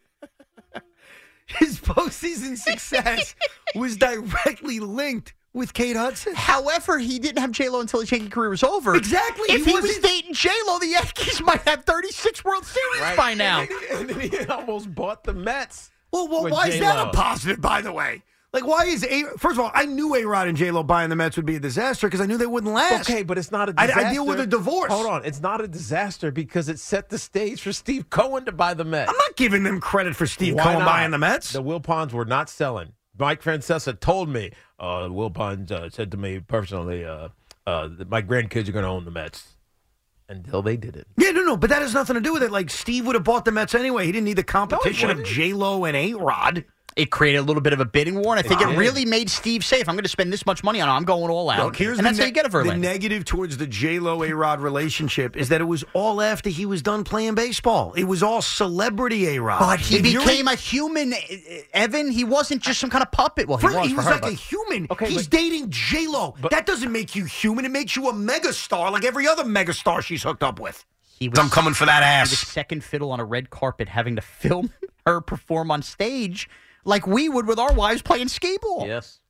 [SPEAKER 3] His postseason success was directly linked with Kate Hudson.
[SPEAKER 4] However, he didn't have J Lo until his Yankee career was over.
[SPEAKER 3] Exactly.
[SPEAKER 4] If
[SPEAKER 3] He
[SPEAKER 4] he, was dating J Lo, the Yankees might have 36 World Series by now.
[SPEAKER 5] And then he almost bought the Mets.
[SPEAKER 3] Well, well
[SPEAKER 5] with
[SPEAKER 3] why is that
[SPEAKER 5] J-Lo.
[SPEAKER 3] a positive, by the way? Like, why is A? First of all, I knew A Rod and J Lo buying the Mets would be a disaster because I knew they wouldn't last.
[SPEAKER 5] Okay, but it's not a disaster.
[SPEAKER 3] I deal with a divorce.
[SPEAKER 5] Hold on. It's not a disaster because it set the stage for Steve Cohen to buy the Mets.
[SPEAKER 3] I'm not giving them credit for Steve
[SPEAKER 5] Why
[SPEAKER 3] Cohen
[SPEAKER 5] not?
[SPEAKER 3] buying the Mets.
[SPEAKER 5] The Wilpons were not selling. Mike Francesa told me, uh, Wilpons uh, said to me personally, uh, uh, my grandkids are going to own the Mets. Until they did it.
[SPEAKER 3] Yeah, no, no, but that has nothing to do with it. Like Steve would have bought the Mets anyway. He didn't need the competition of
[SPEAKER 5] wouldn't.
[SPEAKER 3] J Lo and A Rod.
[SPEAKER 4] It created a little bit of a bidding war, and I think
[SPEAKER 3] It
[SPEAKER 4] it, really made Steve say, if I'm going to spend this much money on it, I'm going all out.
[SPEAKER 3] Look, here's
[SPEAKER 4] and
[SPEAKER 3] the
[SPEAKER 4] that's how you get it,
[SPEAKER 3] The negative towards the J Lo A Rod relationship is that it was all after he was done playing baseball. It was all celebrity A Rod.
[SPEAKER 4] But he became a human, uh, Evan. He wasn't just some kind of puppet. Well, he
[SPEAKER 3] For-
[SPEAKER 4] was.
[SPEAKER 3] he
[SPEAKER 4] for
[SPEAKER 3] was
[SPEAKER 4] her,
[SPEAKER 3] like
[SPEAKER 4] but-
[SPEAKER 3] a human.
[SPEAKER 4] Okay,
[SPEAKER 3] He's
[SPEAKER 4] but-
[SPEAKER 3] dating J Lo. That doesn't make you human. It makes you a megastar like every other megastar she's hooked up with.
[SPEAKER 4] He
[SPEAKER 3] I'm coming for that ass.
[SPEAKER 4] He was second fiddle on a red carpet, having to film her perform on stage like we would with our wives playing skee ball.
[SPEAKER 5] Yes.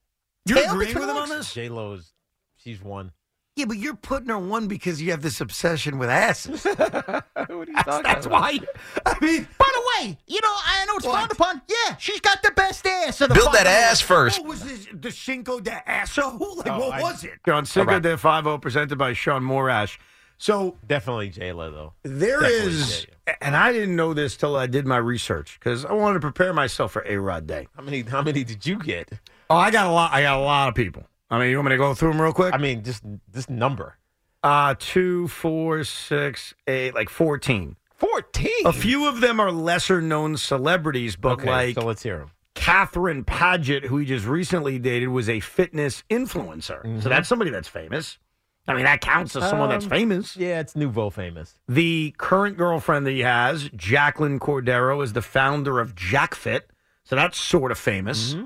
[SPEAKER 3] You're
[SPEAKER 4] Tail
[SPEAKER 3] agreeing
[SPEAKER 4] between
[SPEAKER 3] with him on this?
[SPEAKER 5] J Lo's, she's one.
[SPEAKER 3] Yeah, but you're putting her one because you have this obsession with asses.
[SPEAKER 5] what are you
[SPEAKER 3] that's, that's why. I mean,
[SPEAKER 4] By the way, you know, I know it's frowned upon. Yeah, she's got the best ass. Of the
[SPEAKER 3] Build that
[SPEAKER 4] five.
[SPEAKER 3] ass first. What was this? The Cinco de Asso? Like,
[SPEAKER 5] Oh,
[SPEAKER 3] what
[SPEAKER 5] I-
[SPEAKER 3] was it? On Cinco
[SPEAKER 5] Correct.
[SPEAKER 3] de Five oh presented by Sean Morash. So
[SPEAKER 5] Definitely J Lo though.
[SPEAKER 3] there
[SPEAKER 5] Definitely
[SPEAKER 3] is,
[SPEAKER 5] J.Lo.
[SPEAKER 3] and I didn't know this till I did my research because I wanted to prepare myself for A Rod Day.
[SPEAKER 5] How many? How many did you get?
[SPEAKER 3] Oh, I got a lot. I got a lot of people. I mean, you want me to go through them real quick?
[SPEAKER 5] I mean, just this number.
[SPEAKER 3] Uh, two, four, six, eight, like 14.
[SPEAKER 5] 14?
[SPEAKER 3] A few of them are lesser known celebrities, but
[SPEAKER 5] Okay,
[SPEAKER 3] like
[SPEAKER 5] so let's hear them.
[SPEAKER 3] Kathryne Padgett, who he just recently dated, was a fitness influencer. So that's somebody that's famous. I mean, that counts as someone that's.
[SPEAKER 5] Um,
[SPEAKER 3] famous.
[SPEAKER 5] Yeah, it's nouveau famous.
[SPEAKER 3] The current girlfriend that he has, Jacqueline Cordeiro, is the founder of JackFit. So that's sort of famous.
[SPEAKER 5] Mm-hmm.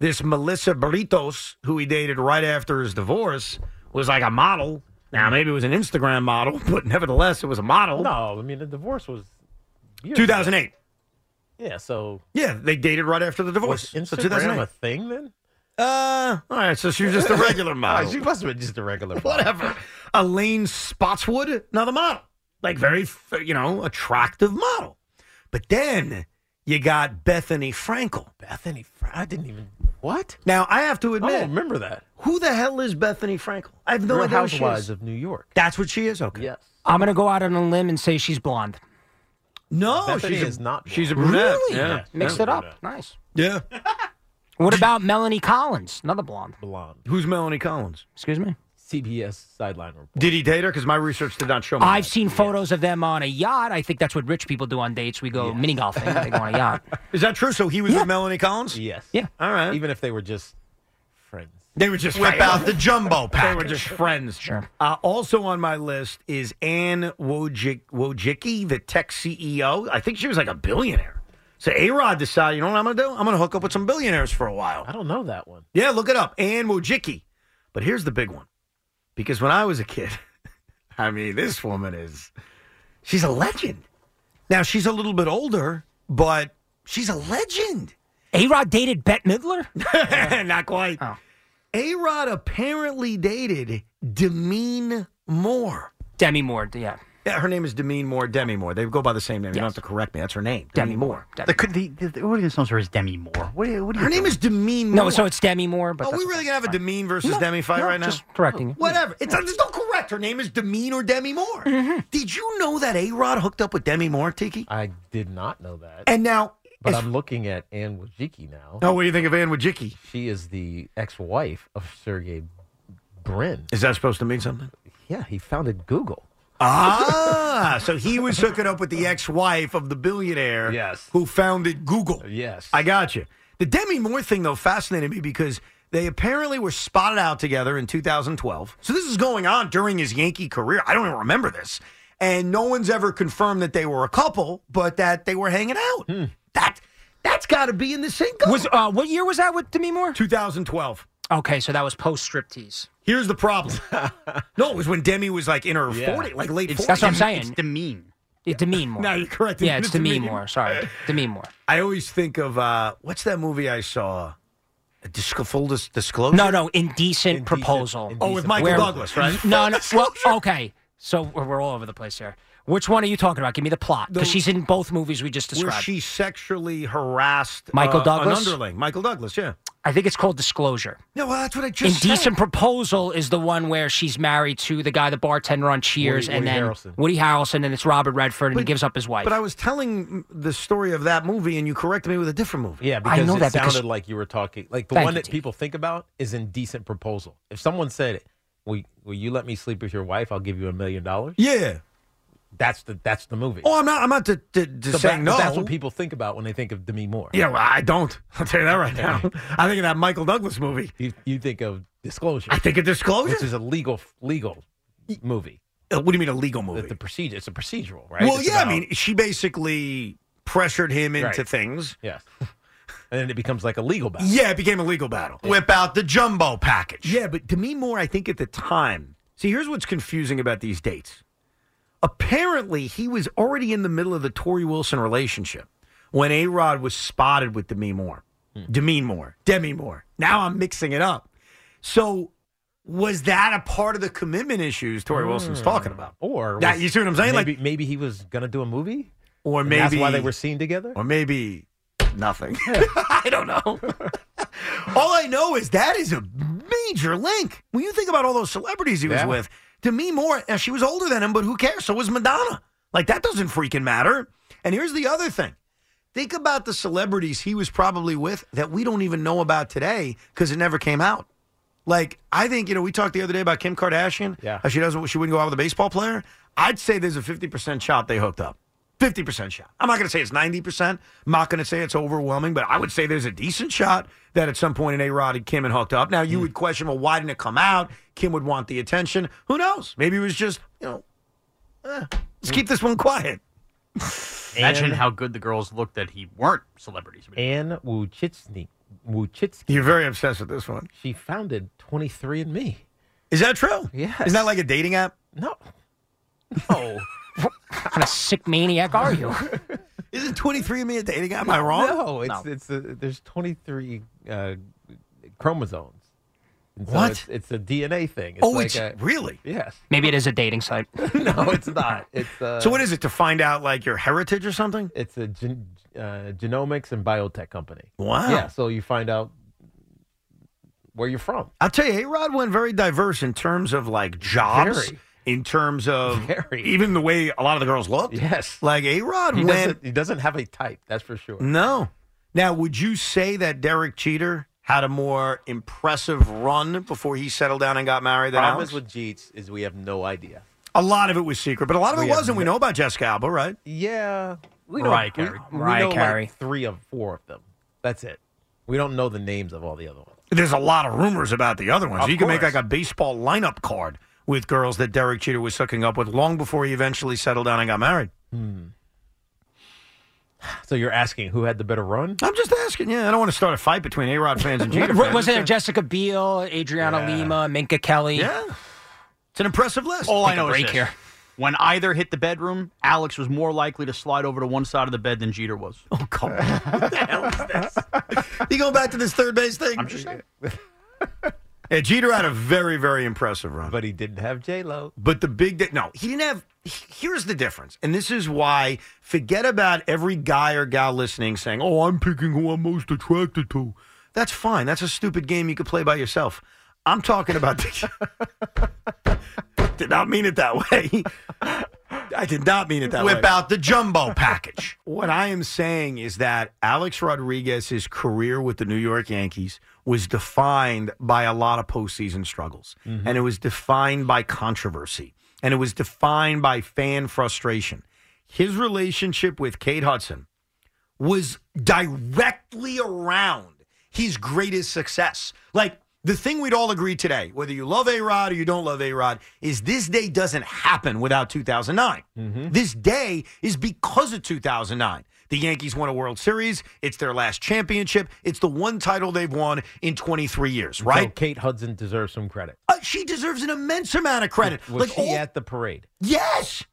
[SPEAKER 3] This Melissa Burritos, who he dated right after his divorce, was like a model. Now, maybe it was an Instagram model, but nevertheless, it was a model.
[SPEAKER 5] No, I mean the divorce was years ago.
[SPEAKER 3] 2008.
[SPEAKER 5] Yeah, so
[SPEAKER 3] Yeah, they dated right after the divorce.
[SPEAKER 5] was
[SPEAKER 3] So
[SPEAKER 5] Instagram
[SPEAKER 3] 2008.
[SPEAKER 5] a thing then?
[SPEAKER 3] Uh, all right. So she was just a regular model.
[SPEAKER 5] Oh, she must have been just a regular. model.
[SPEAKER 3] Whatever. Elaine Spotswood, another model, like very, you know, attractive model. But then you got Bethenny Frankel.
[SPEAKER 5] Bethenny, Fra- I didn't even what?
[SPEAKER 3] Now I have to
[SPEAKER 5] I
[SPEAKER 3] admit,
[SPEAKER 5] don't remember that.
[SPEAKER 3] who the hell is Bethenny Frankel? I have no
[SPEAKER 5] Real
[SPEAKER 3] idea who she
[SPEAKER 5] Housewives
[SPEAKER 3] is.
[SPEAKER 5] of New York.
[SPEAKER 3] That's what she is. Okay.
[SPEAKER 5] Yes.
[SPEAKER 17] I'm going to go out on a limb and say she's blonde.
[SPEAKER 3] No,
[SPEAKER 5] Bethenny
[SPEAKER 3] she's a,
[SPEAKER 5] is not
[SPEAKER 3] She's a brunette.
[SPEAKER 17] Really?
[SPEAKER 3] Yeah.
[SPEAKER 17] Mixed
[SPEAKER 3] yeah.
[SPEAKER 17] it up. Nice.
[SPEAKER 3] Yeah.
[SPEAKER 17] What about Melanie Collins? Another blonde.
[SPEAKER 5] Blonde.
[SPEAKER 3] Who's Melanie Collins?
[SPEAKER 17] Excuse me.
[SPEAKER 5] CBS sideline report.
[SPEAKER 3] Did he date her? Because my research did not show me.
[SPEAKER 17] I've
[SPEAKER 3] that.
[SPEAKER 17] seen photos of them on a yacht. I think that's what rich people do on dates. We go mini golfing. They go on a yacht.
[SPEAKER 3] Is that true? So he was with Melanie Collins?
[SPEAKER 5] Yes.
[SPEAKER 17] Yeah.
[SPEAKER 3] All right.
[SPEAKER 5] Even if they were just friends.
[SPEAKER 3] They would just Whip out the jumbo pack. They were just friends.
[SPEAKER 17] Sure.
[SPEAKER 3] Uh, also on my list is Anne Wojcik, Wojcicki, the tech CEO. I think she was like a billionaire. So A Rod decided, you know what I'm going to do? I'm going to hook up with some billionaires for a while.
[SPEAKER 5] I don't know that one.
[SPEAKER 3] Yeah, look it up. Anne Wojcicki. But here's the big one. Because when I was a kid, I mean, this woman is, she's a legend. Now, she's a little bit older, but she's a legend.
[SPEAKER 17] A Rod dated Bette Midler?
[SPEAKER 3] Not quite.
[SPEAKER 17] Oh.
[SPEAKER 3] A Rod apparently dated Demeen Moore.
[SPEAKER 17] Demi Moore. Yeah.
[SPEAKER 3] Yeah, her name is Demeen Moore, Demi Moore. They go by the same name. You don't have to correct me. That's her name.
[SPEAKER 17] Demi Moore. Demi.
[SPEAKER 4] The, the, the audience knows her as Demi Moore. What, do you- what do you
[SPEAKER 3] Her name
[SPEAKER 4] doing?
[SPEAKER 3] is Demeen Moore.
[SPEAKER 17] No, so it's Demi Moore. But
[SPEAKER 3] Are
[SPEAKER 17] that's
[SPEAKER 3] we really going to have a Demeen versus
[SPEAKER 17] No,
[SPEAKER 3] Demi fight
[SPEAKER 17] no,
[SPEAKER 3] right now?
[SPEAKER 17] just correcting you.
[SPEAKER 3] Whatever. It's, just don't correct. Her name is Demeen or Demi Moore.
[SPEAKER 17] Mm-hmm.
[SPEAKER 3] Did you know that A Rod hooked up with Demi Moore, Tiki?
[SPEAKER 5] I did not know that.
[SPEAKER 3] And now,
[SPEAKER 5] but
[SPEAKER 3] as-
[SPEAKER 5] I'm looking at Anne Wojcicki now.
[SPEAKER 3] oh, what do you think of Anne Wojcicki?
[SPEAKER 5] She is the ex-wife of Sergey Brin.
[SPEAKER 3] Is that supposed to mean something?
[SPEAKER 5] Yeah, he founded Google.
[SPEAKER 3] Ah, so he was hooking up with the ex-wife of the billionaire
[SPEAKER 5] Yes.
[SPEAKER 3] who founded Google.
[SPEAKER 5] Yes.
[SPEAKER 3] I got you. The Demi Moore thing, though, fascinated me because they apparently were spotted out together in 2012. So this is going on during his Yankee career. I don't even remember this. And no one's ever confirmed that they were a couple, but that they were hanging out. That that's got to be in the sync.
[SPEAKER 17] Was uh, what year was that with Demi Moore?
[SPEAKER 3] 2012.
[SPEAKER 17] Okay, so that was post striptease.
[SPEAKER 3] Here's the problem. no, it was when Demi was like in her
[SPEAKER 5] Yeah.
[SPEAKER 3] 40, like late 40s.
[SPEAKER 17] That's what I'm saying.
[SPEAKER 4] It's demean.
[SPEAKER 17] Yeah, Demi Moore.
[SPEAKER 3] No, you're correct.
[SPEAKER 17] Yeah, it's Demi
[SPEAKER 3] Demi
[SPEAKER 17] Moore. Sorry, Demi more.
[SPEAKER 3] I always think of uh, what's that movie I saw? A Dis- full dis- disclosure.
[SPEAKER 17] No, no, indecent, proposal.
[SPEAKER 3] Oh, with Michael
[SPEAKER 17] Where-
[SPEAKER 3] Douglas, right?
[SPEAKER 17] No, no. Well, okay. So we're, we're all over the place here. Which one are you talking about? Give me the plot, because she's in both movies we just described.
[SPEAKER 3] Where she sexually harassed
[SPEAKER 17] Michael
[SPEAKER 3] uh,
[SPEAKER 17] Douglas?
[SPEAKER 3] an underling. Michael Douglas, yeah.
[SPEAKER 17] I think it's called Disclosure.
[SPEAKER 3] No, well, that's what I just
[SPEAKER 17] Indecent
[SPEAKER 3] said.
[SPEAKER 17] Proposal is the one where she's married to the guy, the bartender on Cheers,
[SPEAKER 5] Woody-
[SPEAKER 17] and
[SPEAKER 5] Woody
[SPEAKER 17] then
[SPEAKER 5] Harrelson.
[SPEAKER 17] Woody Harrelson, and it's Robert Redford, and he gives up his wife.
[SPEAKER 3] But I was telling the story of that movie, and you corrected me with a different movie.
[SPEAKER 5] Yeah,
[SPEAKER 17] I know
[SPEAKER 5] it
[SPEAKER 17] that because-
[SPEAKER 5] sounded like you were talking. Like the
[SPEAKER 17] Thank
[SPEAKER 5] one
[SPEAKER 17] you,
[SPEAKER 5] that
[SPEAKER 17] T.
[SPEAKER 5] people think about is indecent proposal. If someone said, "Will will you let me sleep with your wife? I'll give you a million dollars."
[SPEAKER 3] Yeah.
[SPEAKER 5] That's the that's the movie.
[SPEAKER 3] Oh, I'm not. I'm not to, to, to
[SPEAKER 5] So
[SPEAKER 3] saying
[SPEAKER 5] that-
[SPEAKER 3] no.
[SPEAKER 5] That's what people think about when they think of Demi Moore.
[SPEAKER 3] Yeah, well, I don't. I'll tell you that right now. I think of that Michael Douglas movie.
[SPEAKER 5] You, you think of Disclosure.
[SPEAKER 3] I think of Disclosure.
[SPEAKER 5] Which is a legal legal movie.
[SPEAKER 3] Uh, What do you mean a legal movie?
[SPEAKER 5] The, the procedure. It's a procedural, right?
[SPEAKER 3] Well,
[SPEAKER 5] It's
[SPEAKER 3] yeah. I mean, she basically pressured him into
[SPEAKER 5] Right.
[SPEAKER 3] things.
[SPEAKER 5] Yes. And then it becomes like a legal battle.
[SPEAKER 3] Yeah, it became a legal battle. Whip out the jumbo package. Yeah, but Demi Moore, I think at the time. See, here's what's confusing about these dates. Apparently, he was already in the middle of the Torrie Wilson relationship when A Rod was spotted with Demi Moore. Hmm. Demi Moore. Demi Moore. Now I'm mixing it up. So, was that a part of the commitment issues Torrie hmm. Wilson's talking about?
[SPEAKER 5] Or
[SPEAKER 3] That- you see what I'm saying?
[SPEAKER 5] Maybe,
[SPEAKER 3] like,
[SPEAKER 5] maybe he was gonna do a movie,
[SPEAKER 3] or maybe
[SPEAKER 5] that's why they were seen together.
[SPEAKER 3] or maybe nothing. I don't know. all I know is that is a major link. When you think about all those celebrities he was
[SPEAKER 5] Yeah.
[SPEAKER 3] With, me more. now she was older than him, but who cares? So was Madonna. Like that doesn't freaking matter. And here's the other thing. Think about the celebrities he was probably with that we don't even know about today because it never came out. Like I think you know we talked the other day about Kim Kardashian.
[SPEAKER 5] Yeah.
[SPEAKER 3] Uh, she doesn't she wouldn't go out with a baseball player. I'd say there's a fifty percent shot they hooked up. Fifty percent shot. I'm not going to say it's ninety percent. I'm not going to say it's overwhelming, but I would say there's a decent shot that at some point in A Rod and Kim and hooked up. Now you would question, well, why didn't it come out? Kim would want the attention. Who knows? Maybe it was just you know, eh, let's keep this one quiet.
[SPEAKER 4] Imagine how good the girls looked that he weren't celebrities.
[SPEAKER 5] Anne Wuchitsny. Wuchitsky.
[SPEAKER 3] You're very obsessed with this one.
[SPEAKER 5] She founded 23andMe.
[SPEAKER 3] Is that true?
[SPEAKER 5] Yes.
[SPEAKER 3] Isn't that like a dating app?
[SPEAKER 5] No. No.
[SPEAKER 17] What kind of sick maniac are you?
[SPEAKER 3] Isn't 23andMe a dating app? Am I wrong?
[SPEAKER 5] No, it's it's a, there's 23 uh, chromosomes. And so
[SPEAKER 3] What?
[SPEAKER 5] It's, it's a DNA thing.
[SPEAKER 3] oh,
[SPEAKER 5] like
[SPEAKER 3] it's
[SPEAKER 5] a,
[SPEAKER 3] really.
[SPEAKER 5] yes.
[SPEAKER 17] Maybe it is a dating site.
[SPEAKER 5] no, it's not. It's uh,
[SPEAKER 3] So what is it to find out like your heritage or something?
[SPEAKER 5] It's a gen, uh, genomics and biotech company.
[SPEAKER 3] Wow.
[SPEAKER 5] Yeah, so you find out where you're from.
[SPEAKER 3] I'll tell you, A Rod went very diverse in terms of like jobs,
[SPEAKER 5] Very.
[SPEAKER 3] In terms of
[SPEAKER 5] Very.
[SPEAKER 3] even the way a lot of the girls looked.
[SPEAKER 5] Yes.
[SPEAKER 3] Like A Rod
[SPEAKER 5] He
[SPEAKER 3] went.
[SPEAKER 5] doesn't, he doesn't have a type, that's for sure.
[SPEAKER 3] No. Now, would you say that Derek Jeter had a more impressive run before he settled down and got married than
[SPEAKER 5] Problem
[SPEAKER 3] Alex?
[SPEAKER 5] is with Jeets is we have no idea.
[SPEAKER 3] a lot of it was secret, but a lot of it
[SPEAKER 5] We have
[SPEAKER 3] wasn't. We know about Jessica Alba, right?
[SPEAKER 5] Yeah. We
[SPEAKER 4] Mariah
[SPEAKER 5] know,
[SPEAKER 4] Carey.
[SPEAKER 5] We,
[SPEAKER 17] Mariah
[SPEAKER 5] we know
[SPEAKER 17] Carey.
[SPEAKER 5] like three of four of them. That's it. We don't know the names of all the other ones.
[SPEAKER 3] There's a lot of rumors about the other ones.
[SPEAKER 5] Of
[SPEAKER 3] you can make like a baseball lineup card with girls that Derek Jeter was hooking up with long before he eventually settled down and got married. Hmm.
[SPEAKER 5] So you're asking who had the better run?
[SPEAKER 3] I'm just asking. Yeah, I don't want to start a fight between A Rod fans and Jeter fans.
[SPEAKER 17] Was there Jessica Biel, Adriana
[SPEAKER 5] Yeah.
[SPEAKER 17] Lima, Minka Kelly?
[SPEAKER 3] Yeah, it's an impressive list.
[SPEAKER 4] All I
[SPEAKER 17] Take a
[SPEAKER 4] know is this.
[SPEAKER 17] here.
[SPEAKER 4] When either hit the bedroom, Alex was more likely to slide over to one side of the bed than Jeter was.
[SPEAKER 3] Oh, come on. What the hell is this? you going back to this third base thing?
[SPEAKER 4] I'm just saying.
[SPEAKER 3] Yeah, Jeter had a very, very impressive run.
[SPEAKER 5] But he didn't have J Lo.
[SPEAKER 3] But the big di- no, he didn't have. Here's the difference, and this is why forget about every guy or gal listening saying, "Oh, I'm picking who I'm most attracted to." That's fine. That's a stupid game you could play by yourself. I'm talking about. The, did not mean it that way. I did not mean it that way. Whip out the jumbo package. What I am saying is that Alex Rodriguez's career with the New York Yankees was defined by a lot of postseason struggles, mm-hmm. and it was defined by controversy, and it was defined by fan frustration. His relationship with Kate Hudson was directly around his greatest success. Like the thing we'd all agree today, whether you love A Rod or you don't love A Rod, is this day doesn't happen without 2009. This day is because of 2009. The Yankees won a World Series. It's their last championship. It's the one title they've won in 23 years,
[SPEAKER 5] So
[SPEAKER 3] right?
[SPEAKER 5] Kate Hudson deserves some credit.
[SPEAKER 3] Uh, she deserves an immense amount of credit.
[SPEAKER 5] Was she
[SPEAKER 3] all-
[SPEAKER 5] at the parade?
[SPEAKER 3] Yes.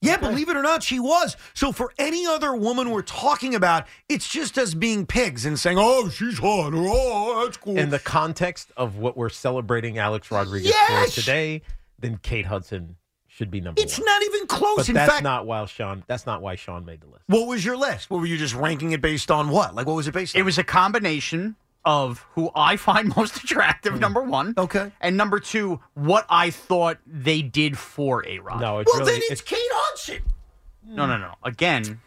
[SPEAKER 3] Yeah, believe it or not, she was. So for any other woman we're talking about, it's just us being pigs and saying, "Oh, she's hot," or "Oh, that's cool."
[SPEAKER 5] In the context of what we're celebrating Alex Rodriguez
[SPEAKER 3] Yes!
[SPEAKER 5] for today, then Kate Hudson should be number
[SPEAKER 3] it's
[SPEAKER 5] one.
[SPEAKER 3] It's not even close.
[SPEAKER 5] But
[SPEAKER 3] In
[SPEAKER 5] that's
[SPEAKER 3] fact,
[SPEAKER 5] not why Sean. That's not why Sean made the list.
[SPEAKER 3] what was your list? What were you just ranking it based on? What? Like, what was it based on?
[SPEAKER 4] It was a combination of who I find most attractive, number one.
[SPEAKER 3] Okay.
[SPEAKER 4] And number two, what I thought they did for A Rod.
[SPEAKER 5] No, it's
[SPEAKER 3] well,
[SPEAKER 5] really
[SPEAKER 3] then it's, Kate Hudson.
[SPEAKER 4] No, no, no. Again,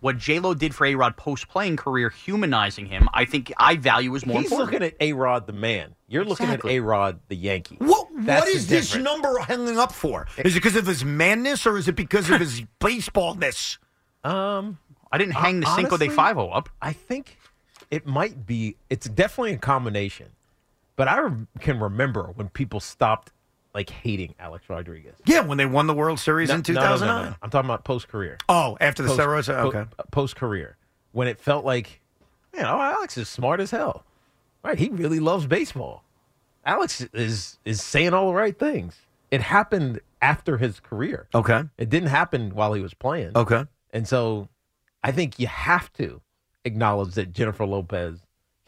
[SPEAKER 4] what J Lo did for A Rod post playing career, humanizing him, I think I value is more
[SPEAKER 5] He's
[SPEAKER 4] important.
[SPEAKER 5] looking at A Rod the man. You're looking
[SPEAKER 4] Exactly.
[SPEAKER 5] at A Rod the Yankee.
[SPEAKER 3] What? what is this number hanging up for? Is it because of his manness or is it because of his baseballness?
[SPEAKER 5] Um,
[SPEAKER 4] I didn't hang the Cinco de
[SPEAKER 5] honestly,
[SPEAKER 4] Five-O up.
[SPEAKER 5] I think it might be. It's definitely a combination. But I can remember when people stopped like hating Alex Rodriguez.
[SPEAKER 3] Yeah, when they won the World Series in 2009.
[SPEAKER 5] I'm talking about post career.
[SPEAKER 3] Oh, after the steroids? Okay.
[SPEAKER 5] Uh, post career, when it felt like, man, oh, Alex is smart as hell. Right, he really loves baseball. Alex is is saying all the right things. It happened after his career.
[SPEAKER 3] Okay.
[SPEAKER 5] It didn't happen while he was playing.
[SPEAKER 3] Okay.
[SPEAKER 5] And so I think you have to acknowledge that Jennifer Lopez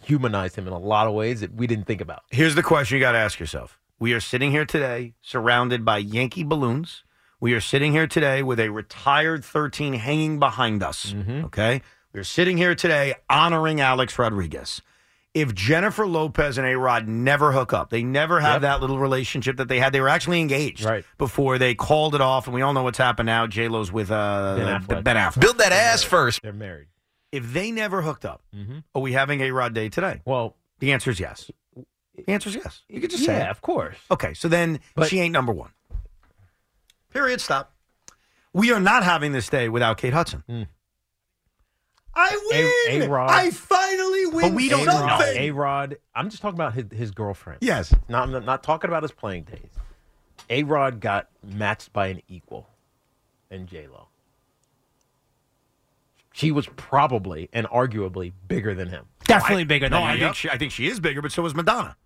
[SPEAKER 5] humanized him in a lot of ways that we didn't think about.
[SPEAKER 3] Here's the question you got to ask yourself. We are sitting here today surrounded by Yankee balloons. We are sitting here today with a retired 13 hanging behind us. Okay. We're sitting here today honoring Alex Rodriguez. If Jennifer Lopez and A Rod never hook up, they never have that little relationship that they had. They were actually engaged right. before they called it off. And we all know what's happened now. J Lo's with uh,
[SPEAKER 5] Ben
[SPEAKER 3] ben,
[SPEAKER 5] Affleck.
[SPEAKER 3] Affleck.
[SPEAKER 5] Build that ass first. They're married.
[SPEAKER 3] If they never hooked up, mm-hmm. are we having A Rod Day today?
[SPEAKER 5] Well,
[SPEAKER 3] the answer is yes. The answer is yes. You could just say
[SPEAKER 5] Yeah, of course.
[SPEAKER 3] Okay, so then
[SPEAKER 5] But-
[SPEAKER 3] she ain't number one. Period. Stop. We are not having this day without Kate Hudson. Mm. I win.
[SPEAKER 5] A-Rod.
[SPEAKER 3] I finally win
[SPEAKER 5] But we don't
[SPEAKER 3] something.
[SPEAKER 5] A Rod. I'm just talking about his, his girlfriend.
[SPEAKER 3] Yes.
[SPEAKER 5] Not, I'm not talking about his playing days. A Rod got matched by an equal in J Lo. She was probably and arguably bigger than him.
[SPEAKER 17] Definitely bigger
[SPEAKER 3] no,
[SPEAKER 17] than
[SPEAKER 3] I think she, I think she is bigger, but so was Madonna.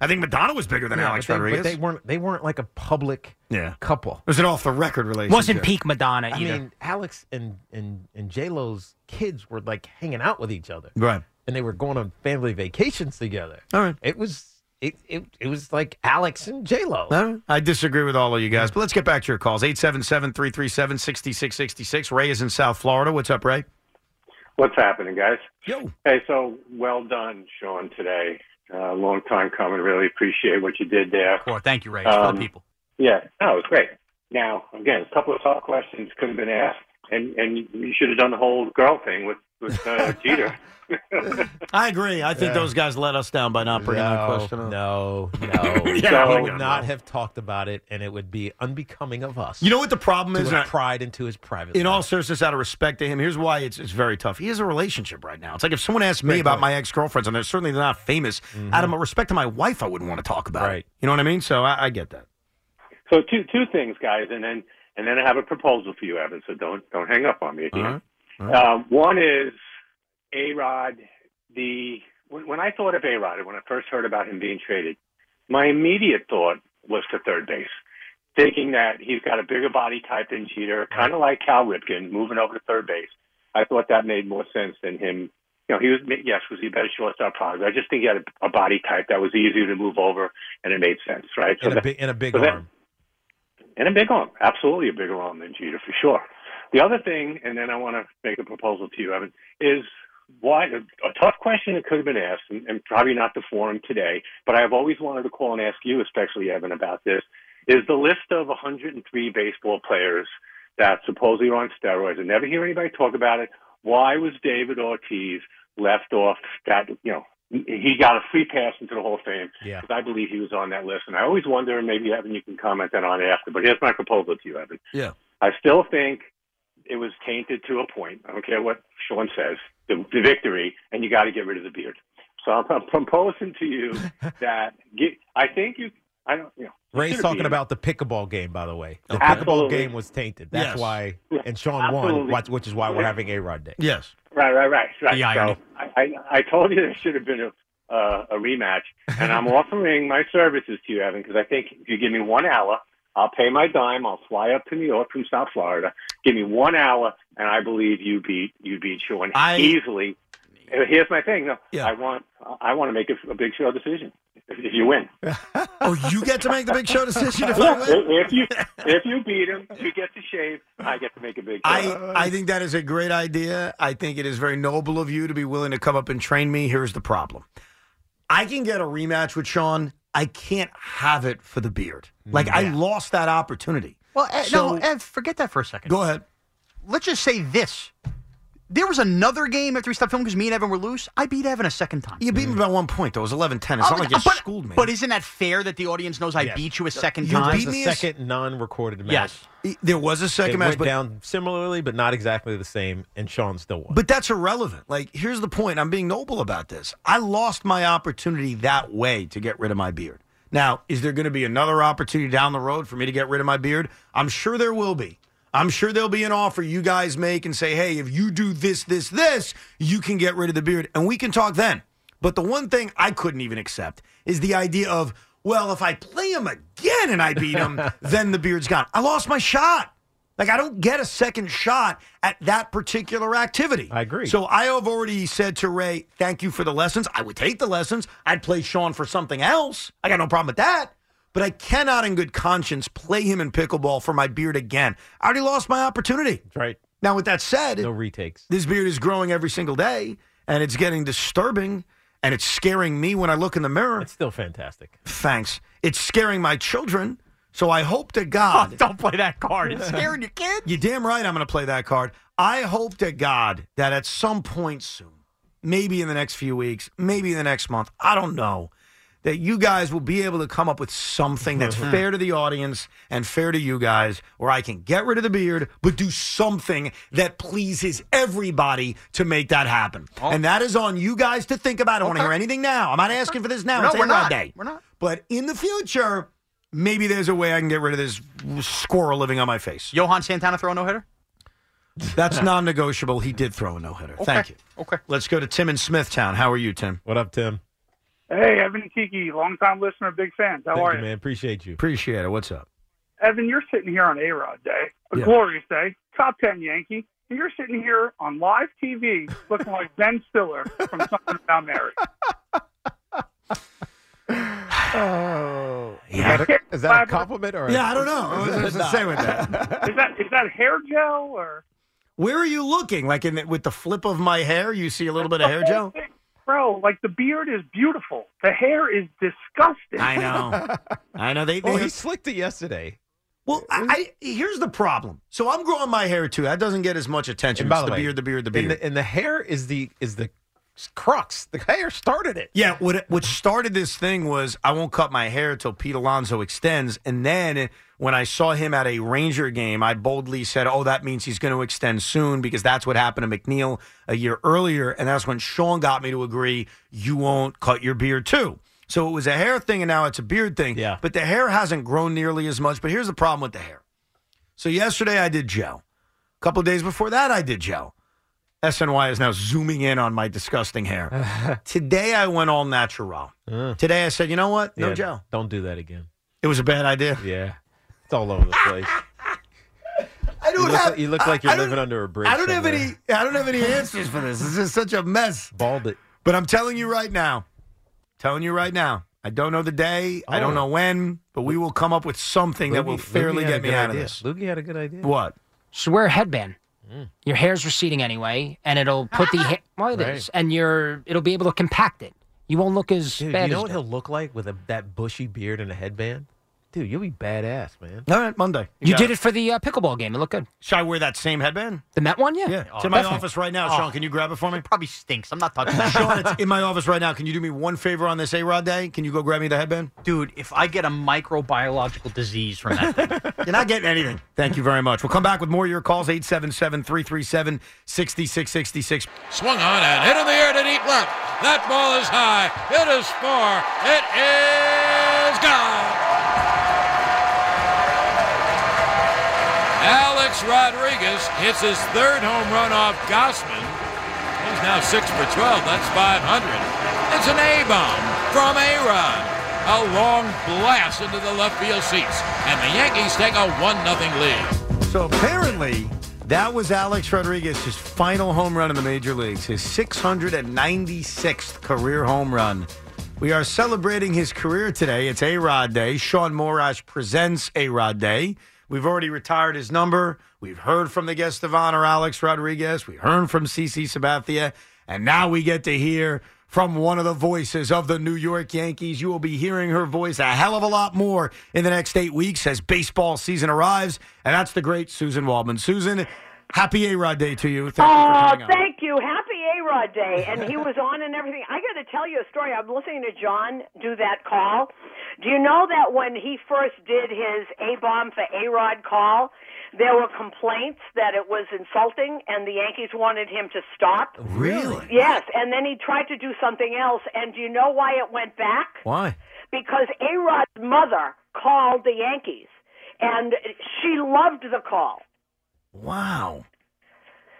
[SPEAKER 3] I think Madonna was bigger than
[SPEAKER 5] Yeah,
[SPEAKER 3] Alex
[SPEAKER 5] but they,
[SPEAKER 3] Rodriguez.
[SPEAKER 5] But they weren't. They weren't like a public
[SPEAKER 3] yeah.
[SPEAKER 5] couple.
[SPEAKER 3] It was an off the record relationship.
[SPEAKER 17] Wasn't peak Madonna
[SPEAKER 5] I mean, Alex and and and J Lo's kids were like hanging out with each other,
[SPEAKER 3] Right.
[SPEAKER 5] and they were going on family vacations together.
[SPEAKER 3] All right.
[SPEAKER 5] It was it it, it was like Alex and J Lo.
[SPEAKER 3] No, I disagree with all of you guys, but let's get back to your calls. 877 337 6666. Ray is in South Florida. What's up, Ray?
[SPEAKER 28] What's happening, guys?
[SPEAKER 3] Yo.
[SPEAKER 28] Hey, so well done, Sean, today. Uh, long time coming. Really appreciate what you did there.
[SPEAKER 4] Well, thank you, Ray. It's for
[SPEAKER 28] Um,
[SPEAKER 4] the people.
[SPEAKER 28] Yeah, no, it was great. Now, again, a couple of tough questions could have been asked, and and you should have done the whole girl thing with with uh, Jeter.
[SPEAKER 3] I agree. I think
[SPEAKER 5] Yeah.
[SPEAKER 3] those guys let us down by not bringing that question up.
[SPEAKER 5] No, no.
[SPEAKER 3] Yeah,
[SPEAKER 5] I
[SPEAKER 3] I
[SPEAKER 5] would not have talked about it, and it would be unbecoming of us.
[SPEAKER 3] You know what the problem
[SPEAKER 5] to
[SPEAKER 3] is?
[SPEAKER 5] have
[SPEAKER 3] And
[SPEAKER 5] into his private.
[SPEAKER 3] In
[SPEAKER 5] life.
[SPEAKER 3] all seriousness, out of respect to him, here's why it's, it's very tough. He has a relationship right now. It's like if someone asked me
[SPEAKER 5] Great
[SPEAKER 3] about
[SPEAKER 5] point.
[SPEAKER 3] my ex girlfriends, and they're certainly not famous, mm-hmm. out of respect to my wife, I wouldn't want to talk about it. You know what I mean? So I, I get that.
[SPEAKER 28] so two two things, guys, and then and then I have a proposal for you, Evan. So don't don't hang up on me again. Uh-huh. Uh-huh. Um, one is A Rod. The when, when I thought of A Rod, when I first heard about him being traded, my immediate thought was to third base, thinking that he's got a bigger body type than Jeter, kind of like Cal Ripken, moving over to third base. I thought that made more sense than him. You know, he was yes, was he a better shortstop? Probably. I just think he had a, a body type that was easier to move over, and it made sense, right?
[SPEAKER 5] and a
[SPEAKER 28] that-
[SPEAKER 5] big and a big
[SPEAKER 28] so that-
[SPEAKER 5] arm.
[SPEAKER 28] and a big arm, absolutely a bigger arm than Jeter for sure. The other thing, and then I want to make a proposal to you, Evan, is why a, tough question that could have been asked, and, and probably not the forum today, but I've always wanted to call and ask you, especially Evan, about this. Is the list of 103 baseball players that supposedly are on steroids, and never hear anybody talk about it. Why was David Ortiz left off that? You know, he got a free pass into the Hall of Fame
[SPEAKER 5] Yeah.
[SPEAKER 28] because I believe he was on that list. And I always wonder, and maybe Evan, you can comment that on after. But here's my proposal to you, Evan.
[SPEAKER 3] Yeah.
[SPEAKER 28] I still think it was tainted to a point. I don't care what Sean says, the, the victory, and you got to get rid of the beard. So I'm, I'm proposing to you that get, I think you, I don't, you know.
[SPEAKER 5] Ray's talking
[SPEAKER 28] being-
[SPEAKER 5] about the pickleball game, by the way. The
[SPEAKER 28] Absolutely.
[SPEAKER 5] pickleball game was tainted. That's
[SPEAKER 28] Yes.
[SPEAKER 5] why, and Sean
[SPEAKER 28] Absolutely.
[SPEAKER 5] won, which- which is why we're having a Rod Day.
[SPEAKER 3] Yes.
[SPEAKER 28] Right, right, right, right.
[SPEAKER 5] The irony.
[SPEAKER 28] So I, I, I told you there should have been a, uh, a rematch, and I'm offering my services to you, Evan, because I think if you give me one hour, I'll pay my dime. I'll fly up to New York from South Florida. Give me one hour, and I believe you beat you beat Sean
[SPEAKER 3] I-
[SPEAKER 28] easily. Here's my thing. No, I want I want to make a, a big show decision if, if you win.
[SPEAKER 3] Oh, you get to make the big show decision if I win?
[SPEAKER 28] if you if you beat him, you get to shave. I get to make a big show.
[SPEAKER 3] I, I think that is a great idea. I think it is very noble of you to be willing to come up and train me. Here's the problem I can get a rematch with Sean. I can't have it for the beard. Like, I lost that opportunity.
[SPEAKER 4] Well, eh, Ed,
[SPEAKER 3] So-
[SPEAKER 4] no, Ed, forget that for a second.
[SPEAKER 3] Go ahead.
[SPEAKER 4] Let's just say this. There was another game after we stopped filming because me and Evan were loose. I beat Evan a second time.
[SPEAKER 3] You beat me by one point, though. It was 11 10. It's
[SPEAKER 4] Oh,
[SPEAKER 3] not like you
[SPEAKER 4] but,
[SPEAKER 3] schooled me.
[SPEAKER 4] But isn't that fair that the audience knows I
[SPEAKER 5] Yes.
[SPEAKER 4] beat you a second
[SPEAKER 3] You
[SPEAKER 4] time?
[SPEAKER 3] beat
[SPEAKER 5] the
[SPEAKER 3] me a s-
[SPEAKER 5] second non-recorded match.
[SPEAKER 4] Yes.
[SPEAKER 3] there was a second
[SPEAKER 5] it
[SPEAKER 3] match,
[SPEAKER 5] went
[SPEAKER 3] but
[SPEAKER 5] down similarly, but not exactly the same, and Sean still won.
[SPEAKER 3] But that's irrelevant. Like, here's the point. I'm being noble about this. I lost my opportunity that way to get rid of my beard. Now, is there going to be another opportunity down the road for me to get rid of my beard? I'm sure there will be. I'm sure there'll be an offer you guys make and say, hey, if you do this, this, this, you can get rid of the beard. And we can talk then. But the one thing I couldn't even accept is the idea of, well, if I play him again and I beat him, then the beard's gone. I lost my shot. Like I don't get a second shot at that particular activity. I
[SPEAKER 5] agree.
[SPEAKER 3] So I have already said to Ray, thank you for the lessons. I would take the lessons. I'd play Sean for something else. I got no problem with that. But I cannot in good conscience play him in pickleball for my beard again. I already lost my opportunity.
[SPEAKER 5] That's right.
[SPEAKER 3] Now with that said,
[SPEAKER 5] No retakes.
[SPEAKER 3] this beard is growing every single day and it's getting disturbing and it's scaring me when I look in the mirror.
[SPEAKER 5] It's still fantastic.
[SPEAKER 3] Thanks. It's scaring my children. So I hope to God.
[SPEAKER 4] Don't play that card. It's scaring your kid.
[SPEAKER 3] You're damn right I'm going to play that card. I hope to God that at some point soon, maybe in the next few weeks, maybe in the next month, I don't know, that you guys will be able to come up with something that's mm-hmm. fair to the audience and fair to you guys, where I can get rid of the beard, but do something that pleases everybody to make that happen. Oh. And that is on you guys to think about. I don't want to hear anything now. I'm not asking for this now.
[SPEAKER 4] No,
[SPEAKER 3] it's
[SPEAKER 4] we're not.
[SPEAKER 3] Day.
[SPEAKER 4] We're not.
[SPEAKER 3] But in the future, maybe there's a way I can get rid of this squirrel living on my face.
[SPEAKER 4] Johan Santana throw a no hitter.
[SPEAKER 3] That's non-negotiable. He did throw a no-hitter. Thank you.
[SPEAKER 4] Okay.
[SPEAKER 3] Let's go to Tim in Smithtown. How are you, Tim?
[SPEAKER 5] What up, Tim?
[SPEAKER 26] Hey, Evan and Tiki, longtime listener, big fans. How
[SPEAKER 5] Thank
[SPEAKER 26] are
[SPEAKER 5] you,
[SPEAKER 26] you?
[SPEAKER 5] man. Appreciate you.
[SPEAKER 3] Appreciate it. What's up?
[SPEAKER 26] Evan, you're sitting here on A-Rod Day, a
[SPEAKER 3] Yeah.
[SPEAKER 26] glorious day, top 10 Yankee, and you're sitting here on live TV looking like Ben Stiller from Something About Mary.
[SPEAKER 5] Oh,
[SPEAKER 3] Yeah.
[SPEAKER 5] Is that a, is that a compliment or? a-
[SPEAKER 3] Yeah, I don't know. I was supposed to say with that.
[SPEAKER 26] Is that is that hair gel or
[SPEAKER 3] Where are you looking? Like in the, with the flip of my hair, you see a little bit of hair gel.
[SPEAKER 26] Bro, like the beard is beautiful. The hair is disgusting.
[SPEAKER 3] I know. I know. They.
[SPEAKER 5] Oh,
[SPEAKER 3] well,
[SPEAKER 5] he slicked it yesterday.
[SPEAKER 3] well, I, I here's the problem. So I'm growing my hair too. That doesn't get as much attention.
[SPEAKER 5] And by
[SPEAKER 3] It's
[SPEAKER 5] the
[SPEAKER 3] the
[SPEAKER 5] way,
[SPEAKER 3] beard, the beard, the
[SPEAKER 5] And
[SPEAKER 3] beard.
[SPEAKER 5] the, and the hair is the is the crux. The hair started it.
[SPEAKER 3] Yeah, what what started this thing was I won't cut my hair until Pete Alonso extends, and then when I saw him at a Ranger game, I boldly said, "Oh, that means he's going to extend soon," because that's what happened to McNeil a year earlier, and that's when Sean got me to agree you won't cut your beard too. So it was a hair thing, and now it's a beard thing.
[SPEAKER 5] Yeah.
[SPEAKER 3] But the hair hasn't grown nearly as much. But here's the problem with the hair. So yesterday I did gel. A couple of days before that I did gel. SNY is now zooming in on my disgusting hair. Today I went all natural. Today I said, you know what? No
[SPEAKER 5] Uh. Yeah,
[SPEAKER 3] gel.
[SPEAKER 5] Don't do that again.
[SPEAKER 3] It was a bad idea.
[SPEAKER 5] Yeah, it's all over the place.
[SPEAKER 3] I don't
[SPEAKER 5] you look,
[SPEAKER 3] have.
[SPEAKER 5] like, you look like you're
[SPEAKER 3] I don't-
[SPEAKER 5] living under a bridge.
[SPEAKER 3] I don't have any. I don't have any answers for this. This is such a mess.
[SPEAKER 5] Bald it.
[SPEAKER 3] But I'm telling you right now. Telling you right now. I don't know the day. I don't
[SPEAKER 5] Oh.
[SPEAKER 3] know when. But we will come up with something that will fairly get me out
[SPEAKER 5] idea.
[SPEAKER 3] of this.
[SPEAKER 5] Loogie had a good idea.
[SPEAKER 3] What?
[SPEAKER 17] So wear a headband. Mm. Your hair's receding anyway, and it'll put the hair. Well, it is,
[SPEAKER 5] Right.
[SPEAKER 17] and you're it'll be able to compact it. You won't look as
[SPEAKER 5] Dude,
[SPEAKER 17] bad
[SPEAKER 5] you know
[SPEAKER 17] as
[SPEAKER 5] what he'll look like with a, that bushy beard and a headband? Dude, you'll be badass, man.
[SPEAKER 3] All right, Monday.
[SPEAKER 17] You
[SPEAKER 3] got
[SPEAKER 17] did it for the uh, pickleball game. It looked good.
[SPEAKER 3] Should I wear that same headband?
[SPEAKER 17] The Met one, yeah.
[SPEAKER 3] Yeah.
[SPEAKER 17] Oh,
[SPEAKER 3] it's in my
[SPEAKER 17] definitely.
[SPEAKER 3] office right now.
[SPEAKER 4] Oh.
[SPEAKER 3] Sean, can you grab it for me?
[SPEAKER 4] Probably stinks. I'm not touching that.
[SPEAKER 3] Sean, it's in my office right now. Can you do me one favor on this A Rod day? Can you go grab me the headband?
[SPEAKER 4] Dude, if I get a microbiological disease from that thing,
[SPEAKER 3] You're not getting anything. Thank you very much. We'll come back with more of your calls 877 337 6666.
[SPEAKER 16] Swung on and hit in the air to deep left. That ball is high. It is far. It is gone. Alex Rodriguez hits his third home run off Gausman. He's now six for 12. That's 500. It's an A bomb from A Rod. A long blast into the left field seats. And the Yankees take a 1 0 lead.
[SPEAKER 3] So apparently, that was Alex Rodriguez's final home run in the major leagues, his 696th career home run. We are celebrating his career today. It's A Rod Day. Sean Morash presents A Rod Day. We've already retired his number. We've heard from the guest of honor, Alex Rodriguez. We heard from CC Sabathia. And now we get to hear from one of the voices of the New York Yankees. You will be hearing her voice a hell of a lot more in the next eight weeks as baseball season arrives. And that's the great Susan Waldman. Susan, Happy A Rod Day to you. Thank you for
[SPEAKER 29] Oh,
[SPEAKER 3] on.
[SPEAKER 29] thank you. Happy A Rod Day. And he was on and everything. I got to tell you a story. I'm listening to John do that call. Do you know that when he first did his A bomb for A Rod call, there were complaints that it was insulting and the Yankees wanted him to stop?
[SPEAKER 3] Really?
[SPEAKER 29] Yes. And then he tried to do something else. And do you know why it went back?
[SPEAKER 3] Why?
[SPEAKER 29] because A Rod's mother called the Yankees, and she loved the call.
[SPEAKER 3] Wow.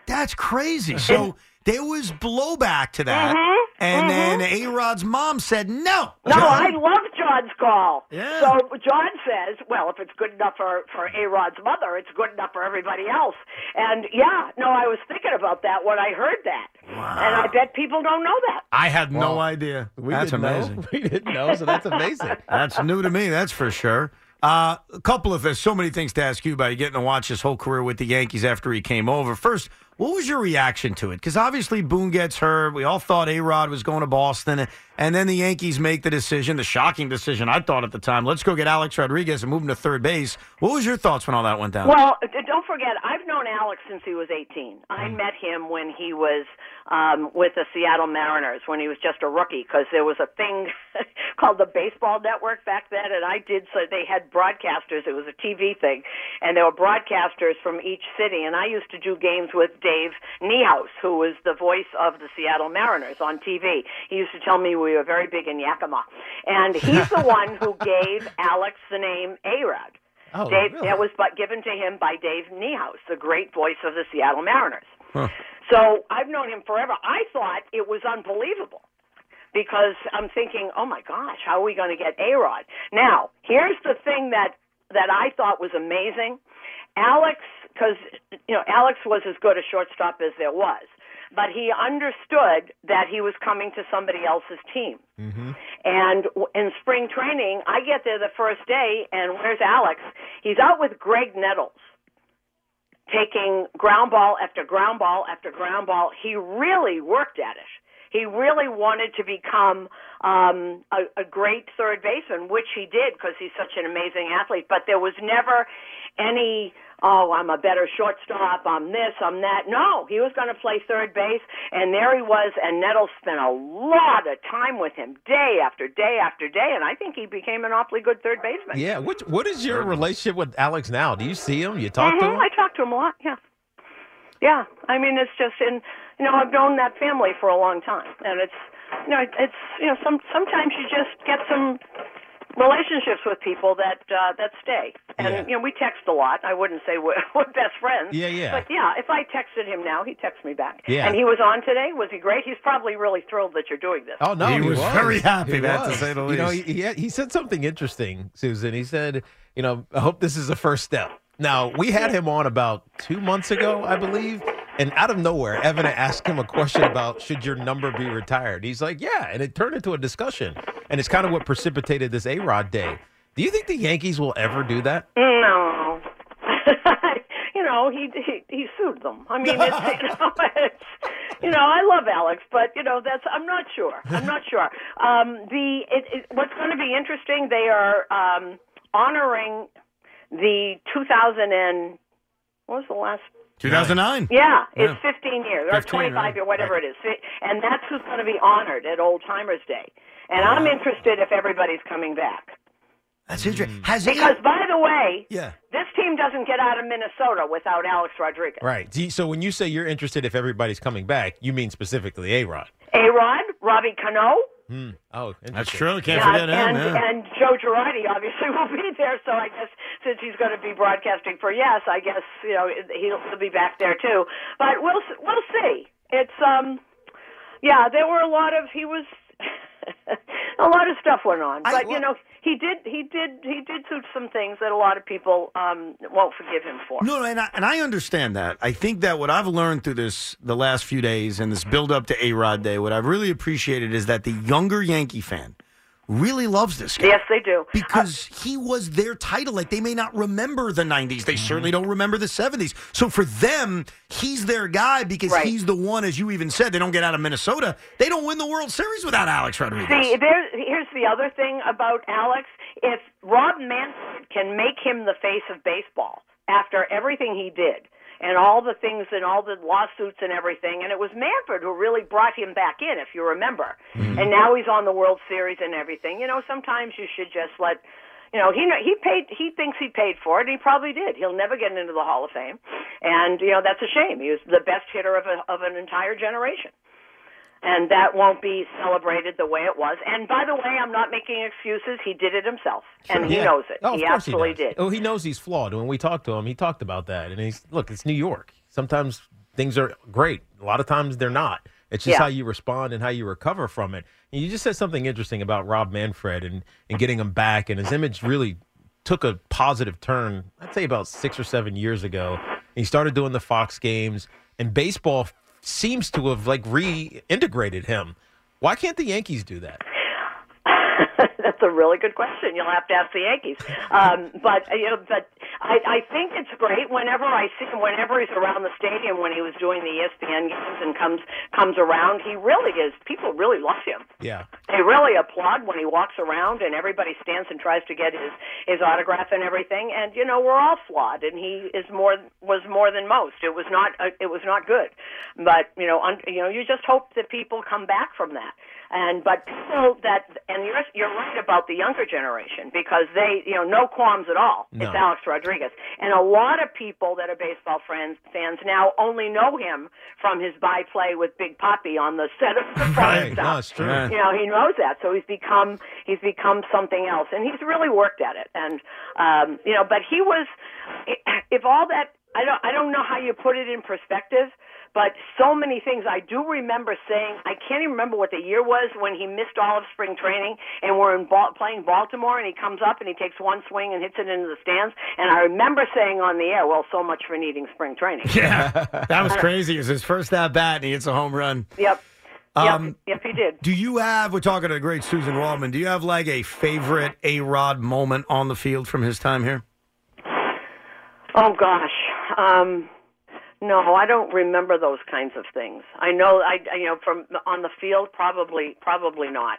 [SPEAKER 3] That's crazy. So there was blowback to that.
[SPEAKER 29] Mhm,
[SPEAKER 3] And
[SPEAKER 29] mhm.
[SPEAKER 3] then A Rod's mom said no.
[SPEAKER 29] No, I love John's call.
[SPEAKER 3] Yeah.
[SPEAKER 29] So John says, well, if it's good enough for for A Rod's mother, it's good enough for everybody else. And yeah, no, I was thinking about that when I heard that, and I bet people don't know that.
[SPEAKER 3] I had no idea.
[SPEAKER 5] we
[SPEAKER 3] that's
[SPEAKER 5] didn't know.
[SPEAKER 3] amazing.
[SPEAKER 5] We didn't know, so that's amazing.
[SPEAKER 3] that's new to me, that's for sure. Uh, a couple of there's so many things to ask you about. Getting to watch his whole career with the Yankees after he came over. First, what was your reaction to it? Because obviously Boone gets hurt. We all thought A Rod was going to Boston, and then the Yankees make the decision, the shocking decision I thought at the time. Let's go get Alex Rodriguez and move him to third base. What was your thoughts when all that went down?
[SPEAKER 29] Well, don't forget, I've known Alex since he was 18. I
[SPEAKER 3] Mm.
[SPEAKER 29] met him when he was um, with the Seattle Mariners, when he was just a rookie, because there was a thing called the Baseball Network back then, and I did so they had broadcasters. It was a TV thing, and there were broadcasters from each city, and I used to do games with Dave Niehaus, who was the voice of the Seattle Mariners on TV. He used to tell me we were very big in Yakima, and he's the one who gave Alex the name A-Rod.
[SPEAKER 5] Oh,
[SPEAKER 29] Dave,
[SPEAKER 5] really?
[SPEAKER 29] that was but given to him by Dave Niehaus, the great voice of the Seattle Mariners.
[SPEAKER 3] Huh.
[SPEAKER 29] So I've known him forever. I thought it was unbelievable because I'm thinking, oh my gosh, how are we going to get A Rod? Now, here's the thing that that I thought was amazing. Alex, because you know Alex was as good a shortstop as there was, but he understood that he was coming to somebody else's team. And in spring training, I get there the first day, and where's Alex? He's out with Graig Nettles, taking ground ball after ground ball after ground ball. He really worked at it. He really wanted to become um, a, a great third baseman, which he did because he's such an amazing athlete. But there was never any, oh, I'm a better shortstop, I'm this, I'm that. No, he was going to play third base, and there he was. And Nettles spent a lot of time with him, day after day after day, and I think he became an awfully good third baseman.
[SPEAKER 5] Yeah. What What is your relationship with Alex now? Do you see him? You talk to
[SPEAKER 29] Mhm,
[SPEAKER 5] him?
[SPEAKER 29] I talk to him a lot. Yeah, yeah. I mean, it's just in you know I've known that family for a long time, and it's you know it's you know some sometimes you just get some relationships with people that uh, that stay, and
[SPEAKER 5] Yeah.
[SPEAKER 29] you know we text a lot. I wouldn't say we're, we're best friends.
[SPEAKER 5] Yeah, yeah.
[SPEAKER 29] But yeah, if I texted him now, he texts me back.
[SPEAKER 5] Yeah.
[SPEAKER 29] And he was on today. Was he great? He's probably really thrilled that you're doing this.
[SPEAKER 5] Oh no,
[SPEAKER 3] He was very happy,
[SPEAKER 5] He
[SPEAKER 3] that to say the least.
[SPEAKER 5] You know,
[SPEAKER 3] least.
[SPEAKER 5] he, he he said something interesting, Susan. He said, "You know, I hope this is the first step." Now we had him on about two months ago, I believe, and out of nowhere, Evan asked him a question about should your number be retired. He's like, "Yeah," and it turned into a discussion, and it's kind of what precipitated this A Rod day. Do you think the Yankees will ever do that?
[SPEAKER 29] No. you know, he, he he sued them. I mean, it's, you know, it's you know, I love Alex, but you know, that's I'm not sure. I'm not sure. Um, the it, it, what's going to be interesting? They are um, honoring the 2000 and what was the last
[SPEAKER 3] 2009.
[SPEAKER 29] yeah, it's
[SPEAKER 3] Yeah.
[SPEAKER 29] 15 years or
[SPEAKER 3] 15,
[SPEAKER 29] 25
[SPEAKER 3] right.
[SPEAKER 29] years, whatever it is. And that's who's going to be honored at Old Timers Day. And I'm interested if everybody's coming back.
[SPEAKER 3] That's interesting. Has he?
[SPEAKER 29] Because, by the way,
[SPEAKER 3] Yeah.
[SPEAKER 29] this team doesn't get out of Minnesota without Alex Rodriguez.
[SPEAKER 5] Right. So when you say you're interested if everybody's coming back, you mean specifically A Rod?
[SPEAKER 29] A Rod, Robbie Cano,
[SPEAKER 5] Hmm. Oh,
[SPEAKER 3] That's
[SPEAKER 5] interesting.
[SPEAKER 3] true. Can't
[SPEAKER 29] uh,
[SPEAKER 3] forget him.
[SPEAKER 29] and,
[SPEAKER 3] yeah.
[SPEAKER 29] and Joe Girardi obviously will be there. So I guess since he's going to be broadcasting for Yes, I guess you know he'll, he'll be back there too. But we'll we'll see. It's um, yeah, there were a lot of he was. a lot of stuff went on, but you know he did he did he did do some things that a lot of people um, won't forgive him for.
[SPEAKER 3] No, no, and I, and I understand that. I think that what I've learned through this the last few days and this build up to A Rod Day, what I've really appreciated is that the younger Yankee fan really loves this guy.
[SPEAKER 29] Yes, they do.
[SPEAKER 3] Because he was their title. Like they may not remember the 90s. They mm-hmm. certainly don't remember the 70s. So for them, he's their guy because
[SPEAKER 29] Right.
[SPEAKER 3] he's the one, as you even said, they don't get out of Minnesota. They don't win the World Series without Alex Rodriguez.
[SPEAKER 29] See, there, here's the other thing about Alex. If Rob Manfred can make him the face of baseball after everything he did, and all the things and all the lawsuits and everything. And it was Manfred who really brought him back in, if you remember. Mm-hmm. And now he's on the World Series and everything. You know, sometimes you should just let. You know, he he paid. He thinks he paid for it, and he probably did. He'll never get into the Hall of Fame, and you know that's a shame. He was the best hitter of a, of an entire generation and that won't be celebrated the way it was. And by the way, I'm not making excuses. He did it himself, and he
[SPEAKER 5] Yeah.
[SPEAKER 29] knows it.
[SPEAKER 5] Oh,
[SPEAKER 29] he absolutely
[SPEAKER 5] does.
[SPEAKER 29] did.
[SPEAKER 5] Oh, he knows he's flawed. When we talked to him, he talked about that. And he's look, it's New York. Sometimes things are great. A lot of times they're not. It's just
[SPEAKER 29] Yeah.
[SPEAKER 5] how you respond and how you recover from it. And you just said something interesting about Rob Manfred and, and getting him back, and his image really took a positive turn. I'd say about six or seven years ago. He started doing the Fox games, and baseball seems to have like reintegrated him. Why can't the Yankees do that?
[SPEAKER 29] That's a really good question. You'll have to ask the Yankees. Um, but uh, you know, but I, I think it's great whenever I see him. Whenever he's around the stadium, when he was doing the ESPN games and comes comes around, he really is. People really love him.
[SPEAKER 5] Yeah.
[SPEAKER 29] They really applaud when he walks around and everybody stands and tries to get his his autograph and everything. And you know, we're all flawed, and he is more was more than most. It was not uh, it was not good, but you know, un, you know, you just hope that people come back from that. And but people that and you're you're right about the younger generation because they you know no qualms at all.
[SPEAKER 30] No.
[SPEAKER 29] It's Alex Rodriguez, and a lot of people that are baseball friends fans now only know him from his byplay with Big Poppy on the set of the
[SPEAKER 5] Right.
[SPEAKER 29] stuff.
[SPEAKER 5] No, it's true.
[SPEAKER 29] You know, he knows that, so he's become he's become something else, and he's really worked at it. And um, you know, but he was, if all that, I don't, I don't know how you put it in perspective. But so many things I do remember saying. I can't even remember what the year was when he missed all of spring training, and we're in ball, playing Baltimore, and he comes up and he takes one swing and hits it into the stands. And I remember saying on the air, "Well, so much for needing spring training."
[SPEAKER 3] Yeah, that was crazy. It was his first at bat, and he hits a home run.
[SPEAKER 29] Yep.
[SPEAKER 3] Um,
[SPEAKER 29] yep. Yep. He did.
[SPEAKER 3] Do you have? We're talking to the great Susan Waldman. Do you have like a favorite A Rod moment on the field from his time here?
[SPEAKER 29] Oh gosh. Um no, I don't remember those kinds of things. I know I I- you know from on the field probably probably not.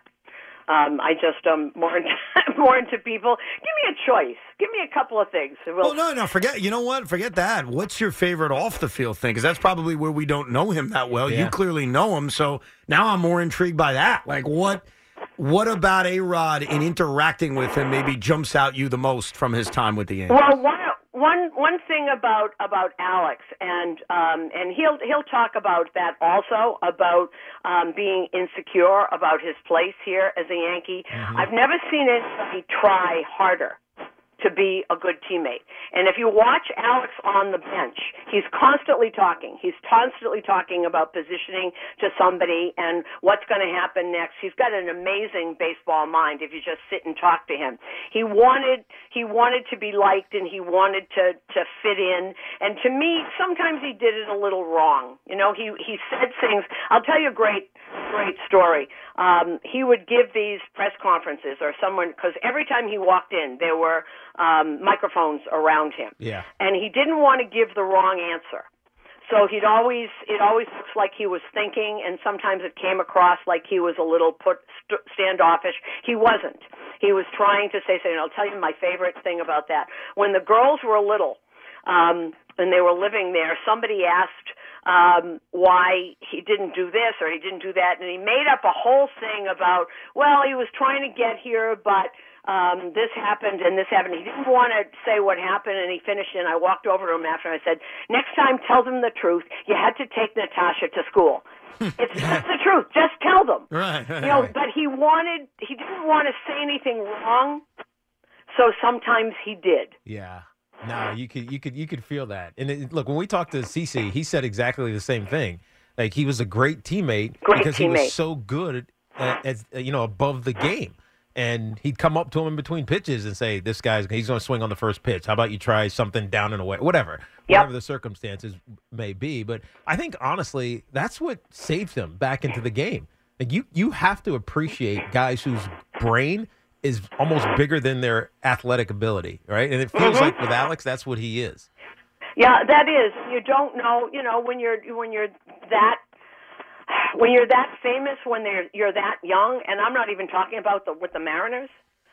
[SPEAKER 29] Um I just um more into, more into people. Give me a choice. Give me a couple of things.
[SPEAKER 3] Well, no, no, forget. You know what? Forget that. What's your favorite off the field thing? Because that's probably where we don't know him that well. You clearly know him, so now I'm more intrigued by that. Like, what? What about A Rod in interacting with him maybe jumps out you the most from his time with the Yankees?
[SPEAKER 29] Well, one one one thing about about Alex, and um, and he'll he'll talk about that also about um, being insecure about his place here as a Yankee. I've never seen anybody try harder to be a good teammate. And if you watch Alex on the bench, he's constantly talking. He's constantly talking about positioning to somebody and what's going to happen next. He's got an amazing baseball mind if you just sit and talk to him. He wanted he wanted to be liked and he wanted to to fit in. And to me, sometimes he did it a little wrong. You know, he he said things. I'll tell you a great great story. Um, he would give these press conferences or someone because every time he walked in, there were um, microphones around him,
[SPEAKER 5] Yeah.
[SPEAKER 29] and he didn't want to give the wrong answer. So he'd always it always looks like he was thinking, and sometimes it came across like he was a little put st- standoffish. He wasn't. He was trying to say something. I'll tell you my favorite thing about that. When the girls were little, um, and they were living there, somebody asked um, why he didn't do this or he didn't do that, and he made up a whole thing about, well, he was trying to get here, but um, this happened and this happened. He didn't want to say what happened, and he finished. And I walked over to him after, and I said, "Next time, tell them the truth. You had to take Natasha to school. it's just the truth. Just tell them."
[SPEAKER 3] Right.
[SPEAKER 29] You know, but he wanted. He didn't want to say anything wrong, so sometimes he did.
[SPEAKER 5] Yeah. No, you could you could you could feel that. And it, look, when we talked to CC, he said exactly the same thing. Like he was a great teammate
[SPEAKER 29] Great
[SPEAKER 5] because he was so good at, as uh, you know above the game. And he'd come up to him in between pitches and say, "This guy's he's going to swing on the first pitch. How about you try something down and away, whatever, whatever the circumstances may be." But I think honestly, that's what saved him back into the game. Like you, you have to appreciate guys whose brain is almost bigger than their athletic ability, right? And it feels
[SPEAKER 29] Mhm.
[SPEAKER 5] like with Alex, that's what he is.
[SPEAKER 29] Yeah, that is. You don't know, you know, when you're when you're that when you're that famous, when they're you're that young, and I'm not even talking about the with the Mariners.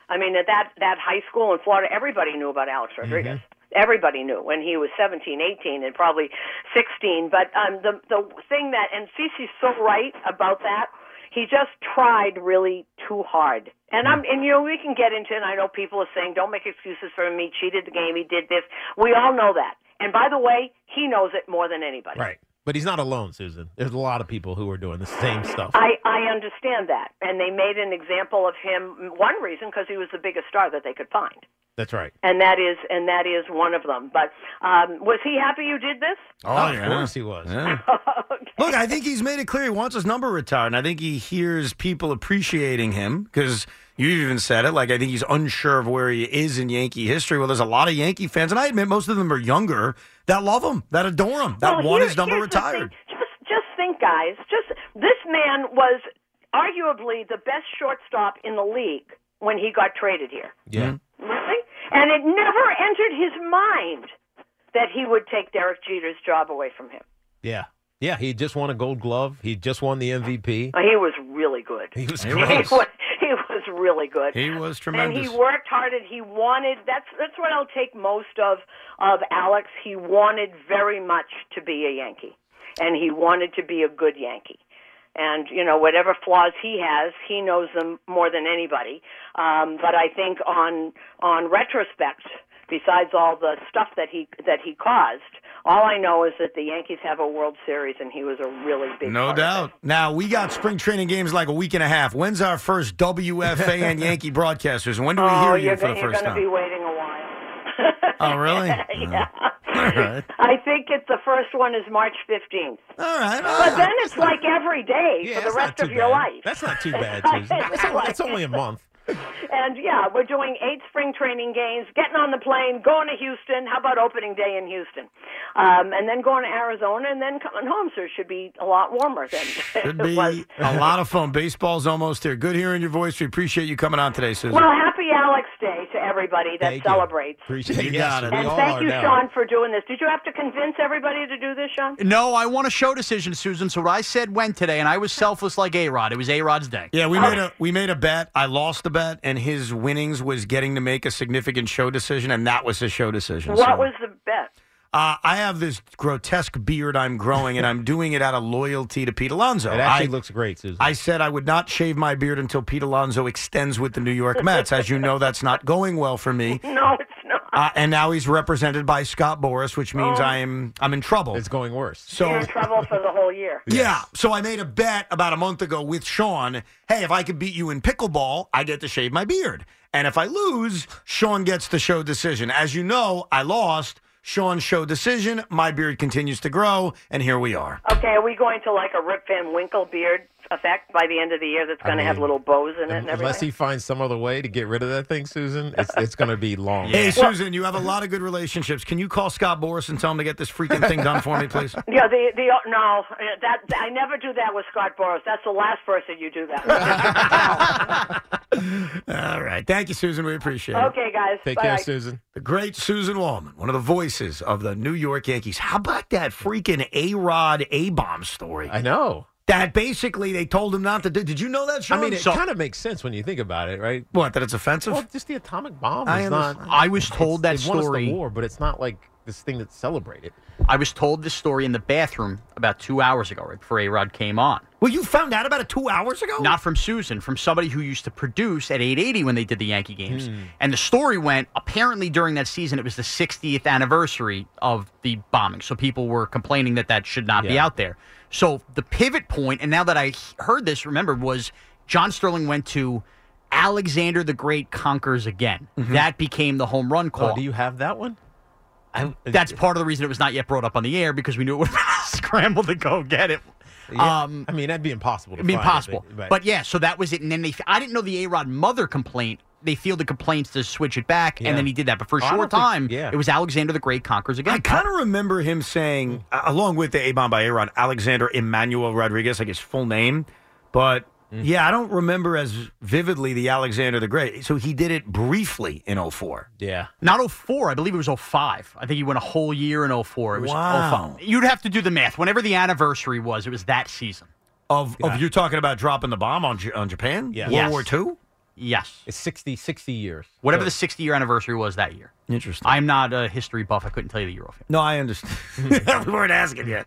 [SPEAKER 29] I mean, at that that high school in Florida, everybody knew about Alex Rodriguez. everybody knew when he was 17, 18, and probably 16. But um, the the thing that and CC's so right about that. He just tried really too hard. And mm-hmm. I'm and you know we can get into it. And I know people are saying don't make excuses for him. He cheated the game. He did this. We all know that. And by the way, he knows it more than anybody.
[SPEAKER 5] Right. But he's not alone, Susan. There's a lot of people who are doing the same stuff.
[SPEAKER 29] I, I understand that. And they made an example of him, one reason, because he was the biggest star that they could find.
[SPEAKER 5] That's right.
[SPEAKER 29] And that is and that is one of them. But um, was he happy you did this?
[SPEAKER 3] Oh,
[SPEAKER 5] of
[SPEAKER 3] yeah.
[SPEAKER 5] course he was.
[SPEAKER 3] Yeah. Look, I think he's made it clear he wants his number retired, and I think he hears people appreciating him because you even said it. Like I think he's unsure of where he is in Yankee history. Well, there's a lot of Yankee fans, and I admit most of them are younger that love him, that adore him, that
[SPEAKER 29] Well,
[SPEAKER 3] want
[SPEAKER 29] here-
[SPEAKER 3] his number retired.
[SPEAKER 29] Just just think, guys. Just this man was arguably the best shortstop in the league when he got traded here.
[SPEAKER 5] Yeah. Mm-hmm.
[SPEAKER 29] Really? And it never entered his mind that he would take Derek Jeter's job away from him.
[SPEAKER 5] Yeah. Yeah. He just won a gold glove. He just won the MVP.
[SPEAKER 29] He was really good.
[SPEAKER 5] He was
[SPEAKER 29] He
[SPEAKER 5] great.
[SPEAKER 29] was, he was really good.
[SPEAKER 3] He was tremendous.
[SPEAKER 29] And he worked hard and he wanted that's that's what I'll take most of of Alex. He wanted very much to be a Yankee. And he wanted to be a good Yankee. And, you know, whatever flaws he has, he knows them more than anybody. Um, but I think on on retrospect, besides all the stuff that he that he caused, all I know is that the Yankees have a World Series and he was a really big
[SPEAKER 3] No
[SPEAKER 29] part of it.
[SPEAKER 3] doubt. Now we got spring training games like a week and a half. When's our first WFAN Yankee broadcasters? And when do we
[SPEAKER 29] oh,
[SPEAKER 3] hear
[SPEAKER 29] you're
[SPEAKER 3] you for the
[SPEAKER 29] you're
[SPEAKER 3] first
[SPEAKER 29] going to be waiting a while.
[SPEAKER 3] Oh, really?
[SPEAKER 29] yeah.
[SPEAKER 3] Oh, all right.
[SPEAKER 29] I think it's the first one is March 15th.
[SPEAKER 3] All right.
[SPEAKER 29] But ah, then it's like every day
[SPEAKER 5] Yeah,
[SPEAKER 29] for the rest of your
[SPEAKER 5] bad.
[SPEAKER 29] life.
[SPEAKER 5] That's not too bad,
[SPEAKER 29] It's
[SPEAKER 5] Susan. Only,
[SPEAKER 29] like-
[SPEAKER 5] that's only a month.
[SPEAKER 29] And yeah, we're doing eight spring training games, getting on the plane, going to Houston. How about opening day in Houston? Um, and then going to Arizona and then coming home. So it should be a lot warmer than
[SPEAKER 3] Should
[SPEAKER 29] it
[SPEAKER 3] be
[SPEAKER 29] was.
[SPEAKER 3] a lot of fun. Baseball's almost here. Good hearing your voice. We appreciate you coming on today, Susan.
[SPEAKER 29] Well, happy Alex Day to everybody that
[SPEAKER 3] Thank you.
[SPEAKER 29] celebrates.
[SPEAKER 3] Appreciate you.
[SPEAKER 5] Yes,
[SPEAKER 3] got it.
[SPEAKER 29] And
[SPEAKER 5] all
[SPEAKER 29] thank you,
[SPEAKER 5] now.
[SPEAKER 29] Sean, for doing this. Did you have to convince everybody to do this, Sean?
[SPEAKER 4] No, I want a show decision, Susan. So what I said went today, and I was selfless like A Rod. It was A Rod's day.
[SPEAKER 3] Yeah, we made a we made a bet. I lost the bet, and his winnings was getting to make a significant show decision, and that was his show decision.
[SPEAKER 29] What
[SPEAKER 3] So,
[SPEAKER 29] was the bet?
[SPEAKER 3] uh, I have this grotesque beard I'm growing, and I'm doing it out of loyalty to Pete Alonso.
[SPEAKER 5] It actually
[SPEAKER 3] I,
[SPEAKER 5] looks great, Susan.
[SPEAKER 3] I said I would not shave my beard until Pete Alonso extends with the New York Mets. As you know, that's not going well for me.
[SPEAKER 29] No, it's not.
[SPEAKER 3] Uh, and now he's represented by Scott Boras, which means
[SPEAKER 29] Oh.
[SPEAKER 3] I'm I'm in trouble.
[SPEAKER 5] it's going worse.
[SPEAKER 3] So
[SPEAKER 29] You're in trouble for the whole year.
[SPEAKER 3] yeah. So I made a bet about a month ago with Sean. Hey, if I could beat you in pickleball, I get to shave my beard. And if I lose, Sean gets the show decision. As you know, I lost. Sean's show decision. My beard continues to grow, and here we are.
[SPEAKER 29] Okay, are we going to like a Rip Van Winkle beard effect by the end of the year that's going to have little bows in it and
[SPEAKER 5] Unless
[SPEAKER 29] everything?
[SPEAKER 5] he finds some other way to get rid of that thing, Susan, it's, it's going to be long.
[SPEAKER 3] Hey, Susan, you have a lot of good relationships. Can you call Scott Boras and tell him to get this freaking thing done for me, please?
[SPEAKER 29] Yeah, the the no, uh, that I never do that with Scott Boras. That's the last person you do that.
[SPEAKER 3] All right. Thank you, Susan. We appreciate it.
[SPEAKER 29] okay, guys.
[SPEAKER 5] Take
[SPEAKER 29] Bye.
[SPEAKER 5] care, Susan.
[SPEAKER 3] The great Susan Waldman, one of the voices of the New York Yankees. How about that freaking A Rod A bomb story?
[SPEAKER 5] I know.
[SPEAKER 3] That basically they told him not to do. Did you know that, Sean?
[SPEAKER 5] I mean, it
[SPEAKER 4] So-
[SPEAKER 5] kind of makes sense when you think about it, right?
[SPEAKER 3] what? That it's offensive?
[SPEAKER 5] Well, just the atomic bomb
[SPEAKER 3] I
[SPEAKER 5] is not.
[SPEAKER 4] I was told that
[SPEAKER 5] They won us
[SPEAKER 4] story.
[SPEAKER 5] the war, but it's not like this thing that's celebrated.
[SPEAKER 4] I was told this story in the bathroom about two hours ago, right before A Rod came on.
[SPEAKER 3] well, you found out about it two hours ago.
[SPEAKER 4] Not from Susan, from somebody who used to produce at 880 when they did the Yankee games. Hmm. And the story went apparently during that season, it was the 60th anniversary of the bombing. So people were complaining that that should not be out there. So the pivot point, and now that I heard this, remember, was John Sterling went to Alexander the Great conquers again. Mm-hmm. That became the home run oh, call.
[SPEAKER 5] Oh, do you have that one? I,
[SPEAKER 4] That's part of the reason it was not yet brought up on the air because we knew it would scramble to go get it.
[SPEAKER 5] Yeah,
[SPEAKER 4] Um,
[SPEAKER 5] I mean, that'd be impossible to
[SPEAKER 4] It'd be
[SPEAKER 5] find,
[SPEAKER 4] impossible.
[SPEAKER 5] But,
[SPEAKER 4] But, yeah, so that was it. And then they, I didn't know the A Rod mother complaint. They fielded complaints to switch it back,
[SPEAKER 5] Yeah.
[SPEAKER 4] and then he did that. But for a
[SPEAKER 5] Oh,
[SPEAKER 4] short
[SPEAKER 5] don't think-
[SPEAKER 4] time,
[SPEAKER 5] yeah.
[SPEAKER 4] it was Alexander the Great conquers again.
[SPEAKER 3] I kind of remember him saying, along with the A bomb by A Rod, Alexander Emmanuel Rodriguez, like his full name. But Mm-hmm. yeah, I don't remember as vividly the Alexander the Great. So he did it briefly in 04.
[SPEAKER 5] yeah.
[SPEAKER 4] Not 04, I believe it was 05. I think he went a whole year in 04. It was
[SPEAKER 3] Wow.
[SPEAKER 4] 05. You'd have to do the math. Whenever the anniversary was, it was that season.
[SPEAKER 3] Of, of you're talking about dropping the bomb on, J- on Japan?
[SPEAKER 5] Yeah.
[SPEAKER 3] World
[SPEAKER 4] Yes.
[SPEAKER 3] War II?
[SPEAKER 4] Yes.
[SPEAKER 5] It's 60, 60 years.
[SPEAKER 4] Whatever
[SPEAKER 5] So-
[SPEAKER 4] the 60 year anniversary was that year.
[SPEAKER 3] Interesting.
[SPEAKER 4] I'm not a history buff. I couldn't tell you the year offhand.
[SPEAKER 3] No, I understand. we weren't asking yet.